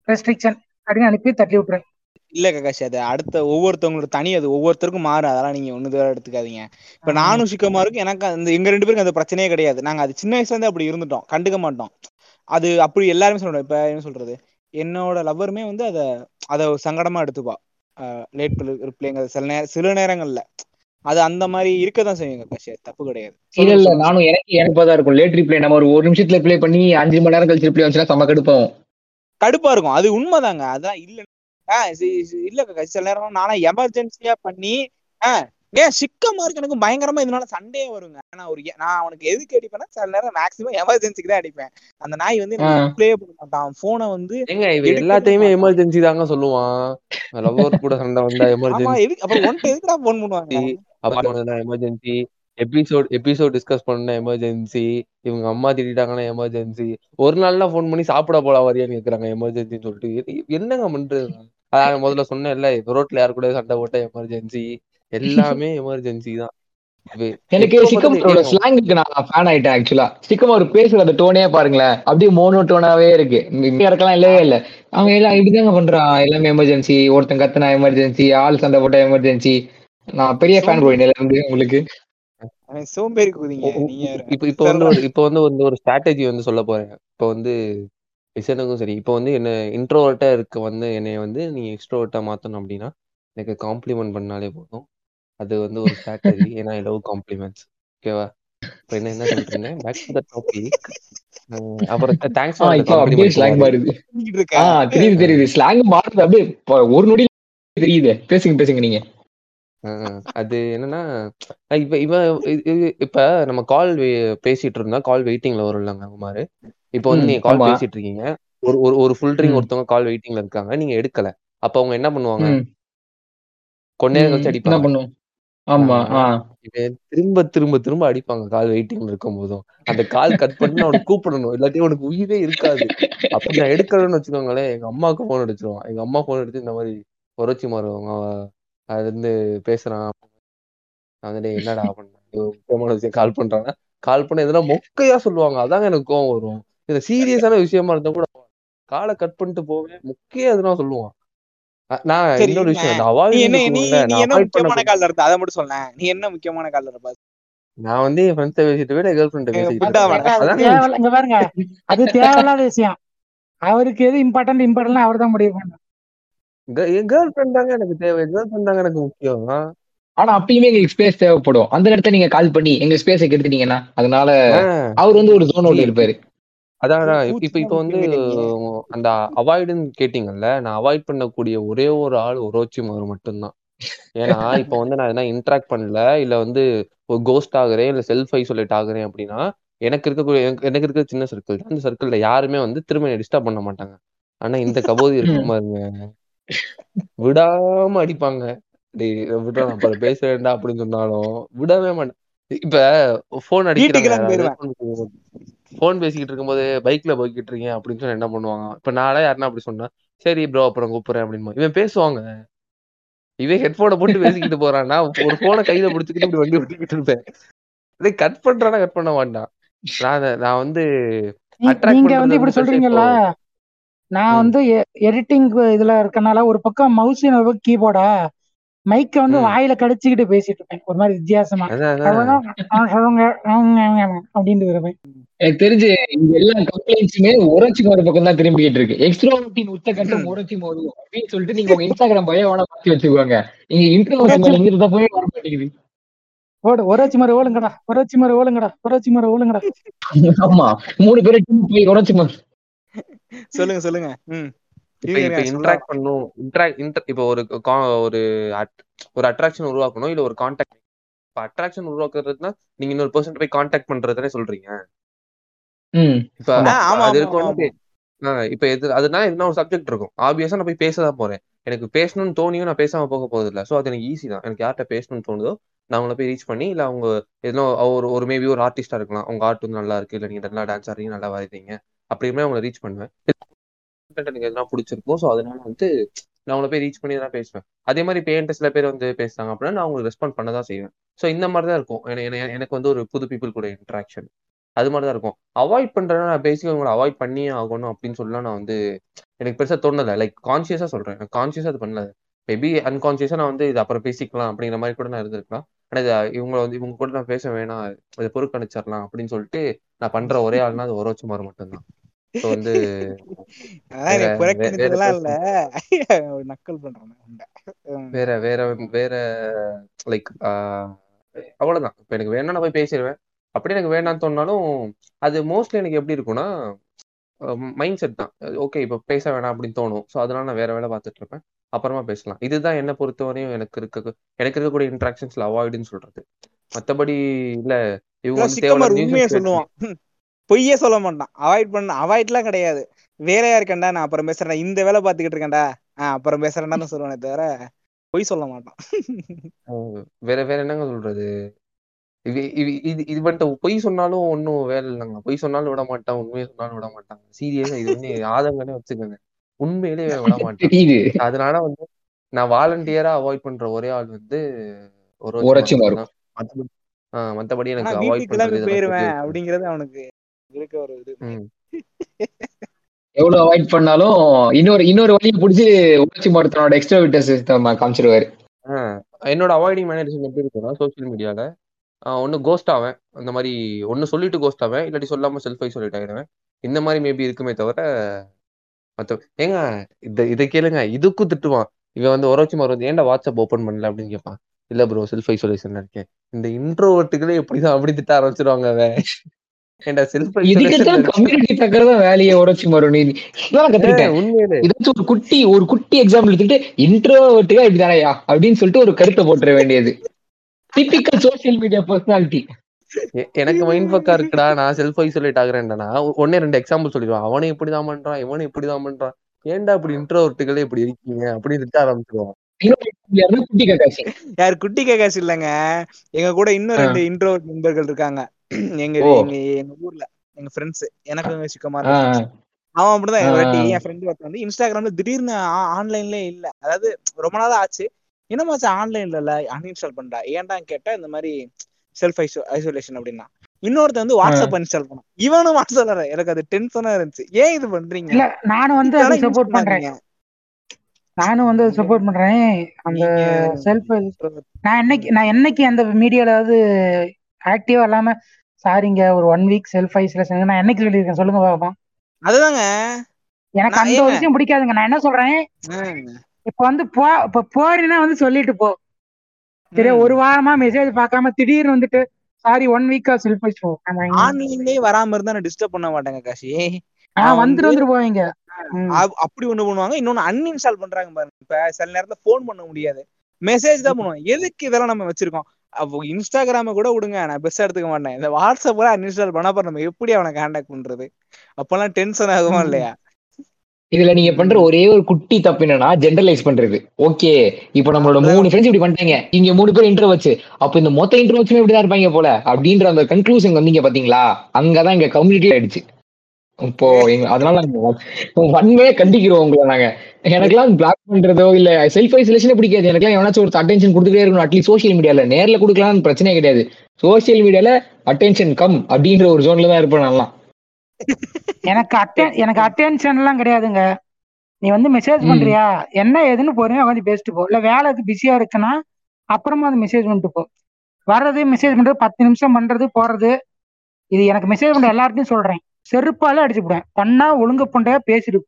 ரெஸ்ட்ரிக்ஷன் அப்படின்னு அனுப்பி தட்டி விட்டுறேன் இல்ல ககாஷ் அது அடுத்த ஒவ்வொருத்தவங்களோட தனி அது ஒவ்வொருத்தருக்கும் மாறும். அதெல்லாம் நீங்க ஒண்ணு தவிர எடுத்துக்காதீங்க. இப்ப. நானும் சிக்கமாருக்கும் எனக்கு அந்த எங்க ரெண்டு பேருக்கு அந்த பிரச்சனையே கிடையாது. நாங்க அது சின்ன வயசுல இருந்தே அப்படி இருந்துட்டோம். கண்டுக்க மாட்டோம். அது அப்படி எல்லாருமே சொல்றோம் இப்ப என்ன சொல்றது? என்னோட லவ்வருமே வந்து அத அத சங்கடமா எடுத்துப்பா. லேட் ரிப்ளைங்கிறது சில நேரம் சில நேரங்கள்ல. அது அந்த மாதிரி இருக்கதான் செய்யுங்க ககாஷ் தப்பு கிடையாது. இல்ல இல்ல. நானும் எனக்கு எனக்கு தான் இருக்கும். லேட் ரிப்ளை நம்ம ஒரு ஒரு நிமிஷத்துல ரிப்ளை பண்ணி அஞ்சு மணி நேரம் கழிச்சு ரிப்ளை வந்துச்சுன்னா செம்ம கடுப்பாகும். கடுப்பா இருக்கும். அது உண்மைதாங்க. அதான் இல்ல. ஆஹ் இல்ல சில நேரம் நானா எமர்ஜென்சியா பண்ணி ஆஹ் ஏன் சிக்கமா இருக்கு எனக்கு பயங்கரமா இதனால சண்டையே வருங்க. நான் ஒரு நான் அவனுக்கு எதுக்கு அடிப்பேன்னா சில நேரம் மேக்ஸிமம் எமர்ஜென்சிக்கு தான் அடிப்பேன். அந்த நாய் வந்து. ப்ளே பண்ண மாட்டான். போனை வந்து எல்லாத்தையுமே. எமர்ஜென்சி தாங்க சொல்லுவான். லவ்வர் கூட சண்டை வந்தா எமர்ஜென்சி அப்புறம் ஒன்ட்ட எதுக்குடா போன் பண்ணுவாங்க? அப்பா எமர்ஜென்சி எபிசோட் எபிசோட் டிஸ்கஸ் பண்ண எமர்ஜென்சி இவங்க அம்மா திட்டாங்கன்னா எமர்ஜென்சி ஒரு நாள்லாம் ஃபோன் பண்ணி சாப்பிட போல வரியான்னு கேக்குறாங்க எமர்ஜென்சின்னு சொல்லிட்டு. என்னங்க பண்றது? அதான் முதல்ல சொன்னேன்ல ரோட்ல யாரு கூட சண்டை போட்ட எமர்ஜென்சி எல்லாமே எமர்ஜென்சி தான். எனக்கு சிக்கமரோட ஸ்லாங்குக்கு நான் ஃபேன் ஆயிட்டேன் ஆக்சுவலா சிக்கமர் பேசுற அந்த டோனே பாருங்களேன். அப்படியே மோனோ டோனாவே இருக்கு. இருக்கலாம் இல்லவே இல்ல. அவன் எல்லாம் இப்படிதாங்க பண்றான். எல்லாமே எமர்ஜென்சி ஒருத்தன் கத்துனா எமர்ஜென்சி ஆள் சண்டை போட்ட எமர்ஜென்சி நான் பெரிய ஃபேன் இன்னையில இருந்து உங்களுக்கு. சோம்பேறி கூதிங்க. இப்ப இப்ப வந்து ஒரு இப்ப வந்து வந்து ஒரு ஸ்ட்ராட்டஜி வந்து சொல்ல போறேன். இப்ப வந்து விசனுக்கும் சரி. இப்ப வந்து என்ன இன்ட்ரோவர்ட்டா இருக்க வந்து என்னைய வந்து நீ எக்ஸ்ட்ரோவர்ட்டா மாத்தணும் அப்படின்னா எனக்கு காம்ப்ளிமெண்ட் பண்ணாலே போதும். அது வந்து ஒரு ஸ்ட்ராட்டஜி ஏன்னா ஐ லவ் காம்ப்ளிமெண்ட்ஸ் ஓகேவா இப்ப என்ன என்ன இருந்தேன் பேக் டு த டாபிக் அப்புறம் தேங்க்ஸ் ஃபார் இப்போ அப்படியே ஸ்லாங் மாறுது. ஆ தெரியுது தெரியுது. ஸ்லாங் மாறுது அப்படியே ஒரு நொடி தெரியுது. பேசுங்க பேசுங்க நீங்க. அது என்னன்னா இப்ப இவ இப்ப நம்ம கால் பேசிட்டு இருந்தா கால் வெயிட்டிங்ல வரும்லங்க குமார் இப்ப வந்து நீங்க கால் பேசிட்டு இருக்கீங்க ஒரு ஒரு ஒரு ஃபுல் ட்ரிங்க் ஒருத்தவங்க கால் வெயிட்டிங்ல இருக்காங்க. நீங்க எடுக்கல. அப்ப அவங்க என்ன பண்ணுவாங்க? கழிச்சு என்ன அடிப்பாங்க ஆமா ஆனா ஆ. இவன் திரும்ப திரும்ப திரும்ப அடிப்பாங்க கால் வெயிட்டிங்ல இருக்கும் போதும் அந்த கால் கட் பண்ணி அவனுக்கு கூப்பிடணும். இல்லாட்டி அவனுக்கு உயிரே இருக்காது. அப்படி நான் எடுக்கலன்னு வச்சுக்கோங்களேன். எங்க அம்மாவுக்கு போன் அடிச்சிருவான். எங்க அம்மா போன் எடுத்து இந்த மாதிரி உரைச்சி மாறுவாங்க. அது வந்து பேசுறான். நான் வந்து "டேய், என்னடா பண்ண? முக்கியமான விஷயம் கால் பண்றாங்க கால் பண்ண எதுனா மொக்கையா சொல்லுவாங்க. அதாங்க எனக்கு கோவம் வரும். இது சீரியஸான விஷயமா இருந்தா கூட காலை கட் பண்ணிட்டு போவேன் மொக்கையா எதுனா சொல்லுவான். நான் இன்னொரு விஷயம் நீ என்ன நீ என்ன முக்கியமான கால்ல இருந்த? அதை மட்டும் சொல்ல நீ என்ன முக்கியமான கால்ல இருப்ப? நான் வந்து என் ஃப்ரெண்ட்ஸை பேசிட்டு போய் கேர்ள் ஃப்ரெண்ட இங்க பாருங்க. அது தேவையில்லாத விஷயம். அவருக்கு எது இம்பார்ட்டன்ட் இம்பார்ட்டன்ட் அவர் தான் முடிவு பண்ணும் கேர்ள் ஃப்ரெண்ட் தாங்க எனக்கு தேவை. கேர்ள் ஃப்ரெண்ட் தாங்க எனக்கு முக்கியம். ஆனா அப்பயுமே எங்களுக்கு ஸ்பேஸ் தேவைப்படும். அந்த நேரத்துல நீங்க கால் பண்ணி எங்க ஸ்பேஸை கெடுத்துட்டீங்கன்னா அதனால அவர் வந்து ஒரு ஜோன் ஜி அவுட் இருப்பாரு. அதான். இப்ப இப்ப வந்து அந்த அவாய்டுன்னு கேட்டீங்கல்ல நான் அவாய்ட் பண்ணக்கூடிய ஒரே ஒரு ஆள் ஒரோச்சி மாறு மட்டும்தான். ஏன்னா இப்ப வந்து நான் என்ன இன்ட்ராக்ட் பண்ணல இல்ல வந்து ஒரு கோஸ்ட் ஆகுறேன் இல்ல செல்ஃப் ஐசோலேட் ஆகுறேன் அப்படின்னா எனக்கு இருக்கக்கூடிய எனக்கு இருக்கிற சின்ன சர்க்கிள் அந்த சர்க்கிள்ல யாருமே வந்து திரும்ப டிஸ்டர்ப் பண்ண மாட்டாங்க. ஆனா இந்த கபோதி இருக்கு. பாருங்க. விடாம அடிப்பாங்க. டேய் விட்றா நான் அப்புறம் பேச வேண்டாம் அப்படின்னு சொன்னாலும் விடவே மாட்டேன். இப்ப போன் அடிக்கிறாங்க. வீட்டுக்கெல்லாம் யாராவது போயிருவேன் போன் பேசிக்கிட்டு இருக்கும்போது பைக்ல போய்கிட்டு இருக்கீங்க அப்படின்னு சொன்னா என்ன பண்ணுவாங்க? இப்ப நாளே யாருன்னா அப்படி சொன்னா சரி ப்ரோ அப்புறம் கூப்பிடுறேன் அப்படின்னு இவன் பேசுவாங்க. இவன் ஹெட்போனை போட்டு பேசிக்கிட்டு போறான் நான் ஒரு போனை கையில பிடிச்சிக்கிட்டு இப்படி வண்டி ஓட்டிக்கிட்டு இருப்பேன். இதே கட் பண்றானா கட் பண்ண மாட்டான். நான் நான் வந்து நீங்க வந்து இப்படி சொல்றீங்கல்ல நான் வந்து எடிட்டிங் இதுல இருக்கனால ஒரு பக்கம் மவுஸ் கீபோர்டா மைக்க வந்து வாயில கடிச்சுக்கிட்டு பேசிட்டு இருப்பேன். ஒரு மாதிரி வித்தியாசமா. சொல்லுங்க அப்படின்னு இருப்பேன் எனக்கு தெரிஞ்சு இந்த எல்லா கம்ப்ளைண்ட்ஸுமே உரச்சி ஒரு பக்கம் தான் திரும்பிக்கிட்டு இருக்கு எக்ஸ்ட்ரோவர்ட்டின் உச்சகட்டம் உரச்சி மோதும் அப்படின்னு சொல்லிட்டு நீங்க உங்க இன்ஸ்டாகிராம் பயோ வேணா மாத்தி வச்சுக்கோங்க. நீங்க இன்ட்ரோவர்ட் எங்க இருந்தா போய் வர மாட்டேங்குது. ஓடு ஒராச்சி மாதிரி ஓளுங்கடா ஒராச்சி மாதிரி ஓளுங்கடா ஒராச்சி மாதிரி ஓளுங்கடா ஆமா மூணு பேரும் போய் உரச்சி மாதிரி சொல்லுங்க சொல்லுங்க. ம். இப்ப இன்ட்ராக்ட் பண்ணும் இன்ட்ராக்ட் இன்டர் இப்போ ஒரு கா- ஒரு ஒரு அட்ராக்ஷன் உருவாக்கணும் இல்ல ஒரு கான்டாக்ட் இப்ப அட்ராக்ஷன் உருவாக்குறதுனா நீங்க இன்னொரு பர்சன் போய் கான்டாக்ட் பண்றதுனே சொல்றீங்க? ம். இப்ப அது இருக்கும் இப்ப எது அதுனா எதுனா ஒரு சப்ஜெக்ட் இருக்கும். ஆப்வியஸா நான் போய் பேசதான் போறேன். எனக்கு பேசணும்னு தோணியும் நான் பேசாம போக போறது இல்ல சோ அது எனக்கு ஈஸி தான். எனக்கு யார்கிட்ட பேசணும்னு தோணுதோ நான் அவங்கள போய் ரீச் பண்ணி இல்ல அவங்க எதுனா ஒரு ஒரு மேபி ஒரு ஆர்டிஸ்டா இருக்கலாம். அவங்க ஆர்ட் வந்து நல்லா இருக்கு. இல்ல நீங்க நல்லா டான்ஸ் ஆடுறீங்க நல்லா வரைறீங்க அப்படியுமே அவங்கள ரீச் பண்ணுவேன். கண்டென்ட் எனக்கு எதுனா பிடிச்சிருக்கும். ஸோ அதனால வந்து நான் அவங்கள போய் ரீச் பண்ணி தான் பேசுவேன். அதே மாதிரி இப்போ சில பேர் வந்து பேசுறாங்க அப்படின்னா நான் அவங்களுக்கு ரெஸ்பாண்ட் பண்ண தான் செய்வேன். ஸோ இந்த மாதிரி தான் இருக்கும். என- எனக்கு வந்து ஒரு புது பீப்புள் கூட இன்ட்ராக்ஷன் அது மாதிரி தான் இருக்கும். அவாய்ட் பண்றேன்னா நான் பேசிக்க உங்களை அவாய்ட் பண்ணியே ஆகணும் அப்படின்னு சொல்லலாம் நான் வந்து எனக்கு பெருசா தோணலை. லைக் கான்சியஸா சொல்றேன். கான்சியஸாக அது பண்ணல. மேபி அன்கான்சியஸாக நான் வந்து இது அப்புறம் பேசிக்கலாம் அப்படிங்கிற மாதிரி கூட நான் இருந்திருக்கலாம். ஆனால் இது இவங்களை வந்து இவங்க கூட நான் பேச வேணாம். இதை பொறுக்கணிச்சிடலாம் அப்படின்னு சொல்லிட்டு நான் பண்ற ஒரே ஆள்னா அது ஒரு மாறு மட்டும்தான். ஸோ வந்து இல்ல. நக்கல் பண்றேன். வேற வேற வேற லைக் அவ்வளவுதான். இப்ப எனக்கு வேணா நான் போய் பேசிடுவேன். அப்படி எனக்கு வேணாம்னு தோணுனாலும் அது மோஸ்ட்லி எனக்கு எப்படி இருக்கும்னா மைண்ட் செட் தான். ஓகே இப்போ பேச வேணாம் அப்படின்னு தோணும். ஸோ அதனால நான் வேற வேலை பார்த்துட்டு இருப்பேன். அப்புறமா பேசலாம். இதுதான் என்ன பொறுத்தவரையும் எனக்கு இருக்க எனக்கு இருக்கக்கூடிய இன்ட்ராக்ஷன்ஸ்ல அவாய்டுன்னு சொல்றது. மத்தபடி இல்ல இவங்க வந்து சிக்கமார் பொய்யே சொல்ல மாட்டான். அவாய்ட் பண்ண அவாய்ட்லாம் கிடையாது. வேலையா இருக்கேன்டா நான் அப்புறம் பேசுறேன் இந்த வேலை பார்த்துக்கிட்டு இருக்கேன்டா. ஆஹ் அப்புறம் பேசுறேன்டா தான் சொல்லுவானே தவிர பொய் சொல்ல மாட்டான். வேற வேற என்னங்க சொல்றது? இது இது இது வந்துட்டு பொய் சொன்னாலும் ஒன்றும் வேலை இல்லைங்க. பொய் சொன்னாலும் விட மாட்டான் உண்மையை சொன்னாலும் விட மாட்டாங்க சீரியஸா இது வந்து ஆதங்கனே வச்சுக்கோங்க. உண்மையிலேயே விட மாட்டான். அதனால வந்து நான் வாலண்டியரா அவாய்ட் பண்ற ஒரே ஆள் வந்து ஒரு மத்தபடி ஆஹ் மத்தபடி ஆனா எனக்கு அவாய்ட் பண்றது. அப்படிங்கறது அவனுக்கு இருக்க ஒரு இது. ம். எவ்வளவு அவாய்ட் பண்ணாலும் இன்னொரு இன்னொரு வழியை பிடிச்சி உணர்ச்சி மாற்றத்தனோட எக்ஸ்ட்ரா விட்டஸ் காமிச்சிருவாரு. ஆஹ் என்னோட அவாய்டிங் மேனேஜர் எப்படி இருக்குன்னா சோஷியல் மீடியால ஒன்னு கோஸ்ட் ஆவேன். அந்த மாதிரி ஒன்னு சொல்லிட்டு கோஸ்ட் ஆவேன். இல்லாட்டி சொல்லாம செல்ஃபை சொல்லிட்டு ஆயிடுவேன். இந்த மாதிரி மேபி இருக்குமே தவிர மத்த ஏங்க இந்த இதை கேளுங்க. இதுக்கும் திட்டுவான். இவன் வந்து ஒரோச்சி மாதிரி வந்து ஏன்டா வாட்ஸ்அப் ஓபன் பண்ணல? அப்படின்னு கேட்பான் இல்ல ப்ரோ செல்ஃப் ஐசோலேஷன் இருக்கேன். இந்த இன்ட்ரோவர்ட்டுகளே எப்படிதான் அப்படி திட்ட ஆரம்பிச்சிருவாங்க அவன். ஒரு குட்டி ஒரு குட்டி எக்ஸாம்பிள் எடுத்துட்டு இன்ட்ரோவர்ட்டுగా இப்படிதானயா அப்படின்னு சொல்லிட்டு ஒரு கருத்தை போட்டுற வேண்டியது. டிபிக்கல் சோசியல் மீடியா பர்சனாலிட்டி எனக்கு மைண்ட் பக்கா இருக்குடா நான் செல்ஃப் ஐசோலேட் ஆகுறேன்டா. ஒன்னே ரெண்டு எக்ஸாம்பிள் சொல்லிடுவான். அவனே இப்படிதான் பண்றான் இவனே இப்படிதான் பண்றான். ஏன்டா இப்படி இன்ட்ரோவர்ட்டுகளே இப்படி இருக்கீங்க? அப்படின்னு திட்ட ஆரம்பிச்சிருவான். குட்டி கக்காசி. யார்? குட்டி கேகாஸ் இல்லங்க. எங்க கூட இன்னும். ரெண்டு இன்ட்ரோ நண்பர்கள் இருக்காங்க. எங்க. எங்க எங்க ஊர்ல எங்க ஃப்ரெண்ட்ஸ் எனக்கு சிக்கமா அவன் அப்படிதான் என் ஃப்ரெண்ட் ஒருத்தன் வந்து இன்ஸ்டாகிராம்ல திடீர்னு ஆன்லைன்ல இல்ல. அதாவது ரொம்ப நாள் ஆச்சு. என்னமாச்சு ஆன்லைன்ல இல்ல? அன்இன்ஸ்டால் பண்றா ஏன்டான்னு கேட்டா இந்த மாதிரி செல்ஃப் ஐசோ ஐசோலேஷன் அப்படின்னா. இன்னொருத்தன் வந்து வாட்ஸ்அப் இன்ஸ்டால் பண்ணான். இவனும் வாட்ஸ்அப் எனக்கு அது டென்ஷனா இருந்துச்சு. ஏன் இது பண்றீங்க? இல்ல நானும் வந்து அதை சப்போர்ட் பண்றேன். நானும் வந்து சப்போர்ட் பண்றேன். அந்த செல்ஃப் நான் என்னைக்கு நான் என்னைக்கு அந்த மீடியாலாவது ஆக்டிவா இல்லாம சாரிங்க ஒரு ஒன் வீக் செல்ஃப் ஐசோலேஷன் நான் என்னைக்கு சொல்லியிருக்கேன்? சொல்லுங்க பாப்போம் அதுதாங்க. எனக்கு அந்த? ஒரு விஷயம் பிடிக்காதுங்க. நான் என்ன சொல்றேன்? இப்ப வந்து போ இப்ப போறீங்கன்னா வந்து சொல்லிட்டு போ. சரியா ம். ஒரு வாரமா மெசேஜ் பார்க்காம திடீர்னு வந்துட்டு சாரி ஒன் வீக்கா செல்ஃப் ஐசோ ஆன்லைன்லயே வராம இருந்தா நான் டிஸ்டர்ப் பண்ண மாட்டேங்க காசி. வந்துட்டு வந்து- வந்துட்டு போவீங்க அப்படி ஒண்ணு பண்ணுவாங்க. இன்னொன்னு அன்இன்ஸ்டால் பண்றாங்க பாருங்க. இப்ப சில நேரத்துல ஃபோன் பண்ண முடியாது. மெசேஜ் தான் பண்ணுவோம் எதுக்கு இதெல்லாம் நம்ம வச்சிருக்கோம்? அப்போ இன்ஸ்டாகிராம கூட விடுங்க. நான் பெருசா எடுத்துக்க மாட்டேன். இந்த வாட்ஸ்அப் கூட அன்இன்ஸ்டால் பண்ணா நம்ம எப்படி அவனை கான்டாக்ட் பண்றது? அப்பெல்லாம் டென்ஷன் ஆகுமா. இல்லையா? இதுல நீங்க பண்ற ஒரே ஒரு குட்டி தப்பு என்னன்னா ஜென்ரலைஸ் பண்றது. ஓகே இப்போ நம்மளோட மூணு ஃப்ரெண்ட்ஸ் இப்படி பண்ணிட்டாங்க இங்க மூணு பேர் இன்டர் வச்சு அப்ப இந்த மொத்த இன்டர் வச்சுமே இப்படிதான் இருப்பாங்க போல. அப்படின்ற அந்த கன்க்ளூஷன் வந்தீங்க பாத்தீங்களா? அங்கதான் இங்க கம்யூனிட்டி ஆயிடுச்சு. இப்போ அதனால வன்மையா கண்டிக்கிறோம் உங்களை நாங்க. எனக்கெல்லாம் பிளாக் பண்றதோ இல்ல செல்ஃப் ஐசோலேஷனே பிடிக்காது. எனக்கெல்லாம் எவனாச்சும் ஒரு அட்டென்ஷன் கொடுத்துட்டே இருக்கணும் அட்லீஸ்ட் சோஷியல் மீடியால நேர்ல கொடுக்கலாம்னு பிரச்சனையே கிடையாது. சோஷியல் மீடியால அட்டென்ஷன் கம் அப்படின்ற ஒரு ஜோன்ல தான் இருப்பேன் நல்லா எனக்கு அட்டென் எனக்கு அட்டென்ஷன் எல்லாம் கிடையாதுங்க. நீ வந்து மெசேஜ். பண்றியா? என்ன ஏதுன்னு பொறுமையா உட்காந்து பேசிட்டு போ. இல்ல வேலைக்கு பிஸியா இருக்குன்னா அப்புறமா அது மெசேஜ் பண்ணிட்டு போ. வர்றது மெசேஜ் பண்றது பத்து நிமிஷம் பண்றது போறது. இது எனக்கு மெசேஜ் பண்ற எல்லார்ட்டையும் சொல்றேன். செருப்பால அடிச்சு போடுவேன். பண்ணா ஒழுங்கு புண்டையா பேசிட்டு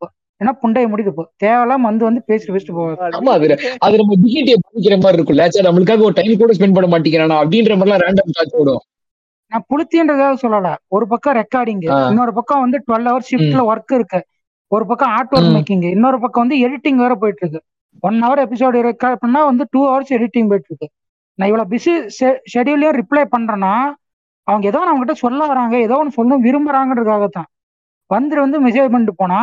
ஏன்னா புண்டைய முடிட்டு தேவையில்லாம வந்து வந்து பேசிட்டு பேசிட்டு போ ஆமா அது அது நம்ம டிகிரிட்டியை பாதிக்கிற மாதிரி இருக்கும்ல. சார் நம்மளுக்காக ஒரு டைம் கூட ஸ்பெண்ட் பண்ண மாட்டேங்கிறானா அப்படின்ற மாதிரிலாம் ரேண்டம் தாட்ஸ் ஓடும். நான் புளுத்தின்றதாக சொல்லல. ஒரு பக்கம் ரெக்கார்டிங். இன்னொரு பக்கம் வந்து டுவெல் ஹவர் ஷிஃப்ட்ல ஒர்க் இருக்கு. ஒரு பக்கம் ஆர்ட் ஒர்க். மேக்கிங் இன்னொரு பக்கம் வந்து எடிட்டிங் வேற போயிட்டு இருக்கு. ஒன் ஹவர் எபிசோடு ரெக்கார்ட் பண்ணா வந்து டூ ஹவர்ஸ் எடிட்டிங் போயிட்டு இருக்கு. நான் இவ்வளவு பிஸி ஷெடியூலையும் ரிப்ளை பண்றேன்னா அவங்க ஏதோ நம்ம கிட்ட சொல்ல வராங்க ஏதோ ஒன்று சொல்ல விரும்புறாங்கன்றதுக்காக தான் வந்துட்டு வந்து மெசேஜ் பண்ணிட்டு போனா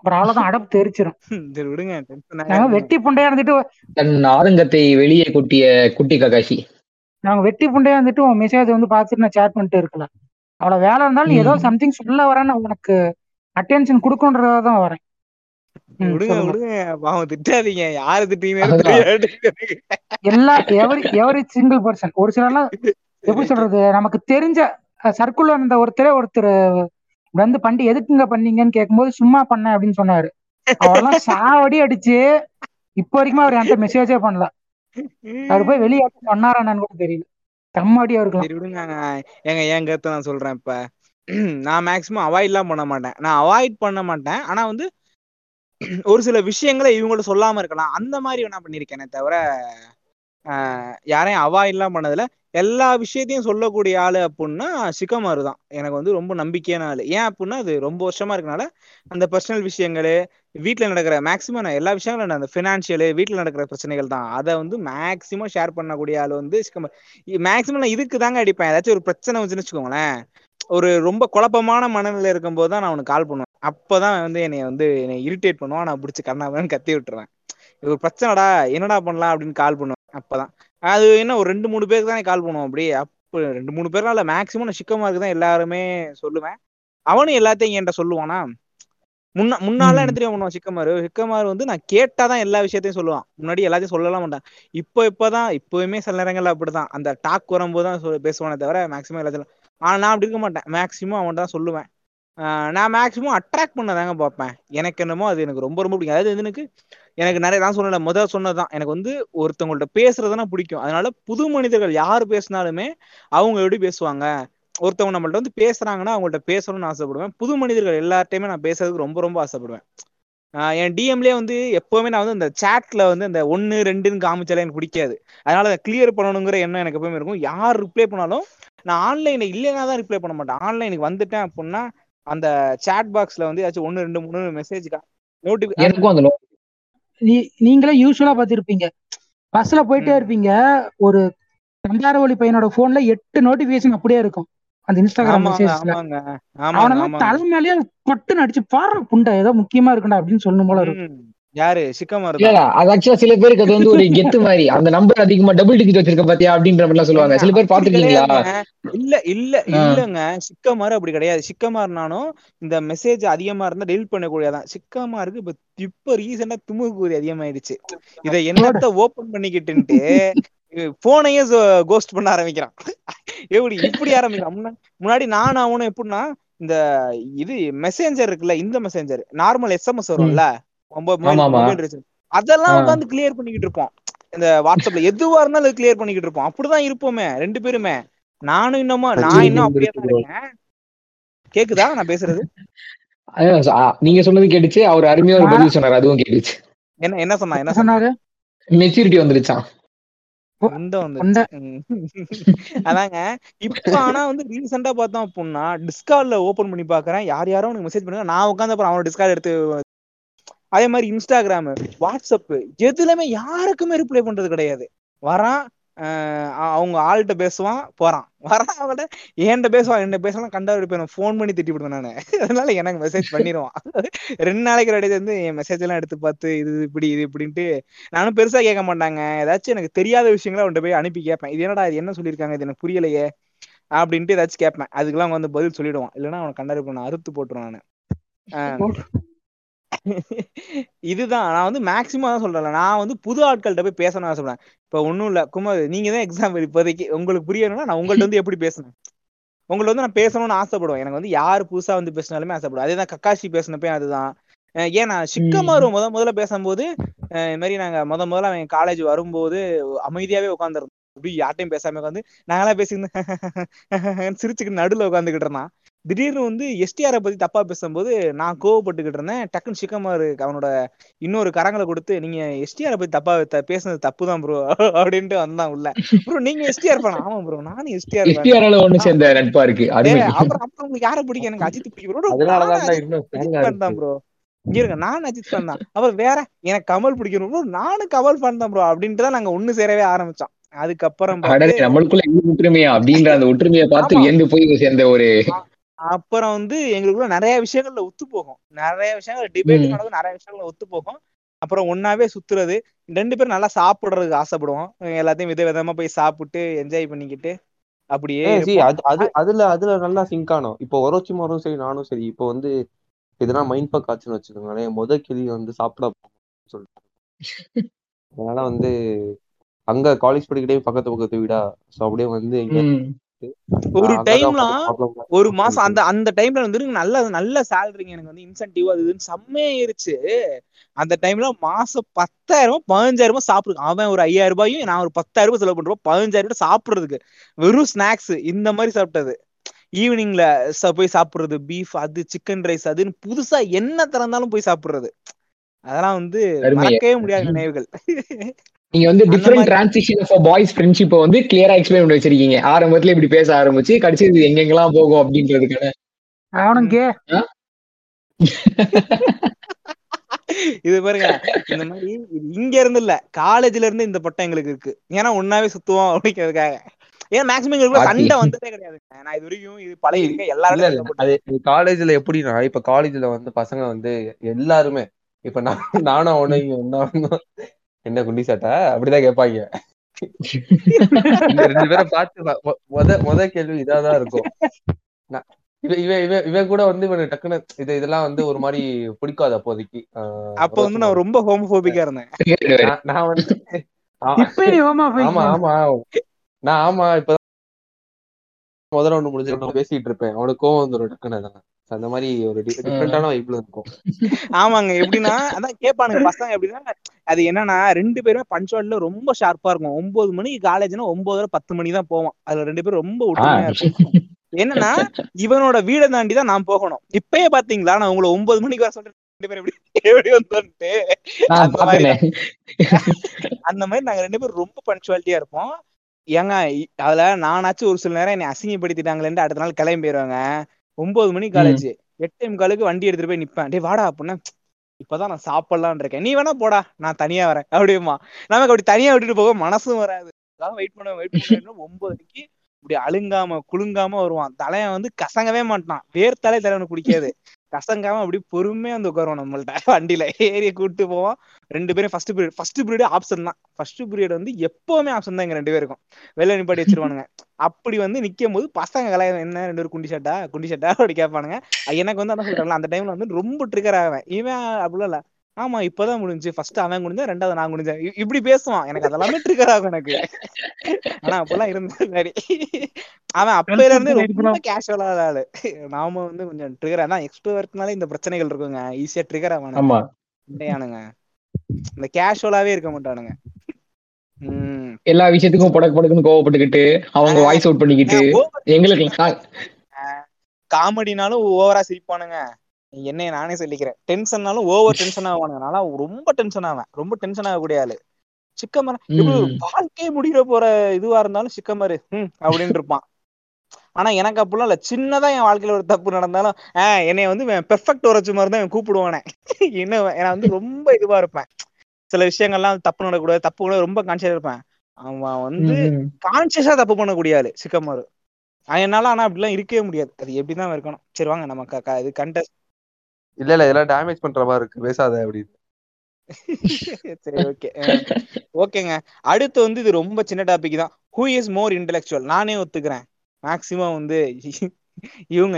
அப்புறம் அவ்வளவுதான் அடப்பு தெரிச்சிரும். சரி விடுங்க டென்ஷன் நாங்க வெட்டி புண்டையா இருந்துட்டு தன் ஆதங்கத்தை வெளியே கொட்டிய குட்டி ககாஷி. நாங்க வெட்டி புண்டையா இருந்துட்டு உன் மெசேஜ் வந்து பார்த்துட்டு நான் சேட் பண்ணிட்டு இருக்கலாம் அவ்வளவு வேலை இருந்தாலும் ஏதோ. சம்திங் சொல்ல வரேன்னு உனக்கு அட்டென்ஷன் கொடுக்கன்றதா தான் வரேன். ம், விடுங்க சொல்லுங்க. விடுங்க பாவம் திட்டாதீங்க. யாரு திட்டீங்கன்னு எல்லா எவரி எவரி சிங்கிள் பர்சன் ஒரு சிலர்லாம் எப்படி சொல்றது? நமக்கு தெரிஞ்ச சர்க்குலர் இருந்த ஒருத்தரே ஒருத்தர் வந்து பண்ணி எதுக்குங்க பண்ணீங்கன்னு கேட்கும்போது சும்மா பண்ணேன் அப்படின்னு சொன்னாரு. அவரெல்லாம் சாவடி அடிச்சு இப்போ வரைக்கும் அவர் என்கிட்ட மெசேஜே பண்ணல. அவர் போய் வெளியே பண்ணாரான்னு கூட தெரியல. செம்மடி அவருக்குலாம் சரி விடுங்க. ஏங்க என் கருத்தை நான் சொல்றேன் இப்ப? நான் மேக்சிமம் அவாய்ட்லாம் பண்ண மாட்டேன். நான் அவாய்ட் பண்ண மாட்டேன். ஆனா வந்து ஒரு சில விஷயங்களை இவங்கள்ட்ட சொல்லாம இருக்கலாம். அந்த மாதிரி வேணா பண்ணிருக்கேனே தவிர ஆஹ் யாரையும் அவாய்ட்லாம் பண்ணதுல எல்லா விஷயத்தையும் சொல்லக்கூடிய ஆளு அப்படின்னா சிக்கமாரு தான். எனக்கு வந்து ரொம்ப நம்பிக்கையான ஆளு. ஏன் அப்படின்னா அது ரொம்ப வருஷமா இருக்கனால அந்த பர்சனல் விஷயங்கள் வீட்டில் நடக்கிற மேக்ஸிமம் நான் எல்லா விஷயங்களும் அந்த ஃபினான்ஷியலு வீட்டில் நடக்கிற பிரச்சனைகள் தான். அதை வந்து மேக்சிமம் ஷேர் பண்ணக்கூடிய ஆள் வந்து சிக்கமார் மேக்சிமம் நான் இதுக்கு தாங்க அடிப்பேன். ஏதாச்சும் ஒரு பிரச்சனை வந்துச்சுன்னு வச்சுக்கோங்களேன். ஒரு ரொம்ப குழப்பமான மனநிலை இருக்கும்போது தான் நான் அவனுக்கு கால் பண்ணுவேன். அப்போதான் வந்து என்னை வந்து என்னை இரிட்டேட் பண்ணுவான். நான் பிடிச்சி கண்ணாமன்னு கத்தி விட்டுருவேன். ஒரு பிரச்சனைடா என்னடா பண்ணலாம் அப்படின்னு கால் பண்ணுவேன். அப்பதான். அது என்ன ஒரு ரெண்டு மூணு பேருக்கு தானே கால் பண்ணுவோம் அப்படி அப்போ ரெண்டு மூணு பேர்லாம் இல்ல மேக்ஸிமம் நான் சிக்கமாருக்கு தான் எல்லாருமே சொல்லுவேன். அவனும் எல்லாத்தையும் என்கிட்ட சொல்லுவானா? முன்னா முன்னாலாம் என்ன தெரியும் பண்ணுவான் சிக்கமாரு சிக்கமாரு வந்து நான் கேட்டாதான் எல்லா விஷயத்தையும் சொல்லுவான். முன்னாடி எல்லாத்தையும் சொல்லலாம் மாட்டான். இப்போ இப்பதான் இப்பவுமே சில நேரங்கள்ல அப்படிதான் அந்த டாக் வரும்போது தான் பேசுவானே தவிர மேக்ஸிமம் எல்லாத்தையும் ஆனா நான் அப்படி இருக்க மாட்டேன். மேக்ஸிமம் அவன் தான் சொல்லுவேன். நான் மேக்ஸிமம் அட்ராக்ட் பண்ணதாங்க பார்ப்பேன். எனக்கு என்னமோ அது எனக்கு ரொம்ப ரொம்ப பிடிக்கும். அதாவது எனக்கு எனக்கு நிறைய தான் சொன்னல முதல் சொன்னதுதான். எனக்கு வந்து ஒருத்தவங்கள்ட்ட பேசுறதுனா பிடிக்கும். அதனால புது மனிதர்கள் யார் பேசினாலுமே அவங்க எப்படி பேசுவாங்க? ஒருத்தவங்க நம்மள்ட்ட வந்து பேசுறாங்கன்னா அவங்கள்ட்ட பேசணும்னு ஆசைப்படுவேன். புது மனிதர்கள் எல்லார்ட்டையுமே நான் பேசுறதுக்கு ரொம்ப ரொம்ப ஆசைப்படுவேன். என் டிஎம்லயே வந்து எப்பவுமே நான் வந்து இந்த சாட்ல வந்து இந்த ஒன்னு ரெண்டுன்னு காமிச்சாலே எனக்கு பிடிக்காது. அதனால அதை கிளியர் பண்ணணுங்கிற எண்ணம் எனக்கு எப்பவுமே இருக்கும். யார் ரிப்ளை பண்ணாலும் நான் ஆன்லைன்ல இல்லைன்னா தான் ரிப்ளை பண்ண மாட்டேன். ஆன்லைனுக்கு வந்துட்டேன் அப்படின்னா அந்த சாட் பாக்ஸ்ல வந்து ஏதாச்சும் ஒன்னு ரெண்டு மூணு மெசேஜ் நோட்டிஃபி எனக்கும் அந்த நீங்களே யூஸ்வலா பாத்திருப்பீங்க பஸ்ல போயிட்டே. இருப்பீங்க. ஒரு கண்டாரவழி பையனோட போன்ல எட்டு நோட்டிபிகேஷன் அப்படியே இருக்கும். அந்த இன்ஸ்டாகிராம் அவனெல்லாம் தலை மேலேயே பட்டு நடிச்சு பாரு புண்டை ஏதோ முக்கியமா இருக்குண்டா அப்படின்னு சொல்லணும் போல இருக்கும். யாரு? சிக்கமாரு இல்ல, அது ஆக்சுவலா சில பேருக்கு அது வந்து ஒரு கெத்து மாதிரி. அந்த நம்பர் அதிகமா டபுள் டிஜிட் வச்சிருக்க பாத்தியா? அப்படின்ற மாதிரி எல்லாம் சொல்லுவாங்க. சில பேர் பாத்துருக்கீங்களா இல்ல இல்ல. இல்லங்க. சிக்கமாரு அப்படி கிடையாது. சிக்கமாருனாலும் இந்த மெசேஜ் அதிகமா இருந்தா டெலிட் பண்ணக்கூடியதான். சிக்கமாருக்கு இப்ப இப்ப ரீசெண்டா துமுகூதி அதிகமாயிடுச்சு. இத என்னத்த ஓபன் பண்ணிக்கிட்டுன்ட்டு போனையே கோஸ்ட் பண்ண ஆரம்பிக்கிறான். எப்படி இப்படி ஆரம்பிக்கிறான்? முன்னா- முன்னாடி நான் அவனும் எப்படின்னா இந்த இது மெசேஞ்சர் இருக்குல்ல இந்த மெசேஞ்சர் நார்மல் எஸ்எம்எஸ் வரும்ல. ரீசார்ஜ் அதெல்லாம். உட்காந்து கிளியர் பண்ணிக்கிட்டு இருப்போம். இந்த வாட்ஸ்அப்ல எதுவா இருந்தாலும் கிளியர் பண்ணிக்கிட்டு இருப்போம். அப்படிதான் இருப்போமே ரெண்டு பேருமே. நானும் இன்னமும் நான் இன்னும் அப்படியே தான் இருக்கேன். கேக்குதா? நான் பேசுறது? நீங்க சொன்னது கேட்டுச்சு. அவர் அருமையா ஒரு பதில் சொன்னாரு அதுவும் கேட்டுச்சு. என்ன என்ன சொன்னா என்ன என்ன சொன்னா? சொன்னாரு? மெச்சூரிட்டி வந்துருச்சான். அதாங்க இப்ப ஆனா வந்து ரீசெண்டா பார்த்தோம் அப்படின்னா டிஸ்கார்ட்ல ஓபன் பண்ணி பாக்குறேன். யார் யாரோ உனக்கு மெசேஜ் பண்ணுங்க. நான் உட்காந்து அப்புறம் அவனோட டிஸ்கார்ட் எடுத்து அதே மாதிரி இன்ஸ்டாகிராம் வாட்ஸ்அப் எதுலயுமே யாருக்குமே ரிப்ளை பண்றது கிடையாது. வரான் அவங்க ஆள்கிட்ட பேசுவான் போறான். வரான் அவன்கிட்ட என்கிட்ட பேசுவான் என்ன பேசலாம் கண்டாரு போய் ஃபோன் பண்ணி திட்டி விடுவேன் நானு. அதனால எனக்கு மெசேஜ் பண்ணிடுவான் ரெண்டு நாளைக்கு ரெடி வந்து என் மெசேஜ் எல்லாம் எடுத்து பார்த்து இது இப்படி இது இப்படின்ட்டு நானும் பெருசா கேட்க மாட்டாங்க. ஏதாச்சும் எனக்கு தெரியாத விஷயங்களை அவன்கிட்ட போய் அனுப்பி கேட்பேன். இது என்னடா இது என்ன சொல்லியிருக்காங்க? இது எனக்கு புரியலையே. அப்படின்ட்டு ஏதாச்சும் கேட்பேன். அதுக்கெல்லாம் அவங்க வந்து பதில் சொல்லிடுவான். இல்லைன்னா அவனை கண்டாரு நான் அறுத்து போட்டுருவான் நானு. ஆஹ் இதுதான். நான் வந்து மேக்சிமம் தான் சொல்றேன் நான் வந்து புது ஆட்கள்கிட்ட போய் பேசணும் ஆசைப்படுறேன் இப்ப ஒண்ணும் இல்ல. குமார் நீங்க தான் எக்ஸாம்பிள் இப்போதைக்கு உங்களுக்கு புரியணும்னா நான் உங்கள்ட்ட வந்து எப்படி பேசணும்? உங்கள்ட்ட வந்து நான் பேசணும்னு ஆசைப்படுவேன். எனக்கு வந்து யார் புதுசா வந்து பேசினாலுமே ஆசைப்படுவேன். அதே தான் கக்காஷி பேசினப்பே அதுதான். அஹ் ஏன் நான் சிக்கமாரு முத முதல்ல பேசும்போது இது மாதிரி நாங்க முத முதல்ல அவன் காலேஜ் வரும்போது அமைதியாவே உட்காந்துருந்தோம் அப்படி யார்ட்டையும் பேசாம உட்காந்து நாங்களாம் பேசிக்கிட்டு சிரிச்சுக்கிட்டு நடுவுல உட்காந்துக்கிட்டு இருந்தான். திடீர்னு வந்து எஸ்டிஆரை பத்தி தப்பா பேசும்போது நான் கோவப்பட்டுக்கிட்டு இருந்தேன் டக்குன்னு சிக்கமாரு அவனோட இன்னொரு கரங்களை கொடுத்து நீங்க எஸ்டிஆரை பத்தி தப்பா பேசுனது தப்பு தான் ப்ரோ அப்படின்ட்டு வந்தான் உள்ள. ப்ரோ நீங்க எஸ்டிஆர் பண்ண ஆமா ப்ரோ நானும் எஸ்டிஆர் எஸ்டிஆரால ஒண்ணு சேர்ந்த நட்பா இருக்கு அப்புறம் அப்புறம் உங்களுக்கு யாரை பிடிக்கும்? எனக்கு அஜித் பிடிக்கும். தான். ப்ரோ இங்க இருங்க நான் அஜித் fan தான். அப்புறம் வேற எனக்கு கமல் பிடிக்கும் ப்ரோ நானும் கமல் fan தான் ப்ரோ அப்படின்ட்டு தான் நாங்க ஒண்ணு சேரவே ஆரம்பிச்சோம். அதுக்கப்புறம் நம்மளுக்குள்ள ஒற்றுமையா அப்படின்ற அந்த ஒற்றுமையை பார்த்து. வியந்து போய் சேர்ந்த ஒரு அப்புறம் வந்து எங்களுக்குள்ள நிறைய விஷயங்கள்ல ஒத்து போகும். நிறைய விஷயங்கள் டிபேட். நடக்கும் நிறைய விஷயங்கள்ல ஒத்து போகும். அப்புறம் ஒன்னாவே சுத்துறது. ரெண்டு பேரும் நல்லா சாப்பிடுறதுக்கு ஆசைப்படுவோம். எல்லாத்தையும் வித விதமா போய் சாப்பிட்டு என்ஜாய் பண்ணிக்கிட்டு அப்படியே. அது அது அதுல அதுல நல்லா சிங்க் ஆனோம். இப்போ ஒரோச்சிமாரும் சரி நானும் சரி. இப்போ வந்து எதுனா மைண்ட் பக் ஆச்சுன்னு வச்சுக்கோங்களேன். முத கிளி வந்து சாப்பிட சொல்லிட்டு. அதனால வந்து அங்க காலேஜ் படிக்கிட்டே பக்கத்து பக்கத்து வீடா. சோ அப்படியே வந்து. ஒரு டைம்லாம். ஒரு மாசம் அந்த அந்த டைம்ல வந்து நல்ல நல்ல சேலரிங்க எனக்கு வந்து இன்சென்டிவ் அது இதுன்னு செம்மையா ஏறிச்சு. அந்த டைம்ல மாசம் பத்தாயிரம் பதினஞ்சாயிரம் ரூபாய் சாப்பிடுங்க அவன் ஒரு ஐயாயிரம் ரூபாயும் நான் ஒரு பத்தாயிரம் ரூபாய் செலவு பண்றோம் பதினஞ்சாயிரம் ரூபாய் சாப்பிடுறதுக்கு. வெறும் ஸ்நாக்ஸ் இந்த மாதிரி சாப்பிட்டது. ஈவினிங்ல போய் சாப்பிடுறது பீஃப் அது சிக்கன் ரைஸ் அதுன்னு புதுசா என்ன திறந்தாலும் போய் சாப்பிடுறது. அதெல்லாம் வந்து. மறக்கவே முடியாத நினைவுகள். நீங்க வந்து டிஃபரெண்ட் டிரான்சிஷன் ஆஃப் பாய்ஸ் ஃப்ரெண்ட்ஷிப்பை வந்து கிளியரா எக்ஸ்பிளைன் பண்ணி வச்சிருக்கீங்க. ஆரம்பத்துல இப்படி பேச ஆரம்பிச்சு கடைசி இது எங்கெங்கெல்லாம் போகும் அப்படின்றதுக்கான. அவனும் கே ஆ? இது பாருங்க இந்த மாதிரி இங்க இருந்து இல்ல காலேஜ்ல இருந்து இந்த பட்டம் எங்களுக்கு இருக்கு. ஏன்னா ஒன்னாவே சுத்துவோம் அப்படிங்கிறதுக்காக. ஏன்னா மேக்ஸிமம் எங்களுக்கு. சண்டை வந்ததே கிடையாதுங்க. நான் இது வரைக்கும் இது பழகி இருக்கேன் இல்ல எல்லாரும் அது காலேஜ்ல எப்படின்னா இப்ப காலேஜ்ல வந்து பசங்க வந்து எல்லாருமே இப்ப நான் நானும் ஒண்ணா வந்தோம். என்ன குண்டி சட்டை அப்படிதான் கேட்பாங்க. ரெண்டு பேரை பார்த்து முத முத கேள்வி இதாதான் இருக்கும். இவன் இவன் இவன் இவன் கூட வந்து இவனுக்கு டக்குன்னு இது இதெல்லாம் வந்து ஒரு மாதிரி பிடிக்காது அப்போதைக்கு. அப்ப வந்து நான் ரொம்ப ஹோமோபோபிக்கா இருந்தேன். நான் வந்து ஆமா ஆமா. நான் ஆமா இப்ப முதல்ல ஒண்ணு முடிஞ்சு நான் பேசிட்டு இருப்பேன். அவனுக்கு கோவம் வந்துடும் டக்குன்னு அந்த மாதிரி ஒரு டிஃப்ரெண்டான வைப்ல இருக்கும். ஆமாங்க. எப்படின்னா அதான் கேட்பானுங்க பசங்க எப்படின்னா அது என்னன்னா ரெண்டு பேருமே பஞ்சுவாலிட்டில ரொம்ப ஷார்ப்பா இருக்கும். ஒன்பது மணிக்கு காலேஜ்னா ஒன்பதரை பத்து மணி தான் போவோம் அதுல ரெண்டு பேரும் ரொம்ப ஒற்றுமையா இருப்போம் என்னன்னா இவனோட வீடை தாண்டி தான் நான் போகணும். இப்பயே பாத்தீங்களா நான் உங்களை ஒன்பது மணிக்கு வர சொல்றேன். ரெண்டு பேரும் எப்படி நான் அந்த மாதிரி. பார்த்தேனே அந்த மாதிரி நாங்க ரெண்டு பேரும் ரொம்ப பஞ்சுவாலிட்டியா இருப்போம். ஏங்க அதுல நானாச்சும் ஒரு சில நேரம் என்னை அசிங்கப்படுத்திட்டாங்களேன்ட்டு அடுத்த நாள் கிளம்பி போயிருவாங்க. ஒன்பது மணி காலேஜ் எட்டு காலுக்கு வண்டி எடுத்துட்டு போய் நிப்பேன். டேய் வாடா அப்படின்னா இப்பதான் நான் சாப்பிடலாம்னு இருக்கேன். நீ வேணா போடா. நான் தனியா வரேன். அப்படியுமா? நமக்கு அப்படி தனியா விட்டுட்டு போக மனசும் வராது. வெயிட் பண்ண வெயிட் பண்ண. ஒன்பது மணிக்கு இப்படி அழுங்காம குலுங்காம வருவான். தலையன் வந்து கசங்கவே மாட்டான். வேர்த்தாலே தலைவனுக்கு பிடிக்காது கசங்காம அப்படி பொறுமையா வந்து உட்காருவோம் நம்மள்ட்ட. வண்டியில ஏறி கூட்டு போவோம். ரெண்டு பேரும் first period first period option தான். ஃபர்ஸ்ட் பீரியட் வந்து எப்பவுமே ஆப்ஷன் தான் எங்க ரெண்டு பேருக்கும். வெளில நிப்பாட்டி வச்சிருவானுங்க. அப்படி வந்து நிக்கும் போது பசங்க கலாயம் என்ன ரெண்டு பேரும் குண்டி ஷர்ட்டா குண்டி ஷர்ட்டா அப்படி கேட்பானுங்க. எனக்கு வந்து அதான் சொல்றாங்க அந்த டைம்ல வந்து ரொம்ப ட்ரிகர் ஆவேன். இவன் அப்படிலாம் இல்ல. ஆமா இப்பதான் முடிஞ்சு. ஃபர்ஸ்ட் அவன் குடிஞ்சா ரெண்டாவது நான் குடிஞ்சேன் இப்படி பேசுவான். எனக்கு அதெல்லாமே ட்ரிகர் ஆகும் எனக்கு. ஆனா அப்பெல்லாம் இருந்தது மாதிரி அவன் அப்பையில இருந்து ரொம்ப கேஷுவலா ஆளு. நாம வந்து கொஞ்சம் ட்ரிகர் அதான் எக்ஸ்ட்ரோவர்ட்னால இந்த பிரச்சனைகள் இருக்குங்க. ஈஸியா ட்ரிகர் ஆவானுங்க. ஆமா. இல்லையானுங்க இந்த கேஷுவலாவே இருக்க மாட்டானுங்க. எல்லா விஷயத்துக்கும் படக்கு படக்குன்னு கோவப்பட்டுக்கிட்டு அவங்க வாய்ஸ் அவுட் பண்ணிக்கிட்டு எங்களுக்கு காமெடினாலும் ஓவரா சிரிப்பானுங்க. என்னைய நானே சொல்லிக்கிறேன். டென்ஷன்னாலும் ஓவர் டென்ஷன் ஆவானுங்க. நான்லாம் ரொம்ப டென்ஷன் ஆவேன். ரொம்ப டென்ஷன் ஆகக்கூடிய ஆளு. சிக்கமர். வாழ்க்கையே முடிகிற போற இதுவா இருந்தாலும் சிக்கமரு. ம் அப்படின்னு இருப்பான். ஆனா எனக்கு அப்படிலாம் இல்ல. சின்னதா என் வாழ்க்கையில ஒரு தப்பு நடந்தாலும் ஆஹ் என்னைய வந்து பெர்ஃபெக்ட் உரைச்சு மாதிரி தான் கூப்பிடுவானே. என்ன நான் வந்து ரொம்ப இதுவா இருப்பேன். சில விஷயங்கள்லாம் தப்பு நடக்கூடாது தப்பு கூட ரொம்ப கான்சியஸ் இருப்பேன். அவன் வந்து. கான்சியஸா தப்பு பண்ணக்கூடிய ஆளு சிக்கமாரு. என்னால ஆனா அப்படிலாம் இருக்கவே முடியாது. அது எப்படிதான் இருக்கணும். சரி வாங்க நம்ம இது கண்டஸ்ட் இல்ல இல்ல இதெல்லாம் டேமேஜ் பண்ற மாதிரி இருக்கு. பேசாத அப்படின்னு. சரி ஓகே ஓகேங்க அடுத்து வந்து இது ரொம்ப சின்ன டாபிக் தான். ஹூ இஸ் மோர் இன்டெலெக்சுவல் நானே ஒத்துக்கிறேன். மேக்சிமம் வந்து இவங்க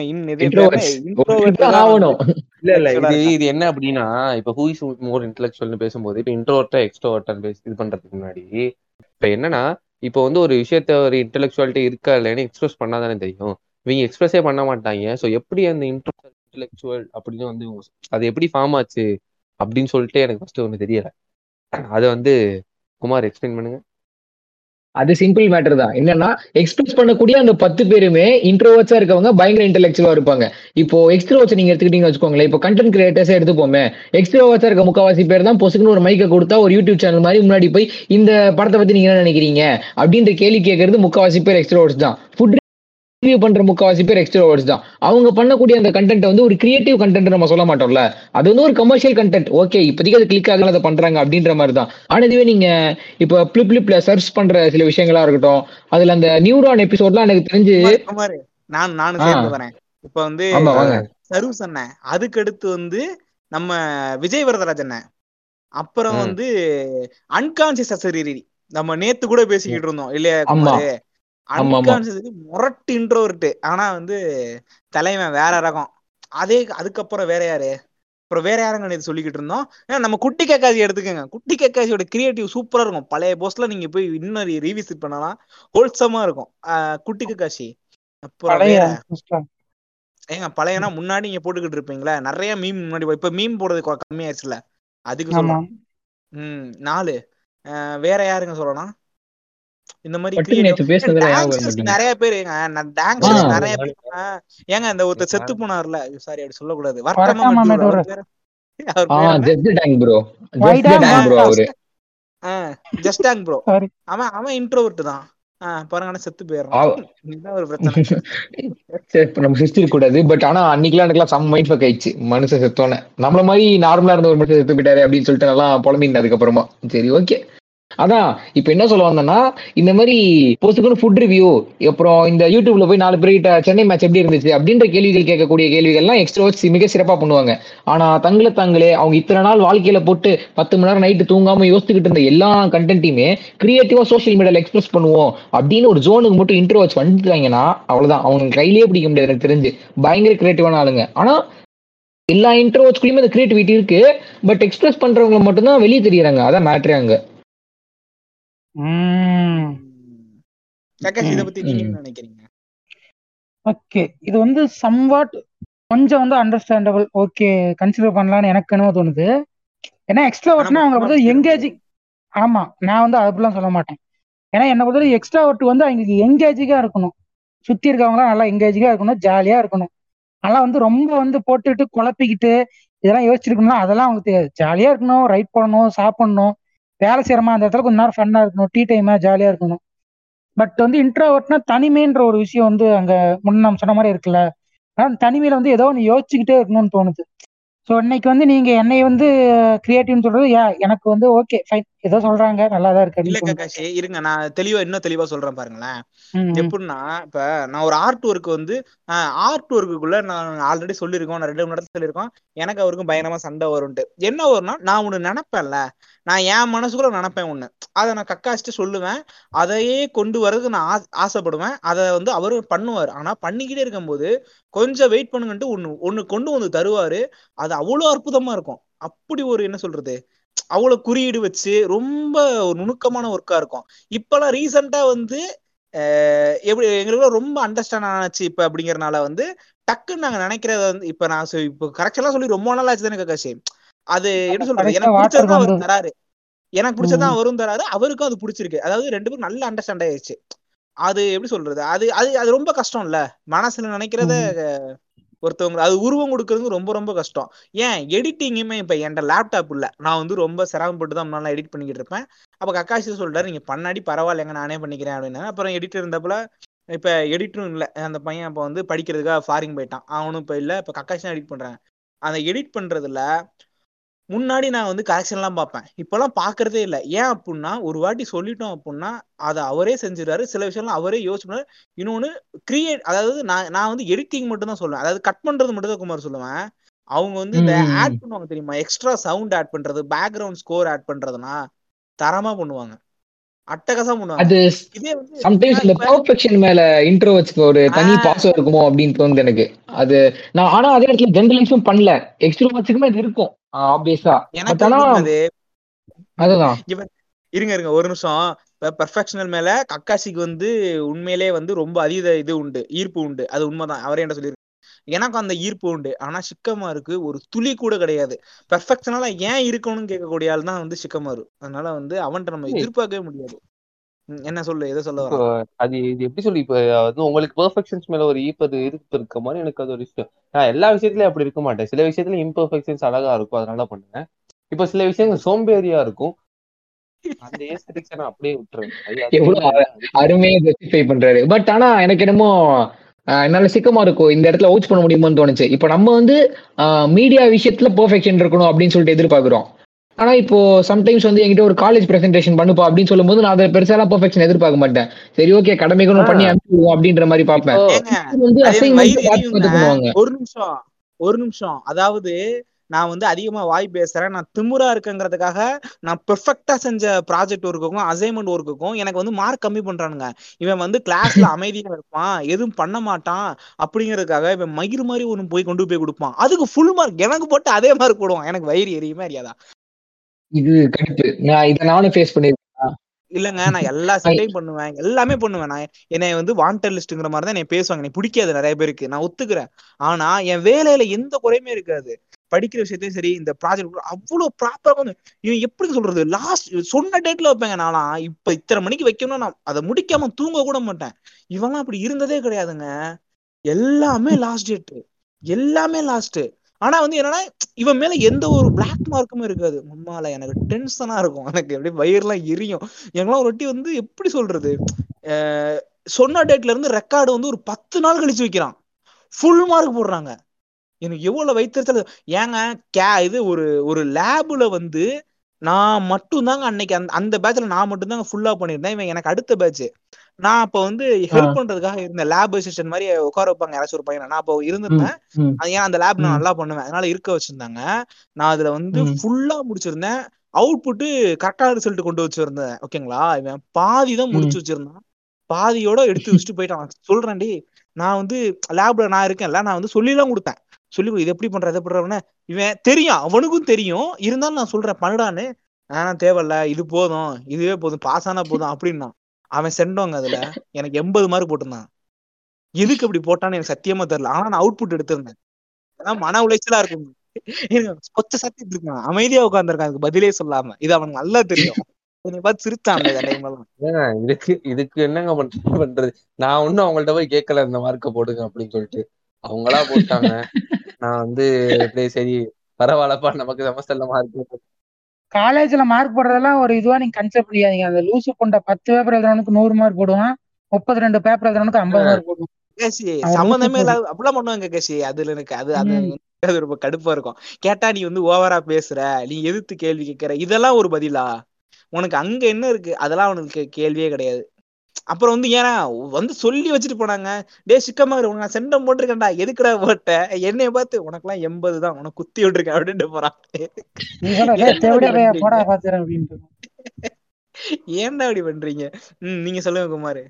இல்ல இல்ல இது. இது என்ன அப்படின்னா இப்ப ஹூ இஸ் மோர் இன்டெலெக்சுவல்னு பேசும்போது இப்ப இன்ட்ரோவர்ட்டா எக்ஸ்ட்ரோவர்ட்டான்னு பேசி இது பண்றதுக்கு முன்னாடி இப்ப என்னன்னா இப்போ வந்து ஒரு விஷயத்த ஒரு இன்டெலெக்சுவாலிட்டி இருக்கா இல்லைன்னு எக்ஸ்பிரஸ் பண்ணாதானே தெரியும். இவங்க எக்ஸ்பிரஸே பண்ண மாட்டாங்க. ஸோ எப்படி அந்த இன்டெலெக்சுவல் அப்படின்னு வந்து அது எப்படி ஃபார்ம் ஆச்சு அப்படின்னு சொல்லிட்டு எனக்கு ஃபர்ஸ்ட் ஒன்று தெரியல. அதை வந்து குமார் எக்ஸ்பிளைன் பண்ணுங்க. அது சிம்பிள் மேட்டர் தான். என்னன்னா எக்ஸ்பிரஸ் பண்ணக்கூடிய அந்த பத்து பேருமே இன்ட்ரோவர்ட்ஸா இருக்கவங்க பயங்கர இன்டெலெக்சுவலா இருப்பாங்க. இப்போ எக்ஸ்ட்ரோவர்ட்ஸ் நீங்க எடுத்துக்கிட்டீங்க வச்சுக்கோங்களேன். இப்போ கண்டென்ட் கிரியேட்டர்ஸே எடுத்துப்போமே. எக்ஸ்ட்ரோவர்ட்ஸா இருக்க முக்காவாசி பேர் தான் பொசுக்குன்னு ஒரு மைக்கை கொடுத்தா ஒரு யூடியூப் சேனல் மாதிரி முன்னாடி போய் இந்த படத்தை பத்தி நீங்க என்ன நினைக்கிறீங்க? அப்படின்ற கேள்வி கேட்கறது முக்காவாசி பேர் எக்ஸ்ட்ரோவர்ட்ஸ் தான். ஃபுட் ரிவ்யூ பண்ற முக்காவாசி பேர் எக்ஸ்ட்ரோவர்ட்ஸ் தான். அவங்க பண்ணக்கூடிய அந்த கண்டென்ட் வந்து ஒரு கிரியேட்டிவ் கண்டென்ட் நம்ம சொல்ல மாட்டோம்ல. அது வந்து ஒரு கமர்ஷியல் கண்டென்ட் ஓகே இப்போதைக்கு அது கிளிக் ஆகலாம் அதை பண்றாங்க அப்படின்ற மாதிரி தான். ஆனா இதுவே நீங்க இப்போ பிளிப் பிளிப்ல சர்ச் பண்ற சில விஷயங்களா இருக்கட்டும் அதுல அந்த நியூரான் எபிசோட்லாம் எனக்கு தெரிஞ்சு நான் நானும். சேர்ந்து வரேன். இப்ப வந்து ஆமா வாங்க. சர்வீஸ் அண்ணன் அதுக்கு அடுத்து வந்து நம்ம விஜய் வரதராஜ் அண்ணன். அப்புறம். வந்து அன்கான்சியஸ் அசரீரி. நம்ம நேத்து கூட பேசிக்கிட்டு இருந்தோம் இல்லையா முரட்டு இன்ட்ரோவர்ட் ஆனா வந்து தலைவன் வேற ரகம். அதே அதுக்கப்புறம் வேற யாரு? அப்புறம் வேற யாருங்க நேத்து சொல்லிக்கிட்டு இருந்தோம்? ஏன்னா நம்ம குட்டி கேக்காசி எடுத்துக்கோங்க. குட்டி கேக்காசியோட கிரியேட்டிவ் சூப்பரா இருக்கும். பழைய போஸ்ட்ல நீங்க போய் இன்னும் ரீவிசிட் பண்ணலாம். ஹோல்சமா இருக்கும். குட்டி கேக்காசி. அப்புறம் ஏங்க பழையனா முன்னாடி நீங்க போட்டுக்கிட்டு இருப்பீங்களா? நிறைய மீம் முன்னாடி இப்ப மீம் போடுறது கம்மியாயிருச்சுல அதுக்கு சொல்றேன். ம் நாலு. வேற யாருங்க சொல்லலாம் இந்த மாதிரி நிறைய பேர். நிறைய ஏங்க இந்த ஒருத்தர் செத்து போனார்ல. சாரி அப்படி சொல்லக்கூடாது? ஜஸ்ட் டேங் ப்ரோ அவன் அவன் இன்ட்ரோவர்ட் தான். ஆஹ் பாருங்க செத்து போயிடுறான். ஒரு பிரச்சனை. நம்ம சிரிச்சிருக்க கூடாது பட் ஆனா அன்னைக்கெல்லாம் எனக்குலாம் செம்ம மைண்ட் ஃபக் ஆயிடுச்சு மனுஷன் செத்தோன்னே. நம்மள மாதிரி நார்மலா இருந்த ஒரு மனுஷன் செத்து போயிட்டாரு அப்படின்னு சொல்லிட்டு நல்லா புலம்பிருந்தேன் அதுக்கப்புறமா. சரி ஓகே அதான் இப்ப என்ன சொல்ல வந்தேன்னா இந்த மாதிரி பொசுக்குன்னு ஃபுட் ரிவ்யூ அப்புறம் இந்த யூடியூப்ல போய் நாலு பேர்கிட்ட சென்னை மேட்ச் எப்படி இருந்துச்சு அப்படின்ற கேள்விகள் கேட்கக்கூடிய கேள்விகள்லாம் எக்ஸ்ட்ரோவர்ட்ஸ் மிக சிறப்பா பண்ணுவாங்க. ஆனா தங்களை தாங்களே அவங்க இத்தனை நாள் வாழ்க்கையில போட்டு பத்து மணி நேரம் நைட்டு தூங்காம யோசிச்சுக்கிட்டு இருந்த எல்லா கண்டென்ட்டையுமே கிரியேட்டிவா சோஷியல் மீடியால எக்ஸ்பிரஸ் பண்ணுவோம் அப்படின்னு ஒரு ஜோனுக்கு மட்டும் இன்ட்ரோ வச்சு வந்துட்டாங்கன்னா அவ்வளவுதான். அவங்க கையிலேயே பிடிக்க முடியாது எனக்கு தெரிஞ்சு. பயங்கர கிரியேட்டிவான ஆளுங்க. ஆனா எல்லா இன்ட்ரோவர்ஸ்குள்ளயுமே அந்த கிரியேட்டிவிட்டி இருக்கு. பட் எக்ஸ்பிரஸ் பண்றவங்க மட்டும்தான் வெளியே தெரியறாங்க. அதான் மேட்ரே அங்க. இத பத்தி நீங்க. என்ன நினைக்கிறீங்க? ஓகே. இது வந்து சம்வாட் கொஞ்சம் வந்து அண்டர்ஸ்டாண்டபிள் ஓகே கன்சிடர் பண்ணலாம்னு எனக்கு என்னமோ தோணுது. ஏன்னா எக்ஸ்ட்ராவர்ட்னா அவங்க வந்து எங்கேஜிங் ஆமா நான் வந்து அப்படிலாம் சொல்ல மாட்டேன். ஏன்னா என்னை பொறுத்தவரை எக்ஸ்ட்ராவர்ட் வந்து அவங்களுக்கு எங்கேஜிங்கா இருக்கணும். சுத்தி இருக்கவங்களாம் நல்லா எங்கேஜிங்கா இருக்கணும் ஜாலியா இருக்கணும். அதெல்லாம் வந்து ரொம்ப வந்து போட்டுட்டு குழப்பிக்கிட்டு இதெல்லாம் யோசிச்சிருக்கணும்னா அதெல்லாம் அவங்களுக்கு தெரியாது. ஜாலியா இருக்கணும் ரைட் பண்ணணும் சாப்பிடணும் வேலை செய்யறமா அந்த இடத்துல கொஞ்ச நேரம் ஃபன்னா இருக்கணும் டீ டைமா ஜாலியா இருக்கணும். பட் வந்து இன்ட்ராவர்ட்னா தனிமைன்ற ஒரு விஷயம் வந்து அங்க முன்ன நம்ம சொன்ன மாதிரி இருக்குல்ல? ஆனா தனிமையில வந்து ஏதோ ஒன்று யோசிச்சுக்கிட்டே இருக்கணும்னு தோணுது. ஸோ இன்னைக்கு வந்து நீங்க என்னை வந்து கிரியேட்டிவ்னு சொல்றது யா எனக்கு வந்து ஓகே ஃபைன் ஏதோ சொல்றாங்க நல்லா தான் இருக்கு இல்ல கக்காஷ் இருங்க நான் தெளிவா இன்னும் தெளிவா சொல்றேன் பாருங்களேன். எப்படின்னா இப்ப நான் ஒரு ஆர்ட் ஒர்க் வந்து ஆர்ட் ஒர்க்குள்ள நான் ஆல்ரெடி சொல்லியிருக்கோம் நான் ரெண்டு மணி நேரத்துல சொல்லியிருக்கோம். எனக்கு அவருக்கும் பயங்கரமா சண்டை வரும்ட்டு என்ன வரும்னா நான் ஒண்ணு நினைப்பேன்ல நான் என் மனசுக்குள்ள நினைப்பேன் ஒண்ணு. அதை நான் கக்காச்சிட்டு சொல்லுவேன். அதையே கொண்டு வரதுக்கு நான் ஆசைப்படுவேன். அதை வந்து அவரு பண்ணுவார். ஆனா பண்ணிக்கிட்டே இருக்கும்போது கொஞ்சம் வெயிட் பண்ணுங்கன்ட்டு ஒண்ணு ஒண்ணு கொண்டு வந்து தருவாரு. அது அவ்வளவு அற்புதமா இருக்கும். அப்படி ஒரு என்ன சொல்றது? அவ்வளவு குறியீடு வச்சு ரொம்ப ஒரு நுணுக்கமான ஒர்க்கா இருக்கும். இப்பெல்லாம் ரீசெண்டா வந்து எப்படி எங்களுக்கு ரொம்ப அண்டர்ஸ்டாண்ட் ஆனாச்சு இப்ப அப்படிங்கறனால வந்து டக்குன்னு நாங்க நினைக்கிறத வந்து இப்ப நான் சொ- இப்போ கரெக்ஷன்லாம் சொல்லி ரொம்ப நாள் ஆச்சு தானே கக்காசி அது என்ன சொல்றது? எனக்கு பிடிச்சதுதான் அவர் தராரு. எனக்கு பிடிச்சதான் ம். அவரும் தராரு. அவருக்கும் அது பிடிச்சிருக்கு. அதாவது ரெண்டு பேரும் நல்ல அண்டர்ஸ்டாண்ட் ஆயிருச்சு. அது எப்படி சொல்றது? அது அது அது ரொம்ப கஷ்டம் இல்ல மனசுல நினைக்கிறத. ஒருத்தவங்க அது உருவம் கொடுக்கறது ரொம்ப ரொம்ப கஷ்டம். ஏன்? எடிட்டிங்குமே இப்ப என்கிட்ட லேப்டாப் இல்ல. நான் வந்து ரொம்ப சிரமப்பட்டு தான் முன்னால எடிட் பண்ணிக்கிட்டு இருப்பேன். அப்ப கக்காசி சொல்றாரு நீங்க பண்ணாடி பரவாயில்லைங்க நானே பண்ணிக்கிறேன் அப்படின்னு. அப்புறம் எடிட்டர் இருந்தப்பல இப்ப எடிட்டரும் இல்ல. அந்த பையன் இப்ப வந்து படிக்கிறதுக்காக ஃபாரின் போயிட்டான். அவனும் இப்ப இல்ல. இப்ப கக்காசி தான் எடிட் பண்றாங்க. அந்த எடிட் பண்றதுல முன்னாடி நான் வந்து கரெக்ஷன் எல்லாம் பார்ப்பேன். இப்பெல்லாம் பாக்குறதே இல்ல. ஏன் அப்படின்னா ஒரு வாட்டி சொல்லிட்டோம் அப்படின்னா அதை அவரே செஞ்சிருவாரு சில விஷயம்லாம் அவரே யோசிச்சு இன்னொன்னு கிரியேட் அதாவது நான் நான் வந்து எடிட்டிங் மட்டும் தான் சொல்லுவேன். அதாவது கட் பண்றது மட்டும் தான் குமார் சொல்லுவேன். அவங்க வந்து இந்த ஆட். பண்ணுவாங்க தெரியுமா? எக்ஸ்ட்ரா சவுண்ட் ஆட் பண்றது பேக்ரவுண்ட் ஸ்கோர் ஆட் பண்றதுனா தரமா பண்ணுவாங்க. அட்டகாசம் சம்டைம்ஸ் இந்த பர்ஃபெக்ஷன் மேல இன்ட்ரோ வச்சுக்க ஒரு தனி பாசம் இருக்குமோ அப்படின்னு தோணுது எனக்கு. அது நான் ஆனா அதே இடத்துல ஜென்ரலைஸும் பண்ணல. எக்ஸ்ட்ரோவர்ட்ஸுக்குமே இது இருக்கும் ஆப்வியஸா எனக்கு ஆனா அதுதான். இருங்க இருங்க ஒரு நிமிஷம். பெர்ஃபெக்ஷனல் மேல கக்காசிக்கு வந்து உண்மையிலே வந்து ரொம்ப அதீத இது உண்டு ஈர்ப்பு உண்டு. அது உண்மைதான். அவரே என்ன சொல்லியிருக்கு எனக்கும் அந்த ஈர்ப்பு உண்டு. ஆனா சிக்கமாருக்கு ஒரு துளி கூட கிடையாது. பெர்ஃபெக்ஷனலா ஏன் இருக்கணும்னு கேட்கக்கூடிய ஆள் தான் வந்து சிக்கமாரு. அதனால வந்து அவன்கிட்ட நம்ம எதிர்பார்க்கவே முடியாது. என்ன சொல்லு எதை சொல்ல அது இது எப்படி சொல்லி இப்போ வந்து உங்களுக்கு பெர்ஃபெக்ஷன்ஸ் மேல ஒரு ஈர்ப்பு ஈர்ப்பு இருக்க மாதிரி எனக்கு அது ஒரு விஷயம் நான் எல்லா விஷயத்துலயும் அப்படி இருக்க மாட்டேன். சில விஷயத்துல இம்பர்ஃபெக்ஷன்ஸ் அழகா இருக்கும் அதனால பண்ணுவேன். இப்போ சில விஷயங்கள் சோம்பேறியா இருக்கும். அந்த அப்படியே விட்டுருவேன். அருமையா ஜஸ்டிஃபை பண்றாரு. பட் ஆனா எனக்கு என்னமோ என்னால சிக்கமா இருக்கும் இந்த இடத்துல அவுச் பண்ண முடியுமான்னு தோணுச்சு. இப்போ நம்ம வந்து மீடியா விஷயத்துல பெர்ஃபெக்ஷன் இருக்கணும் அப்படின்னு சொல்லிட்டு எதிர்பார்க்கிறோம். ஆனா இப்போ சம்டைம்ஸ் வந்து என்கிட்ட ஒரு காலேஜ் பிரசன்டேஷன் பண்ணுப்பா அப்படின்னு சொல்லும்போது நான் அதை பெருசாலாம் பெர்ஃபெக்ஷன் எதிர்பார்க்க மாட்டேன். சரி ஓகே கடமைக்கு நம்ம பண்ணி அனுப்பிடுவோம் அப்படின்ற மாதிரி பார்ப்பேன். ஒரு நிமிஷம் ஒரு நிமிஷம். அதாவது நான் வந்து அதிகமா வாய் பேசுறேன். நான் திமிரா இருக்கேங்கிறதுக்காக நான் பெர்ஃபெக்டா செஞ்ச ப்ராஜெக்ட் ஒர்க்குக்கும் அசைன்மெண்ட் ஒர்க்குக்கும் எனக்கு வந்து மார்க் கம்மி பண்றானுங்க. இவன் வந்து கிளாஸ்ல அமைதியா இருப்பான் எதுவும் பண்ண மாட்டான் அப்படிங்கறதுக்காக இவன் மயிர் மாதிரி ஒண்ணு போய் கொண்டு போய் கொடுப்பான். அதுக்கு ஃபுல் மார்க் எனக்கு போட்டு அதே மார்க் போடுவான். எனக்கு வயிறு எரியுமே அறியாதா? இது கடுப்பு நான் இதை நானும் ஃபேஸ் பண்ணிருக்கேன் இல்லங்க நான் எல்லா செட்டையும் பண்ணுவேன். எல்லாமே பண்ணுவேன். நான் என்னை வந்து வாண்டட் லிஸ்ட்ங்கிற மாதிரி தான் என்னை பேசுவாங்க. எனக்கு பிடிக்காது நிறைய பேருக்கு. நான் ஒத்துக்கிறேன். ஆனா என் வேலையில எந்த குறையுமே இருக்காது. படிக்கிற விஷயத்தையும் சரி இந்த ப்ராஜெக்ட் அவ்வளவு ப்ராப்பரா வந்து இவன் எப்படி சொல்றது? லாஸ்ட் சொன்ன டேட்ல வைப்பேங்க நானா இப்ப இத்தனை மணிக்கு வைக்கணும்னா நான் அதை முடிக்காம தூங்க கூட மாட்டேன். இவெல்லாம் அப்படி இருந்ததே கிடையாதுங்க. எல்லாமே லாஸ்ட் டேட் எல்லாமே லாஸ்ட் ஆனா வந்து என்னன்னா இவன் மேல எந்த ஒரு பிளாக் மார்க்குமே இருக்காது. முன்னால எனக்கு டென்ஷனா இருக்கும். எனக்கு அப்படியே வயிறுலாம் எரியும். எனக்குலாம் ஒரு வட்டி வந்து எப்படி சொல்றது? சொன்ன டேட்ல இருந்து ரெக்கார்டு வந்து ஒரு பத்து நாள் கழிச்சு வைக்கிறான். ஃபுல் மார்க் போடுறாங்க. எனக்கு எவ்வளவு வைத்திருத்தல்? ஏங்க கே இது ஒரு ஒரு லேபுல வந்து நான் மட்டும் தாங்க அன்னைக்கு அந்த அந்த பேட்ச்ல நான் மட்டும் தாங்க ஃபுல்லா பண்ணியிருந்தேன். இவன் எனக்கு அடுத்த பேட்ச் நான் அப்ப வந்து ஹெல்ப் பண்றதுக்காக இருந்த லேப் அசிஸ்டன்ட் மாதிரி உட்கார வைப்பாங்க. யாராச்சும் ஒரு பையனை. நான் அப்போ இருந்திருந்தேன். அது ஏன் அந்த லேப் நான். நல்லா பண்ணுவேன். அதனால இருக்க வச்சிருந்தாங்க. நான் அதுல வந்து. ஃபுல்லா முடிச்சிருந்தேன். அவுட்புட் கரெக்டான ரிசல்ட் கொண்டு வச்சிருந்தேன். ஓகேங்களா இவன் பாதி தான் முடிச்சு வச்சிருந்தான். பாதியோட எடுத்து வச்சுட்டு போயிட்டான். சொல்றேன்டி. நான் வந்து லேப்ல நான் இருக்கேன்ல நான் வந்து சொல்லிலாம் கொடுத்தேன். சொல்லி கொடு, இது எப்படி பண்ற இது பண்றவன இவன் தெரியும் அவனுக்கும் தெரியும் இருந்தாலும் நான் சொல்றேன் பண்ணுடான்னு. ஆனா தேவையில்ல இது போதும் இதுவே போதும் பாஸ் ஆனா போதும் அப்படின்னா அவன் சென்றவங்க அதுல எனக்கு எண்பது மார்க் போட்டிருந்தான். எதுக்கு அப்படி போட்டான்னு எனக்கு சத்தியமா தெரியல. ஆனா நான் அவுட்புட் எடுத்திருந்தேன். அதான் மன உளைச்சலா இருக்கும். கொச்ச சத்திட்டு இருக்கான் அமைதியா உட்காந்துருக்கான் அதுக்கு பதிலே சொல்லாம. இது அவனுக்கு நல்லா தெரியும். இதுக்கு இதுக்கு என்னங்க பண்- பண்றது? நான் ஒண்ணும் அவங்கள்ட்ட போய் கேட்கல இந்த மார்க்க போடுங்க அப்படின்னு சொல்லிட்டு. அவங்களா போட்டாங்க. நான் வந்து அப்படியே சரி பரவாயில்லப்பா நமக்கு செமஸ்டர்ல மார்க் காலேஜ்ல மார்க் போடுறதெல்லாம் ஒரு இதுவா நீங்க கன்சிடர் பண்ணிக்காதீங்க. அந்த லூசு கொண்ட பத்து பேப்பர் எழுதுறவனுக்கு நூறு மார்க் போடுவான். முப்பத்தி ரெண்டு பேப்பர் எழுதுறவனுக்கு ஐம்பது மார்க் போடுவான். கேசி சம்மந்தமே இல்லாத அப்படிலாம் பண்ணுவாங்க கேசி. அதுல எனக்கு அது அது. அது ரொம்ப கடுப்பா இருக்கும். கேட்டா நீ வந்து ஓவரா பேசுற. நீ எதிர்த்து கேள்வி கேட்கற. இதெல்லாம் ஒரு பதிலா? உனக்கு அங்க என்ன இருக்கு? அதெல்லாம் அவனுக்கு கேள்வியே கிடையாது. அப்புறம் வந்து ஏன்னா வந்து சொல்லி வச்சுட்டு போனாங்க. டே சிக்கமா உனக்கு நான் செண்டம் போட்டிருக்கேன்டா. எதுக்குடா போட்ட? என்னைய பார்த்து உனக்கெல்லாம் எண்பது தான். உனக்கு குத்தி விட்டுருக்கேன் அப்படின்ட்டு போறான். நீ சொல்ற "டேய், ஏன்டா தேவடியா இப்படி பையா பண்றீங்க? போடா பாத்துறேன் அப்படின்ட்டு. ஏன்டா இப்படி பண்றீங்க? ம் நீங்க சொல்லுங்க குமார்.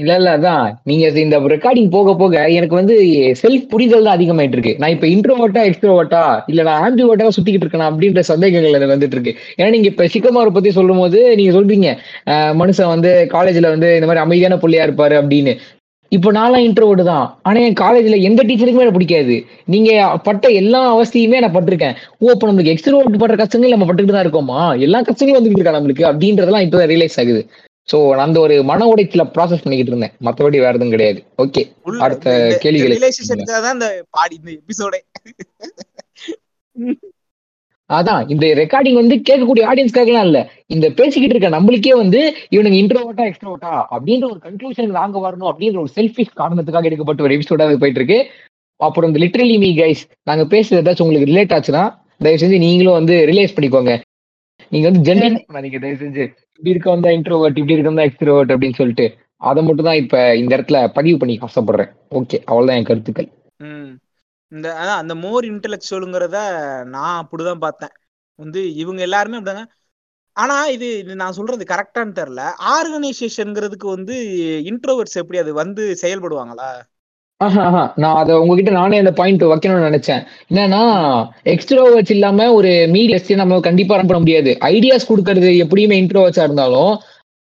இல்ல இல்ல அதான். நீங்க இந்த ரெக்கார்டிங் போக போக எனக்கு வந்து செல்ஃப் புரிதல் தான் அதிகமாயிட்டு இருக்கு. நான் இப்ப இன்ட்ரோவர்ட்டா எக்ஸ்ட்ரோவர்ட்டா இல்ல நான் ஆம்பிவர்ட்டா சுத்திக்கிட்டு இருக்கேன் அப்படின்ற சந்தேகங்கள் எனக்கு வந்துட்டு இருக்கு. ஏன்னா நீங்க இப்ப சிக்கமாரை பத்தி சொல்லும் போது நீங்க சொல்றீங்க மனுஷன் வந்து காலேஜ்ல வந்து இந்த மாதிரி அமைதியான பிள்ளையா இருப்பாரு அப்படின்னு. இப்போ நான்லாம் இன்ட்ரோவர்ட் தான். ஆனா என் காலேஜ்ல எந்த டீச்சருக்குமே எனக்கு பிடிக்காது. நீங்க பட்ட எல்லா அவசியமே நான் பட்டிருக்கேன். ஓ அப்ப நம்மளுக்கு எக்ஸ்ட்ரோவர்ட் படுற கஷ்டங்கள் நம்ம பட்டுக்கிட்டு தான் இருக்கோமா? எல்லா கஷ்டங்களும் வந்துட்டு இருக்கா நம்மளுக்கு? அப்படின்றதெல்லாம் இப்பதான் ரியலைஸ் ஆகுது. சோ அந்த ஒரு மன உடைச்சல ப்ராசஸ் பண்ணிக்கிட்டு இருந்தேன். மத்தபடி வேற எதுவும் கிடையாது. ஓகே உள்ள அடுத்த கேள்விகளை இந்த பாடி இந்த எபிசோடே அதான் இந்த ரெக்கார்டிங் வந்து கேட்கக்கூடிய ஆடியன்ஸ்க்காகலாம் இல்ல. இந்த பேசிக்கிட்டு இருக்க நம்மளுக்கே வந்து இவனுங்க இன்ட்ரோவர்ட்டா எக்ஸ்ட்ரோவர்ட்டா அப்படின்ற ஒரு கன்க்ளூஷன் நாங்க வரணும் அப்படின்ற ஒரு செல்ஃபிஷ் காரணத்துக்காக எடுக்கப்பட்ட ஒரு எபிசோடா போயிட்டு இருக்கு. அப்புறம் இந்த லிட்ரலி மீ கைஸ் நாங்க பேசுறது ஏதாச்சும் உங்களுக்கு ரிலேட் ஆச்சுன்னா தயவு செஞ்சு நீங்களும் வந்து ரிலேஸ் பண்ணிக்கோங்க. நீங்க வந்து ஜென்ரல் பண்ணாதீங்க தயவு செஞ்சு இப்படி இருக்க வந்தா இன்ட்ரோவர்ட் இப்படி இருக்க வந்தா எக்ஸ்ட்ரோவர்ட் அப்படின்னு சொல்லிட்டு அதை மட்டும் தான் இப்ப இந்த இடத்துல பதிவு பண்ணி ஆசைப்படுறேன் ஓகே அவ்வளவுதான் என் கருத்துக்கள். இந்த அதான் அந்த மோர் இன்டெலெக்சுவலுங்கிறத நான் அப்படிதான் பார்த்தேன். வந்து இவங்க எல்லாருமே அப்படிதாங்க. ஆனா இது இது நான் சொல்றது கரெக்டான்னு தெரியல. ஆர்கனைசேஷன்ங்கிறதுக்கு வந்து இன்ட்ரோவர்ட்ஸ் எப்படி அது வந்து செயல்படுவாங்களா? நான் அதை உங்ககிட்ட நானே அந்த பாயிண்ட் வைக்கணும்னு நினைச்சேன். என்னன்னா எக்ஸ்ட்ரோவர்ட்ஸ் இல்லாம ஒரு மீடியஸ் நம்ம கண்டிப்பா ரன் பண்ண முடியாது. ஐடியாஸ் கொடுக்கறது எப்படியுமே இன்ட்ரோவர்ட்ஸா இருந்தாலும்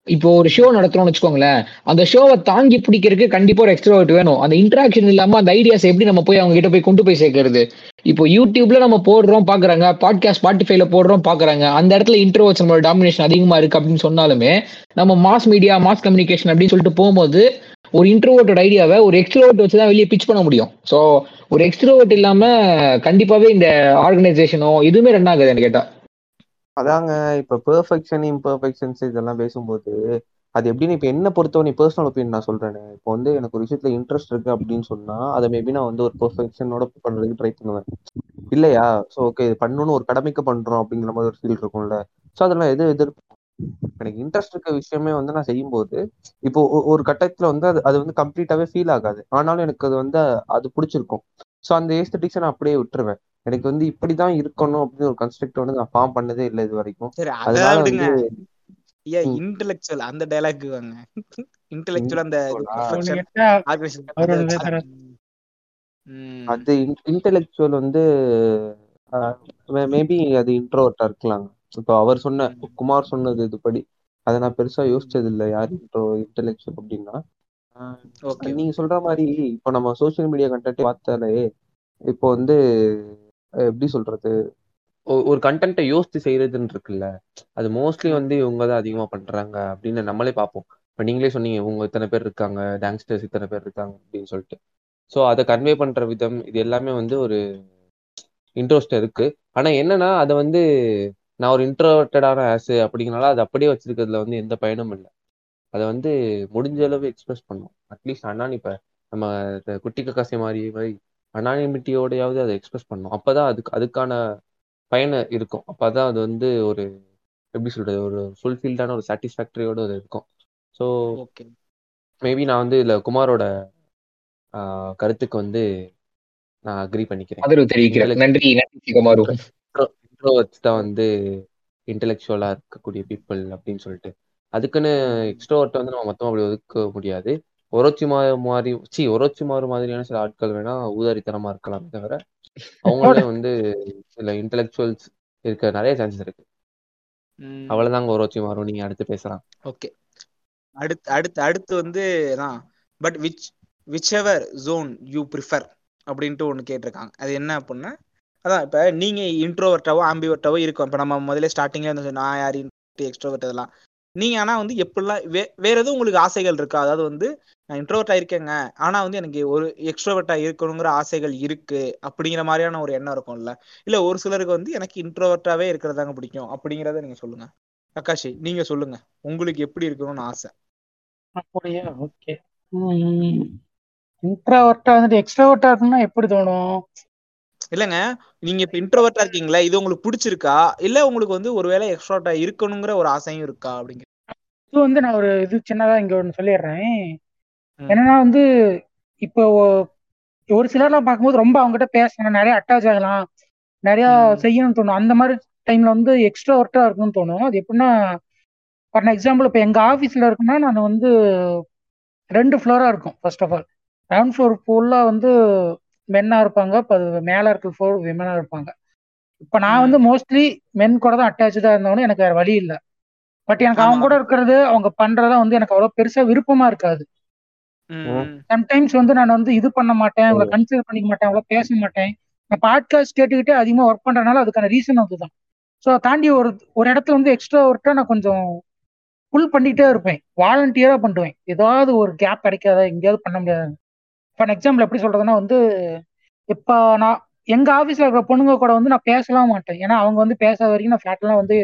இப்போ ஒரு ஷோ நடத்துறோம்னு வச்சுக்கோங்களேன். அந்த ஷோவை தாங்கி பிடிக்கிறதுக்கு கண்டிப்பா ஒரு எக்ஸ்ட்ரோவர்ட் வேணும். அந்த இன்ட்ராக்ஷன் இல்லாம அந்த ஐடியாஸ் எப்படி நம்ம போய் அவங்க கிட்ட போய் கொண்டு போய் சேர்க்கறது? இப்போ யூடியூப்ல நம்ம போடுறோம் பாக்குறாங்க. பாட்காஸ்ட் ஸ்பாட்டிஃபைல போடுறோம் பாக்குறாங்க. அந்த இடத்துல இன்ட்ரோவர்ட்ஸ் நம்மளோட டாமினேஷன் அதிகமா இருக்கு அப்படின்னு சொன்னாலுமே நம்ம மாஸ் மீடியா மாஸ் கம்யூனிகேஷன் அப்படின்னு சொல்லிட்டு போகும்போது ஒரு இன்ட்ரோவர்ட்டோட ஐடியாவை ஒரு எக்ஸ்ட்ரோவர்ட் வச்சு தான் வெளியே பிச் பண்ண முடியும். ஸோ ஒரு எக்ஸ்ட்ரோவர்ட் இல்லாம கண்டிப்பாவே இந்த ஆர்கனைசேஷனோ எதுவுமே ரன் ஆகுது எனக்கு கேட்டா. அதாங்க இப்ப பெர்ஃபெக்ஷன் இம்பர்ஃபெக்ஷன்ஸ் இதெல்லாம் பேசும்போது அது எப்படின்னு இப்ப என்ன பொறுத்தவரை பர்சனல் ஒப்பீனியன் நான் சொல்றேன். இப்போ வந்து எனக்கு ஒரு விஷயத்துல இன்ட்ரெஸ்ட் இருக்கு அப்படின்னு சொன்னா அதை மேபி நான் வந்து ஒரு பெர்ஃபெக்ஷனோட பண்றதுக்கு ட்ரை பண்ணுவேன். இல்லையா? ஸோ ஓகே இது பண்ணணும்னு ஒரு கடமைக்கு பண்றோம் அப்படிங்கிற மாதிரி ஒரு ஃபீல் இருக்கும்ல. ஸோ அதெல்லாம் எது எதிர் எனக்கு இன்ட்ரெஸ்ட் இருக்க விஷயமே வந்து நான் செய்யும்போது இப்போ ஒரு கட்டத்துல வந்து அது அது வந்து கம்ப்ளீட்டாவே ஃபீல் ஆகாது. ஆனாலும் எனக்கு அது வந்து அது பிடிச்சிருக்கும். ஸோ அந்த ஏஸ்தட்டிக்ஸை நான் அப்படியே விட்டுருவேன். எனக்கு வந்து இப்படிதான் இருக்கணும் அப்படின்னு ஒரு கன்ஸ்ட்ரக்ட் வந்து நான் ஃபார்ம் பண்ணதே இல்லை இது வரைக்கும். சரி அதனால வந்து ஏன். இன்டெலெக்சுவல் அந்த டைலாக் வாங்க. இன்டெலெக்சுவல் அந்த அது- இன்டெலெக்சுவல் வந்து மேபி அது இன்ட்ரோவர்ட்டா இருக்கலாம். இப்போ அவர் சொன்ன குமார் சொன்னது இதுபடி. அதை நான் பெருசா யோசிச்சது இல்லை யார் இன்டெலெக்சுவல் அப்படின்னா. நீங்க சொல்ற மாதிரி இப்போ நம்ம சோஷியல் மீடியா கண்டென்ட் பார்த்தாலே இப்போ வந்து எப்படி சொல்றது ஒரு கண்டென்ட்டை யோசித்து செய்யறதுன்னு இருக்குல்ல அது மோஸ்ட்லி வந்து இவங்க தான் அதிகமா பண்றாங்க அப்படின்னு நம்மளே பார்ப்போம். இப்போ நீங்களே சொன்னீங்க இவங்க இத்தனை பேர் இருக்காங்க டாங்ஸ்டர்ஸ் இத்தனை பேர் இருக்காங்க அப்படின்னு சொல்லிட்டு. ஸோ அதை கன்வே பண்ற விதம் இது எல்லாமே வந்து ஒரு இன்ட்ரோஸ்ட் இருக்கு. ஆனா என்னன்னா அதை வந்து நான் ஒரு இன்ட்ரோவர்ட்டடான ஆஸ் அப்படிங்கனால அது அப்படியே வச்சிருக்கிறதுல வந்து எந்த பயனும் இல்லை. அதை வந்து முடிஞ்ச அளவு எக்ஸ்பிரஸ் பண்ணும். அட்லீஸ்ட் அண்ணான் இப்ப நம்ம குட்டி கக்காசி மாதிரி மாதிரி அனானிமிட்டியோடையாவது அதை எக்ஸ்பிரஸ் பண்ணும். அப்பதான் அதுக்கு அதுக்கான பயன் இருக்கும். அப்பதான் அது வந்து ஒரு எப்படி சொல்றது ஒரு ஃபுல்ஃபில்டான ஒரு சாட்டிஸ்ஃபேக்டரியோட அது இருக்கும். ஸோ மேபி நான் வந்து இதுல குமாரோட கருத்துக்கு வந்து நான் அக்ரி பண்ணிக்கிறேன். நன்றி நன்றி குமாரு. இன்ட்ரோவர்ட்ஸ் தான் வந்து இன்டெலெக்சுவலா இருக்கக்கூடிய பீப்புள் அப்படின்னு சொல்லிட்டு. அதுக்குன்னு எக்ஸ்ட்ரோவர்ட் வந்து நம்ம மொத்தமா அப்படி ஒதுக்க முடியாது. ஒரோச்சி மாதிரி சி ஒரோச்சி மாறு மாதிரியான சில ஆட்கள் வேணா ஊதாரித்தனமா இருக்கலாம் தவிர அவங்களே வந்து சில இன்டெலெக்சுவல்ஸ் இருக்க நிறைய சான்சஸ் இருக்கு. அவ்வளவுதாங்க ஒரோச்சி மாறும். நீங்க அடுத்து பேசலாம். ஓகே. அடுத்து அடுத்து அடுத்து வந்து தான் but which whichever zone you prefer அப்படின்ட்டு ஒன்று கேட்டிருக்காங்க. அது என்ன அப்படின்னா அதான் இப்போ நீங்கள் இன்ட்ரோவர்ட்டாவோ ஆம்பிவர்ட்டாவோ இருக்கும். இப்போ நம்ம முதல்ல ஸ்டார்டிங்ல இருந்து நான் யார் எக்ஸ்ட்ரோவர்ட் அதெல்லாம் நீங்கள் ஆனால் வந்து எப்படிலாம் வே வேற எதுவும் உங்களுக்கு ஆசைகள் இருக்கா? அதாவது வந்து நான் இன்ட்ரோவர்ட்டாக இருக்கேங்க. ஆனால் வந்து எனக்கு ஒரு எக்ஸ்ட்ரோவர்ட்டாக இருக்கணுங்கிற ஆசைகள் இருக்கு அப்படிங்கிற மாதிரியான ஒரு எண்ணம் இருக்கும்ல. இல்லை ஒரு சிலருக்கு வந்து எனக்கு இன்ட்ரோவர்ட்டாகவே இருக்கிறதாங்க பிடிக்கும். அப்படிங்கிறத நீங்கள் சொல்லுங்க. அக்காஷி நீங்க சொல்லுங்க. உங்களுக்கு எப்படி இருக்கணும்னு ஆசை? அப்படியா? ஓகே இன்ட்ராவர்ட்டா வந்துட்டு எக்ஸ்ட்ராவர்ட்டா இருக்குன்னா எப்படி தோணும்? இல்லைங்க. நீங்க இப்ப இன்ட்ரோவர்ட்டா இருக்கீங்களா இது உங்களுக்கு பிடிச்சிருக்கா? இல்ல உங்களுக்கு வந்து ஒருவேளை எக்ஸ்ட்ரோவர்ட்டா இருக்கணுங்கிற ஒரு ஆசையும் இருக்கா அப்படிங்கிற இது வந்து நான் ஒரு இது சின்னதா இங்க ஒன்று சொல்லிடுறேன். என்னன்னா வந்து இப்போ ஒரு சிலர்லாம் பார்க்கும்போது ரொம்ப அவங்ககிட்ட பேசணும் நிறைய அட்டாச் ஆகலாம். நிறைய. செய்யணும்னு தோணும். அந்த மாதிரி டைம்ல வந்து எக்ஸ்ட்ராவர்ட்டா இருக்கணும்னு தோணும். அது எப்படின்னா ஃபார் எக்ஸாம்பிள் இப்போ எங்க ஆஃபீஸ்ல இருக்குன்னா நான் வந்து ரெண்டு ஃப்ளோரா இருக்கும் first of all ground floor ஃபுல்லா வந்து மென்னா இருப்பாங்க இப்போ மேல இருக்க ஃப்ளோர் விமனா இருப்பாங்க. இப்போ நான் வந்து மோஸ்ட்லி மென் கூட தான் அட்டாச்சா இருந்தவொடனே எனக்கு வேற வழி இல்லை. பட் எனக்கு அவங்க. கூட இருக்கிறது அவங்க பண்றதா வந்து எனக்கு அவ்வளவு பெருசா விருப்பமா இருக்காது. சம்டைம்ஸ் வந்து நான் வந்து இது பண்ண மாட்டேன் அவங்கள கன்சிடர் பண்ணிக்க மாட்டேன் அவ்வளோ பேச மாட்டேன். நான் பாட்காஸ்ட் கேட்டுக்கிட்டே அதிகமாக ஒர்க் பண்றதுனால அதுக்கான ரீசன் அதுதான். ஸோ தாண்டி ஒரு ஒரு இடத்துல வந்து எக்ஸ்ட்ரா ஒர்க்கா நான் கொஞ்சம் புல் பண்ணிக்கிட்டே இருப்பேன். வாலண்டியரா பண்ணுவேன். ஏதாவது ஒரு கேப் கிடைக்காத எங்கேயாவது பண்ண முடியாது? ஃபார் எக்ஸாம்பிள் எப்படி சொல்றதுன்னா வந்து இப்போ நான் எங்க ஆஃபீஸ்ல இருக்கிற பொண்ணுங்க கூட வந்து நான் பேசலாம் மாட்டேன். ஏன்னா அவங்க வந்து பேசாத வரைக்கும் நான் ஃபேட்லாம் வந்து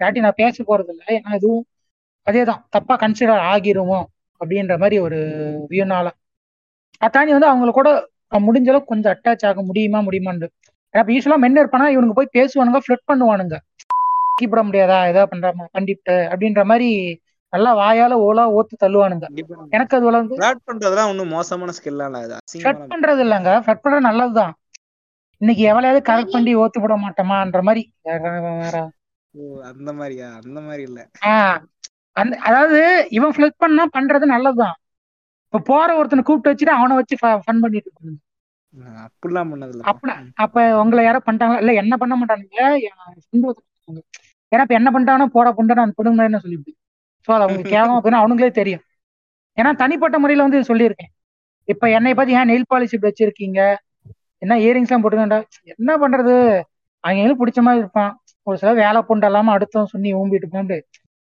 யாட்டி நான் பேச போறது இல்லை ஏன்னா இதுவும் அதே தான் தப்பா கன்சிடர் ஆகிருமோ அப்படின்ற மாதிரி ஒரு வியூனால அதை வந்து அவங்கள கூட முடிஞ்ச அளவுக்கு கொஞ்சம் அட்டாச் ஆக முடியுமா முடியுமான்னு ஏன்னா யூஸ்வலா மென் இருப்பானா இவனுங்க போய் பேசுவானுங்க ஃபிளட் பண்ணுவானுங்க. கீப்பிட முடியாதா? ஏதாவது பண்றாமா? கண்டிப்பா அப்படின்ற மாதிரி நல்லா வாயால ஓலா ஓத்து தள்ளுவானுங்க எனக்கு அது வந்து ஃபிளாட் பண்றதெல்லாம் ஒன்றும் மோசமான அது ஃபிளட் பண்றது இல்லைங்க ஃபிளட் பண்றது நல்லதுதான் இன்னைக்கு எவ்வளவு கரெக்ட் பண்ணி ஓத்து விட மாட்டோமான்ற மாதிரி அந்த மாதிரியா அந்த மாதிரி இல்ல அந்த அதாவது இவன் ஃபிளட் பண்ணா பண்றது நல்லதுதான் இப்ப போற ஒருத்தனை கூப்பிட்டு வச்சுட்டு அவனை வச்சு ஃபன் பண்ணிட்டு இருக்காங்க நான் அப்படிலாம் பண்ணதில்ல அப்ப அப்ப உங்களை யாரோ பண்ணிட்டாங்களா இல்ல என்ன பண்ண மாட்டானுங்க. ஏன்னா இப்ப என்ன பண்ணிட்டாங்கன்னா போட புண்டா அந்த பொண்ணு மாதிரி சொல்லிவிட்டு சோ அது அவங்க கேவலமா போயிடும் அவனுங்களே தெரியும். ஏன்னா தனிப்பட்ட முறையில வந்து சொல்லியிருக்கேன். இப்ப என்னை பத்தி ஏன் நெயில் பாலிஷ் இப்படி வச்சிருக்கீங்க? என்ன இயரிங்ஸ் எல்லாம் போட்டுக்கண்டா என்ன பண்றது? அவங்களுக்கு பிடிச்ச மாதிரி இருப்பான். ஒரு சில வேலை பொண்டு இல்லாம அடுத்தவன் சொல்லி ஊம்பிட்டு போண்டு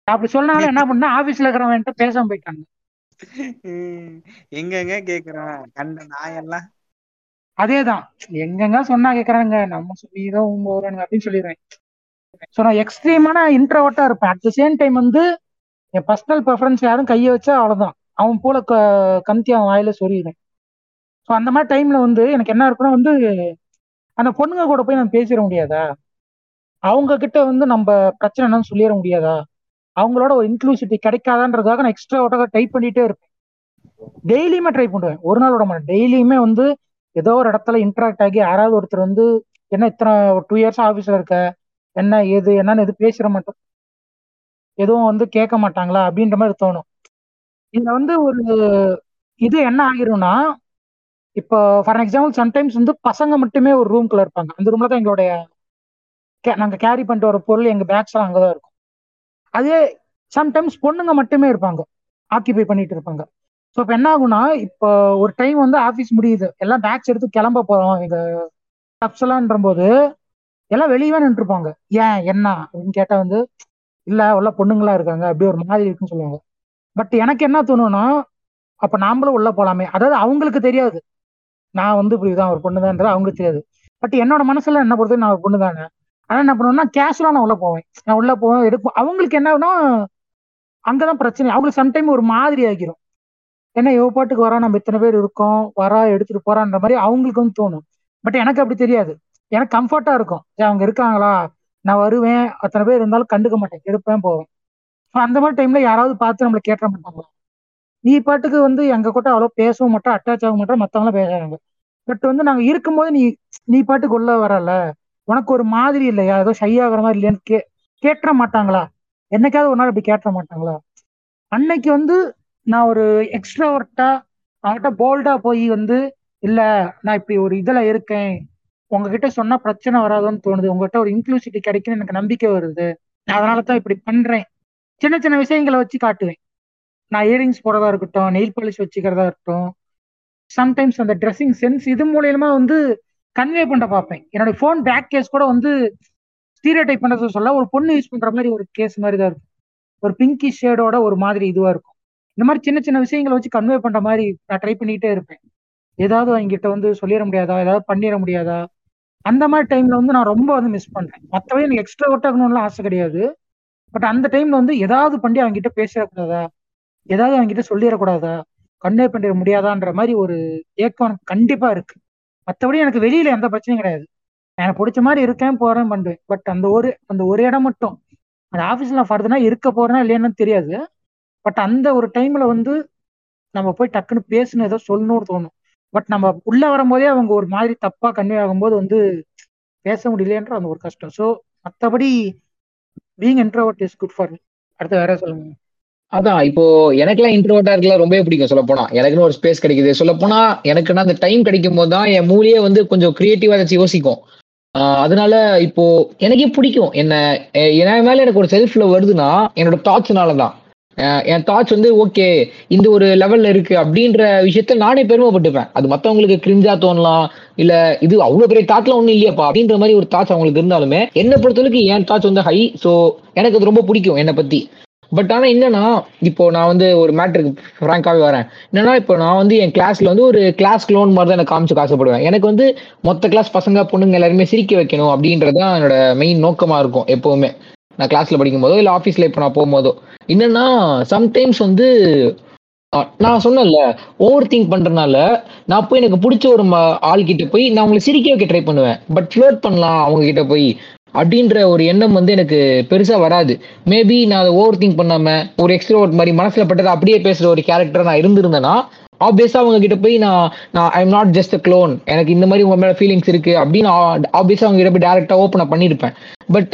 அப்படி சொன்னாலும் என்ன பண்ணா ஆபீஸ்ல இருக்கிறவன்ட்ட பேசாம போயிட்டாங்க. எங்கெங்க கேக்குறான்? கண்ட நாயெல்லாம். அதேதான். எங்கெங்க சொன்னா கேக்குறாங்க நம்ம சொல்லிதான் ஊம்ப அப்படின்னு சொல்லிடுவேன். ஸோ நான் எக்ஸ்ட்ரீமான இன்ட்ரோவர்ட்டா இருப்பேன். அட் த சேம் டைம் வந்து என் பர்சனல் ப்ரெஃபரன்ஸ் யாரும் கையை வச்சா அவ்வளோதான் அவன் போல க கமுத்தி அவன் வாயில சொல்லிடுவேன். ஸோ அந்த மாதிரி டைம்ல வந்து எனக்கு என்ன இருக்குன்னா வந்து அந்த பொண்ணுங்க கூட போய் நம்ம பேசிட முடியாதா? அவங்க கிட்ட வந்து நம்ம பிரச்சனை என்னன்னு சொல்லிட முடியாதா? அவங்களோட ஒரு இன்க்ளூசிட்டி கிடைக்காதான்றதுக்காக நான் எக்ஸ்ட்ரா ஓட்டாக டைப் பண்ணிட்டே இருப்பேன். டெய்லியுமே ட்ரை பண்ணுவேன் ஒரு நாள் விட மாட்டேன். டெய்லியுமே வந்து ஏதோ ஒரு இடத்துல இன்ட்ராக்ட் ஆகி யாராவது ஒருத்தர் வந்து என்ன இத்தனை டூ இயர்ஸ் ஆஃபீஸில் இருக்க? என்ன ஏது என்னன்னு எது பேசிட மாட்டோம். எதுவும் வந்து கேட்க மாட்டாங்களா அப்படின்ற மாதிரி தோணும். இதுல வந்து ஒரு இது என்ன ஆகிரும்னா இப்போ ஃபார் எக்ஸாம்பிள் சம்டைம்ஸ் வந்து பசங்க மட்டுமே ஒரு ரூம்குள்ள இருப்பாங்க. அந்த ரூம்ல தான் எங்களுடைய நாங்க கேரி பண்ணிட்டு வர பொருள் எங்க பேக்ஸ் எல்லாம் அங்கதான் இருக்கும். அதே சம்டைம்ஸ் பொண்ணுங்க மட்டுமே இருப்பாங்க. ஆக்கிபை பண்ணிட்டு இருப்பாங்க. ஸோ இப்போ என்ன ஆகும்னா இப்போ ஒரு டைம் வந்து ஆஃபீஸ் முடியுது. எல்லாம் பேக்ஸ் எடுத்து கிளம்ப போறோம். இந்த ஸ்டப்ஸ் எல்லாம்ன்ற போது எல்லாம் வெளியவே நின்றுருப்பாங்க. ஏன்? என்ன? அப்படின்னு கேட்டால் வந்து இல்ல உள்ள பொண்ணுங்களா இருக்காங்க அப்படி ஒரு மாதிரி இருக்குன்னு சொல்லுவாங்க. பட் எனக்கு என்ன தோணும்னா அப்ப நாமளும் உள்ள போலாமே. அதாவது அவங்களுக்கு தெரியாது. நான் வந்து இப்படிதான் ஒரு பொண்ணு தான்றது அவங்களுக்கு தெரியாது. பட் என்னோட மனசுல என்ன பொறுத்து நான் ஒரு பொண்ணு தானே ஆனா என்ன பண்ணுவேன்னா கேஷுவலா நான் உள்ள போவேன். நான் உள்ள போவேன் எடுப்போம் அவங்களுக்கு என்னன்னா அங்கதான் பிரச்சனை. அவங்களுக்கு சம்டைம் ஒரு மாதிரி ஆகிரும். ஏன்னா இவ பாட்டுக்கு வரா நம்ம இத்தனை பேர் இருக்கோம் வரா எடுத்துட்டு போறான்ற மாதிரி அவங்களுக்கு வந்து தோணும். பட் எனக்கு அப்படி தெரியாது. எனக்கு கம்ஃபர்ட்டா இருக்கும். அவங்க இருக்காங்களா? நான் வருவேன். அத்தனை பேர் இருந்தாலும் கண்டுக்க மாட்டேன். எடுப்பேன் போவேன். அந்த மாதிரி டைம்ல யாராவது பார்த்து நம்மளை கேட்ட மாட்டாங்களா நீ பாட்டுக்கு வந்து எங்க கூட அவ்வளோ பேசவும் மாட்டோம் அட்டாச் ஆக மாட்டோம் மத்தவங்களும் பேசுறாங்க. பட் வந்து நாங்க இருக்கும்போது நீ நீ பாட்டுக்கு உள்ள வரல. உனக்கு ஒரு மாதிரி இல்லையா? ஏதோ ஷை ஆகிற மாதிரி இல்லையான்னு கே கேட்டுற மாட்டாங்களா? என்னைக்காவது ஒரு நாள் இப்படி கேட்ட மாட்டாங்களா? அன்னைக்கு வந்து நான் ஒரு எக்ஸ்ட்ராவர்ட்டா அவங்ககிட்ட போல்டா போய் வந்து இல்ல நான் இப்படி ஒரு இதுல இருக்கேன். உங்ககிட்ட சொன்னா பிரச்சனை வராதுன்னு தோணுது. உங்ககிட்ட ஒரு இன்க்ளூசிட்டி கிடைக்குன்னு எனக்கு நம்பிக்கை வருது. அதனால தான் இப்படி பண்றேன். சின்ன சின்ன விஷயங்களை வச்சு காட்டுவேன். நான் இயரிங்ஸ் போடுறதா இருக்கட்டும் நெயில் பாலிஷ் வச்சுக்கிறதா இருக்கட்டும். சம்டைம்ஸ் அந்த ட்ரெஸ்ஸிங் சென்ஸ் இது மூலியமா வந்து கன்வே பண்ண பார்ப்பேன். என்னோட ஃபோன் பேக் கேஸ் கூட வந்து ஸ்டீரியோ டைப் பண்ணுறது சொல்ல ஒரு பொண்ணு யூஸ் பண்ற மாதிரி ஒரு கேஸ் மாதிரி தான் இருக்கும். ஒரு பிங்கி ஷேடோட ஒரு மாதிரி இதுவா இருக்கும். இந்த மாதிரி சின்ன சின்ன விஷயங்களை வச்சு கன்வே பண்ற மாதிரி நான் ட்ரை பண்ணிக்கிட்டே இருப்பேன். ஏதாவது அவங்ககிட்ட வந்து சொல்லிட முடியாதா? ஏதாவது பண்ணிட முடியாதா? அந்த மாதிரி டைம்ல வந்து நான் ரொம்ப வந்து மிஸ் பண்றேன். மற்றபடி எனக்கு எக்ஸ்ட்ரா ஒட்டாகணும்லாம் ஆசை கிடையாது. பட் அந்த டைம்ல வந்து ஏதாவது பண்ணி அவங்க கிட்ட பேசிடக்கூடாதா? ஏதாவது அவங்க கிட்ட சொல்லிடக்கூடாதா? கன்வே பண்ணிட முடியாதான்ற மாதிரி ஒரு ஏக்கம் எனக்கு கண்டிப்பா இருக்கு. மற்றபடி எனக்கு வெளியில எந்த பிரச்சனையும் கிடையாது. எனக்கு பிடிச்ச மாதிரி இருக்கேன் போறேன் பண்ணுவேன் பட் அந்த ஒரு அந்த ஒரு இடம் மட்டும். அந்த ஆஃபீஸ்ல ஃபர்தனா இருக்க போறேன்னா இல்லையான்னு தெரியாது. பட் அந்த ஒரு டைம்ல வந்து நம்ம போய் டக்குன்னு பேசணும் ஏதோ சொல்லணும்னு தோணும். பட் நம்ம உள்ள வரும்போதே அவங்க ஒரு மாதிரி தப்பா கன்வே ஆகும்போது வந்து பேச முடியலன்ற அந்த ஒரு கஷ்டம். ஸோ மற்றபடி being introvert is good for me அடுத்து வேற சொல்லுங்க. அதான் இப்போ எனக்கெல்லாம் இன்ட்ரோவர்ட்டா இருக்கலாம் ரொம்பவே பிடிக்கும் சொல்ல போனா எனக்குன்னு ஒரு ஸ்பேஸ் கிடைக்குது. சொல்ல போனா எனக்குன்னா அந்த டைம் கிடைக்கும் போது தான் என் மூளையே வந்து கொஞ்சம் கிரியேட்டிவா ஏதாச்சும் யோசிக்கும். அதனால இப்போ எனக்கே பிடிக்கும். என்ன என் மேல எனக்கு ஒரு செல்ஃப்ல வருதுன்னா என்னோட தாட்ஸ்னால தான் என் தாட்ஸ் வந்து ஓகே இந்த ஒரு லெவல்ல இருக்கு அப்படின்ற விஷயத்த நானே பெருமைப்பட்டுப்பேன். அது மத்தவங்களுக்கு கிரிஞ்சா தோணலாம் இல்ல இது அவ்வளவு பெரிய தாட்லாம் ஒண்ணும் இல்லையாப்பா அப்படின்ற மாதிரி ஒரு தாட்ஸ் அவங்களுக்கு இருந்தாலுமே என்னை பொறுத்தவரைக்கும் என் தாட்ஸ் வந்து ஹை ஸோ எனக்கு அது ரொம்ப பிடிக்கும் என்னை பத்தி. பட் ஆனா என்னன்னா இப்போ நான் வந்து ஒரு மேட்ருக்கு ஃப்ராங்காவே வரேன். என்னன்னா இப்போ நான் வந்து என் கிளாஸ்ல வந்து ஒரு கிளாஸ் லோன் மாதிரி தான் எனக்கு காமிச்சு ஆசைப்படுவேன் எனக்கு வந்து மொத்த கிளாஸ் பசங்க பொண்ணுங்க எல்லாருமே சிரிக்க வைக்கணும் அப்படின்றதுதான் என்னோட மெயின் நோக்கமா இருக்கும் எப்பவுமே. நான் கிளாஸ்ல படிக்கும்போதோ இல்லை ஆஃபீஸ்ல இப்போ நான் போகும்போதோ என்னன்னா சம்டைம்ஸ் வந்து நான் சொன்னேன்ல ஓவர் திங்க் பண்றதுனால நான் போய் எனக்கு பிடிச்ச ஒரு ஆள் கிட்ட போய் நான் அவங்களை சிரிக்க வைக்க ட்ரை பண்ணுவேன். பட் ஃப்ளோட் பண்ணலாம் அவங்க கிட்ட போய் அப்படின்ற ஒரு எண்ணம் வந்து எனக்கு பெருசா வராது. மேபி நான் அதை ஓவர் திங்க் பண்ணாம ஒரு எக்ஸ்ட்ரோவர்ட் மாதிரி மனசுல பட்டதை அப்படியே பேசுற ஒரு கேரக்டர் நான் இருந்திருந்தேன்னா ஆப்வியஸா அவங்க கிட்ட போய் நான் நான் I am not just clone எனக்கு இந்த மாதிரி உங்க மேல ஃபீலிங்ஸ் இருக்கு அப்படின்னு ஆப்வியஸா அவங்க கிட்ட போய் டேரக்டா ஓப்பன் பண்ணிருப்பேன். பட்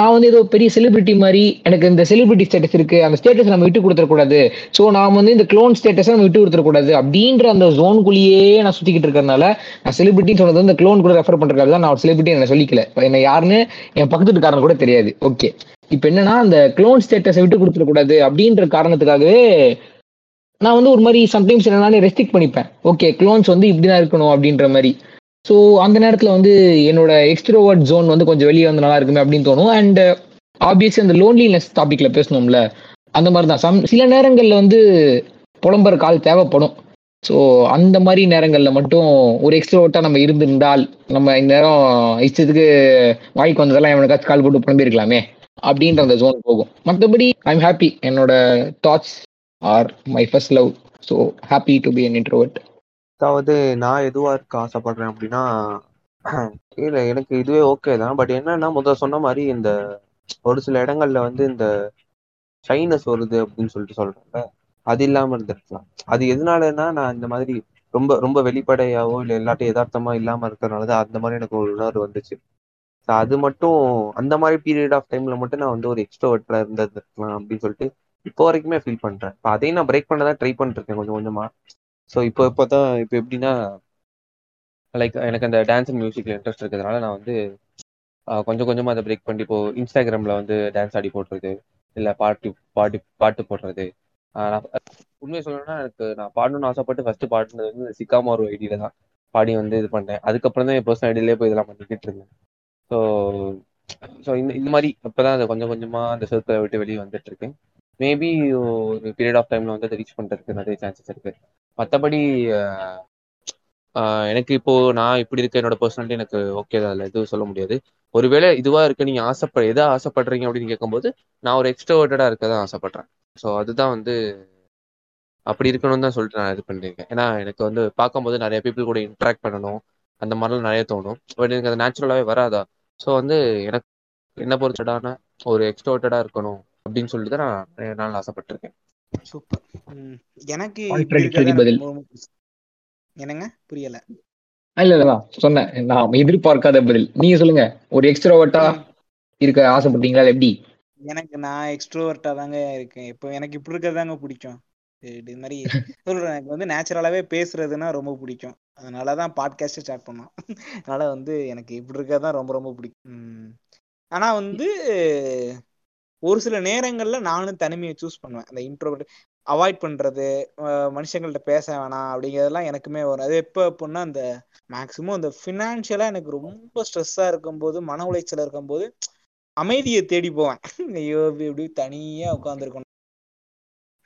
நான் வந்து ஏதோ பெரிய செலிபிரிட்டி மாதிரி எனக்கு இந்த செலிபிரிட்டி ஸ்டேட்டஸ் இருக்கு. அந்த ஸ்டேட்டஸ் நம்ம விட்டு கொடுத்துடக்கூடாது. ஸோ நான் வந்து இந்த க்ளோன் ஸ்டேட்டஸை நம்ம விட்டு கொடுத்துடக்கூடாது அப்படின்ற அந்த ஜோனுக்குள்ளேயே நான் சுத்திக்கிட்டு இருக்கிறதுனால நான் செலிபிரிட்டின்னு சொன்னது வந்து இந்த க்ளோன் கூட ரெஃபர் பண்றதுக்காக தான் நான் ஒரு செலிபிரிட்டி என்ன சொல்லிக்கல. என்ன யாருன்னு என் பக்கத்து காரணம் கூட தெரியாது. ஓகே இப்போ என்னன்னா அந்த க்ளோன் ஸ்டேட்டஸை விட்டு கொடுத்துடக்கூடாது அப்படின்ற காரணத்துக்காகவே நான் வந்து ஒரு மாதிரி சம்டைம்ஸ் என்ன ரெஸ்ட்ரிக்ட் பண்ணிப்பேன். ஓகே க்ளோன்ஸ் வந்து இப்படிதான் இருக்கணும் அப்படின்ற மாதிரி. ஸோ அந்த நேரத்தில் வந்து என்னோட எக்ஸ்ட்ரோவர்ட் ஜோன் வந்து கொஞ்சம் வெளியே வந்து நல்லா இருக்குமே அப்படின்னு தோணும். அண்ட் ஆப்வியஸ்லி uh, அந்த லோன்லினஸ் டாபிக்ல பேசணும்ல அந்த மாதிரி தான் சம் சில நேரங்களில் வந்து புலம்புற கால் தேவைப்படும். ஸோ அந்த மாதிரி நேரங்களில் மட்டும் ஒரு எக்ஸ்ட்ரோவர்ட்டாக நம்ம இருந்திருந்தால் நம்ம இந்த நேரம் இஷ்டத்துக்கு வாய்க்கு வந்ததெல்லாம் எவனுக்காச்சும் கால் போட்டு புலம்பிருக்கலாமே அப்படின்ற அந்த ஜோன் போகும். மற்றபடி ஐம் ஹாப்பி என்னோட thoughts are my first love so happy to be an introvert அதாவது நான் எதுவாக இருக்க ஆசைப்படுறேன் அப்படின்னா இல்லை எனக்கு இதுவே ஓகே தான். பட் என்னன்னா முதல்ல சொன்ன மாதிரி இந்த ஒரு சில இடங்கள்ல வந்து இந்த ஷைனஸ் வருது அப்படின்னு சொல்லிட்டு சொல்றேன்ல. அது இல்லாம இருந்திருக்கலாம். அது எதனாலன்னா நான் இந்த மாதிரி ரொம்ப ரொம்ப வெளிப்படையாவோ இல்லை எல்லாட்டையும் யதார்த்தமா இல்லாம இருக்கிறதுனால தான் அந்த மாதிரி எனக்கு ஒரு உணர்வு வந்துச்சு. ஸோ அது மட்டும் அந்த மாதிரி பீரியட் ஆஃப் டைம்ல மட்டும் நான் வந்து ஒரு எக்ஸ்ட்ரோவர்ட்ல இருந்திருக்கலாம் அப்படின்னு சொல்லிட்டு இப்போ வரைக்குமே ஃபீல் பண்றேன். இப்போ அதையும் நான் பிரேக் பண்ண தான் ட்ரை பண்ணிருக்கேன் கொஞ்சம் கொஞ்சமா. ஸோ இப்போ இப்போ தான் இப்போ எப்படின்னா லைக் எனக்கு அந்த டான்ஸ் அண்ட் மியூசிக்ல இன்ட்ரெஸ்ட் இருக்கிறதுனால நான் வந்து கொஞ்சம் கொஞ்சமா அதை பிரேக் பண்ணி இப்போ இன்ஸ்டாகிராம்ல வந்து டான்ஸ் ஆடி போடுறது இல்லை பாட்டு பாட்டு பாட்டு போடுறது. நான் உண்மையை சொல்லணும்னா எனக்கு நான் பாடணும்னு ஆசைப்பட்டு ஃபர்ஸ்ட் பாடினது வந்து சிக்காம ஒரு ஐடியில தான். பாடி வந்து இது பண்ணேன். அதுக்கப்புறம் தான் என் பர்சனல் ஐடியிலே போய் இதெல்லாம் பண்ணிக்கிட்டு இருந்தேன். ஸோ ஸோ இந்த இந்த மாதிரி இப்போதான் அது கொஞ்சம் கொஞ்சமா அந்த சர்க்கிளை விட்டு வெளியே வந்துட்டு இருக்கேன் மேபி ஒரு பீரியட் ஆஃப் டைம்ல வந்து அதை ரீச் பண்றதுக்கு நிறைய சான்சஸ் இருக்கு. மற்றபடி எனக்கு இப்போ நான் இப்படி இருக்க என்னோட பர்சனாலிட்டி எனக்கு ஓகே தான். இல்லை எதுவும் சொல்ல முடியாது. ஒருவேளை இதுவா இருக்க நீங்க ஆசைப்ப எதை ஆசைப்படுறீங்க அப்படின்னு கேட்கும்போது நான் ஒரு எக்ஸ்ட்ரோவர்டடா இருக்க தான் ஆசைப்படுறேன். ஸோ அதுதான் வந்து அப்படி இருக்கணும்னு தான் சொல்லிட்டு நான் இது பண்ணிருக்கேன் ஏன்னா எனக்கு வந்து பார்க்கும்போது நிறைய பீப்புள் கூட இன்ட்ராக்ட் பண்ணணும். அந்த மாதிரிலாம் நிறைய தோணும். பட் எனக்கு அது நேச்சுரலாகவே வராதா? ஸோ வந்து எனக்கு என்ன பொறுத்தடான ஒரு எக்ஸ்ட்ரோவர்டடா இருக்கணும். அப்படின்னு சொல்லிட்டு தான் நான் நாள் ஆசைப்பட்டிருக்கேன். சூப்பர். எனக்கு. என்னங்க? புரியல. இல்ல இல்ல நான் சொன்னேன். நான் எதிர்பார்க்காத பதில். நீங்க சொல்லுங்க. ஒரு எக்ஸ்ட்ரோவர்ட்டா. இருக்க ஆசைப்பட்டீங்களா எப்படி? எனக்கு நான் எக்ஸ்ட்ரோவர்ட்டா தாங்க இருக்கேன். இப்போ எனக்கு இப்படி இருக்கிறது தாங்க பிடிக்கும். இது மாதிரி சொல்றேன். எனக்கு வந்து நேச்சுரலாவே பேசுறதுன்னா ரொம்ப பிடிக்கும். அதனால தான் பாட்காஸ்ட் ஸ்டார்ட் பண்ணோம். அதனால வந்து எனக்கு இப்படி இருக்கிறது தான் ரொம்ப ரொம்ப பிடிக்கும். ஆனா வந்து ஒரு சில நேரங்கள்ல நானும் தனிமையை சூஸ் பண்ணுவேன். அந்த இன்ட்ரோவர்ட் அவாய்ட் பண்றது மனுஷங்கள்ட்ட பேச வேணாம் அப்படிங்கிறதெல்லாம் எனக்குமே வரும். அது எப்போ அப்படின்னா அந்த மேக்சிமம் அந்த ஃபினான்ஷியலா எனக்கு ரொம்ப ஸ்ட்ரெஸ்ஸா இருக்கும்போது மன உளைச்சல் இருக்கும்போது அமைதியை தேடி போவேன். ஐயோ இப்படி இப்படி தனியா உட்காந்துருக்கணும்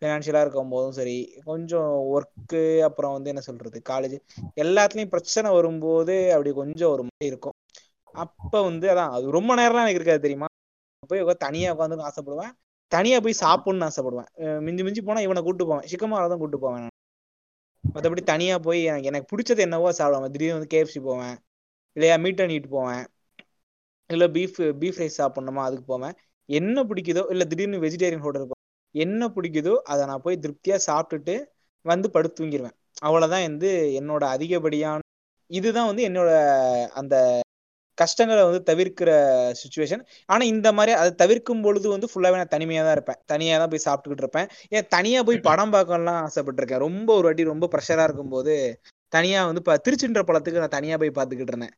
ஃபினான்ஷியலா இருக்கும் போதும் சரி கொஞ்சம் ஒர்க்கு அப்புறம் வந்து என்ன சொல்றது காலேஜ் எல்லாத்துலயும் பிரச்சனை வரும்போது அப்படி கொஞ்சம் ஒரு மாதிரி இருக்கும். அப்ப வந்து அதான் அது ரொம்ப நேரம்லாம் எனக்கு இருக்காது தெரியுமா? போய் உட்காந்து தனியா உட்காந்து ஆசைப்படுவேன். தனியா போய் சாப்பிடணும்னு ஆசைப்படுவேன். மிஞ்சி மிஞ்சி போனா இவனை கூட்டு போவேன். சிக்கமாவை தான் கூட்டு போவேன் மற்றபடி தனியா போய் எனக்கு எனக்கு பிடிச்சது என்னவோ சாப்பிடுவேன். திடீர்னு வந்து கேஎஃப்சி போவேன். இல்லையா மீட் அண்ட் ஈட் போவேன். இல்லை பீஃப் பீஃப் ரைஸ் சாப்பிடணுமா அதுக்கு போவேன். என்ன பிடிக்குதோ இல்லை திடீர்னு வெஜிடேரியன் ஹோட்டல் என்ன பிடிக்குதோ அதை நான் போய் திருப்தியாக சாப்பிட்டுட்டு வந்து படுத்து தூங்கிடுவேன் அவ்வளோதான் வந்து என்னோட அதிகப்படியான இதுதான் வந்து என்னோட அந்த கஷ்டங்களை வந்து தவிர்க்கிற சுச்சுவேஷன் ஆனா இந்த மாதிரி அதை தவிர்க்கும் பொழுது வந்து ஃபுல்லாவே நான் தனிமையா தான் இருப்பேன். தனியா தான் போய் சாப்பிட்டுக்கிட்டு இருப்பேன். ஏன் தனியா போய் படம் பார்க்கலாம் ஆசைப்பட்டிருக்கேன். ரொம்ப ஒரு வாட்டி ரொம்ப ப்ரெஷரா இருக்கும்போது தனியா வந்து இப்ப திருச்சின்ற படத்துக்கு நான் தனியா போய் பார்த்துக்கிட்டு இருந்தேன்.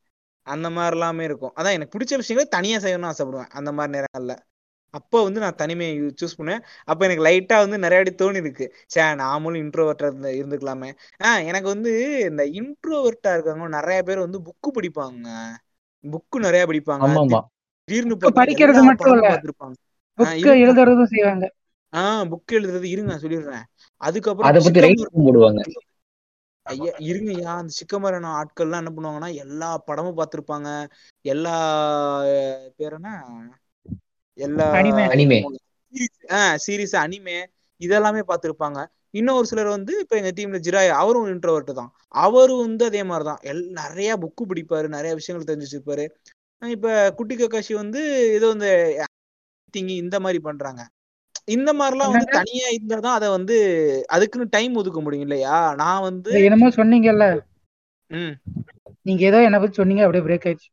அந்த மாதிரி எல்லாமே இருக்கும். அதான் எனக்கு பிடிச்ச விஷயங்களை தனியா செய்யணும்னு ஆசைப்படுவேன். அந்த மாதிரி நேரங்கள்ல. அப்போ வந்து நான் தனிமையை சூஸ் பண்ணுவேன். அப்போ எனக்கு லைட்டா வந்து நிறைய வாட்டி தோணி இருக்கு சே நாமளும் இன்ட்ரோவர்ட்டா இருந்து இருந்துக்கலாமே. ஆஹ் எனக்கு வந்து இந்த இன்ட்ரோவர்ட்டா இருக்கவங்க நிறைய பேர் வந்து புக்கு படிப்பாங்க. புக்கு நிறைய படிப்பாங்க. திடீர்னு படிக்கிறது மட்டும் இல்ல. பார்த்திருப்பாங்க. புக்கு இருங்க. எழுதுறதும் செய்வாங்க. ஆஹ் புக் எழுதுறது இருங்க நான் சொல்லிடுறேன். அத அதுக்கப்புறம் பத்தி சிக்கமர் ரைட்டும் போடுவாங்க. ஐயா இருங்கய்யா. அந்த சிக்கமரன ஆட்கள்லாம் என்ன பண்ணுவாங்கன்னா எல்லா படமும் பார்த்திருப்பாங்க. எல்லா பேர் என்ன? எல்லா சீரிஸ் அனிமே இதெல்லாமே பார்த்திருப்பாங்க. இன்னொரு சிலர் வந்து இப்ப எங்க டீம்ல ஜிராய் அவரும் இன்ட்ரோவர்ட் தான். அவரும் வந்து அதே மாதிரிதான். எல் நிறைய புக்கு படிப்பாரு நிறைய விஷயங்கள் தெரிஞ்சு வச்சிருப்பாரு இப்ப குட்டி கக்காஷி வந்து ஏதோ இந்த திங்கி இந்த மாதிரி பண்றாங்க. இந்த மாதிரிலாம் வந்து? தனியா இருந்தாதான் அதை வந்து அதுக்குன்னு டைம் ஒதுக்க முடியும் இல்லையா? நான் வந்து என்னமோ சொன்னீங்கல்ல. ம். நீங்க ஏதோ என்ன பத்தி சொன்னீங்க அப்படியே பிரேக் ஆயிடுச்சு.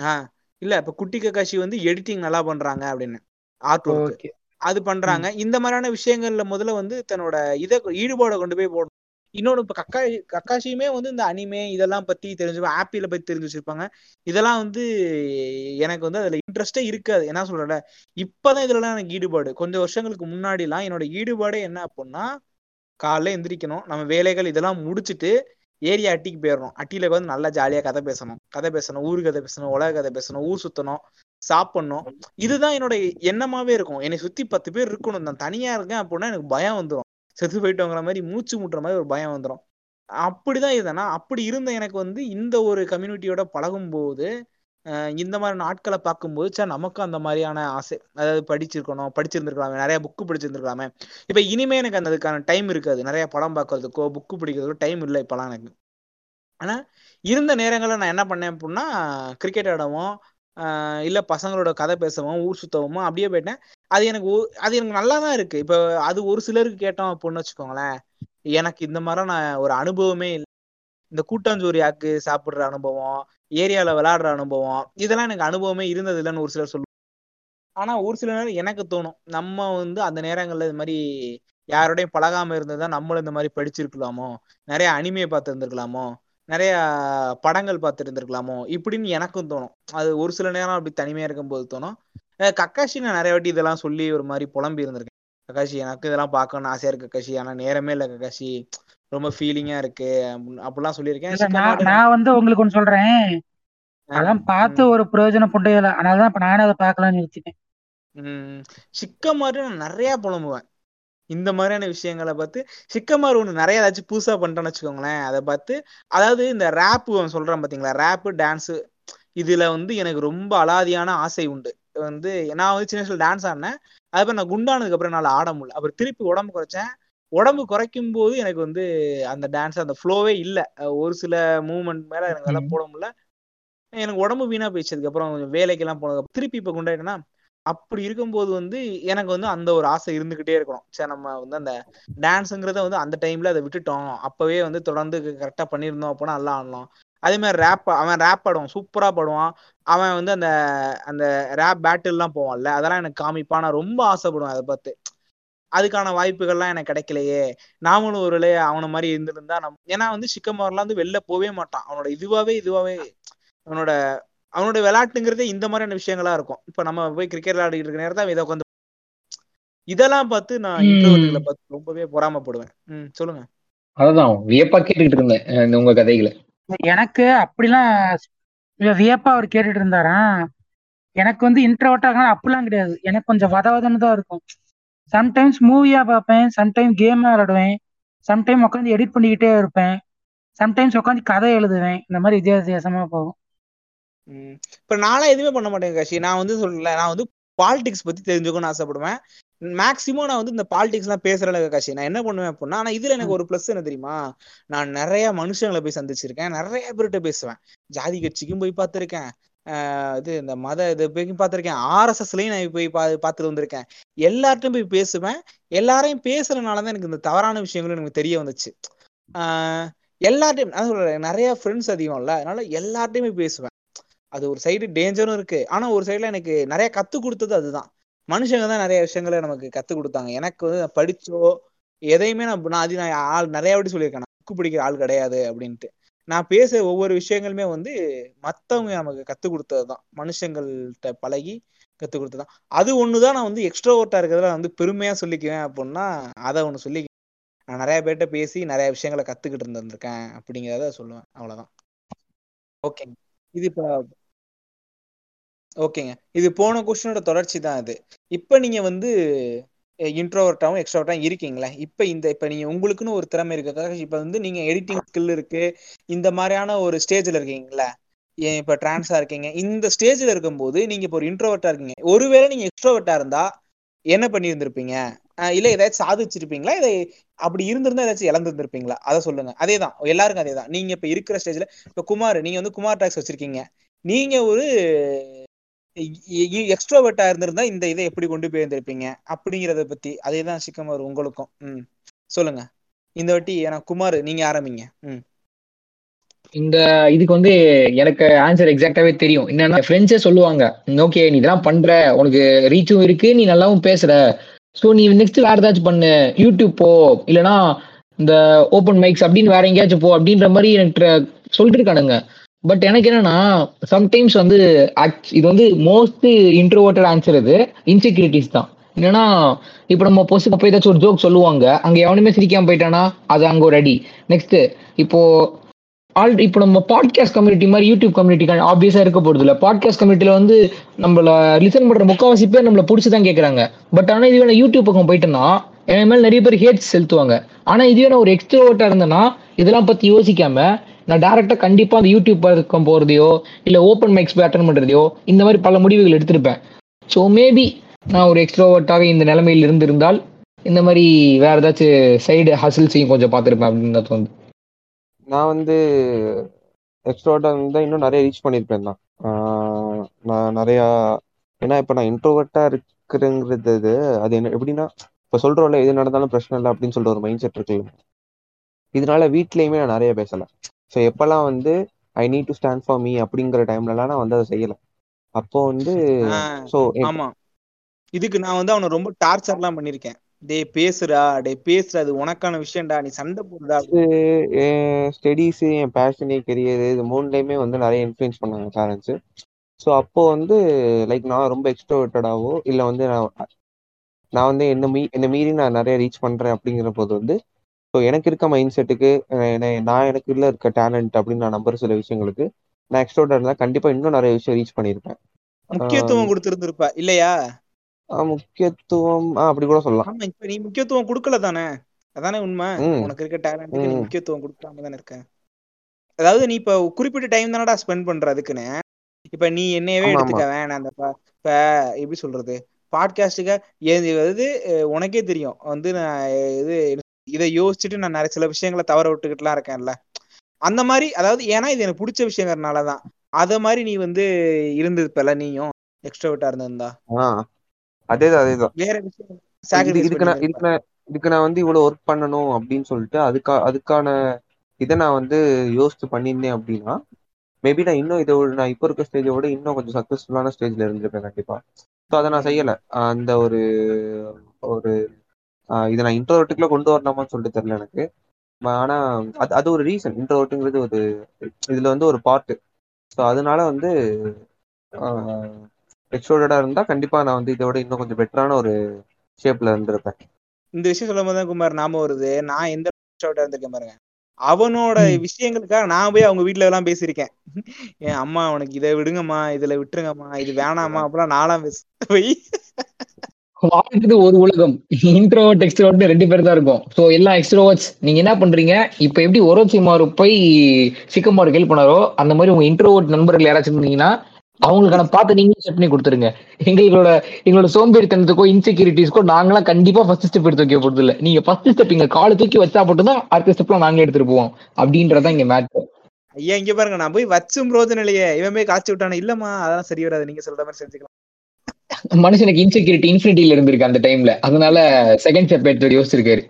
ஆ. இல்ல இப்ப குட்டி கக்காஷி வந்து எடிட்டிங் நல்லா பண்றாங்க அப்படின்னு ஆர்ட் ஒர்க் அது பண்றாங்க. இந்த மாதிரியான விஷயங்கள்ல முதல்ல வந்து தன்னோட இத ஈடுபாடை கொண்டு போய் போடணும். இன்னொன்னு இப்ப கக்கா கக்காஷியுமே வந்து இந்த அனிமே இதெல்லாம் பத்தி தெரிஞ்சு ஆப்பிள பத்தி தெரிஞ்சு வச்சிருப்பாங்க இதெல்லாம் வந்து எனக்கு வந்து அதுல இன்ட்ரெஸ்டே இருக்காது. என்ன சொல்றேன் இப்பதான் இதுலலாம் எனக்கு ஈடுபாடு. கொஞ்சம் வருஷங்களுக்கு முன்னாடி எல்லாம் என்னோட ஈடுபாடே என்ன அப்படின்னா காலைல எந்திரிக்கணும். நம்ம வேலைகள் இதெல்லாம் முடிச்சுட்டு ஏரியா அட்டிக்கு போயிடணும் அட்டியில வந்து நல்லா ஜாலியா கதை பேசணும். கதை பேசணும். ஊரு கதை பேசணும். உலக கதை பேசணும். ஊர் சுத்தணும். சாப்பிடணும். இதுதான் என்னோட எண்ணமாவே இருக்கும். என்னை சுத்தி பத்து பேர் இருக்கணும். நான் தனியா இருக்கேன் அப்படின்னா எனக்கு பயம் வந்துடும் செத்து போயிட்டோங்கிற மாதிரி மூச்சு முட்டுற மாதிரி ஒரு பயம் வந்துடும் அப்படிதான் இருந்தேன்னா அப்படி இருந்த எனக்கு வந்து இந்த ஒரு கம்யூனிட்டியோட பழகும் போது அஹ் இந்த மாதிரி நாட்களை பார்க்கும்போது சார் நமக்கும் அந்த மாதிரியான ஆசை. அதாவது படிச்சிருக்கணும் படிச்சிருந்திருக்கலாமே. நிறைய புக்கு படிச்சிருந்திருக்கலாமே. இப்ப இனிமே எனக்கு அந்த அதுக்கான டைம் இருக்காது. நிறைய படம் பார்க்கறதுக்கோ புக்கு படிக்கிறதுக்கோ டைம் இல்லை இப்பெல்லாம் எனக்கு. ஆனா இருந்த நேரங்களில் நான் என்ன பண்ணேன் அப்படின்னா கிரிக்கெட் ஆடவும் இல்ல பசங்களோட கதை பேசவும் ஊர் சுத்தவும் அப்படியே போயிட்டேன். அது எனக்கு அது எனக்கு நல்லா தான் இருக்கு. இப்ப அது ஒரு சிலருக்கு கேட்டோம் அப்படின்னு வச்சுக்கோங்களேன். எனக்கு இந்த மாதிரி நான் ஒரு அனுபவமே இல்லை. இந்த கூட்டாஞ்சோரியாக்கு சாப்பிட்ற சாப்பிடுற அனுபவம் ஏரியால விளையாடுற அனுபவம் இதெல்லாம் எனக்கு அனுபவமே இருந்தது இல்லைன்னு ஒரு சிலர் சொல்லுவாங்க. ஆனா ஒரு சில நேரம் எனக்கு தோணும் நம்ம வந்து அந்த நேரங்கள்ல இது மாதிரி யாரோடையும் பழகாம இருந்ததா நம்மளும் இந்த மாதிரி படிச்சிருக்கலாமோ? நிறைய அனிமையை பார்த்து இருந்திருக்கலாமோ நிறைய படங்கள் பார்த்து இருந்திருக்கலாமோ இப்படின்னு எனக்கும் தோணும். அது ஒரு சில நேரம் அப்படி தனிமையா இருக்கும்போது தோணும். கக்காஷி நான் நிறைய வாட்டி இதெல்லாம் சொல்லி ஒரு மாதிரி புலம்பி இருந்திருக்கேன். கக்காஷி எனக்கு இதெல்லாம் பார்க்கணும்னு ஆசையா இருக்கு கக்காஷி. ஆனா நேரமே இல்லை கக்காஷி. ரொம்ப ஃபீலிங்கா இருக்கு. அப்படிலாம் சொல்லியிருக்கேன். நான் வந்து உங்களுக்கு ஒன்று சொல்றேன். அதான் பார்த்து. ஒரு பிரயோஜனம் புண்டையில அதனாலதான் இப்ப நானே அதை பார்க்கலாம்னு யோசிச்சிட்டேன். ம் சிக்க மாதிரி நான் நிறைய புலம்புவேன். இந்த மாதிரியான விஷயங்களை பார்த்து சிக்கமார் ஒன்று நிறைய ஏதாச்சும் புதுசா பண்ணிட்டோம்னு வச்சுக்கோங்களேன். அதை பார்த்து அதாவது இந்த ரேப் சொல்றேன் பாத்தீங்களா? ரேப்பு டான்ஸு இதுல வந்து எனக்கு ரொம்ப அலாதியான ஆசை உண்டு. வந்து நான் வந்து சின்ன வயசுல டான்ஸ் ஆடினேன். அதுக்கப்புறம் நான் குண்டானதுக்கு அப்புறம் என்னால ஆட முடியல. அப்புறம் திருப்பி உடம்பு குறைச்சேன். உடம்பு குறைக்கும் போது எனக்கு வந்து அந்த டான்ஸ் அந்த ஃப்ளோவே இல்லை. ஒரு சில மூவ்மெண்ட் மேல எனக்கு அதெல்லாம் போட முடியல. எனக்கு உடம்பு வீணா போயிடுச்சு. அதுக்கப்புறம் கொஞ்சம் வேலைக்கெல்லாம் போனதுக்கு திருப்பி இப்ப குண்டாயிட்டேன்னா அப்படி இருக்கும்போது வந்து எனக்கு வந்து அந்த ஒரு ஆசை இருந்துகிட்டே இருக்கணும். சரி நம்ம வந்து அந்த டான்ஸுங்கிறத வந்து அந்த டைம்ல அதை விட்டுட்டோம். அப்பவே வந்து தொடர்ந்து கரெக்டா பண்ணியிருந்தோம் அப்படின்னா நல்லா ஆடலாம். அதே மாதிரி ரேப் அவன் ரேப் ஆடுவான். சூப்பரா பாடுவான். அவன் வந்து அந்த அந்த ரேப் பேட்டில்லாம் போவான்ல அதெல்லாம் எனக்கு காமிப்பான். நான் ரொம்ப ஆசைப்படுவேன் அதை பார்த்து. அதுக்கான வாய்ப்புகள்லாம் எனக்கு கிடைக்கலையே. நாமளும் ஒரு வேளை அவனை மாதிரி இருந்திருந்தா நம் ஏன்னா வந்து சிக்கமாரெல்லாம் வந்து வெளில போவே மாட்டான். அவனோட இதுவாவே இதுவாவே அவனோட அவனோட விளையாட்டுங்கிறதே இந்த மாதிரியான விஷயங்களா இருக்கும். இப்ப நம்ம போய் கிரிக்கெட் விளையாடிட்டு இருக்க நேரத்தை இதை உட்காந்து இதெல்லாம் பார்த்து நான் ம். இன்ட்ரோவர்ட்டுகளை பார்த்து ரொம்பவே பொறாமப்படுவேன். ம் சொல்லுங்க. அதுதான் வியப்பா கேட்டுக்கிட்டு இருந்தேன் உங்க கதைகளை. எனக்கு அப்படிலாம் வியப்பா அவர் கேட்டுட்டு இருந்தாராம் எனக்கு வந்து இன்ட்ரோவர்ட் ஆகணும் அப்படிலாம் கிடையாது. எனக்கு கொஞ்சம் வதவதன்னு தான் இருக்கும் சம்டைம்ஸ் மூவியா பார்ப்பேன் சம்டைம் கேம் விளையாடுவேன். சம்டைம் உட்காந்து எடிட் பண்ணிக்கிட்டே இருப்பேன். சம்டைம்ஸ் உட்காந்து கதை எழுதுவேன். இந்த மாதிரி வித்தியாச வித்தியாசமா போகும். இப்ப நான்லாம் எதுவுமே பண்ண மாட்டேன் காஷி. நான் வந்து சொல்லல நான் வந்து பாலிடிக்ஸ் பத்தி தெரிஞ்சுக்கணும்னு ஆசைப்படுவேன். மேக்சிமம் நான் வந்து இந்த பாலிடிக்ஸ் எல்லாம் பேசுறேன் காஷி. நான் என்ன பண்ணுவேன் அப்படின்னா ஆனா இதுல எனக்கு ஒரு பிளஸ் என்ன தெரியுமா? நான் நிறைய மனுஷங்களை போய் சந்திச்சிருக்கேன். நிறைய பேர்கிட்ட பேசுவேன். ஜாதி கட்சிக்கும் போய் பார்த்திருக்கேன். இது இந்த மத இது போய் பார்த்திருக்கேன். ஆர்எஸ்எஸ்லயும் நான் போய் பா பார்த்துட்டு வந்திருக்கேன். எல்லார்ட்டும் போய் பேசுவேன். எல்லாரையும் பேசுறதுனாலதான் எனக்கு இந்த தவறான விஷயங்களும் எனக்கு தெரிய வந்துச்சு. ஆஹ் எல்லார்ட்டையும் நான் சொல்றேன் நிறைய ஃப்ரெண்ட்ஸ் அதிகம் இல்ல அதனால எல்லார்ட்டையுமே பேசுவேன். அது ஒரு சைடு டேஞ்சரும் இருக்கு. ஆனா ஒரு சைடுல எனக்கு நிறைய கத்து கொடுத்தது அதுதான். மனுஷங்க தான் நிறைய விஷயங்களை நமக்கு கத்து கொடுத்தாங்க. எனக்கு வந்து நான் படிச்சோ எதையுமே நான் நான் அது நான் ஆள் நிறைய வாட்டி சொல்லியிருக்கேன். நான் புக்கு பிடிக்கிற ஆள் கிடையாது அப்படின்ட்டு. நான் பேச ஒவ்வொரு விஷயங்களுமே வந்து மத்தவங்க நமக்கு கத்து கொடுத்ததுதான். மனுஷங்கள்கிட்ட பழகி கத்து கொடுத்ததுதான். அது ஒண்ணுதான் நான் வந்து எக்ஸ்ட்ரோவர்ட்டா இருக்கிறதுல வந்து பெருமையா சொல்லிக்குவேன் அப்படின்னா அதை ஒண்ணு சொல்லி நான் நிறைய பேர்கிட்ட பேசி நிறைய விஷயங்களை கத்துக்கிட்டு இருந்திருக்கேன் அப்படிங்கிறத சொல்லுவேன். அவ்வளவுதான். ஓகேங்க. இது இப்ப ஓகேங்க இது போன கொஸ்டினோட தொடர்ச்சி தான் அது. இப்ப நீங்க வந்து இன்ட்ரோவர்ட்டாவும் எக்ஸ்ட்ரோவர்ட்டாவும் இருக்கீங்களே? இப்ப இந்த இப்ப நீங்க உங்களுக்குன்னு ஒரு திறமை இருக்கிறதுக்காக இப்போ வந்து நீங்க எடிட்டிங் ஸ்கில் இருக்கு. இந்த மாதிரியான ஒரு ஸ்டேஜ்ல இருக்கீங்களா? ஏன் இப்போ டிரான்ஸாக இருக்கீங்க? இந்த ஸ்டேஜ்ல இருக்கும்போது நீங்க இப்போ ஒரு இன்ட்ரோவர்ட்டாக இருக்கீங்க. ஒருவேளை நீங்க எக்ஸ்ட்ரோவர்ட்டா இருந்தா என்ன பண்ணியிருந்திருப்பீங்க? இல்லை இல்ல ஏதாச்சும் சாதிச்சிருப்பீங்களா? இதை அப்படி இருந்திருந்தா ஏதாச்சும் இழந்திருந்திருப்பீங்களா? அதை சொல்லுங்க. அதேதான். எல்லாருக்கும் அதேதான். நீங்க இப்ப இருக்கிற ஸ்டேஜ்ல இப்ப குமார் நீங்க வந்து குமார் டாக்ஸ் வச்சிருக்கீங்க. நீங்க ஒரு எக்ஸ்ட்ரோவர்ட்டா இருந்திருந்தா இந்த இதை எப்படி கொண்டு போய் இருந்திருப்பீங்க அப்படிங்கறத பத்தி. அதேதான் சிக்கமர் உங்களுக்கும். ம். சொல்லுங்க. இந்த வாட்டி ஏன்னா குமார் நீங்க ஆரம்பிங்க. ம். இந்த இதுக்கு வந்து எனக்கு ஆன்சர் எக்ஸாக்டாவே தெரியும். என்னன்னா ஃப்ரெண்ட்ஸே சொல்லுவாங்க ஓகே நீ இதெல்லாம் பண்ற. உனக்கு ரீச்சும் இருக்கு. நீ நல்லாவும் பேசுற. ஸோ நீ நெக்ஸ்ட் வேற ஏதாச்சும் பண்ணு. யூடியூப் போ. இல்லைனா இந்த ஓப்பன் மைக்ஸ் அப்படின்னு வேற எங்கேயாச்சும் போ அப்படின்ற மாதிரி எனக்கு சொல்லிட்டு இருக்கானுங்க பட் எனக்கு என்னன்னா சம்டைம்ஸ் வந்து இது வந்து மோஸ்ட் இன்ட்ரோவர்டட் ஆன்சர் இது. இன்செக்யூரிட்டிஸ் தான். என்னன்னா இப்போ நம்ம பொசு போய் ஏதாச்சும் ஒரு ஜோக் சொல்லுவாங்க. அங்கே எவனுமே சிரிக்காம போயிட்டானா அது அங்கே ஒரு அடி. நெக்ஸ்ட் இப்போ ஆல் இப்போ நம்ம பாட்காஸ்ட் கம்யூனிட்டி மாதிரி யூடியூப் கம்யூனிட்டி ஆப்வியஸாக இருக்க போகிறது இல்லை பாட்காஸ்ட் கம்யூனிட்டியில் வந்து நம்மள லிசன் பண்ணுற முக்கால்வாசி பேர் நம்மள பிடிச்சி தான் கேட்குறாங்க பட் ஆனால் இதுவே நான் யூடியூப் பக்கம் போயிட்டேன்னா என் மேலே நிறைய பேர் ஹேட் செலுத்துவாங்க. ஆனால் இதுவே நான் ஒரு எக்ஸ்ட்ரோவர்ட்டா இருந்தேன்னா இதெல்லாம் பற்றி யோசிக்காம நான் டேரெக்டாக கண்டிப்பாக அந்த யூடியூப் பக்கம் போகிறதையோ இல்லை ஓப்பன் மைக்ஸ் போய் அட்டன் பண்ணுறதையோ இந்த மாதிரி பல முடிவுகள் எடுத்திருப்பேன். ஸோ மேபி நான் ஒரு எக்ஸ்ட்ரோவர்ட்டாக இந்த நிலைமையில் இருந்திருந்தால் இந்த மாதிரி வேறு ஏதாச்சும் சைடு ஹசில்ஸையும் கொஞ்சம் பார்த்துருப்பேன் அப்படின்னு தான் தோணுது. நான் வந்து எக்ஸ்ட்ரோவர்ட்டா இருந்தா இன்னும் நிறைய ரீச் பண்ணியிருப்பேன் தான். நான் நிறையா ஏன்னா இப்போ நான் இன்ட்ரோவர்ட்டா இருக்கிறேங்கிறது இது, அது என்ன எப்படின்னா இப்போ சொல்றோம்ல எது நடந்தாலும் பிரச்சனை இல்லை அப்படின்னு சொல்ற ஒரு மைண்ட் செட் இருக்குல்ல. இதனால வீட்லயுமே நான் நிறைய பேசல. ஸோ எப்பெல்லாம் வந்து I need to stand for me அப்படிங்கிற டைம்லலாம் நான் வந்து அதை செய்யல. அப்போ வந்து ஸோ ஆமா. இதுக்கு நான் வந்து அவனை ரொம்ப டார்ச்சர்லாம் பண்ணிருக்கேன். டேய் பேசுடா. டேய் பேசுடா. அது உனக்கான விஷயம்டா. நீ சண்டை போடுடா. ஸ்டடீஸ் என் பேஷனே கெரியர் இது மூணுலையுமே வந்து நிறைய இன்ஃப்ளூயன்ஸ் பண்ணாங்க பேரண்ட்ஸ் ஸோ அப்போ வந்து லைக் நான் ரொம்ப எக்ஸ்ட்ரோவர்ட்டடாவோ இல்லை வந்து நான் நான் வந்து என்ன மீ என்ன மீறி நான் நிறைய ரீச் பண்றேன் அப்படிங்கிற போது வந்து ஸோ எனக்கு இருக்க மைண்ட் செட்டுக்கு நான் எனக்கு உள்ள இருக்க டேலண்ட் அப்படின்னு நான் நம்புற சில விஷயங்களுக்கு நான் எக்ஸ்ட்ரோவர்ட்டா இருந்தா கண்டிப்பா இன்னும் நிறைய விஷயம் ரீச் பண்ணியிருப்பேன் முக்கியத்துவம் கொடுத்திருந்திருப்ப. இல்லையா? முக்கியத்துவம் அப்படி கூட சொல்லலாம். ஆமா இப்ப நீ முக்கியத்துவம் கொடுக்கல தானே அதானே உண்மை. உனக்கு இருக்க டேலண்ட்டுக்கு நீ முக்கியத்துவம் கொடுக்காம தானே இருக்க. அதாவது நீ இப்ப குறிப்பிட்ட டைம் தானடா ஸ்பெண்ட் பண்ற அதுக்குன்னு. இப்ப நீ என்னையவே எடுத்துக்க வேணாம். அந்த இப்ப எப்படி சொல்றது? பாட்காஸ்டுக்கு அஹ், உனக்கே தெரியும். வந்து நான் இது இதை யோசிச்சுட்டு நான் நிறைய சில விஷயங்களை தவற விட்டுக்கிட்டுலாம் இருக்கேன்ல. அந்த மாதிரி அதாவது ஏன்னா இது எனக்கு பிடிச்ச விஷயங்கிறனாலதான். அத மாதிரி நீ வந்து இருந்திருப்பல நீயும் எக்ஸ்ட்ரோவர்ட்டா இருந்திருந்தா. அதேதான் அதேதான். வேற விஷயம் இதுக்கு நான் இதுக்கு நான் இதுக்கு நான் வந்து இவ்வளவு ஒர்க் பண்ணணும் அப்படின்னு சொல்லிட்டு அதுக்கா அதுக்கான இதை நான் வந்து யோசிச்சு பண்ணியிருந்தேன் அப்படின்னா மேபி நான் இன்னும் இதை நான் இப்போ இருக்க ஸ்டேஜை விட இன்னும் கொஞ்சம் சக்ஸஸ்ஃபுல்லான ஸ்டேஜ்ல இருந்திருப்பேன் கண்டிப்பா. ஸோ அதை நான் செய்யல. அந்த ஒரு ஒரு இதை நான் இன்ட்ரோவர்ட்டுக்குள்ள கொண்டு வரலாமான்னு சொல்லிட்டு தெரியல எனக்கு. ஆனா அது அது ஒரு ரீசன் இன்ட்ரோவர்ட்டுங்கிறது ஒரு இதுல வந்து ஒரு பார்ட் ஸோ அதனால வந்து எக்ஸ்ட்ரோடா இருந்தா கண்டிப்பா நான் வந்து இதை விட இன்னும் கொஞ்சம் பெட்டரான ஒரு ஷேப்ல இருந்திருப்பேன். இந்த விஷயம் சொல்லும் போது தான் குமார் நாம வருது. நான் எந்த எக்ஸ்ட்ரோவர்ட்டா இருந்திருக்கேன் பாருங்க. அவனோட. விஷயங்களுக்காக நான் போய் அவங்க வீட்ல எல்லாம் பேசியிருக்கேன். என் அம்மா உனக்கு இதை விடுங்கம்மா இதுல விட்டுருங்கம்மா இது வேணாம்மா அப்படிலாம் நான்லாம் பேச போய். வாழ்றது ஒரு உலகம். இன்ட்ரோவர்ட் எக்ஸ்ட்ரோவர்ட் ரெண்டு பேர் தான் இருக்கும். ஸோ எல்லாம் எக்ஸ்ட்ரோவர்ட்ஸ் நீங்க என்ன பண்றீங்க? இப்போ எப்படி ஒரோச்சிமாரு போய் சிக்கமாரு ஹெல்ப் பண்ணாரோ அந்த மாதிரி உங்க இன்ட்ரோவர்ட் நண்பர்கள் யாராச்சும் இருந்தீங்கன்னா அவங்களுக்கான பார்த்து நீங்களும் செட் பண்ணி கொடுத்துருங்க. எங்களோட எங்களோட சோம்பேறித்தனத்துக்கோ இன்செக்யூரிட்டிஸ்க்கோ நாங்களாம் கண்டிப்பா ஃபர்ஸ்ட் ஸ்டெப் எடுத்து வைக்க போறது இல்ல நீங்க ஃபர்ஸ்ட் ஸ்டெப் இங்க காலை தூக்கி வச்சா மட்டும்தான் அடுத்த ஸ்டெப்லாம் நாங்களே எடுத்துட்டு போவோம். அப்படின்றதான் இங்க மேட்ரு ஐயா இங்க பாருங்க நான் போய் வச்சும் பிரோஜனம் இல்லையே. இவன் போய் காய்ச்சி விட்டானே. இல்லம்மா அதெல்லாம் சரி வராது. நீங்க சொல்ற மாதிரி செஞ்சுக்கலாம். மனுஷனுக்கு இன்செக்யூரிட்டி இன்ஃபினிட்டியில இருந்திருக்கு அந்த டைம்ல அதனால செகண்ட் ஸ்டெப் எடுத்து யோசிச்சிருக்காரு.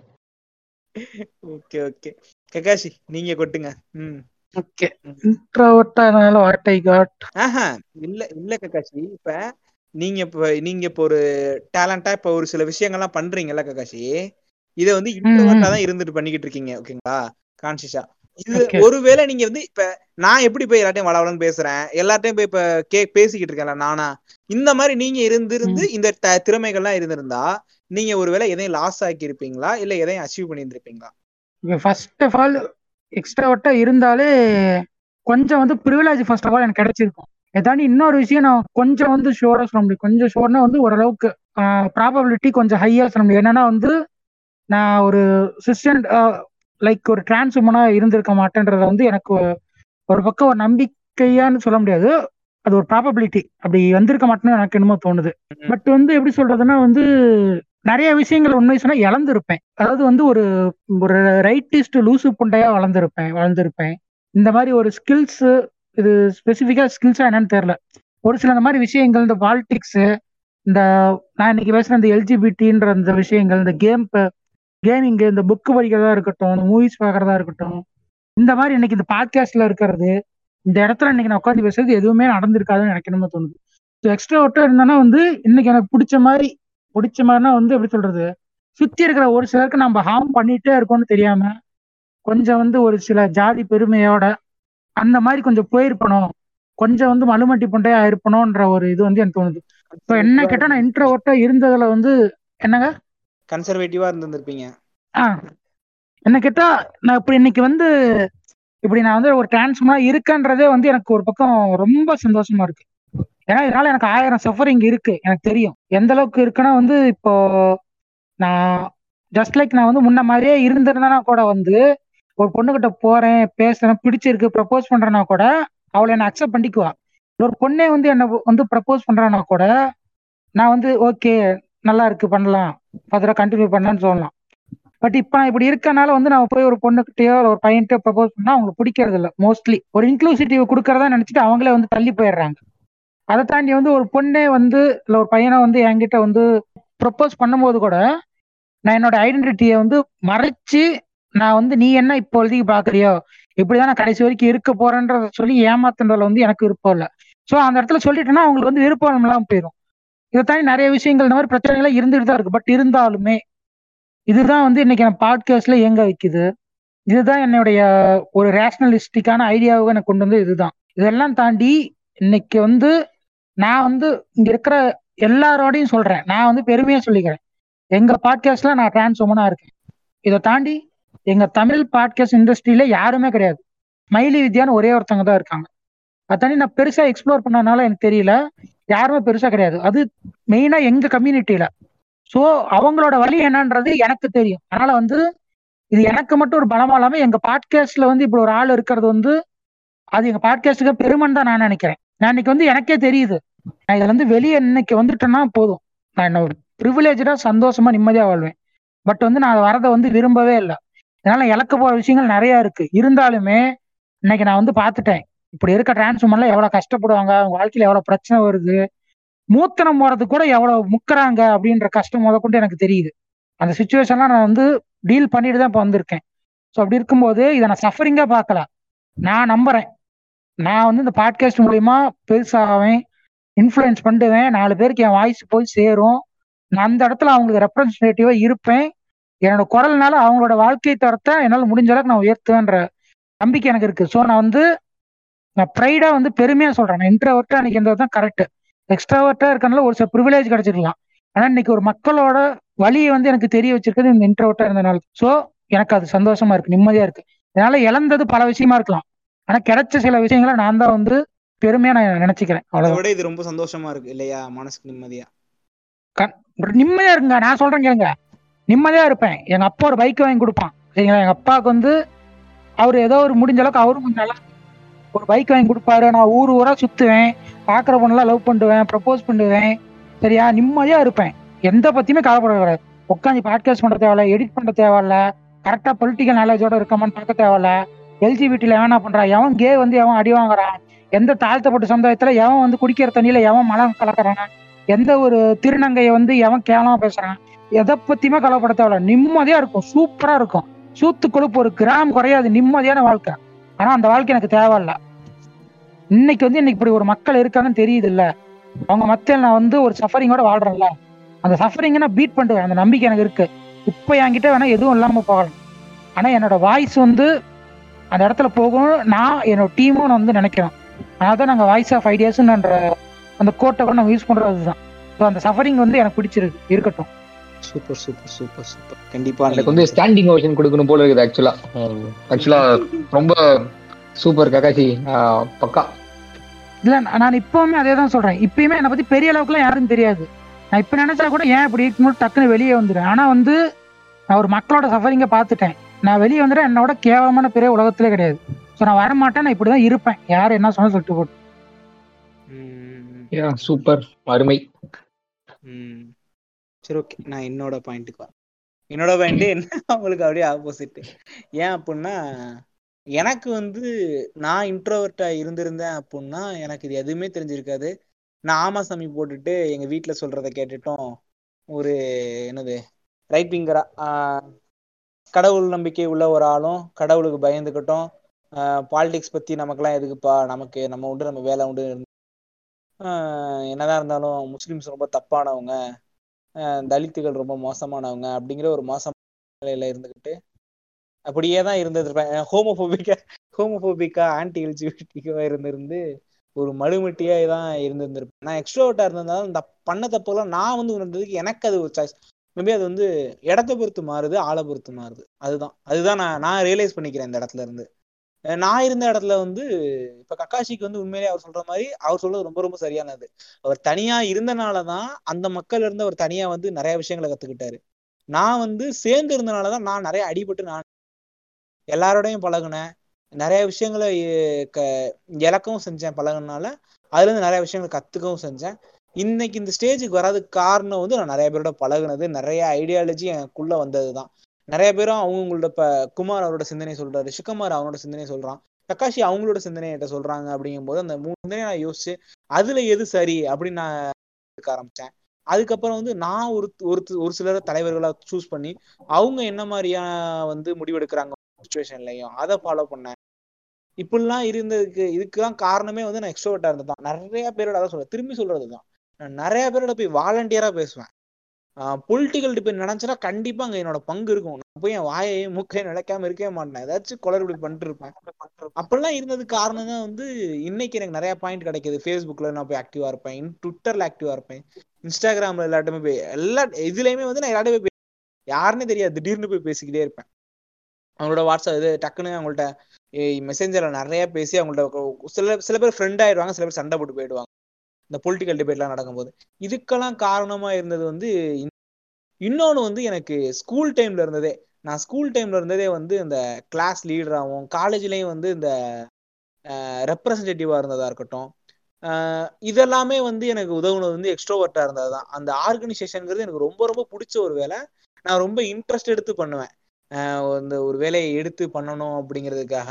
ஓகே ஓகே ககாஷி நீங்க கொட்டுங்க. ம். ஓகே இன்ட்ரோவர்ட்டானால வாட் ஐ காட் ஆஹா இல்ல இல்ல ககாஷி இப்ப நீங்க இப்ப நீங்க இப்ப ஒரு டேலண்டா இப்ப ஒரு சில விஷயங்கள்லாம் பண்றீங்கல்ல ககாஷி இத வந்து இன்ட்ரோவர்ட்டா தான் இருந்துட்டு பண்ணிக்கிட்டு இருக்கீங்க ஓகேங்களா கான்சியஸா இது. ஒருவேளை நீங்க வந்து இப்ப நான் எப்படி போய் எல்லாத்தையும் வளவலன்னு பேசுறேன்? எல்லார்ட்டையும் போய் இப்ப கே பேசிக்கிட்டு இருக்கேன்ல நானா? இந்த மாதிரி நீங்க இருந்திருந்து இந்த திறமைகள்லாம் இருந்திருந்தா நீங்க ஒருவேளை எதையும் லாஸ் ஆக்கி இருப்பீங்களா இல்ல எதையும் அச்சீவ் பண்ணியிருந்திருப்பீங்களா? ஃபர்ஸ்ட் ஆஃப் ஆல் எக்ஸ்ட்ராவர்ட்டா இருந்தாலே கொஞ்சம் வந்து ப்ரிவிலேஜ் ஃபர்ஸ்ட் ஆஃப் ஆல் எனக்கு கிடைச்சிருக்கும். இதாண்டி இன்னொரு விஷயம் நான் கொஞ்சம் வந்து ஷோரா சொல்ல முடியும். கொஞ்சம் ஷோர்னா வந்து ஓரளவுக்கு ப்ராபபிலிட்டி கொஞ்சம் ஹையா சொல்ல முடியும். என்னன்னா வந்து நான் ஒரு சிஸ்டன்ட் லைக் ஒரு டிரான்ஸ் இருந்திருக்க மாட்டேன்றத வந்து எனக்கு ஒரு பக்கம் ஒரு நம்பிக்கையான்னு சொல்ல முடியாது. அது ஒரு ப்ராபபிலிட்டி அப்படி வந்திருக்க மாட்டேன்னு எனக்கு என்னமோ தோணுது. பட் வந்து எப்படி சொல்றதுன்னா வந்து நிறைய விஷயங்கள் உண்மை சொன்னா இழந்திருப்பேன். அதாவது வந்து ஒரு ஒரு ரைட்டிஸ்ட் லூசு புண்டையா வளர்ந்துருப்பேன் வளர்ந்துருப்பேன். இந்த மாதிரி ஒரு ஸ்கில்ஸ் இது ஸ்பெசிஃபிக்கா ஸ்கில்ஸா என்னன்னு தெரியல. ஒரு சில இந்த மாதிரி விஷயங்கள் இந்த பாலிடிக்ஸ் இந்த நான் இன்னைக்கு பேசுற இந்த எல்ஜிபிடின்ற இந்த விஷயங்கள் இந்த கேம் கேமிங் இந்த புக்கு படிக்கிறதா இருக்கட்டும் இந்த மூவிஸ் பார்க்கறதா இருக்கட்டும் இந்த மாதிரி இன்னைக்கு இந்த பாட்காஸ்ட்ல இருக்கிறது இந்த இடத்துல இன்னைக்கு நான் உட்காந்து பேசுறது எதுவுமே நடந்திருக்காதுன்னு எனக்கு என்னமோ தோணுது. ஸோ எக்ஸ்ட்ரா ஒட்டா இருந்தேன்னா வந்து இன்னைக்கு எனக்கு பிடிச்ச மாதிரி பிடிச்ச மாதிரினா வந்து எப்படி சொல்றது? சுத்தி இருக்கிற ஒரு சிலருக்கு நம்ம ஹார்ம் பண்ணிட்டே இருக்கோம்னு தெரியாம கொஞ்சம் வந்து ஒரு சில ஜாதி பெருமையோட அந்த மாதிரி கொஞ்சம் போயிருப்பணும் கொஞ்சம் வந்து மலுமட்டி புண்டையா இருப்பணும்ன்ற ஒரு இது வந்து எனக்கு தோணுது. இப்போ என்ன கேட்டா நான் இன்ட்ரோவர்ட்டா இருந்ததுல வந்து என்னங்க? கன்சர்வேட்டிவா இருந்திருப்பீங்க ஆ. என்ன கேட்டா நான் இப்படி இன்னைக்கு வந்து இப்படி நான் வந்து ஒரு டிரான்ஸ்மா இருக்கேன்றதே வந்து எனக்கு ஒரு பக்கம் ரொம்ப சந்தோஷமா இருக்கு. ஏன்னா இதனால எனக்கு ஆயிரம் சஃபரிங் இருக்கு எனக்கு தெரியும். எந்த அளவுக்கு இருக்குன்னா வந்து இப்போ நான் ஜஸ்ட் லைக் நான் வந்து முன்ன மாதிரியே இருந்திருந்தேன்னா கூட வந்து ஒரு பொண்ணுகிட்ட போறேன் பேசுறேன் பிடிச்சிருக்கு ப்ரப்போஸ் பண்றேன்னா கூட அவளை என்ன அக்செப்ட் பண்ணிக்குவா. ஒரு பொண்ணே வந்து என்ன வந்து ப்ரப்போஸ் பண்றான்னா கூட நான் வந்து ஓகே நல்லா இருக்கு பண்ணலாம். ஃபர்தராக கண்டினியூ பண்ணலாம்னு சொல்லலாம். பட் இப்போ நான் இப்படி இருக்கனால வந்து நான் போய் ஒரு பொண்ணுகிட்டயோ ஒரு பையன்கிட்டயோ ப்ரப்போஸ் பண்ணா அவங்களுக்கு பிடிக்கிறது இல்லை மோஸ்ட்லி ஒரு இன்க்ளூசிட்டிவ் கொடுக்கறதா நினைச்சிட்டு அவங்களே வந்து தள்ளி போயிடுறாங்க. அதை தாண்டி வந்து ஒரு பொண்ணே வந்து இல்லை ஒரு பையனை வந்து என்கிட்ட வந்து ப்ரப்போஸ் பண்ணும்போது கூட நான் என்னோட ஐடென்டிட்டியை வந்து மறைச்சு நான் வந்து நீ என்ன இப்போதைக்கு பாக்குறியோ இப்படிதான் நான் கடைசி வரைக்கும் இருக்க போறேன்றத சொல்லி ஏமாத்துன்றதுல வந்து எனக்கு விருப்பம் இல்லை. ஸோ அந்த இடத்துல சொல்லிட்டேன்னா அவங்களுக்கு வந்து விருப்பம் இல்லாமல் போயிடும் இதை தாண்டி நிறைய விஷயங்கள் இந்த மாதிரி பிரச்சனைகள்லாம் இருந்துட்டு தான் இருக்கு. பட் இருந்தாலுமே இதுதான் வந்து இன்னைக்கு என் பாட்காஸ்ட்ல இயங்க வைக்குது. இதுதான் என்னுடைய ஒரு ரேஷனலிஸ்டிக்கான ஐடியாவை எனக்கு கொண்டு வந்து இதுதான். இதெல்லாம் தாண்டி இன்னைக்கு வந்து நான் வந்து இங்க இருக்கிற எல்லாரோடையும் சொல்றேன். நான் வந்து பெருமையா சொல்லிக்கிறேன். எங்க பாட்காஸ்ட்ல நான் டிரான்ஸ் உமனா இருக்கேன். இதை தாண்டி எங்க தமிழ் பாட்காஸ்ட் இண்டஸ்ட்ரியில யாருமே கிடையாது. மைலி வித்யான்னு ஒரே ஒருத்தவங்க தான் இருக்காங்க. அதை தாண்டி நான் பெருசா எக்ஸ்ப்ளோர் பண்ணனால எனக்கு தெரியல. யாருமே பெருசா கிடையாது. அது மெயினா எங்க கம்யூனிட்டியில ஸோ அவங்களோட வழி என்னன்றது எனக்கு தெரியும். அதனால வந்து இது எனக்கு மட்டும் ஒரு பலமா இல்லாம எங்க பாட்காஸ்ட்ல வந்து இப்படி ஒரு ஆள் இருக்கிறது வந்து அது எங்க பாட்காஸ்டுக்கு பெருமைன்னு தான் நான் நினைக்கிறேன். நான் இன்னைக்கு வந்து எனக்கே தெரியுது. நான் இதுல இருந்து வெளியே இன்னைக்கு வந்துட்டேன்னா போதும். நான் என்ன ஒரு ப்ரிவிலேஜா சந்தோஷமா நிம்மதியா வாழ்வேன். பட் வந்து நான் வரதை வந்து விரும்பவே இல்லை. இதனால இழக்க போற விஷயங்கள் நிறைய இருக்கு. இருந்தாலுமே இன்னைக்கு நான் வந்து பார்த்துட்டேன். இப்படி இருக்க டிரான்ஸ்ஃபார்மர்ல எவ்வளவு கஷ்டப்படுவாங்க? அவங்க வாழ்க்கையில எவ்வளவு பிரச்சனை வருது? மூத்தனம் போறது கூட எவ்வளவு முக்கிறாங்க? அப்படின்ற கஷ்டம் முத கொண்டு எனக்கு தெரியுது. அந்த சுச்சுவேஷன்லாம் நான் வந்து டீல் பண்ணிட்டு தான் இப்போ வந்திருக்கேன். ஸோ அப்படி இருக்கும்போது இதை நான் சஃபரிங்கா பார்க்கல. நான் நம்புறேன். நான் வந்து இந்த பாட்காஸ்ட் மூலியமா பெருசாவேன் இன்ஃப்ளூயன்ஸ் பண்ணுவேன் நாலு பேருக்கு என் வாய்ஸ் போய் சேரும். நான் அந்த இடத்துல அவங்களுக்கு ரெப்ரஸன்டேட்டிவா இருப்பேன். என்னோட குரல்னால அவங்களோட வாழ்க்கை தரத்தை என்னால் முடிஞ்ச அளவுக்கு நான் உயர்த்துவேன்ற நம்பிக்கை எனக்கு இருக்கு. ஸோ நான் வந்து நான் ப்ரைடா வந்து பெருமையா சொல்றேன். நான் இன்ட்ரவர்ட்டா அன்னைக்கு எந்த தான் கரெக்ட் எக்ஸ்ட்ராவர்ட்டா இருக்கனால ஒரு சில ப்ரிவிலேஜ் கிடைச்சிருக்கலாம். ஆனா இன்னைக்கு ஒரு மக்களோட வழியை வந்து எனக்கு தெரிய வச்சிருக்கிறது இந்த இன்ட்ரவர்ட்டா இருந்தனால ஸோ எனக்கு அது சந்தோஷமா இருக்கு. நிம்மதியா இருக்கு. அதனால இழந்தது பல விஷயமா இருக்கலாம். ஆனா கிடைச்ச சில விஷயங்களை நான் தான் வந்து பெருமையா நான் நினைச்சுக்கிறேன். விட இது ரொம்ப சந்தோஷமா இருக்கு இல்லையா? மனசுக்கு நிம்மதியா. நிம்மதியா இருக்குங்க நான் சொல்றேன் கேளுங்க. நிம்மதியா இருப்பேன். எங்க அப்பா ஒரு பைக் வாங்கி கொடுப்பான். சரிங்களா? எங்க அப்பாவுக்கு வந்து அவர் ஏதோ ஒரு முடிஞ்ச அளவுக்கு அவரும் கொஞ்சம் நல்லா ஒரு பைக் வாங்கி கொடுப்பாரு. நான் ஊர் ஊரா சுத்துவேன். பாக்குற பொண்ணெல்லாம் லவ் பண்ணுவேன் ப்ரப்போஸ் பண்ணுவேன். சரியா? நிம்மதியா இருப்பேன். எந்த பத்தியுமே கவலைப்பட கிடையாது உட்காந்து பாட்காஸ்ட் பண்ண தேவையில்ல எடிட் பண்ண தேவையில்ல கரெக்டா பொலிட்டிக்கல் நாலேஜோட இருக்கமான்னு பார்க்க தேவையில்ல. எல்ஜிபிடில எவனா பண்றான் எவன் கே வந்து எவன் அடி வாங்குறான்? எந்த தாழ்த்தப்பட்ட சமுதாயத்துல எவன் வந்து குடிக்கிற தண்ணியில எவன் மலம் கலக்குறான்? எந்த ஒரு திருநங்கையை வந்து எவன் கேவலமா பேசுறான்? எதை பத்தியுமே கவலைப்பட தேவையில்ல. நிம்மதியா இருக்கும். சூப்பரா இருக்கும். சூத்து கொழுப்பு ஒரு கிராம் குறையாது. நிம்மதியான வாழ்க்கை. ஆனா அந்த வாழ்க்கை எனக்கு தேவையில்ல. இன்னைக்கு வந்து இன்னைக்கு இப்படி ஒரு மக்கள் இருக்காங்கன்னு தெரியுது இல்ல அவங்க மத்தியில் நான் வந்து ஒரு சஃபரிங்கோட வாழ்றேன்ல. அந்த சஃபரிங்கை நான் பீட் பண்ணுவேன் அந்த நம்பிக்கை எனக்கு இருக்கு. இப்போ என்கிட்ட வேணா எதுவும் இல்லாம போகலாம். ஆனா என்னோட வாய்ஸ் வந்து அந்த இடத்துல போகும். நான் என்னோட டீமும் நான் வந்து நினைக்கிறேன் அதான் நாங்கள் வாய்ஸ் ஆஃப் ஐடியாஸ்ன்ற அந்த கோட்டை கூட நாங்கள் யூஸ் பண்றது தான் ஸோ அந்த சஃபரிங் வந்து எனக்கு பிடிச்சிருக்கு இருக்கட்டும். சூப்பர் சூப்பர் சூப்பர் சூப்பர் கண்டிப்பா எனக்கு வந்து ஸ்டாண்டிங் ஓஷன் கொடுக்கணும் போல இருக்குது ஆக்சுவலா ஆக்சுவலா ரொம்ப சூப்பர் ஆஹ் பக்கா. இல்ல நான் இப்பவுமே அதே தான் சொல்றேன். இப்பயுமே என்னை பத்தி பெரிய அளவுக்குலாம் யாருக்கும் தெரியாது. நான் இப்ப நினைச்சா கூட ஏன் இப்படி இருக்கும்போது டக்குன்னு வெளியே வந்துடுறேன் ஆனா வந்து நான் ஒரு மக்களோட சஃபரிங்க பார்த்துட்டேன். நான் வெளியே வந்துட்டேன் என்னோட கேவலமான பெரிய உலகத்திலே கிடையாது. ஸோ நான் வரமாட்டேன் நான் இப்படிதான் இருப்பேன். யார் என்ன சொன்னா சொல்லிட்டு போட்டு. ம், சூப்பர். அருமை. ம். சரி ஓகே. நான் என்னோட பாயிண்ட்டுக்கு வரேன். என்னோட பாயிண்ட் என்ன? அவங்களுக்கு அப்படியே ஆப்போசிட் ஏன் அப்படின்னா எனக்கு வந்து நான் இன்ட்ரோவர்ட்டா இருந்திருந்தேன் அப்படின்னா எனக்கு இது எதுவுமே தெரிஞ்சிருக்காது. நான் ஆமாசாமி போட்டுட்டு எங்க வீட்ல சொல்றத கேட்டுட்டும். ஒரு என்னது ரைட் விங்கரா கடவுள் நம்பிக்கை உள்ள ஒரு ஆளும் கடவுளுக்கு பயந்துக்கிட்டோம் பாலிடிக்ஸ் பத்தி நமக்கெல்லாம் எதுக்குப்பா? நமக்கு நம்ம உண்டு நம்ம வேலை உண்டு. ஆஹ் என்னதான் இருந்தாலும் முஸ்லிம்ஸ் ரொம்ப தப்பானவங்க ஆஹ் தலித்துகள் ரொம்ப மோசமானவங்க அப்படிங்கிற ஒரு மோசமான நிலையில இருந்துகிட்டு அப்படியே தான் இருந்திருப்பேன் ஹோமோபோபிக்கா ஹோமோபோபிக்கா ஆன்டி எல்ஜிபிடிக்கா இருந்திருந்து ஒரு மழுமட்டியா தான் இருந்திருந்திருப்பேன். நான் எக்ஸ்ட்ரோவர்ட்டா இருந்திருந்தாலும் இந்த பண்ண தப்புலாம் நான் வந்து உணர்ந்ததுக்கு எனக்கு அது ஒரு சாய்ஸ் மேபி அது வந்து இடத்த பொறுத்து மாறுது ஆளை பொறுத்து மாறுது. அதுதான். அதுதான் நான் நான் ரியலைஸ் பண்ணிக்கிறேன் இந்த இடத்துல இருந்து. நான் இருந்த இடத்துல வந்து இப்ப கக்காஷிக்கு வந்து உண்மையிலேயே அவர் சொல்ற மாதிரி அவர் சொல்றது ரொம்ப ரொம்ப சரியானது. அவர் தனியா இருந்தனாலதான் அந்த மக்கள் இருந்து அவர் தனியா வந்து நிறைய விஷயங்களை கத்துக்கிட்டாரு. நான் வந்து சேர்ந்து இருந்தனாலதான் நான் நிறைய அடிபட்டு நான் எல்லாரோடையும் பழகுனேன். நிறைய விஷயங்களை க இழக்கவும் செஞ்சேன் பழகுனால அதுல இருந்து நிறைய விஷயங்களை கத்துக்கவும் செஞ்சேன். இன்னைக்கு இந்த ஸ்டேஜுக்கு வராதுக்கு காரணம் வந்து நான் நிறைய பேரோட பழகுனது நிறைய ஐடியாலஜி எனக்குள்ள வந்ததுதான். நிறைய பேரும் அவங்களோட இப்ப குமார் அவரோட சிந்தனை சொல்றாரு சிக்கமார் அவனோட சிந்தனை சொல்றான் தக்காஷி அவங்களோட சிந்தனை என்கிட்ட சொல்றாங்க அப்படிங்கும்போது அந்த மூணு சிந்தனையை நான் யோசிச்சு அதுல எது சரி அப்படின்னு நான் ஆரம்பிச்சேன். அதுக்கப்புறம் வந்து நான் ஒரு ஒரு ஒரு சிலர் தலைவர்களா சூஸ் பண்ணி அவங்க என்ன மாதிரியா வந்து முடிவெடுக்கிறாங்க சுச்சுவேஷன்லையும் அதை ஃபாலோ பண்ணேன். இப்படிலாம் இருந்ததுக்கு இதுக்குதான் காரணமே வந்து நான் எக்ஸ்ட்ரோவர்ட்டா இருந்ததான் நிறைய பேரோட அதான் சொல்றேன். திரும்பி சொல்றது தான் நிறைய பேரோட போய் வாலண்டியரா பேசுவேன். பொலிட்டிக்கல் டிபெண்ட் நினைச்சா கண்டிப்பா அங்க என்னோட பங்கு இருக்கும். நான் போய் என் வாயையும் மூக்கையும் நினைக்காம இருக்கவே மாட்டேன். ஏதாச்சும் குளறுபடி பண்ணிட்டு இருப்பேன் அப்பெல்லாம் இருந்தது காரணம் தான் வந்து இன்னைக்கு எனக்கு நிறைய பாயிண்ட் கிடைக்குது. ஃபேஸ்புக்ல நான் போய் ஆக்டிவா இருப்பேன். ட்விட்டர்ல ஆக்டிவா இருப்பேன். இன்ஸ்டாகிராம்ல எல்லாருமே போய் எல்லா இதுலயுமே வந்து நான் எல்லாருமே போய் யாருன்னே தெரியாது. திடீர்னு போய் பேசிக்கிட்டே இருப்பேன். அவங்களோட வாட்ஸ்அப் இது டக்குன்னு அவங்கள்ட்ட மெசேஞ்சர்ல நிறைய பேசி அவங்கள்ட்ட சில சில பேர் ஃப்ரெண்ட் ஆயிடுவாங்க சில பேர் சண்டை போட்டு போயிடுவாங்க. இந்த பொலிட்டிக்கல் டிபேட்லாம் நடக்கும்போது. இதுக்கெல்லாம் காரணமா இருந்தது வந்து இன்னொன்று வந்து எனக்கு ஸ்கூல் டைம்ல இருந்ததே நான் ஸ்கூல் டைம்ல இருந்ததே வந்து இந்த கிளாஸ் லீடராகவும் காலேஜ்லேயும் வந்து இந்த ரெப்ரசன்டேட்டிவாக இருந்ததாக இருக்கட்டும். இதெல்லாமே வந்து எனக்கு உதவுனது வந்து எக்ஸ்ட்ரோவர்ட்டாக இருந்தது தான். அந்த ஆர்கனைசேஷனுங்கிறது எனக்கு ரொம்ப ரொம்ப பிடிச்ச ஒரு வேலை. நான் ரொம்ப இன்ட்ரெஸ்ட் எடுத்து பண்ணுவேன். அந்த ஒரு வேலையை எடுத்து பண்ணணும் அப்படிங்கிறதுக்காக.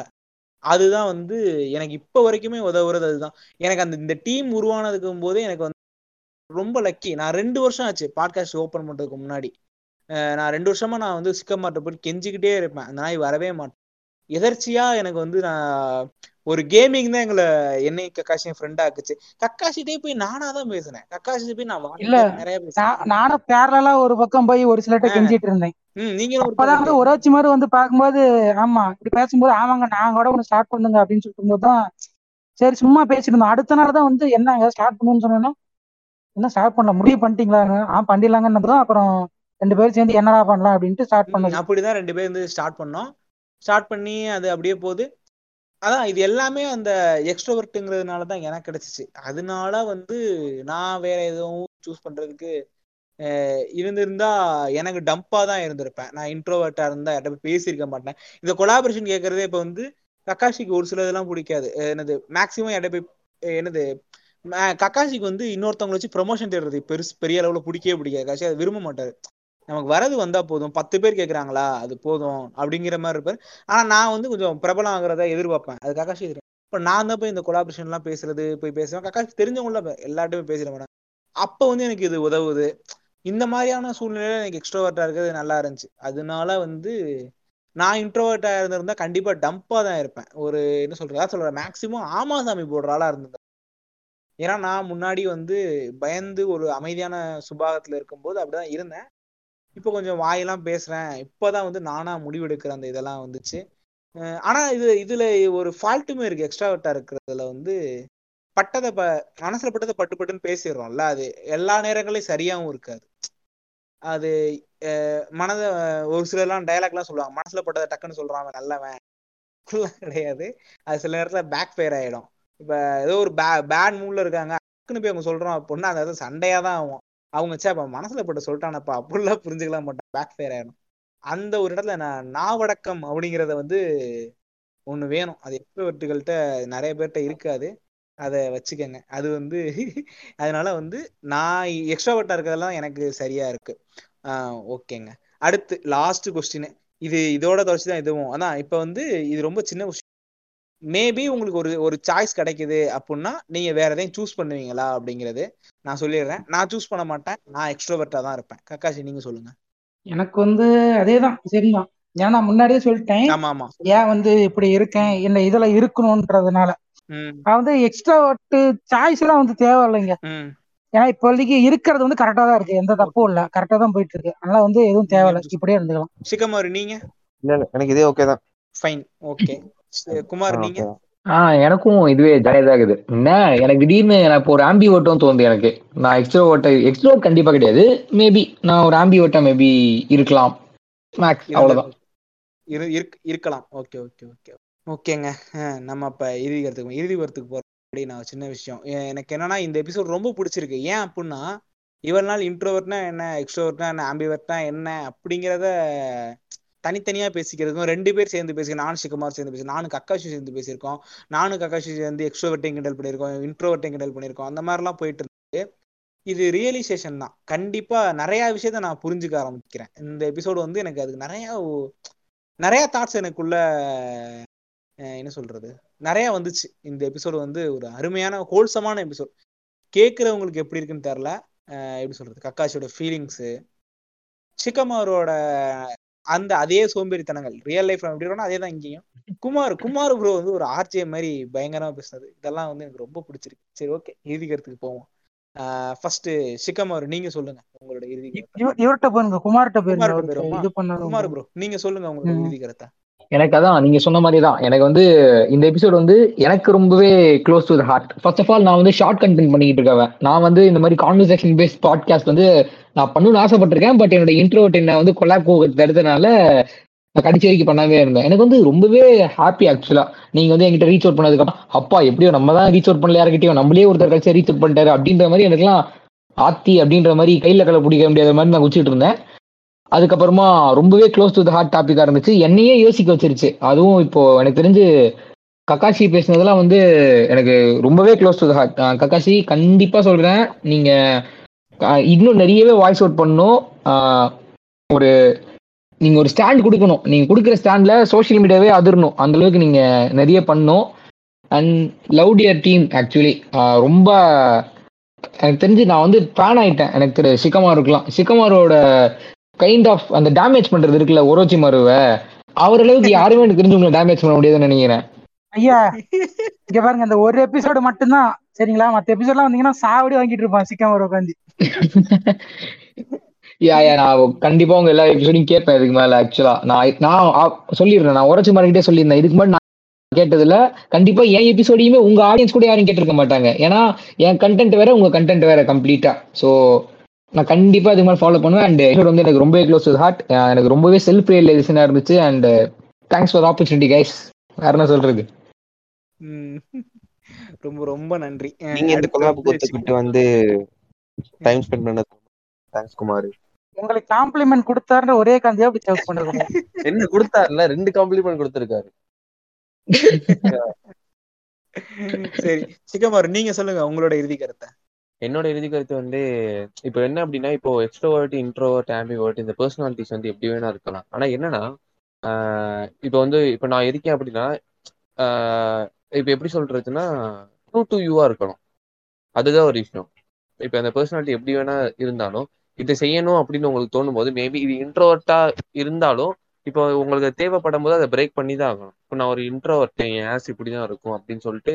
அதுதான் வந்து எனக்கு இப்போ வரைக்குமே உதவுறது அதுதான். எனக்கு அந்த இந்த டீம் உருவானதுக்கும் போதே எனக்கு வந்து ரொம்ப லக்கி நான் ரெண்டு வருஷம் ஆச்சு பாட்காஸ்ட் ஓப்பன் பண்றதுக்கு முன்னாடி. நான் ரெண்டு வருஷமா நான் வந்து சிக்கமாட்ட போய் கெஞ்சிக்கிட்டே இருப்பேன். அந்த நாய் வரவே மாட்டேன். எதர்ச்சியா எனக்கு வந்து நான் ஒரு கேமிங் தான் எங்களை என்னை கக்காசி ஃப்ரெண்ட் ஆக்குச்சு. கக்காசிட்டே போய் நானா தான் பேசினேன். கக்காசி போய் நான் இல்ல நிறைய நானும் பேரலா ஒரு பக்கம் போய் ஒரு சிலர்ட்ட கெஞ்சிட்டு இருந்தேன். நீங்க அப்பதான் வந்து ஒராச்சி மாதிரி வந்து பார்க்கும்போது ஆமா இப்படி பேசும்போது ஆமாங்க நாங்க கூட ஒண்ணு ஸ்டார்ட் பண்ணுங்க அப்படின்னு சொல்லும் போதுதான் சரி சும்மா பேசிட்டு இருந்தோம் அடுத்த நாள் தான் வந்து என்னங்க ஸ்டார்ட் பண்ணுன்னு சொன்னோன்னா என்ன ஸ்டார்ட் பண்ணல முடிவு பண்ணிட்டீங்களாங்க? ஆ பண்ணிடலாங்கன்னு அப்புறம் ரெண்டு பேரும் சேர்ந்து என்னடா பண்ணலாம் அப்படின்ட்டு ஸ்டார்ட் பண்ணோம் அப்படிதான் ரெண்டு பேரும் வந்து ஸ்டார்ட் பண்ணோம். ஸ்டார்ட் பண்ணி அது அப்படியே போகுது. அதான் இது எல்லாமே அந்த எக்ஸ்ட்ரோவர்ட்டுங்கிறதுனால தான் எனக்கு கிடைச்சிச்சு. அதனால வந்து நான் வேற எதுவும் சூஸ் பண்றதுக்கு இருந்திருந்தா எனக்கு டம்பா தான் இருந்திருப்பேன். நான் இன்ட்ரோவர்ட்டா இருந்தா போய் பேசியிருக்க மாட்டேன். இந்த கொலாபரேஷன் கேட்கறதே இப்போ வந்து கக்காஷிக்கு ஒரு சிலதெல்லாம் பிடிக்காது. என்னது மேக்சிமம் யார்ட்ட போய் என்னது கக்காஷிக்கு வந்து இன்னொருத்தவங்களை வச்சு ப்ரொமோஷன் தேடுறது பெருசு பெரிய அளவுல பிடிக்கவே பிடிக்காது. காஷி அதை விரும்ப மாட்டாரு. நமக்கு வரது வந்தா போதும். பத்து பேர் கேட்குறாங்களா அது போதும். அப்படிங்கிற மாதிரி இருப்பார். ஆனா நான் வந்து கொஞ்சம் பிரபலம் ஆகிறத எதிர்பார்ப்பேன் அது கக்காஷி தெரியும் நான் தான் போய் இந்த கொலாபரேஷன்லாம் பேசுறது போய் பேசுவேன் கக்காஷி தெரிஞ்சவங்கள எல்லார்ட்டையும் பேசிட மாட்டேன். அப்போ வந்து எனக்கு இது உதவுது. இந்த மாதிரியான சூழ்நிலையில எனக்கு எக்ஸ்ட்ரோவர்ட்டா இருக்கிறது நல்லா இருந்துச்சு. அதனால வந்து நான் இன்ட்ரோவர்ட்டா இருந்திருந்தா கண்டிப்பா டம்பா தான் இருப்பேன். ஒரு என்ன சொல்றதா? சொல்ற மேக்சிமம் ஆமாசாமி போடுற ஆளா இருந்தது ஏன்னா நான் முன்னாடி வந்து பயந்து ஒரு அமைதியான சுபாகத்துல இருக்கும்போது அப்படிதான் இருந்தேன். இப்போ கொஞ்சம் வாயெல்லாம் பேசுறேன். இப்போதான் வந்து நானா முடிவெடுக்கிற அந்த இதெல்லாம் வந்துச்சு. ஆனா இது இதுல ஒரு ஃபால்ட்டுமே இருக்கு. எக்ஸ்ட்ராவர்ட்டா இருக்கிறதுல வந்து பட்டதை ப மனசுல பட்டதை பட்டு பட்டுன்னு பேசிடுறோம்ல. அது எல்லா நேரங்களையும் சரியாவும் இருக்காது. அது மனத ஒரு சிலர்லாம் டைலாக்லாம் சொல்லுவாங்க. மனசுல பட்டதை டக்குன்னு சொல்றான் நல்லவன். கிடையாது. அது சில நேரத்துல பேக் ஃபயர் ஆயிடும். இப்ப ஏதோ ஒரு பே பேட் மூட்ல இருக்காங்க. டக்குன்னு போய் அவங்க சொல்றோம். பொண்ணு அது சண்டையா தான் ஆகும். அவங்க சே அப்ப மனசுல போட்டு சொல்லிட்டானப்பா. அப்படிலாம் புரிஞ்சுக்கலாம் மாட்டான் பேக் ஃபயர் ஆயிடும். அந்த ஒரு இடத்துல நான் நாவடக்கம் அப்படிங்கிறத வந்து ஒண்ணு வேணும். அது எக்ஸ்பர்ட்டுகள்கிட்ட நிறைய பேர்கிட்ட இருக்காது. அதை வச்சுக்கோங்க. அது வந்து அதனால வந்து நான் எக்ஸ்ட்ராவர்ட்டாக இருக்கிறதெல்லாம் எனக்கு சரியா இருக்கு. ஆஹ் ஓகேங்க. அடுத்து லாஸ்ட் கொஸ்டின் இது இதோட தொடர்ச்சி தான் இதுவும். அதான் இப்ப வந்து இது ரொம்ப சின்ன கொஸ்டின் மேபி உங்களுக்கு ஒரு ஒரு சாய்ஸ் கிடைக்குது அப்படின்னா நீங்க வேற எதையும் சூஸ் பண்ணுவீங்களா அப்படிங்கிறது நான் சொல்லிடுறேன். நான் சூஸ் பண்ண மாட்டேன். நான் எக்ஸ்ட்ரோவர்ட்டா தான் இருப்பேன். கக்காசி நீங்க சொல்லுங்க. எனக்கு வந்து அதேதான் சரிதான். ஏன்னா நான் முன்னாடியே சொல்லிட்டேன். ஆமா ஆமா. ஏன் வந்து இப்படி இருக்கேன்? என்ன இதுல இருக்கணும்ன்றதுனால நான் வந்து எக்ஸ்ட்ரா சாய்ஸ் எல்லாம் வந்து தேவையில்லைங்க. ஏன்னா இப்போதைக்கு இருக்கிறது வந்து கரெக்டா தான் இருக்கு. எந்த தப்பும் இல்ல. கரெக்டா தான் போயிட்டு இருக்கு அதனால வந்து எதுவும் தேவையில்ல. இப்படியே இருந்துக்கலாம். சிக்கமாரு நீங்க? எனக்கு இதே ஓகே தான். ஃபைன் ஓகே குமார் நீங்க? ஆஹ் எனக்கும் இதுவே இருக்குது என்ன எனக்கு திடீர்னு நான் இப்போ ஒரு ஆம்பி ஓட்டம் தோணுது எனக்கு. நான் எக்ஸ்ட்ரா ஓட்ட எக்ஸ்ட்ரா கண்டிப்பா கிடையாது. மேபி நான் ஒரு ஆம்பி ஓட்டம் மேபி இருக்கலாம். மேக்ஸ் அவ்வளவுதான் இருக்கலாம். ஓகே ஓகே ஓகே ஓகேங்க நம்ம இப்ப இறுதி கருத்துக்கு இறுதி கருத்துக்கு போறோம். நான் சின்ன விஷயம். எனக்கு என்னன்னா இந்த எபிசோட் ரொம்ப பிடிச்சிருக்கு. ஏன் அப்படின்னா இவ்வளவு நாள் இன்ட்ரோவர்ட்னா என்ன எக்ஸ்ட்ரோவர்ட்னா என்ன ஆம்பிவர்ட்னா என்ன அப்படிங்கிறத தனித்தனியா பேசிக்கிறதுக்கும் ரெண்டு பேர் சேர்ந்து பேசி நானும் சிக்குமார் சேர்ந்து பேசி நானும் கக்காஷி சேர்ந்து பேசியிருக்கோம். நானும் கக்காஷி சேர்ந்து எக்ஸ்ட்ரோவர்ட்டையும் கிண்டல் பண்ணியிருக்கோம் இன்ட்ரோவர்ட்டையும் கிண்டல் பண்ணியிருக்கோம். அந்த மாதிரிலாம் போயிட்டு இருக்கு இது ரியலைசேஷன் தான். கண்டிப்பா நிறைய விஷயத்த நான் புரிஞ்சுக்க ஆரம்பிக்கிறேன். இந்த எபிசோடு வந்து எனக்கு அதுக்கு நிறைய நிறைய தாட்ஸ் எனக்குள்ள என்ன சொல்றது? நிறைய வந்துச்சு. இந்த எபிசோடு வந்து ஒரு அருமையான ஹோல்சமான எபிசோட் கேட்குறவங்களுக்கு எப்படி இருக்குன்னு தெரில எப்படி சொல்றது? கக்காஷியோட ஃபீலிங்ஸு சிக்கமாரோட அந்த அதே சோம்பேறித்தனங்கள் ரியல் லைஃப்ல எப்படி இருக்கணும் அதே தான் இங்கேயும். குமார் குமார் ப்ரோ வந்து ஒரு ஆர்ஜே மாதிரி பயங்கரமா பேசுனது. இதெல்லாம் வந்து எனக்கு ரொம்ப பிடிச்சிருக்கு. சரி ஓகே இறுதிக்கிறதுக்கு போவோம். ஃபர்ஸ்ட் சிக்கமாரு நீங்க சொல்லுங்க உங்களோட இறுதி இவர்கிட்ட போயிருங்க குமார்கிட்ட போயிருங்க குமார் ப்ரோ நீங்க சொல்லுங்க உங்களோட இறுதி கருத்தை. எனக்கு அதான் நீங்க சொன்ன மாதிரி தான் எனக்கு வந்து இந்த எபிசோட் வந்து எனக்கு ரொம்பவே close to heart first of all நான் வந்து ஷார்ட் கண்டென்ட் பண்ணிட்டு இருக்கேன் நான் வந்து இந்த மாதிரி கான்வர்சேஷன் பேஸ்ட் பாட்காஸ்ட் வந்து நான் பண்ணணும்னு ஆசைப்பட்டிருக்கேன் பட் என்னோட இன்ட்ரோட் என்ன வந்து கொலாப் தடுத்தனால நான் கடைசி வரைக்கும் பண்ணாமே இருந்தேன். எனக்கு வந்து ரொம்பவே ஹாப்பி ஆக்சுவலா நீங்க வந்து என்கிட்ட ரீச் அவுட் பண்ணதுக்கப்புறம் அப்பா எப்படியோ நம்ம தான் ரீச் அவுட் பண்ணல யார்கிட்டயும் நம்மளே ஒருத்தர் கடைசியா ரீச் அவுட் பண்ணிட்டாரு அப்படின்ற மாதிரி எனக்குலாம் ஆத்தி அப்படின்ற மாதிரி கையில கலை பிடிக்க முடியாத மாதிரி நான் குச்சிட்டு இருந்தேன். அதுக்கப்புறமா ரொம்பவே க்ளோஸ் டு த ஹார்ட் டாபிக்கா இருந்துச்சு. என்னையே யோசிக்க வச்சிருச்சு. அதுவும் இப்போ எனக்கு தெரிஞ்சு கக்காஷி பேசினதெல்லாம் வந்து எனக்கு ரொம்பவே close to the heart Kakashi கண்டிப்பாக சொல்கிறேன் நீங்கள் இன்னும் நிறையவே வாய்ஸ் அவுட் பண்ணணும். ஒரு நீங்கள் ஒரு ஸ்டாண்ட் கொடுக்கணும். நீங்கள் கொடுக்குற ஸ்டாண்டில் சோஷியல் மீடியாவே அதிரணும். அந்தளவுக்கு நீங்கள் நிறைய பண்ணணும். And love dear team actually ரொம்ப எனக்கு தெரிஞ்சு நான் வந்து ஃபேன் ஆயிட்டேன். எனக்கு திரு சிக்கமாருக்குலாம். சிக்கமாரோட கைண்ட் ஆஃப் அந்த டேமேஜ் பண்றது இருக்குல்ல ஒரோச்சி மருவை அவர் அளவுக்கு யாருமே எனக்கு தெரிஞ்சு உங்களை டேமேஜ் பண்ண முடியாதுன்னு நினைக்கிறேன். ஐயா இங்க பாருங்க அந்த ஒரு எபிசோடு மட்டும்தான் சரிங்களா? மத்த எபிசோட்லாம் வந்தீங்கன்னா சாவடி வாங்கிட்டு இருப்பான் சிக்கம் ஒரு உட்காந்து யா யா நான் கண்டிப்பா உங்க எல்லா எபிசோடையும் கேட்பேன் இதுக்கு மேல ஆக்சுவலா நான் நான் சொல்லிடுறேன் நான் உரைச்சி மார்க்கிட்டே சொல்லியிருந்தேன் இதுக்கு முன்னாடி நான் கேட்டதுல கண்டிப்பா என் எபிசோடையுமே உங்க ஆடியன்ஸ் கூட யாரும் கேட்டிருக்க மாட்டாங்க. ஏன்னா என் கண்டென்ட் வேற உங்க கண்டென்ட் வேற கம்ப்ளீட்டா ஸோ நான் கண்டிப்பா இதுக்கு மேலே ஃபாலோ பண்ணுவேன். அண்ட் எபிசோட் வந்து எனக்கு ரொம்பவே க்ளோஸ் டு ஹார்ட் எனக்கு ரொம்பவே செல்ஃப் ரியலைசேஷனா இருந்துச்சு and thanks for opportunity guys வேற என்ன சொல்றது? ம். ரொம்ப ரொம்ப நன்றி. நீங்க இந்த கொலாபுக்கு வந்து ஒத்துக்கிட்டு வந்து டைம் ஸ்பெண்ட் பண்ணது தேங்க்ஸ் குமார். உங்களுக்கு காம்ப்ளிமெண்ட் கொடுத்தாருன்ற ஒரே காந்தியா அப்படி சேவ் பண்ணுறது என்ன கொடுத்தாருல? ரெண்டு காம்ப்ளிமெண்ட் கொடுத்திருக்காரு. சரி. சிக்கமாரு நீங்க சொல்லுங்க உங்களோட இறுதி கருத்தை. என்னோட இறுதி கருத்து வந்து இப்போ என்ன அப்படின்னா இப்போ எக்ஸ்ட்ரோவர்ட் இன்ட்ரோவர்ட் ஆம்பிவர்ட் இந்த பர்சனாலிட்டிஸ் வந்து எப்படி வேணா இருக்கலாம். ஆனா என்னன்னா ஆஹ் இப்போ வந்து இப்போ நான் இருக்கேன் அப்படின்னா ஆஹ் இப்போ எப்படி சொல்றதுன்னா ட்ரூ டு யூவா இருக்கணும். அதுதான் ஒரு விஷயம். இப்போ அந்த பர்சனாலிட்டி எப்படி வேணா இருந்தாலும் இதை செய்யணும் அப்படின்னு உங்களுக்கு தோணும் போது மேபி இது இன்ட்ரோவர்ட்டா இருந்தாலும் இப்போ உங்களுக்கு தேவைப்படும் போது அதை பிரேக் பண்ணி தான் ஆகணும். இப்போ நான் ஒரு இன்ட்ரோவர்ட் என் ஆஸ் இப்படி தான் இருக்கும் அப்படின்னு சொல்லிட்டு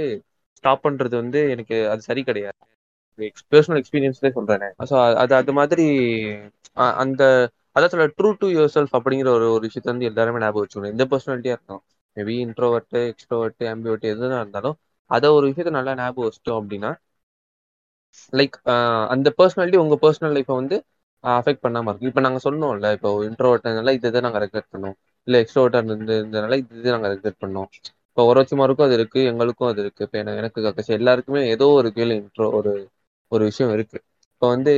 ஸ்டாப் பண்றது வந்து எனக்கு அது சரி கிடையாது. பர்சனல் எக்ஸ்பீரியன்ஸ்லேயே சொல்றேன். ஸோ அது அது மாதிரி அந்த அதான் சொல்ல ட்ரூ டு யுவர் செல்ஃப் அப்படிங்கிற ஒரு ஒரு விஷயத்த வந்து எல்லாருமே ஞாபகம் வச்சுக்கணும். எந்த பர்சனாலிட்டியா இருக்கும் மேபி இன்ட்ரோவர்ட் எக்ஸ்ட்ரோவர்ட் ஆம்பிவர்ட் எதுனா இருந்தாலும் அதை ஒரு விஷயத்த நல்லா ஞாபகம் வச்சிட்டோம் அப்படின்னா லைக் அந்த பர்சனாலிட்டி உங்க பர்சனல் லைஃப்பை வந்து அஃபெக்ட் பண்ணாம இருக்கும். இப்போ நாங்க சொன்னோம்ல இப்போ இன்ட்ரோவர்ட்னால இதை தான் நாங்கள் ரெக்ரெட் பண்ணோம். இல்லை எக்ஸ்ட்ரோவர்ட்டாக இருந்து இருந்ததுனால இது தான் நாங்கள் ரெக்ரெட் பண்ணோம். இப்போ ஒரோச்சிமாருக்கும் அது இருக்கு எங்களுக்கும் அது இருக்கு. இப்போ எனக்கு எனக்கு எல்லாருக்குமே ஏதோ ஒரு கீழே இன்ட்ரோ ஒரு ஒரு விஷயம் இருக்கு. இப்போ வந்து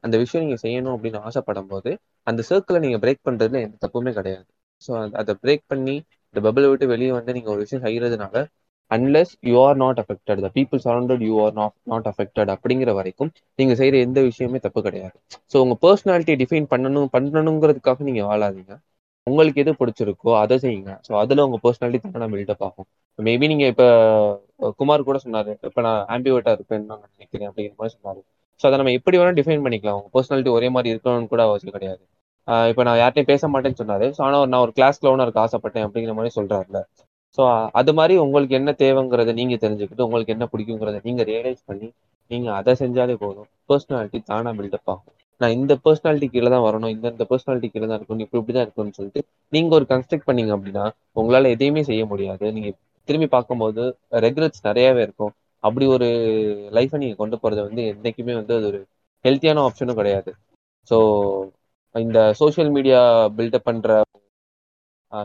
அந்த விஷயம் நீங்க செய்யணும் அப்படின்னு ஆசைப்படும் போது அந்த சர்க்கிளை நீங்க பிரேக் பண்றதுல எந்த தப்புமே கிடையாது. ஸோ அதை பிரேக் பண்ணி இந்த பபிளை விட்டு வெளியே வந்து நீங்க ஒரு விஷயம் செய்யறதுனால unless you are not affected the people surrounded you are not not affected அப்படிங்கிற வரைக்கும் நீங்க செய்யற எந்த விஷயமே தப்பு கிடையாது. ஸோ உங்க பர்சனாலிட்டி டிஃபைன் பண்ணணும் பண்ணணுங்கிறதுக்காக நீங்க வாழாதீங்க. உங்களுக்கு எது பிடிச்சிருக்கோ அதை செய்யுங்க. ஸோ அதில் உங்கள் பர்சனாலிட்டி தானே பில்டப் ஆகும் மேபி நீங்கள் இப்போ குமார் கூட சொன்னார். இப்போ நான் ஆம்பிவேட்டாக இருப்பேன்னு நான் நினைக்கிறேன் அப்படிங்கிற மாதிரி சொன்னார். ஸோ அதை நம்ம எப்படி வேணாலும் டிஃபைன் பண்ணிக்கலாம். உங்கள் பர்சனாலிட்டி ஒரே மாதிரி இருக்கணும்னு கூட அவசியம் கிடையாது. இப்போ நான் யார்ட்டையும் பேச மாட்டேன்னு சொன்னாரு. ஸோ ஆனால் நான் ஒரு கிளாஸ் கிளவுனா இருக்க ஆசைப்பட்டேன் அப்படிங்கிற மாதிரி சொல்றாருல. ஸோ அது மாதிரி உங்களுக்கு என்ன தேவைங்கிறத நீங்கள் தெரிஞ்சுக்கிட்டு உங்களுக்கு என்ன பிடிக்குங்கிறத நீங்கள் ரியலைஸ் பண்ணி நீங்கள் அதை செஞ்சாலே போதும். பர்சனாலிட்டி தானாக பில்டப் ஆகும் நான் இந்த பர்சனாலிட்டி கீழே தான் வரணும் இந்த இந்த பர்சனாலிட்டி கீழே தான் இருக்கணும் இப்படி இப்படி தான் இருக்கணும்னு சொல்லிட்டு நீங்க ஒரு கன்ஸ்ட்ரக்ட் பண்ணீங்க அப்படின்னா உங்களால எதையுமே செய்ய முடியாது. நீங்க திரும்பி பார்க்கும்போது ரெகுலர்ஸ் நிறையவே இருக்கும். அப்படி ஒரு லைஃப்பை நீங்க கொண்டு போறது வந்து என்னைக்குமே வந்து அது ஒரு ஹெல்த்தியான ஆப்ஷனும் கிடையாது. ஸோ இந்த சோஷியல் மீடியா பில்டப் பண்ற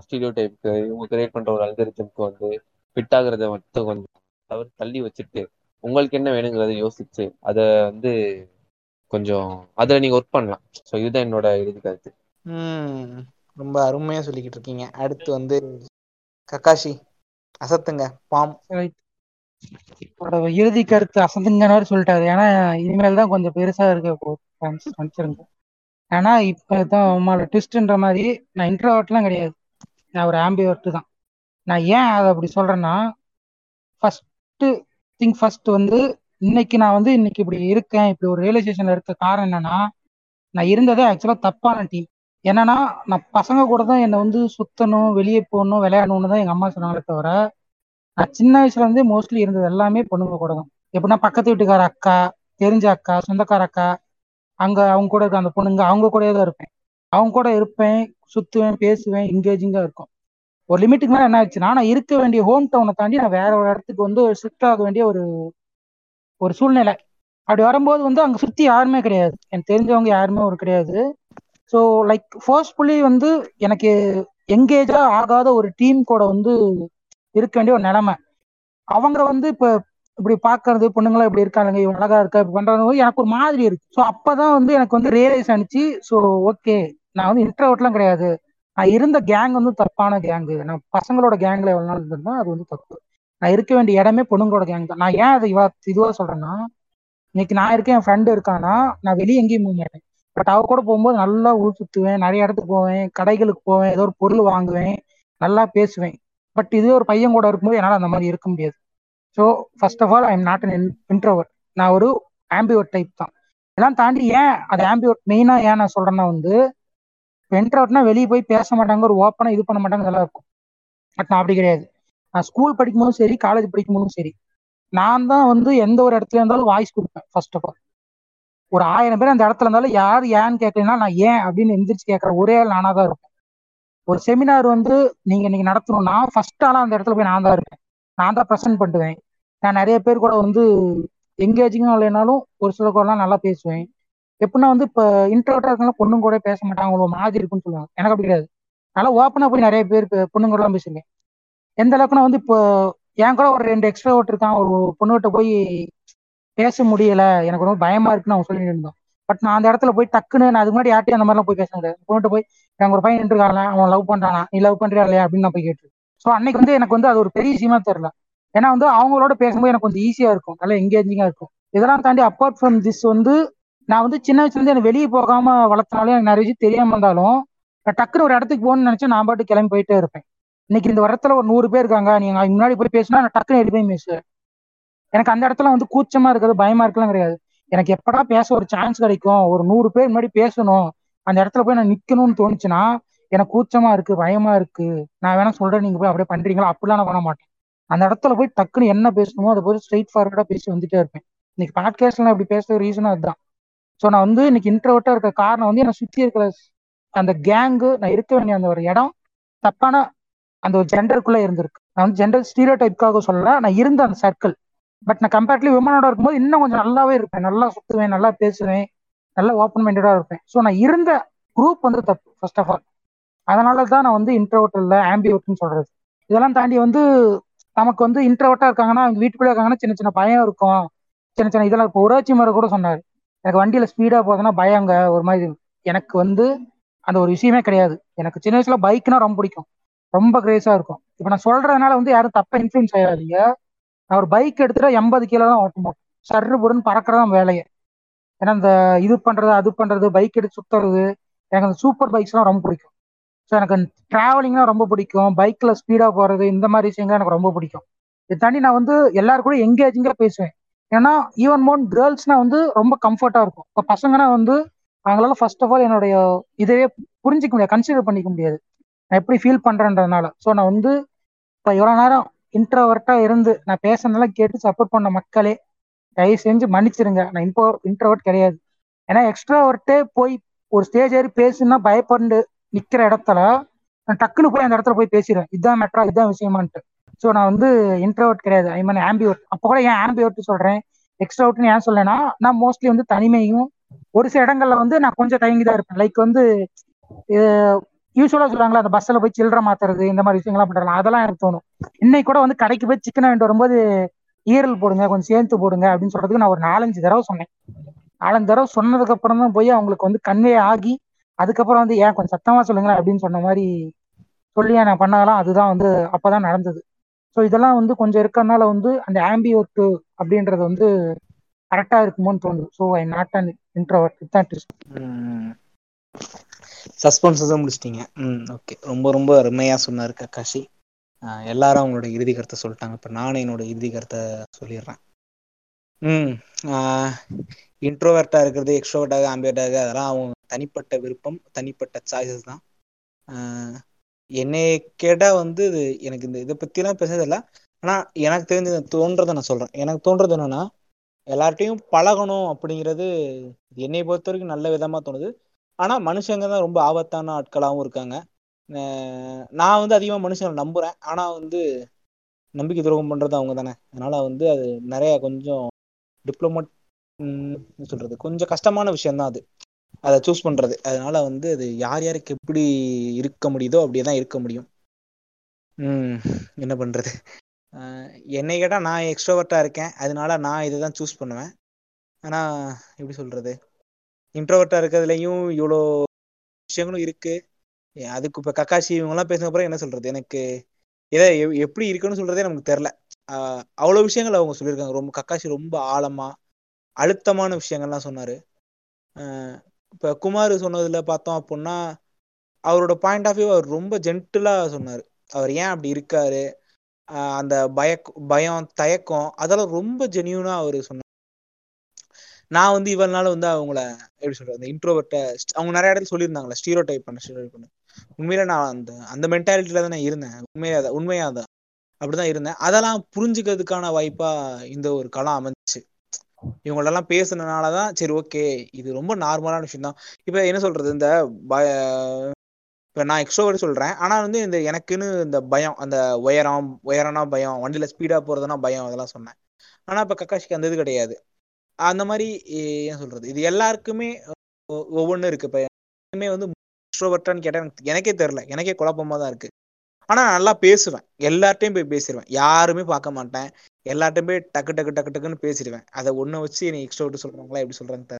ஸ்டீரியோ டைப்க்கு இவங்க கிரியேட் பண்ற ஒரு அல்கரிதம்க்கு வந்து ஃபிட் ஆகுறத மட்டும் கொஞ்சம் தவிர தள்ளி வச்சுட்டு உங்களுக்கு என்ன வேணுங்கிறத யோசிச்சு அதை வந்து கொஞ்சம் அதில் நீங்க ஒர்க் பண்ணலாம். ஸோ இதுதான் என்னோட இறுதி கருத்து. ம் ரொம்ப அருமையா சொல்லிக்கிட்டு இருக்கீங்க. அடுத்து வந்து கக்காஷி அசத்துங்க பாம். இறுதி கருத்து அசந்துங்கன்னு சொல்லிட்டாரு. ஏன்னா இனிமேல் தான் கொஞ்சம் பெருசா இருக்க போகுது ஏன்னா இப்பதான் உமால ட்விஸ்ட்ன்ற மாதிரி நான் இன்ட்ரோவர்ட்லாம் கிடையாது. நான் ஒரு ஆம்பிவர்ட் தான். நான் ஏன் அதை அப்படி சொல்றேன்னா ஃபர்ஸ்ட் திங் ஃபர்ஸ்ட் வந்து இன்னைக்கு நான் வந்து இன்னைக்கு இப்படி இருக்கேன் இப்படி ஒரு ரியலைசேஷன்ல இருக்க காரணம் என்னன்னா நான் இருந்ததே ஆக்சுவலா தப்பான டீம் என்னன்னா நான் பசங்க கூட தான் என்னை வந்து சுத்தணும் வெளியே போகணும் விளையாடணும்னு தான் எங்க அம்மா சொன்னாங்களே தவிர நான் சின்ன வயசுல இருந்தே மோஸ்ட்லி இருந்தது எல்லாமே பொண்ணுங்க கூட தான். எப்படின்னா பக்கத்து வீட்டுக்கார அக்கா தெரிஞ்ச அக்கா சொந்தக்கார அக்கா அங்க அவங்க கூட இருக்க அந்த பொண்ணுங்க அவங்க கூடயே தான் இருப்பேன். அவங்க கூட இருப்பேன் சுத்துவேன் பேசுவேன் என்கேஜிங்காக இருக்கும். ஒரு லிமிட்டுக்கு மேலே என்ன ஆச்சுன்னா நான் இருக்க வேண்டிய ஹோம் டவுனை தாண்டி நான் வேற ஒரு இடத்துக்கு வந்து ஷிஃப்ட் ஆக வேண்டிய ஒரு ஒரு சூழ்நிலை. அப்படி வரும்போது வந்து அங்க சுத்தி யாருமே கிடையாது. எனக்கு தெரிஞ்சவங்க யாருமே ஒரு கிடையாது. ஸோ லைக் ஃபோர்ஸ்ஃபுல்லி வந்து எனக்கு எங்கேஜா ஆகாத ஒரு டீம் கூட வந்து இருக்க வேண்டிய ஒரு நிலைமை. அவங்க வந்து இப்போ இப்படி பாக்குறது பொண்ணுங்களா இப்படி இருக்காங்க இவன் அழகா இருக்கா இப்படி பண்றது எனக்கு ஒரு மாதிரி இருக்கு. ஸோ அப்பதான் வந்து எனக்கு வந்து ரியலைஸ் ஆனிச்சு. ஸோ ஓகே நான் வந்து இன்ட்ரோவர்ட்லாம் கிடையாது. நான் இருந்த கேங் வந்து தப்பான கேங்கு நான் பசங்களோட கேங்ல எவ்வளோ நாள் இருந்திருந்தா அது வந்து தப்பு. நான் இருக்க வேண்டிய இடமே பொண்ணுங்களோட கேங் தான். நான் ஏன் அதை இவா இதுவா சொல்றேன்னா இன்னைக்கு நான் இருக்கேன் என் ஃப்ரெண்டு இருக்கானா நான் வெளியே எங்கேயும் போக மாட்டேன். பட் அவ கூட போகும்போது நல்லா ஊர் சுத்துவேன் நிறைய இடத்துக்கு போவேன் கடைகளுக்கு போவேன் ஏதோ ஒரு பொருள் வாங்குவேன் நல்லா பேசுவேன். பட் இதே ஒரு பையன் கூட இருக்கும்போது என்னால் அந்த மாதிரி இருக்க முடியாது. So first of all I am not an introvert நான் ஒரு ஆம்பியோட் டைப் தான். இதெல்லாம் தாண்டி ஏன் அது ஆம்பியோட் மெயினாக ஏன் நான் சொல்றேன்னா வந்து இன்ட்ரோவர்ட்னா வெளியே போய் பேச மாட்டாங்க ஒரு ஓப்பனாக இது பண்ண மாட்டாங்க இதெல்லாம் இருக்கும். பட் நான் அப்படி கிடையாது. நான் ஸ்கூல் படிக்கும்போதும் சரி காலேஜ் படிக்கும்போதும் சரி நான் தான் வந்து எந்த ஒரு இடத்துல இருந்தாலும் வாய்ஸ் கொடுப்பேன் ஃபர்ஸ்ட் ஆஃப் ஆல் ஒரு ஆயிரம் பேர் அந்த இடத்துல இருந்தாலும் யார் ஏன்னு கேட்கலன்னா நான் ஏன் அப்படின்னு எந்திரிச்சு கேட்கற ஒரே ஆள் நானாக தான் இருப்பேன். ஒரு செமினார் வந்து நீங்க இன்னைக்கு நடத்தணும்னா ஃபர்ஸ்ட் ஆளாக அந்த இடத்துல போய் நான் தான் இருப்பேன். நான் தான் ப்ரெசென்ட் பண்ணுவேன். நான் நிறைய பேர் கூட வந்து எங்கேஜிங்கும் இல்லைனாலும் ஒரு சில கூடலாம் நல்லா பேசுவேன். எப்படின்னா வந்து இப்போ இன்ட்ரோட்டா இருக்கலாம் பொண்ணுங்க கூட பேச மாட்டாங்க மாதிரி இருக்குன்னு சொல்லுவாங்க. எனக்கு அப்படி கிடையாது. நல்லா ஓப்பனாக போய் நிறைய பேர் பொண்ணுங்க கூடலாம் பேசுவேன் எந்த அளவுக்குன்னா வந்து இப்போ என் கூட ஒரு ரெண்டு எக்ஸ்ட்ரா ஓட்டு இருக்கான் ஒரு பொண்ணுகிட்ட போய் பேச முடியல எனக்கு ரொம்ப பயமா இருக்குன்னு அவங்க சொல்லிட்டு இருந்தோம் பட் நான் அந்த இடத்துல போய் டக்குன்னு நான் அதுக்கு முன்னாடி யார்ட்டையும் அந்த மாதிரிலாம் போய் பேச முடியாது. பொண்ணுகிட்ட போய் எனக்கு ஒரு பையன் இருக்காங்களா அவன் லவ் பண்றானா நீ லவ் பண்றியா இல்லையா அப்படின்னு நான் போய் கேட்டு ஸோ அன்னைக்கு வந்து எனக்கு வந்து அது ஒரு பெரிய விஷயமா தெரியல. ஏன்னா வந்து அவங்களோட பேசும்போது எனக்கு கொஞ்சம் ஈஸியா இருக்கும். நல்லா எங்கேஜிங்கா இருக்கும். இதெல்லாம் தாண்டி அப்பார்ட் ஃப்ரம் திஸ் வந்து நான் வந்து சின்ன வயசுல இருந்து எனக்கு வெளியே போகாம வளர்த்தனாலும் எனக்கு நிறைய விஷயம் தெரியாம இருந்தாலும் டக்குன்னு ஒரு இடத்துக்கு போகணும்னு நினைச்சா நான் பாட்டு கிளம்பி போயிட்டே இருப்பேன். இன்னைக்கு இந்த இடத்துல ஒரு நூறு பேர் இருக்காங்க. நீங்க முன்னாடி போய் பேசினா நான் டக்குன்னு எடுத்து போய் எனக்கு அந்த இடத்துல வந்து கூச்சமா இருக்கிறது பயமா இருக்கலாம் கிடையாது. எனக்கு எப்படா பேச ஒரு சான்ஸ் கிடைக்கும்? ஒரு நூறு பேர் முன்னாடி பேசணும். அந்த இடத்துல போய் நான் நிக்கணும்னு தோணுச்சுன்னா எனக்கு கூச்சமா இருக்கு பயமா இருக்கு. நான் வேணா சொல்றேன் நீங்க போய் அப்படியே பண்றீங்களா? அப்படிலாம் நான் பண்ண மாட்டேன். அந்த இடத்துல போய் டக்குன்னு என்ன பேசணுமோ அதை போய் ஸ்ட்ரைட் ஃபார்வர்டா பேசி வந்துட்டே இருப்பேன். இன்னைக்கு பாட்காஸ்ட்ல இப்படி பேசுறது ரீசனும் அதுதான். ஸோ நான் வந்து இன்னைக்கு இன்ட்ரோவர்ட்டா இருக்க காரணம் வந்து என்னை சுத்தி இருக்கிற அந்த கேங்கு நான் இருக்க வேண்டிய அந்த ஒரு இடம் தப்பான அந்த ஒரு ஜெண்டருக்குள்ள இருந்திருக்கு. நான் வந்து ஜெண்டர் ஸ்டீரியோ டைப்காக சொல்ல நான் இருந்த அந்த சர்க்கிள் பட் நான் கம்பேர்ட்லி விமனோட இருக்கும்போது இன்னும் கொஞ்சம் நல்லாவே இருப்பேன். நல்லா சுத்துவேன் நல்லா பேசுவேன் நல்லா ஓப்பன் மைண்டடா இருப்பேன். ஸோ நான் இருந்த குரூப் வந்து தப்பு ஃபர்ஸ்ட் ஆஃப் ஆல் அதனால தான் நான் வந்து இன்ட்ரோவர்ட் இல்லை ஆம்பிவர்ட்னு சொல்றது. இதெல்லாம் தாண்டி வந்து நமக்கு வந்து இன்ட்ரோவர்ட்டா இருக்காங்கன்னா அவங்க வீட்டுக்குள்ளே இருக்காங்கன்னா சின்ன சின்ன பயம் இருக்கும். சின்ன சின்ன இதெல்லாம் இப்போ உராட்சி முறை கூட சொன்னார். எனக்கு வண்டியில ஸ்பீடா போகுதுன்னா பயங்க ஒரு மாதிரி. எனக்கு வந்து அந்த ஒரு விஷயமே கிடையாது. எனக்கு சின்ன வயசுல பைக்னா ரொம்ப பிடிக்கும். ரொம்ப கிரேஸா இருக்கும். இப்போ நான் சொல்றதுனால வந்து யாரும் தப்பா இன்ஃபுளுன்ஸ் ஆகாதீங்க. நான் ஒரு பைக் எடுத்துட்டா எண்பது கிலோ தான் ஓட்ட சர்ரு புருன்னு பறக்கிறதான் வேலையை. ஏன்னா இந்த இது பண்றது அது பண்றது பைக் எடுத்து சுத்துறது எனக்கு அந்த சூப்பர் பைக்ஸ்லாம் ரொம்ப பிடிக்கும். ஸோ எனக்கு டிராவலிங்னா ரொம்ப பிடிக்கும். பைக்ல ஸ்பீடா போறது இந்த மாதிரி விஷயங்கள் எனக்கு ரொம்ப பிடிக்கும். இதை தாண்டி நான் வந்து எல்லாரு கூட எங்கேஜிங்கா பேசுவேன். ஏன்னா ஈவன் மோன் கேர்ள்ஸ்னா வந்து ரொம்ப கம்ஃபர்ட்டா இருக்கும். இப்போ பசங்கன்னா வந்து அவங்களால ஃபர்ஸ்ட் ஆஃப் ஆல் என்னுடைய இதவே புரிஞ்சிக்க முடியாது கன்சிடர் பண்ணிக்க முடியாது. நான் எப்படி ஃபீல் பண்றேன்றதுனால. ஸோ நான் வந்து இப்போ எவ்வளோ நேரம் இன்ட்ரவர்ட்டா இருந்து நான் பேசுனதெல்லாம் கேட்டு சப்போர்ட் பண்ண மக்களே தயவு செஞ்சு மன்னிச்சிருங்க. நான் இன்ட்ரோ இன்ட்ரவர்ட் கிடையாது. ஏன்னா எக்ஸ்ட்ராவர்ட்டே போய் ஒரு ஸ்டேஜ் ஏறி பேசுனா பயப்பண்டு நிக்கிற இடத்துல நான் டக்குன்னு போய் அந்த இடத்துல போய் பேசிடுவேன். இதுதான் மெட்ரா இதுதான் விஷயமான்ட்டு. ஸோ நான் வந்து இன்ட்ரவர்ட் கிடையாது. ஐ மீன் ஆம்பிவர்ட் அப்போ கூட ஏன் ஆம்பிவர்ட் சொல்றேன்? எக்ஸ்ட்ராவர்ட்னு ஏன் சொல்லேன்னா நான் மோஸ்ட்லி வந்து தனிமையும் ஒரு சில இடங்கள்ல வந்து நான் கொஞ்சம் தயங்கி தான் இருப்பேன். லைக் வந்து யூஸ்வலா சொல்றாங்களா அந்த பஸ்ல போய் சில்லற மாத்துறது இந்த மாதிரி விஷயங்கள்லாம் பண்றாங்க அதெல்லாம் எனக்கு தோணும். இன்னைக்கு கூட வந்து கடைக்கு போய் சிக்கன் வாங்கிட்டு வரும்போது ஈரல் போடுங்க கொஞ்சம் சேர்த்து போடுங்க அப்படின்னு சொல்றதுக்கு நான் ஒரு நாலஞ்சு தடவை சொன்னேன். நாலஞ்சு தடவை சொன்னதுக்கு அப்புறம் தான் போய் அவங்களுக்கு வந்து கன்வே ஆகி அதுக்கப்புறம் வந்து ஏன் கொஞ்சம் சத்தமா சொல்லுங்களேன் அப்படின்னு சொன்ன மாதிரி சொல்லி நான் பண்ணதெல்லாம் அதுதான் வந்து அப்பதான் நடந்தது. ஸோ இதெல்லாம் வந்து கொஞ்சம் இருக்கறனால வந்து அந்த ஆம்பியோட்டு அப்படின்றது வந்து கரெக்டா இருக்குமோன்னு தோணுது. So I not an introvert தான் சஸ்பென்ஸஸை முடிச்சிட்டீங்க. ம் ஓகே ரொம்ப ரொம்ப அருமையா சொன்னார் கக்காஷி ஆஹ் எல்லாரும் அவங்களோட இறுதி கருத்தை சொல்லிட்டாங்க. இப்போ நானும் என்னோட இறுதி கருத்தை சொல்லிடுறேன். ம் இன்ட்ரோவர்ட்டா இருக்கிறது எக்ஸ்ட்ரோவர்ட்டாக ஆம்பியர்ட்டாக அதெல்லாம் அவங்க தனிப்பட்ட விருப்பம் தனிப்பட்ட சாய்ஸஸ் தான். ஆஹ் கேட்டால் வந்து இது எனக்கு இந்த இதை பத்திலாம் பேசுறதில்ல ஆனா எனக்கு தெரிஞ்சது தோன்றதை நான் சொல்றேன். எனக்கு தோன்றது என்னன்னா எல்லார்ட்டையும் பழகணும் அப்படிங்கிறது என்னை பொறுத்த வரைக்கும் நல்ல விதமா தோணுது. ஆனா மனுஷங்க தான் ரொம்ப ஆபத்தான ஆட்களாகவும் இருக்காங்க. நான் வந்து அதிகமா மனுஷங்களை நம்புறேன். ஆனா வந்து நம்பிக்கை துரோகம் பண்றது அவங்க தானே. அதனால வந்து அது நிறைய கொஞ்சம் டிப்ளமோட் சொல்றது? கொஞ்சம் கஷ்டமான விஷயம் தான் அது. அதை சூஸ் பண்றது. அதனால வந்து அது யார் யாருக்கு எப்படி இருக்க முடியுதோ அப்படியே தான் இருக்க முடியும். ம் என்ன பண்றது? என்னை கேட்டால் நான் எக்ஸ்ட்ரோவர்ட்டாக இருக்கேன். அதனால நான் இதை தான் சூஸ் பண்ணுவேன். ஆனால் எப்படி சொல்றது? இன்ட்ரோவர்ட்டா இருக்கிறதுலையும் இவ்வளோ விஷயங்களும் இருக்கு. அதுக்கு இப்போ கக்காசி இவங்கெல்லாம் பேசின அப்புறம் என்ன சொல்றது? எனக்கு இதை எப்படி இருக்குன்னு சொல்றதே நமக்கு தெரில. அவ்வளோ விஷயங்கள் அவங்க சொல்லியிருக்காங்க. ரொம்ப கக்காசி ரொம்ப ஆழமா அழுத்தமான விஷயங்கள்லாம் சொன்னார். இப்போ குமார் சொன்னதில் பார்த்தோம் அப்புடின்னா அவரோட பாயிண்ட் ஆஃப் வியூ அவர் ரொம்ப ஜென்டிலாக சொன்னார். அவர் ஏன் அப்படி இருக்காரு? அந்த பயக் பயம் தயக்கம் அதெல்லாம் ரொம்ப ஜென்யூனாக அவர் சொன்னார். நான் வந்து இவ்வளவு வந்து அவங்கள எப்படி சொல்றது அந்த இன்ட்ரோவர்ட்ட அவங்க நிறைய இடத்துல சொல்லியிருந்தாங்களே ஸ்டீரோ டைப் பண்ண ஸ்டீரோ பண்ண. உண்மையில நான் அந்த அந்த மென்டாலிட்டியில தான் நான் இருந்தேன். உண்மையா தான் உண்மையா தான். அப்படிதான் இருந்தேன். அதெல்லாம் புரிஞ்சுக்கிறதுக்கான வாய்ப்பா இந்த ஒரு களம் அமைஞ்சுச்சு. இவங்களெல்லாம் பேசுனதுனாலதான் சரி ஓகே இது ரொம்ப நார்மலான விஷயம் தான் இப்ப என்ன சொல்றது இந்த பய இப்ப நான் எக்ஸ்ட்ரோவர்ட் சொல்றேன். ஆனா வந்து இந்த எனக்குன்னு இந்த பயம் அந்த உயரம் உயரம்னா பயம் வண்டியில ஸ்பீடா போறதுனா பயம் அதெல்லாம் சொன்னேன். ஆனா இப்ப கக்காஷிக்கு அந்த இது கிடையாது. அந்த மாதிரி ஏன் சொல்றது? இது எல்லாருக்குமே ஒ- இருக்கு. இப்போ எல்லாருமே வந்து எக்ஸ்ட்ரோவர்ட்டான்னு கேட்டால் எனக்கு எனக்கே தெரில எனக்கே குழப்பமா தான் இருக்கு. ஆனால் நல்லா பேசுவேன். எல்லார்ட்டையும் போய் பேசிடுவேன் யாருமே பார்க்க மாட்டேன். எல்லார்ட்டையும் போய் டக்கு டக்கு டக்கு டக்குன்னு பேசிடுவேன் அதை ஒன்றை வச்சு என்னை எக்ஸ்ட்ரோவர்ட் சொல்கிறாங்களா எப்படி சொல்கிறாங்க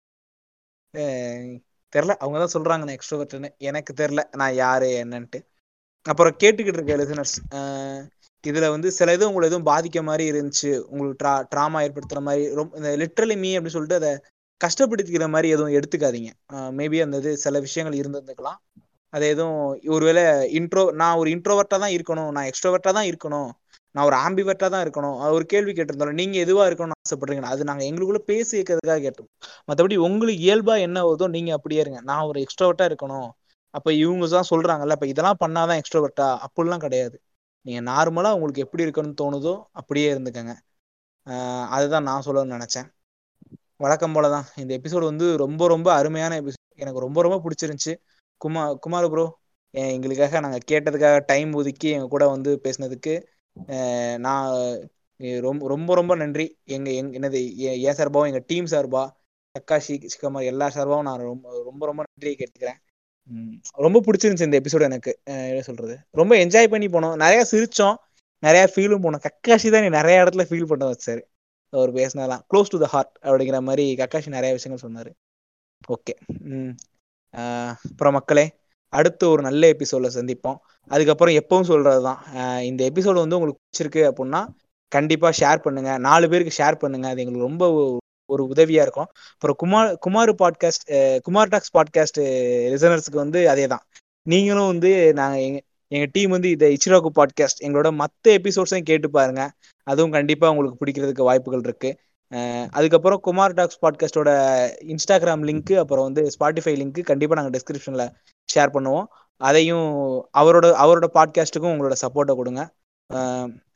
தெரியல. அவங்க தான் சொல்கிறாங்க நான் எக்ஸ்ட்ரோவர்ட்னு எனக்கு தெரில நான் யாரு என்னன்ட்டு. அப்புறம் கேட்டுக்கிட்டு இருக்க லிசனர்ஸ் இதுல வந்து சில இது உங்களை எதுவும் பாதிக்க மாதிரி இருந்துச்சு உங்களுக்கு ட்ரா ட்ராமா ஏற்படுத்துற மாதிரி ரொம்ப இந்த லிட்ரலி மீ அப்படின்னு சொல்லிட்டு அதை கஷ்டப்படுத்திக்கிற மாதிரி எதுவும் எடுத்துக்காதீங்க. மேபி அந்த இது சில விஷயங்கள் இருந்திருந்துக்கலாம். அது எதுவும் ஒருவேளை இன்ட்ரோ நான் ஒரு இன்ட்ரோவர்ட்டா தான் இருக்கணும் நான் எக்ஸ்ட்ரோவர்ட்டா தான் இருக்கணும் நான் ஒரு ஆம்பிவர்ட்டா தான் இருக்கணும் ஒரு கேள்வி கேட்டிருந்தாலும் நீங்க எதுவா இருக்கணும்னு ஆசைப்படுறீங்க அது நாங்க எங்களுக்குள்ள பேசி இருக்கிறதுக்காக கேட்டோம். மற்றபடி உங்களுக்கு இயல்பா என்ன வருதோ நீங்க அப்படியே இருங்க. நான் ஒரு எக்ஸ்ட்ரோவர்ட்டா இருக்கணும் அப்ப இவங்க தான் சொல்றாங்கல்ல அப்ப இதெல்லாம் பண்ணாதான் எக்ஸ்ட்ரோவர்ட்டா அப்படிலாம் கிடையாது. நீங்கள் நார்மலாக உங்களுக்கு எப்படி இருக்கணும்னு தோணுதோ அப்படியே இருந்துக்கங்க. அதுதான் நான் சொல்லணும்னு நினச்சேன். வழக்கம் போல தான் இந்த எபிசோடு வந்து ரொம்ப ரொம்ப அருமையான எபிசோட் எனக்கு ரொம்ப ரொம்ப பிடிச்சிருந்துச்சி. குமார் குமார் ப்ரோ எங்களுக்காக நாங்கள் கேட்டதுக்காக டைம் ஒதுக்கி எங்கள் கூட வந்து பேசினதுக்கு நான் ரொம்ப ரொம்ப ரொம்ப நன்றி. எங்கள் எங் என்னது ஏ என் சார்பாவும் எங்கள் டீம் சார்பா தக்காஷி சிக்கமார் எல்லா சார்பாகவும் நான் ரொம்ப ரொம்ப ரொம்ப நன்றியை கேட்டுக்கிறேன். ரொம்ப பிடிச்சிருந்துச்சு இந்த எபிசோடு எனக்கு. என்ன சொல்றது? ரொம்ப என்ஜாய் பண்ணி போனோம். நிறைய சிரிச்சோம். நிறைய ஃபீலும் போனோம். கக்காஷி தான் நீ நிறைய இடத்துல ஃபீல் பண்ண வச்சாரு அவர் பேசினாலாம் க்ளோஸ் டு த ஹார்ட் அப்படிங்கிற மாதிரி கக்காஷி நிறைய விஷயங்கள் சொன்னார். ஓகே. ம். அப்புறம் மக்களே அடுத்து ஒரு நல்ல எபிசோடில் சந்திப்போம். அதுக்கப்புறம் எப்பவும் சொல்கிறது தான். இந்த எபிசோடு வந்து உங்களுக்கு பிடிச்சிருக்கு அப்படின்னா கண்டிப்பாக ஷேர் பண்ணுங்கள் நாலு பேருக்கு ஷேர் பண்ணுங்கள் அது எங்களுக்கு ரொம்ப ஒரு உதவியா இருக்கும். அப்புறம் Kumar Kumar podcast Kumar talks podcast லிசனர்ஸ்க்கு வந்து அதே தான் நீங்களும் வந்து நாங்கள் எங்க எங்க டீம் வந்து இந்த இச்சிராக்கு பாட்காஸ்ட் எங்களோட மற்ற எபிசோட்ஸையும் கேட்டு பாருங்க. அதுவும் கண்டிப்பா உங்களுக்கு பிடிக்கிறதுக்கு வாய்ப்புகள் இருக்கு. அதுக்கப்புறம் குமார் டாக்ஸ் பாட்காஸ்டோட இன்ஸ்டாகிராம் லிங்க் அப்புறம் வந்து ஸ்பாட்டிஃபை லிங்க் கண்டிப்பா நாங்கள் டிஸ்கிரிப்ஷன்ல ஷேர் பண்ணுவோம். அதையும் அவரோட அவரோட பாட்காஸ்ட்டுக்கும் உங்களோட சப்போர்ட்டை கொடுங்க.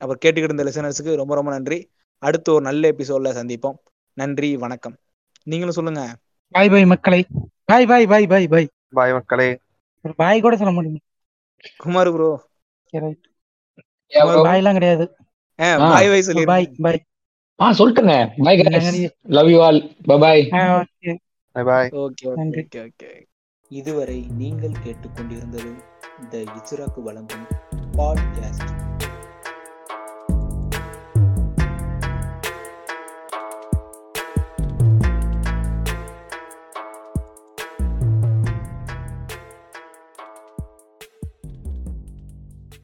அப்புறம் கேட்டுக்கிட்டு இருந்த லிசனர்ஸுக்கு ரொம்ப ரொம்ப நன்றி. அடுத்து ஒரு நல்ல எபிசோட்ல சந்திப்போம். நன்றி வணக்கம். நீங்களும் சொல்லுங்க. பாய் பாய் மக்களை. பாய் பாய் பாய் பாய் பாய். பாய் மக்களே. ஒரு பாய் கூட சொல்ல முடியும்? Kumar bro bro. பாய் எல்லாம் கிடையாது. பாய் பாய் பாய் சொல்லி பாய் ஆ சொல்லிட்டேனே bye guys. Love you all bye okay bye bye okay okay நன்றி. ஓகே இதுவரை நீங்கள் கேட்டுக்கொண்டிருந்தது த இஜ்ராக்கு வழங்கும் பாட்காஸ்ட்.